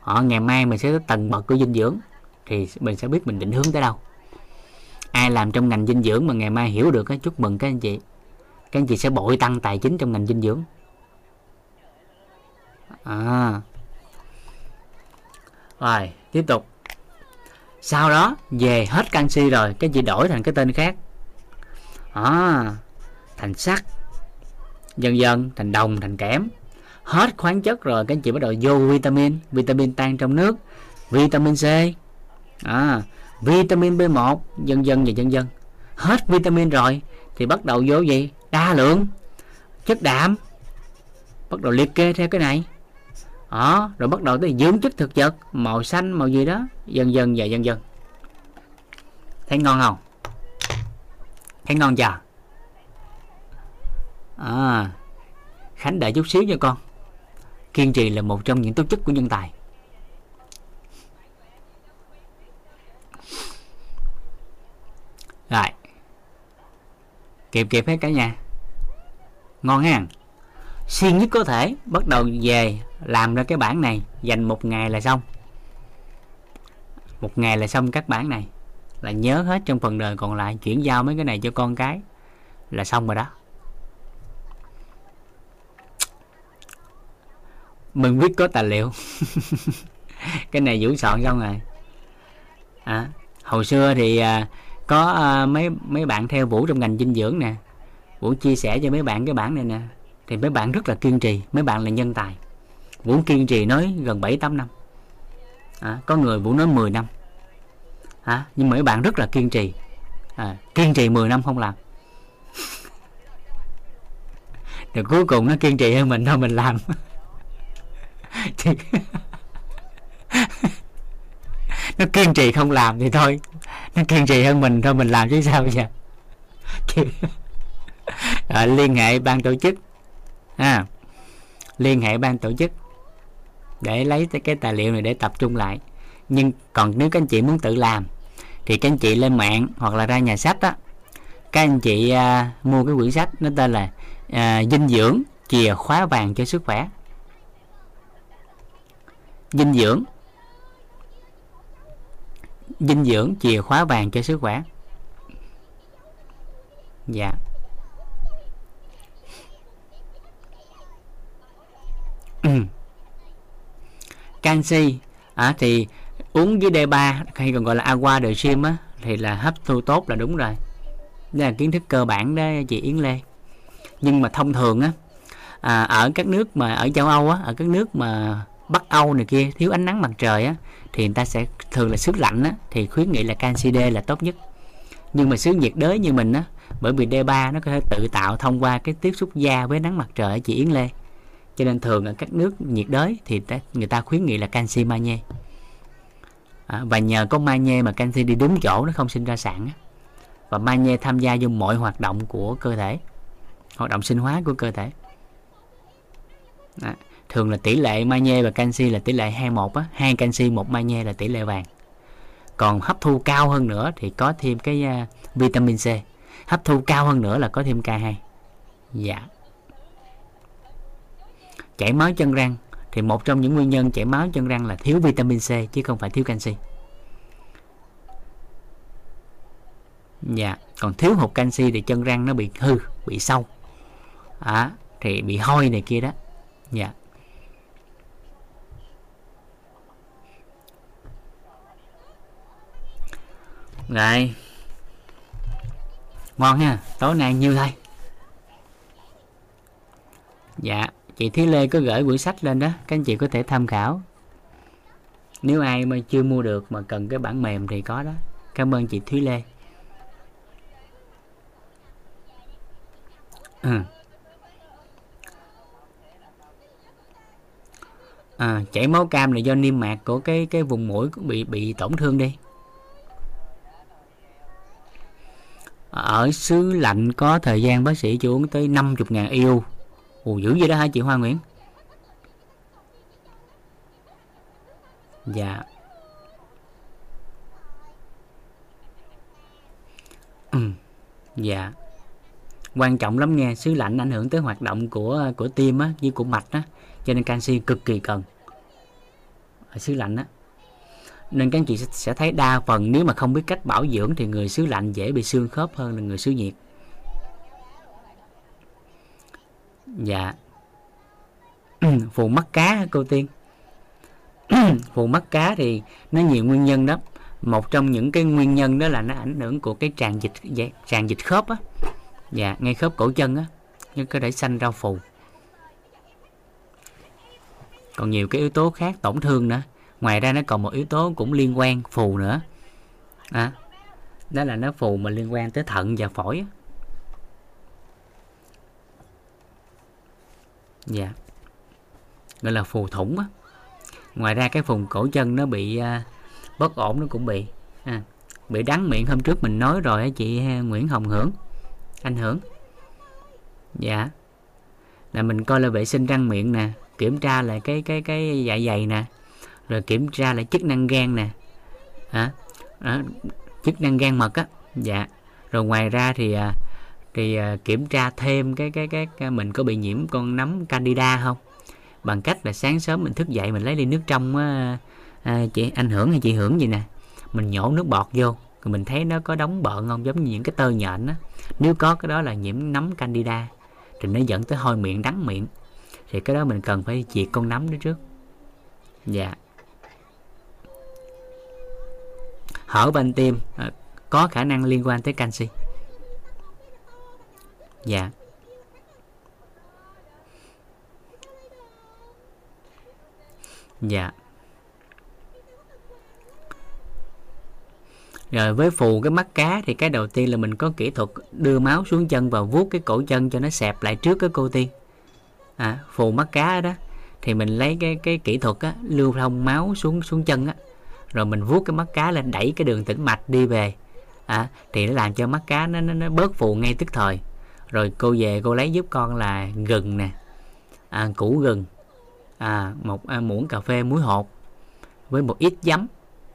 Họ ngày mai mình sẽ tới tầng bậc của dinh dưỡng thì mình sẽ biết mình định hướng tới đâu. Ai làm trong ngành dinh dưỡng mà ngày mai hiểu được á chúc mừng các anh chị. Các anh chị sẽ bội tăng tài chính trong ngành dinh dưỡng à. Rồi tiếp tục. Sau đó về hết canxi rồi cái gì đổi thành cái tên khác. À, thành sắt. Dần dần thành đồng thành kẽm. Hết khoáng chất rồi các anh chị bắt đầu vô vitamin. Vitamin tan trong nước. Vitamin C. À, vitamin B1 dần dần và dần dần. Hết vitamin rồi thì bắt đầu vô gì? Đa lượng. Chất đạm. Bắt đầu liệt kê theo cái này đó rồi bắt đầu tới dưỡng chất thực vật, màu xanh, màu gì đó. Dần dần và dần dần. Thấy ngon không? Thấy ngon chưa? À khánh đợi chút xíu cho con. Kiên trì là một trong những tố chất của nhân tài. Rồi. Kịp kịp hết cả nhà. Ngon ha. Siêng nhất có thể, bắt đầu về làm ra cái bản này dành một ngày là xong. Một ngày là xong các bản này. Là nhớ hết trong phần đời còn lại chuyển giao mấy cái này cho con cái là xong rồi đó. Mình viết có tài liệu. <laughs> Cái này vũ soạn xong rồi. À, hồi xưa thì à, có à, mấy mấy bạn theo vũ trong ngành dinh dưỡng nè. Vũ chia sẻ cho mấy bạn cái bản này nè. Thì mấy bạn rất là kiên trì mấy bạn là nhân tài vũ kiên trì nói gần 7 8 năm. À, có người vũ nói 10 năm. À, nhưng mấy bạn rất là kiên trì. À, kiên trì 10 năm không làm. <laughs> Rồi cuối cùng nó kiên trì hơn mình thôi mình làm. <laughs> Thì <laughs> nó kiên trì không làm thì thôi. Nó kiên trì hơn mình thôi mình làm chứ sao bây giờ? À, liên hệ ban tổ chức. À, liên hệ ban tổ chức để lấy cái tài liệu này để tập trung lại. Nhưng còn nếu các anh chị muốn tự làm thì các anh chị lên mạng hoặc là ra nhà sách á các anh chị à, mua cái quyển sách nó tên là à, dinh dưỡng chìa khóa vàng cho sức khỏe. Dinh dưỡng. Dinh dưỡng chìa khóa vàng cho sức khỏe. Dạ. <clears throat> canxi. À, thì uống với D3 hay còn gọi là aqua de sim á thì là hấp thu tốt là đúng rồi. Đây là kiến thức cơ bản đó chị Yến Lê. Nhưng mà thông thường á à, ở các nước mà ở châu Âu á ở các nước mà Bắc Âu này kia thiếu ánh nắng mặt trời á thì người ta sẽ thường là xứ lạnh á thì khuyến nghị là canxi D là tốt nhất. Nhưng mà xứ nhiệt đới như mình á bởi vì D3 nó có thể tự tạo thông qua cái tiếp xúc da với nắng mặt trời chị Yến Lê cho nên thường ở các nước nhiệt đới thì người ta khuyến nghị là canxi magie. À, và nhờ có magie mà canxi đi đúng chỗ nó không sinh ra sạn và magie tham gia vô mọi hoạt động của cơ thể hoạt động sinh hóa của cơ thể. À, thường là tỷ lệ magie và canxi là tỷ lệ 21 á. Hai canxi một magie là tỷ lệ vàng. Còn hấp thu cao hơn nữa thì có thêm cái uh, vitamin C. Hấp thu cao hơn nữa là có thêm K2 dạ chảy máu chân răng thì một trong những nguyên nhân chảy máu chân răng là thiếu vitamin C chứ không phải thiếu canxi. Dạ còn thiếu hụt canxi thì chân răng nó bị hư bị sâu. À, thì bị hôi này kia đó. Dạ. Rồi ngon ha tối nay nhiêu thôi dạ chị Thúy Lê có gửi quyển sách lên đó các anh chị có thể tham khảo. Nếu ai mà chưa mua được mà cần cái bản mềm thì có đó. Cảm ơn chị Thúy Lê. Ừ. à, chảy máu cam là do niêm mạc của cái cái vùng mũi bị bị tổn thương đi. Ở xứ lạnh có thời gian bác sĩ cho uống tới 50 ngàn yêu Ồ dữ vậy đó hả chị Hoa Nguyễn? Dạ. Ừ. Dạ. Quan trọng lắm nghe, Xứ lạnh ảnh hưởng tới hoạt động của của tim á, Với của mạch á, Cho nên canxi cực kỳ cần. Ở xứ lạnh á. Nên các anh chị sẽ thấy đa phần, nếu mà không biết cách bảo dưỡng thì người xứ lạnh dễ bị xương khớp hơn là người xứ nhiệt. Dạ. <clears throat> Phù mắt cá cô tiên? <clears throat> Phù mắt cá thì nó nhiều nguyên nhân đó một trong những cái nguyên nhân đó là nó ảnh hưởng của cái tràn dịch dạ, tràn dịch khớp á. Dạ ngay khớp cổ chân á nhưng có thể sanh ra phù. Còn nhiều cái yếu tố khác tổn thương nữa. Ngoài ra nó còn một yếu tố cũng liên quan phù nữa. À, đó là nó phù mà liên quan tới thận và phổi dạ. Gọi là phù thủng á. Ngoài ra cái vùng cổ chân nó bị à, bất ổn nó cũng bị à, bị đắng miệng. Hôm trước mình nói rồi á chị à, Nguyễn Hồng Hưởng anh Hưởng. Dạ. Là mình coi là vệ sinh răng miệng nè kiểm tra lại cái cái cái dạ dày nè rồi kiểm tra lại chức năng gan nè. À, à, chức năng gan mật á. Dạ. Rồi ngoài ra thì à, thì à, kiểm tra thêm cái cái cái, mình có bị nhiễm con nấm candida không? Bằng cách là sáng sớm mình thức dậy mình lấy ly nước trong á, à, chị anh hưởng hay chị hưởng gì nè mình nhổ nước bọt vô rồi mình thấy nó có đóng bợn không giống như những cái tơ nhện á. Nếu có cái đó là nhiễm nấm candida thì nó dẫn tới hôi miệng đắng miệng. Thì cái đó mình cần phải diệt con nấm đó trước. Dạ. Hở van tim à, có khả năng liên quan tới canxi dạ. Dạ. Rồi với phù cái mắt cá thì cái đầu tiên là mình có kỹ thuật đưa máu xuống chân và vuốt cái cổ chân cho nó xẹp lại trước cái cô tiên. À, phù mắt cá đó thì mình lấy cái cái kỹ thuật á, lưu thông máu xuống xuống chân á. Rồi mình vuốt cái mắt cá lên đẩy cái đường tĩnh mạch đi về. À, thì nó làm cho mắt cá nó, nó, nó bớt phù ngay tức thời rồi cô về cô lấy giúp con là gừng nè. À, củ gừng. À, một à, muỗng cà phê muối hột với một ít giấm.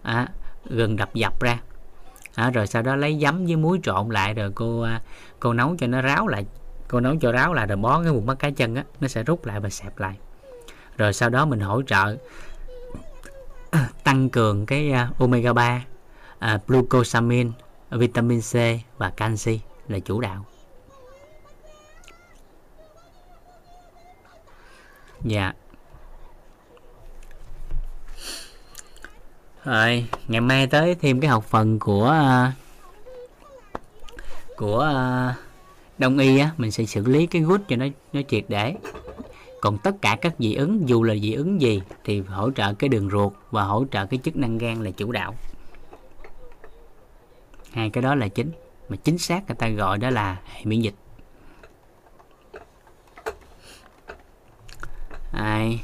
À, gừng đập dập ra. À, rồi sau đó lấy giấm với muối trộn lại rồi cô à, cô nấu cho nó ráo lại. Cô nấu cho ráo lại rồi bó cái vùng mắt cá chân á nó sẽ rút lại và xẹp lại. Rồi sau đó mình hỗ trợ <coughs> tăng cường cái uh, omega 3 uh, à, glucosamine vitamin C và canxi là chủ đạo. Dạ. Rồi, ngày mai tới thêm cái học phần của à, của à, đông y á, mình sẽ xử lý cái gút cho nó nó triệt để. Còn tất cả các dị ứng, dù là dị ứng gì, thì hỗ trợ cái đường ruột và hỗ trợ cái chức năng gan là chủ đạo. Hai cái đó là chính, mà chính xác người ta gọi đó là hệ miễn dịch. Ai?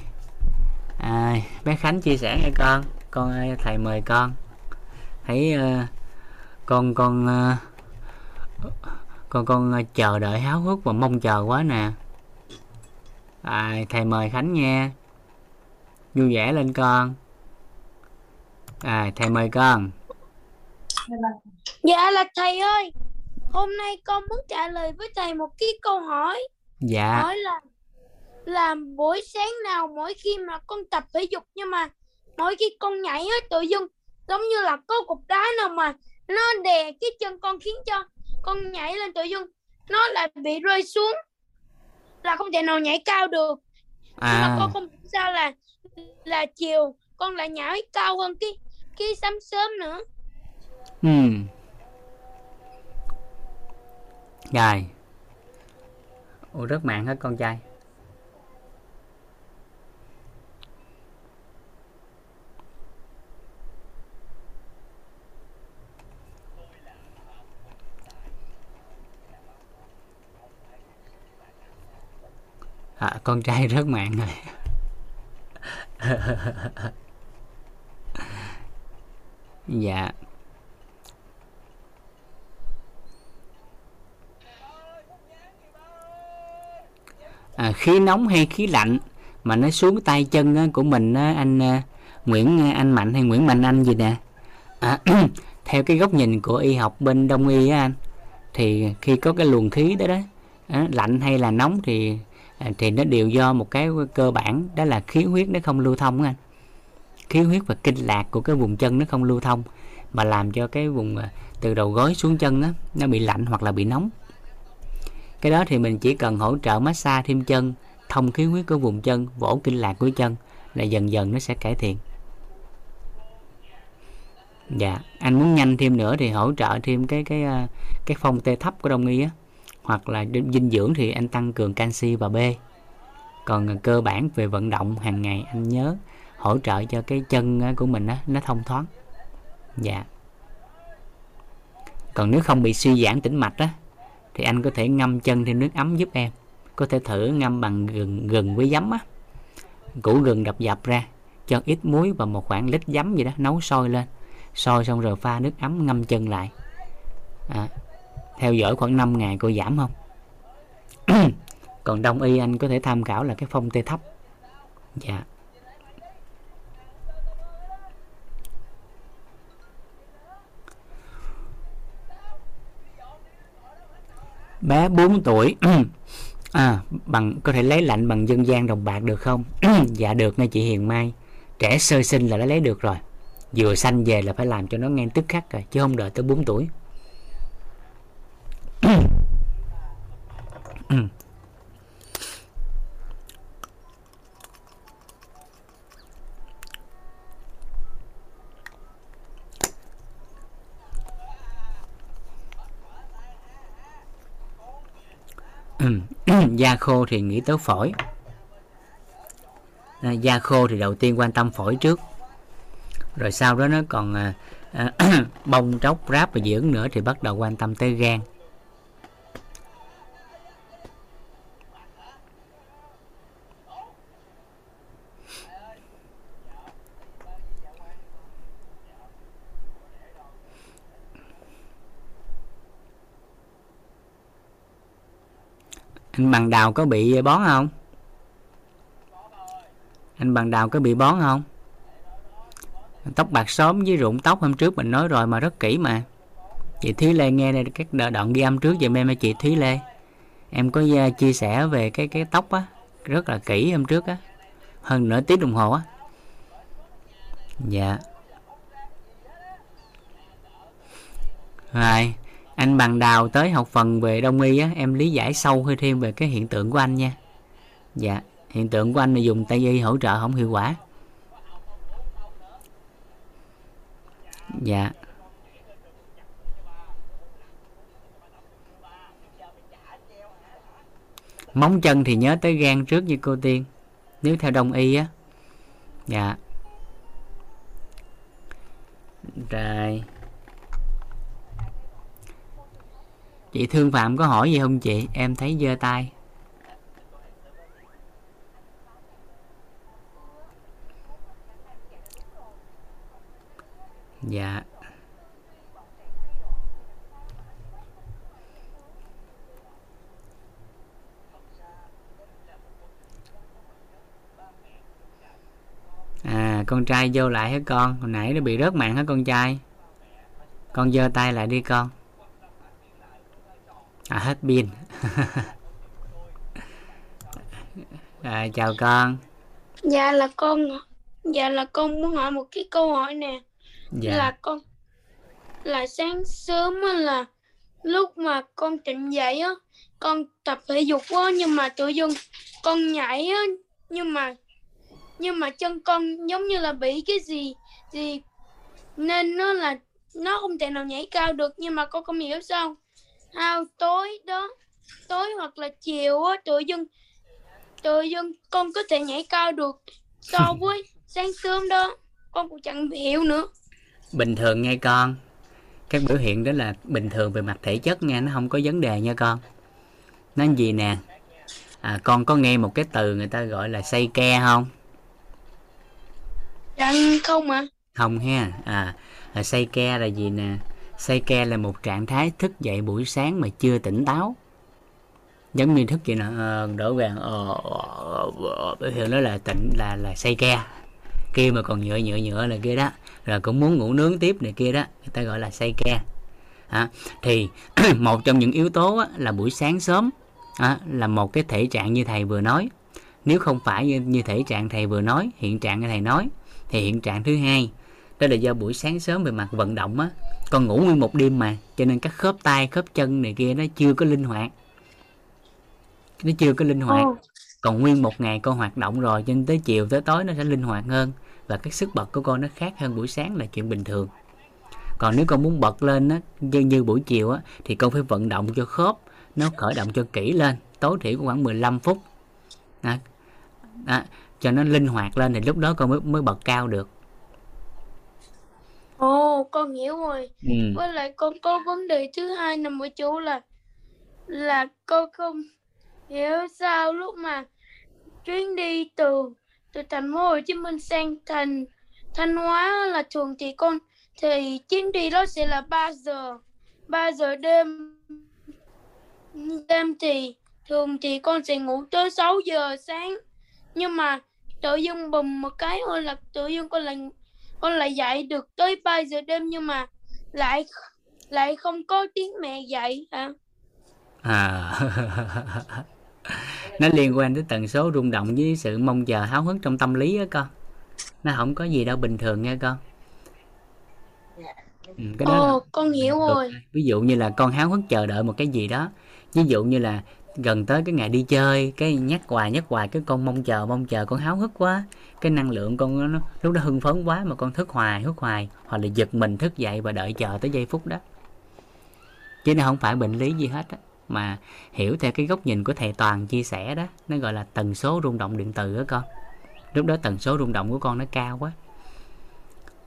Ai? Bé khánh chia sẻ nghe con. Con ơi thầy mời con. Thấy uh, con con uh, con con chờ đợi háo hức và mong chờ quá nè. À, thầy mời khánh nha vui vẻ lên con. À thầy mời con. Dạ là thầy ơi, hôm nay con muốn trả lời với thầy một cái câu hỏi. dạ. Hỏi là làm buổi sáng nào mỗi khi mà con tập thể dục nhưng mà mỗi khi con nhảy á tự dưng giống như là có cục đá nào mà nó đè cái chân con khiến cho con nhảy lên tự dưng nó lại bị rơi xuống là không thể nào nhảy cao được. Nhưng mà à con không sao là là chiều con lại nhảy cao hơn cái cái sáng sớm nữa. ừ rồi ủa rất mạng hết con trai à, con trai rất mạng rồi. <laughs> Dạ. À, khí nóng hay khí lạnh mà nó xuống tay chân của mình anh à, Nguyễn à, anh Mạnh hay Nguyễn Mạnh Anh gì nè? À, <clears throat> theo cái góc nhìn của y học bên đông y á anh thì khi có cái luồng khí đó đó lạnh hay là nóng thì à, thì nó đều do một cái cơ bản đó là khí huyết nó không lưu thông anh. Khí huyết và kinh lạc của cái vùng chân nó không lưu thông mà làm cho cái vùng à, từ đầu gối xuống chân đó, nó bị lạnh hoặc là bị nóng. Cái đó thì mình chỉ cần hỗ trợ massage thêm chân thông khí huyết của vùng chân vỗ kinh lạc của chân là dần dần nó sẽ cải thiện. Dạ anh muốn nhanh thêm nữa thì hỗ trợ thêm cái cái à, cái phong tê thấp của đông y á hoặc là dinh dưỡng thì anh tăng cường canxi và B. Còn à, cơ bản về vận động hàng ngày anh nhớ hỗ trợ cho cái chân của mình nó thông thoáng. Dạ. Còn nếu không bị suy giãn tĩnh mạch á thì anh có thể ngâm chân thêm nước ấm giúp em. Có thể thử ngâm bằng gừng gừng với giấm á. Củ gừng đập dập ra cho ít muối và một khoảng lít giấm gì đó nấu sôi lên. Sôi xong rồi pha nước ấm ngâm chân lại. À, theo dõi khoảng 5 ngày cô giảm không? <clears throat> Còn đông y, anh có thể tham khảo là cái phong tê thấp. Dạ. Bé 4 tuổi. <clears throat> À bằng, có thể lấy lạnh bằng dân gian đồng bạc được không? <clears throat> Dạ được nghe chị Hiền Mai. Trẻ sơ sinh là đã lấy được rồi. Vừa sanh về là phải làm cho nó ngay tức khắc rồi, chứ không đợi tới 4 tuổi. <coughs> da khô thì nghĩ tới phổi. À, da khô thì đầu tiên quan tâm phổi trước. Rồi sau đó nó còn à, <coughs> à, bông tróc ráp và dưỡng nữa thì bắt đầu quan tâm tới gan. Anh bằng đào có bị bón không? Anh bằng đào có bị bón không? Tóc bạc sớm với rụng tóc hôm trước mình nói rồi mà rất kỹ mà. Chị Thúy Lê nghe đây các đoạn ghi âm trước giùm em chị Thúy Lê. Em có à, chia sẻ về cái cái tóc á, rất là kỹ hôm trước á, hơn nửa tiếng đồng hồ á. Dạ. Rồi anh bằng đào tới học phần về đông y á, em lý giải sâu hơi thêm về cái hiện tượng của anh nha. Dạ hiện tượng của anh là dùng tây y hỗ trợ không hiệu quả. Dạ. Móng chân thì nhớ tới gan trước như cô tiên, nếu theo đông y á. Dạ. Rồi. Chị thương phạm có hỏi gì không chị? Em thấy giơ tay. Dạ. À con trai vô lại hả con? Hồi nãy nó bị rớt mạng hả con trai? Con giơ tay lại đi con à hết pin. <laughs> À, chào con. Dạ là con Dạ là con muốn hỏi một cái câu hỏi nè. Dạ. Là con Là sáng sớm là Lúc mà con tỉnh dậy á Con tập thể dục á Nhưng mà tự dưng con nhảy á Nhưng mà Nhưng mà chân con giống như là bị cái gì Gì Nên nó là Nó không thể nào nhảy cao được Nhưng mà con không hiểu sao Ao tối đó Tối hoặc là chiều á Tự dưng Tự dưng con có thể nhảy cao được so <laughs> với sáng sớm đó. Con cũng chẳng hiểu nữa. Bình thường nghe con các biểu hiện đó là bình thường về mặt thể chất nha nó không có vấn đề nha con. Nó gì nè? À, con có nghe một cái từ người ta gọi là say ke không? Chẳng không à không ha. À, à say ke là gì nè say ke là một trạng thái thức dậy buổi sáng mà chưa tỉnh táo. Giống như thức vậy nè ờ, đổ vàng ờ, biểu hiện đó là tỉnh là là say ke. Kia mà còn nhựa nhựa nhựa là kia đó. Rồi cũng muốn ngủ nướng tiếp này kia đó người ta gọi là say ke. À, thì <clears throat> một trong những yếu tố á, là buổi sáng sớm à, là một cái thể trạng như thầy vừa nói. Nếu không phải như, như thể trạng thầy vừa nói hiện trạng như thầy nói thì hiện trạng thứ hai đó là do buổi sáng sớm về mặt vận động á con ngủ nguyên một đêm mà cho nên các khớp tay khớp chân này kia nó chưa có linh hoạt. Nó chưa có linh hoạt. Còn nguyên một ngày con hoạt động rồi cho nên tới chiều tới tối nó sẽ linh hoạt hơn. Và cái sức bật của con nó khác hơn buổi sáng là chuyện bình thường. Còn nếu con muốn bật lên á như, như buổi chiều á thì con phải vận động cho khớp nó khởi động cho kỹ lên. Tối thiểu khoảng 15 phút. À, à, cho nó linh hoạt lên thì lúc đó con mới mới bật cao được ồ con hiểu rồi. Ừ. với lại con có vấn đề thứ hai nằm ở chỗ là là con không hiểu sao lúc mà chuyến đi từ từ thành phố Hồ Chí Minh sang thành Thanh Hóa là thường thì con thì chuyến đi đó sẽ là 3 giờ 3 giờ đêm. Đêm thì thường thì con sẽ ngủ tới 6 giờ sáng. Nhưng mà tự dưng bùm một cái ôi là tự dưng con lại con lại dậy được tới 3 giờ đêm nhưng mà lại lại không có tiếng mẹ dậy hả? À. <laughs> Nó liên quan tới tần số rung động với sự mong chờ háo hức trong tâm lý á con. Nó không có gì đâu bình thường nha con. Ừ, cái đó là ồ con hiểu được. rồi. Ví dụ như là con háo hức chờ đợi một cái gì đó. Ví dụ như là gần tới cái ngày đi chơi cái nhắc hoài nhắc hoài cái con mong chờ mong chờ con háo hức quá. Cái năng lượng con nó, lúc đó hưng phấn quá mà con thức hoài thức hoài. Hoặc là giật mình thức dậy và đợi chờ tới giây phút đó. Chứ nó không phải bệnh lý gì hết á. Mà hiểu theo cái góc nhìn của thầy toàn chia sẻ đó nó gọi là tần số rung động điện từ đó con. Lúc đó tần số rung động của con nó cao quá.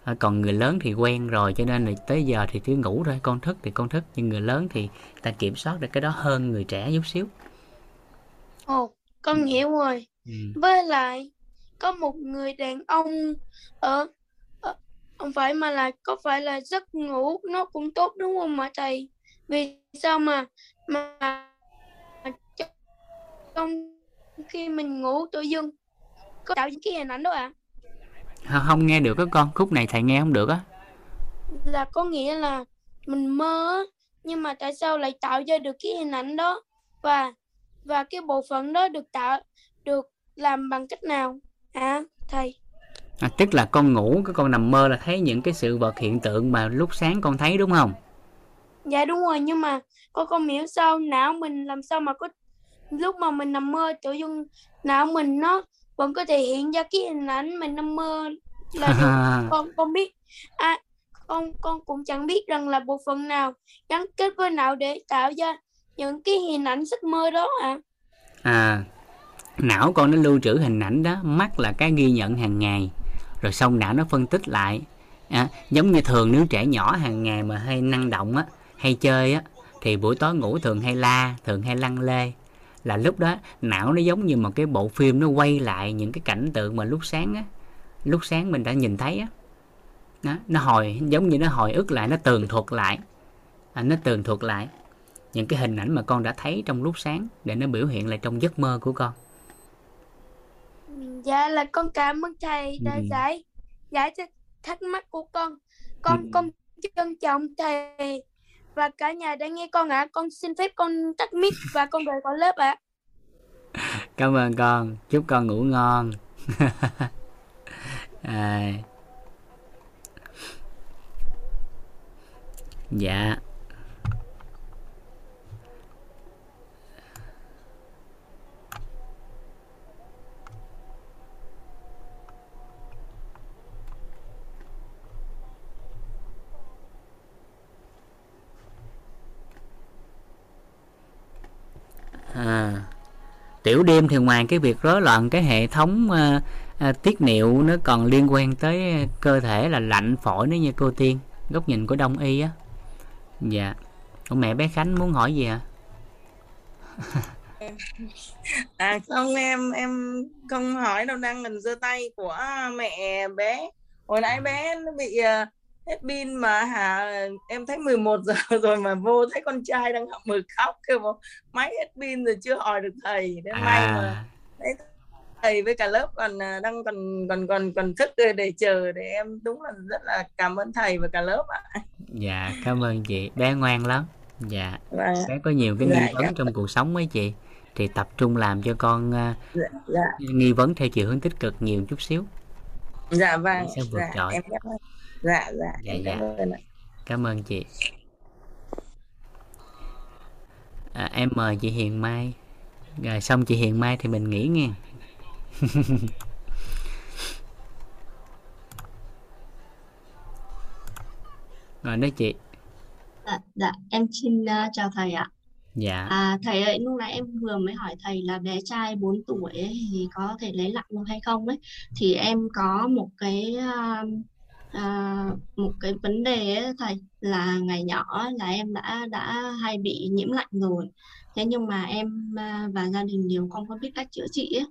À, còn người lớn thì quen rồi cho nên là tới giờ thì cứ ngủ thôi con thức thì con thức. Nhưng người lớn thì ta kiểm soát được cái đó hơn người trẻ chút xíu. Ồ con hiểu rồi. Ừ. với lại có một người đàn ông ở, ở không phải mà là có phải là giấc ngủ nó cũng tốt đúng không mà thầy? Vì sao mà mà trong khi mình ngủ tự dưng có tạo những cái hình ảnh đó ạ không, không nghe được á con khúc này thầy nghe không được á. Là có nghĩa là mình mơ nhưng mà tại sao lại tạo ra được cái hình ảnh đó? Và và cái bộ phận đó được tạo được làm bằng cách nào? Hả thầy? À, tức là con ngủ cái con nằm mơ là thấy những cái sự vật hiện tượng mà lúc sáng con thấy đúng không? Dạ đúng rồi nhưng mà con không hiểu sao não mình làm sao mà có lúc mà mình nằm mơ tự dưng não mình nó vẫn có thể hiện ra cái hình ảnh mình nằm mơ là <laughs> con con biết. À, con con cũng chẳng biết rằng là bộ phận nào gắn kết với não để tạo ra những cái hình ảnh giấc mơ đó à à não con nó lưu trữ hình ảnh đó mắt là cái ghi nhận hàng ngày rồi xong não nó phân tích lại. À, giống như thường nếu trẻ nhỏ hàng ngày mà hay năng động á hay chơi á thì buổi tối ngủ thường hay la thường hay lăn lê là lúc đó não nó giống như một cái bộ phim nó quay lại những cái cảnh tượng mà lúc sáng á lúc sáng mình đã nhìn thấy á đó, nó hồi giống như nó hồi ức lại nó tường thuật lại à, nó tường thuật lại những cái hình ảnh mà con đã thấy trong lúc sáng để nó biểu hiện lại trong giấc mơ của con Dạ là con cảm ơn thầy đã Ừ. giải giải cho thắc mắc của con. Con Ừ. con trân trọng thầy và cả nhà đã nghe con ạ. Con xin phép con tắt mic và con rời khỏi lớp ạ. cảm ơn con chúc con ngủ ngon <laughs> à, dạ à. Tiểu đêm thì ngoài cái việc rối loạn cái hệ thống à, à, tiết niệu nó còn liên quan tới ờ, cơ thể là lạnh phổi nữa nha cô tiên góc nhìn của đông y á. Dạ. Ủa mẹ bé khánh muốn hỏi gì ạ? À không em em không hỏi đâu đang gần giơ tay của mẹ bé. Hồi nãy bé nó bị uh, hết pin mà hả em thấy 11 giờ <laughs> rồi mà vô thấy con trai đang ngậm mực khóc kêu bố, máy hết pin rồi chưa hỏi được thầy. Đến may mà à thầy với cả lớp còn à, đang còn còn còn còn thức để, chờ để em đúng là rất là cảm ơn thầy và cả lớp ạ. dạ cảm ơn chị bé ngoan lắm dạ Và bé có nhiều cái Dạ, nghi vấn dạ. trong cuộc sống ấy chị thì tập trung làm cho con à, dạ dạ nghi vấn theo chiều hướng tích cực nhiều chút xíu dạ vâng sẽ vượt dạ, trội. em cảm ơn. Dạ dạ Dạ, dạ. cảm ơn ạ. cảm ơn chị à, em mời chị Hiền Mai rồi xong chị Hiền Mai thì mình nghỉ nghe <laughs> rồi đó chị Dạ, dạ, em xin ờ, chào thầy ạ. dạ À, thầy ơi, lúc nãy em vừa mới hỏi thầy là bé trai 4 tuổi ấy, thì có thể lấy lặng được hay không ấy. Thì em có một cái à, à, một cái vấn đề ấy, thầy là ngày nhỏ là em đã đã hay bị nhiễm lạnh rồi. Thế nhưng mà em à, và gia đình đều không có biết cách chữa trị ấy.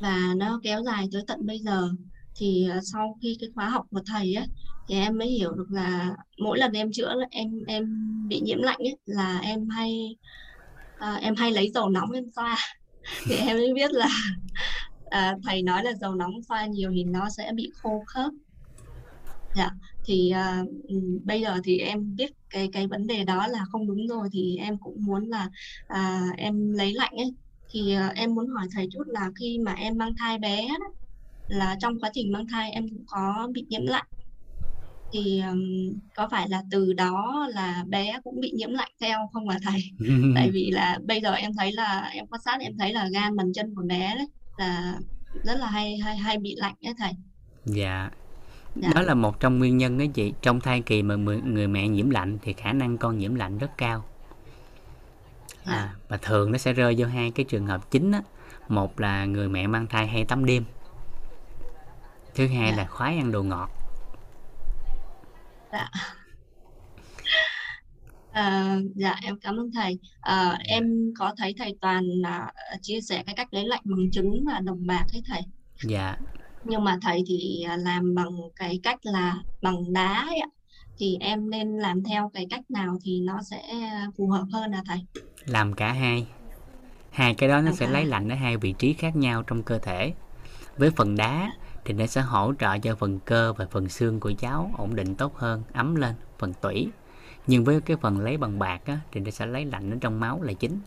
Và nó kéo dài tới tận bây giờ. Thì à, sau khi cái khóa học của thầy ấy thì em mới hiểu được là mỗi lần em chữa em em bị nhiễm lạnh ấy là em hay à, em hay lấy dầu nóng em xoa <laughs> thì em mới biết là à, thầy nói là dầu nóng xoa nhiều thì nó sẽ bị khô khớp dạ thì ừm, bây giờ thì em biết cái cái vấn đề đó là không đúng rồi thì em cũng muốn là à, em lấy lạnh ấy thì à, em muốn hỏi thầy chút là khi mà em mang thai bé đó, là trong quá trình mang thai em cũng có bị nhiễm lạnh thì ừm, có phải là từ đó là bé cũng bị nhiễm lạnh theo không hả thầy? <laughs> Tại vì là bây giờ em thấy là em quan sát em thấy là gan bàn chân của bé đấy là rất là hay hay hay bị lạnh đấy thầy. dạ Dạ. đó là một trong nguyên nhân đó chị trong thai kỳ mà người mẹ nhiễm lạnh thì khả năng con nhiễm lạnh rất cao à, Dạ. và thường nó sẽ rơi vô hai cái trường hợp chính á một là người mẹ mang thai hay tắm đêm thứ hai Dạ. là khoái ăn đồ ngọt À, dạ em cảm ơn thầy. À, em có thấy thầy Toàn là chia sẻ cái cách lấy lạnh bằng trứng và đồng bạc ấy thầy. dạ Nhưng mà thầy thì à, làm bằng cái cách là bằng đá ấy ạ. Thì em nên làm theo cái cách nào thì nó sẽ phù hợp hơn à thầy? làm cả hai hai cái đó nó Làm sẽ lấy lạnh ở hai vị trí khác nhau trong cơ thể với phần đá thì nó sẽ hỗ trợ cho phần cơ và phần xương của cháu ổn định tốt hơn ấm lên phần tủy nhưng với cái phần lấy bằng bạc á, thì nó sẽ lấy lạnh ở trong máu là chính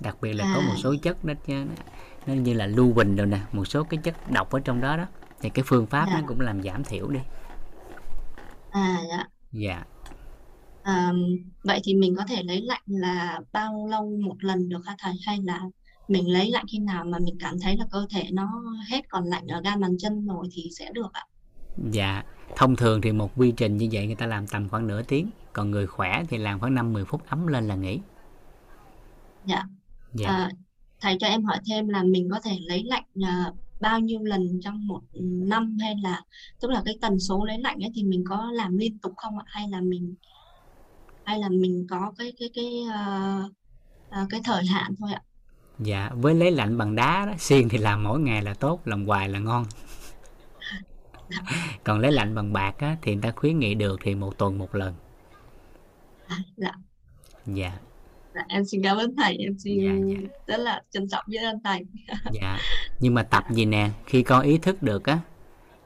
đặc biệt là có một À. số chất nó, nó, nó như là lưu bình rồi nè một số cái chất độc ở trong đó đó thì cái phương pháp Dạ. nó cũng làm giảm thiểu đi À dạ. dạ À, vậy thì mình có thể lấy lạnh là bao lâu một lần được hả thầy? Hay là mình lấy lạnh khi nào mà mình cảm thấy là cơ thể nó hết còn lạnh ở gan bàn chân rồi thì sẽ được ạ? Dạ, thông thường thì một quy trình như vậy người ta làm tầm khoảng nửa tiếng, còn người khỏe thì làm khoảng 5-10 phút ấm lên là nghỉ. Dạ. Dạ, À, thầy cho em hỏi thêm là mình có thể lấy lạnh à, bao nhiêu lần trong một năm hay là tức là cái tần số lấy lạnh ấy thì mình có làm liên tục không ạ? Hay là mình hay là mình có cái cái cái à, à, cái thời hạn thôi ạ? Dạ với lấy lạnh bằng đá đó xiên thì làm mỗi ngày là tốt làm hoài là ngon. <laughs> Còn lấy lạnh bằng bạc á, thì người ta khuyến nghị được thì một tuần một lần. Dạ. Dạ, em xin cảm ơn thầy em xin Dạ, dạ. rất là trân trọng biết ơn thầy. <laughs> Dạ nhưng mà tập gì nè? Khi con ý thức được á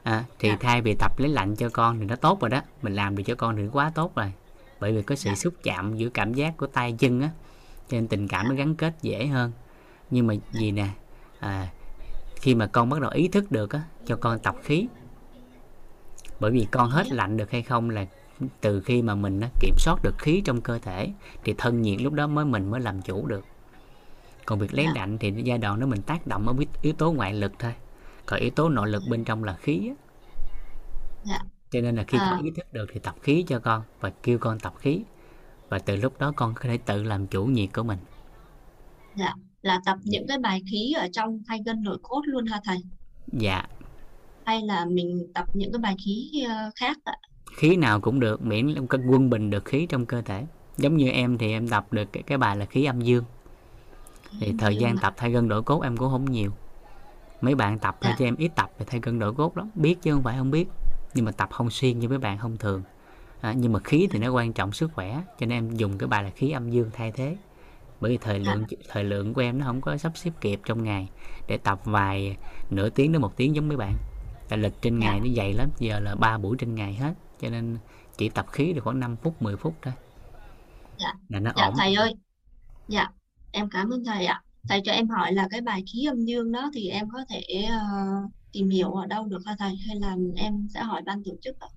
à, thì Dạ. thay vì tập lấy lạnh cho con thì nó tốt rồi đó. Mình làm được cho con thì quá tốt rồi. Bởi vì có sự Dạ. xúc chạm giữa cảm giác của tay chân á cho nên tình cảm nó gắn kết dễ hơn. Nhưng mà gì nè? À, khi mà con bắt đầu ý thức được á cho con tập khí. Bởi vì con hết lạnh được hay không là từ khi mà mình kiểm soát được khí trong cơ thể thì thân nhiệt lúc đó mới mình mới làm chủ được còn việc lấy Dạ. lạnh thì giai đoạn đó mình tác động ở yếu tố ngoại lực thôi còn yếu tố nội lực bên trong là khí á. Dạ. cho nên là khi À. con ý thức được thì tập khí cho con và kêu con tập khí và từ lúc đó con có thể tự làm chủ nhiệt của mình dạ là tập những cái bài khí ở trong thay gân nội cốt luôn hả thầy dạ hay là mình tập những cái bài khí ờ, khác ạ khí nào cũng được miễn là quân bình được khí trong cơ thể. Giống như em thì em tập được cái, cái bài là khí âm dương. Thì thời gian tập thay gân đổi cốt em cũng không nhiều. Mấy bạn tập thôi Dạ. chứ em ít tập về thay gân đổi cốt lắm. Biết chứ không phải không biết. Nhưng mà tập không xuyên như mấy bạn không thường. À, nhưng mà khí thì nó quan trọng sức khỏe cho nên em dùng cái bài là khí âm dương thay thế. Bởi vì thời Dạ. lượng thời lượng của em nó không có sắp xếp kịp trong ngày. Để tập vài nửa tiếng đến một tiếng giống mấy bạn. Tại lịch trên ngày nó dày lắm giờ là ba buổi trên ngày hết cho nên chỉ tập khí được khoảng 5 phút 10 phút thôi. Dạ. là nó dạ ổn. thầy ơi. Dạ em cảm ơn thầy ạ. Thầy cho em hỏi là cái bài khí âm dương đó thì em có thể ờ, tìm hiểu ở đâu được hả thầy? Hay là em sẽ hỏi ban tổ chức ạ?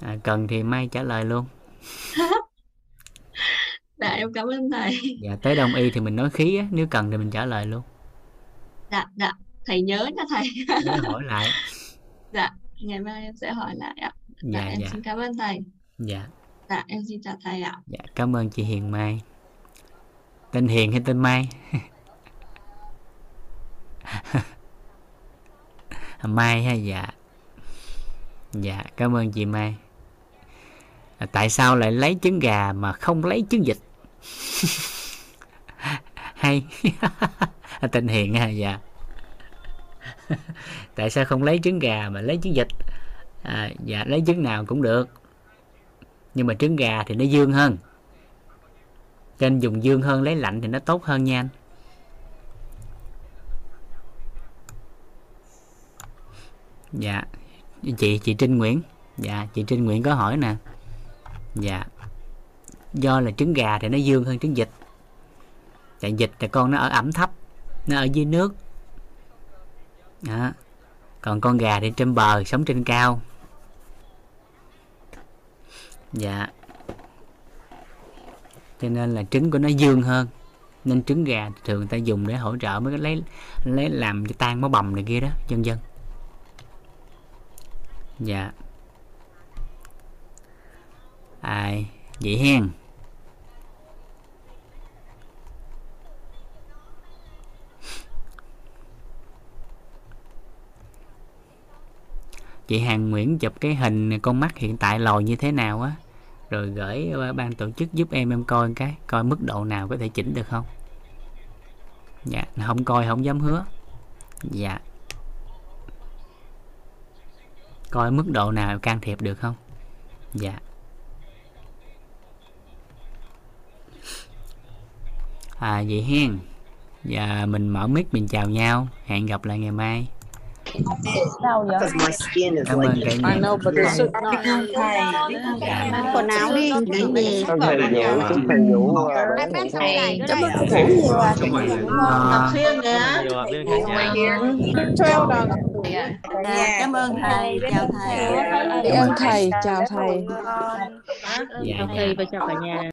À, cần thì mai trả lời luôn. <laughs> Dạ em cảm ơn thầy. Dạ tới đông y thì mình nói khí á nếu cần thì mình trả lời luôn. Dạ dạ. Thầy nhớ nha thầy. Nhớ hỏi lại. <laughs> Dạ ngày mai em sẽ hỏi lại ạ dạ dạ em dạ. xin cảm ơn thầy. Dạ. Dạ em xin chào thầy ạ. Dạ cảm ơn chị Hiền Mai. Tên Hiền hay tên Mai? <laughs> Mai ha dạ. Dạ cảm ơn chị Mai. À, tại sao lại lấy trứng gà mà không lấy trứng vịt? <laughs> Hay. <laughs> Tên Hiền ha dạ. Tại sao không lấy trứng gà mà lấy trứng vịt à, dạ lấy trứng nào cũng được. Nhưng mà trứng gà thì nó dương hơn. Cho nên dùng dương hơn lấy lạnh thì nó tốt hơn nha anh. Dạ chị chị Trinh Nguyễn. Dạ chị Trinh Nguyễn có hỏi nè. Dạ do là trứng gà thì nó dương hơn trứng vịt. Tại vịt thì con nó ở ẩm thấp nó ở dưới nước. Đó. còn con gà thì trên bờ sống trên cao dạ. Cho nên là trứng của nó dương hơn, nên trứng gà thường người ta dùng để hỗ trợ mới lấy lấy làm cho tan máu bầm này kia đó vân vân dạ. Ai? Vậy hen. Chị Hàng Nguyễn chụp cái hình con mắt hiện tại lồi như thế nào á? Rồi gửi ban tổ chức giúp em em coi cái, coi mức độ nào có thể chỉnh được không? Dạ không coi, không dám hứa. Dạ. Coi mức độ nào can thiệp được không? Dạ. À vậy hen dạ mình mở mic, mình chào nhau. Hẹn gặp lại ngày mai. Because my skin is cảm ơn I know but the suit not dạ quần áo đi. Thầy Vũ, thầy Vũ thầy Cảm ơn thầy nhiều ạ Học riêng nè. Trail đồng cảm ơn thầy. Chào thầy. Biết ơn thầy. Chào thầy. Dạ dạ thầy và chào cả nhà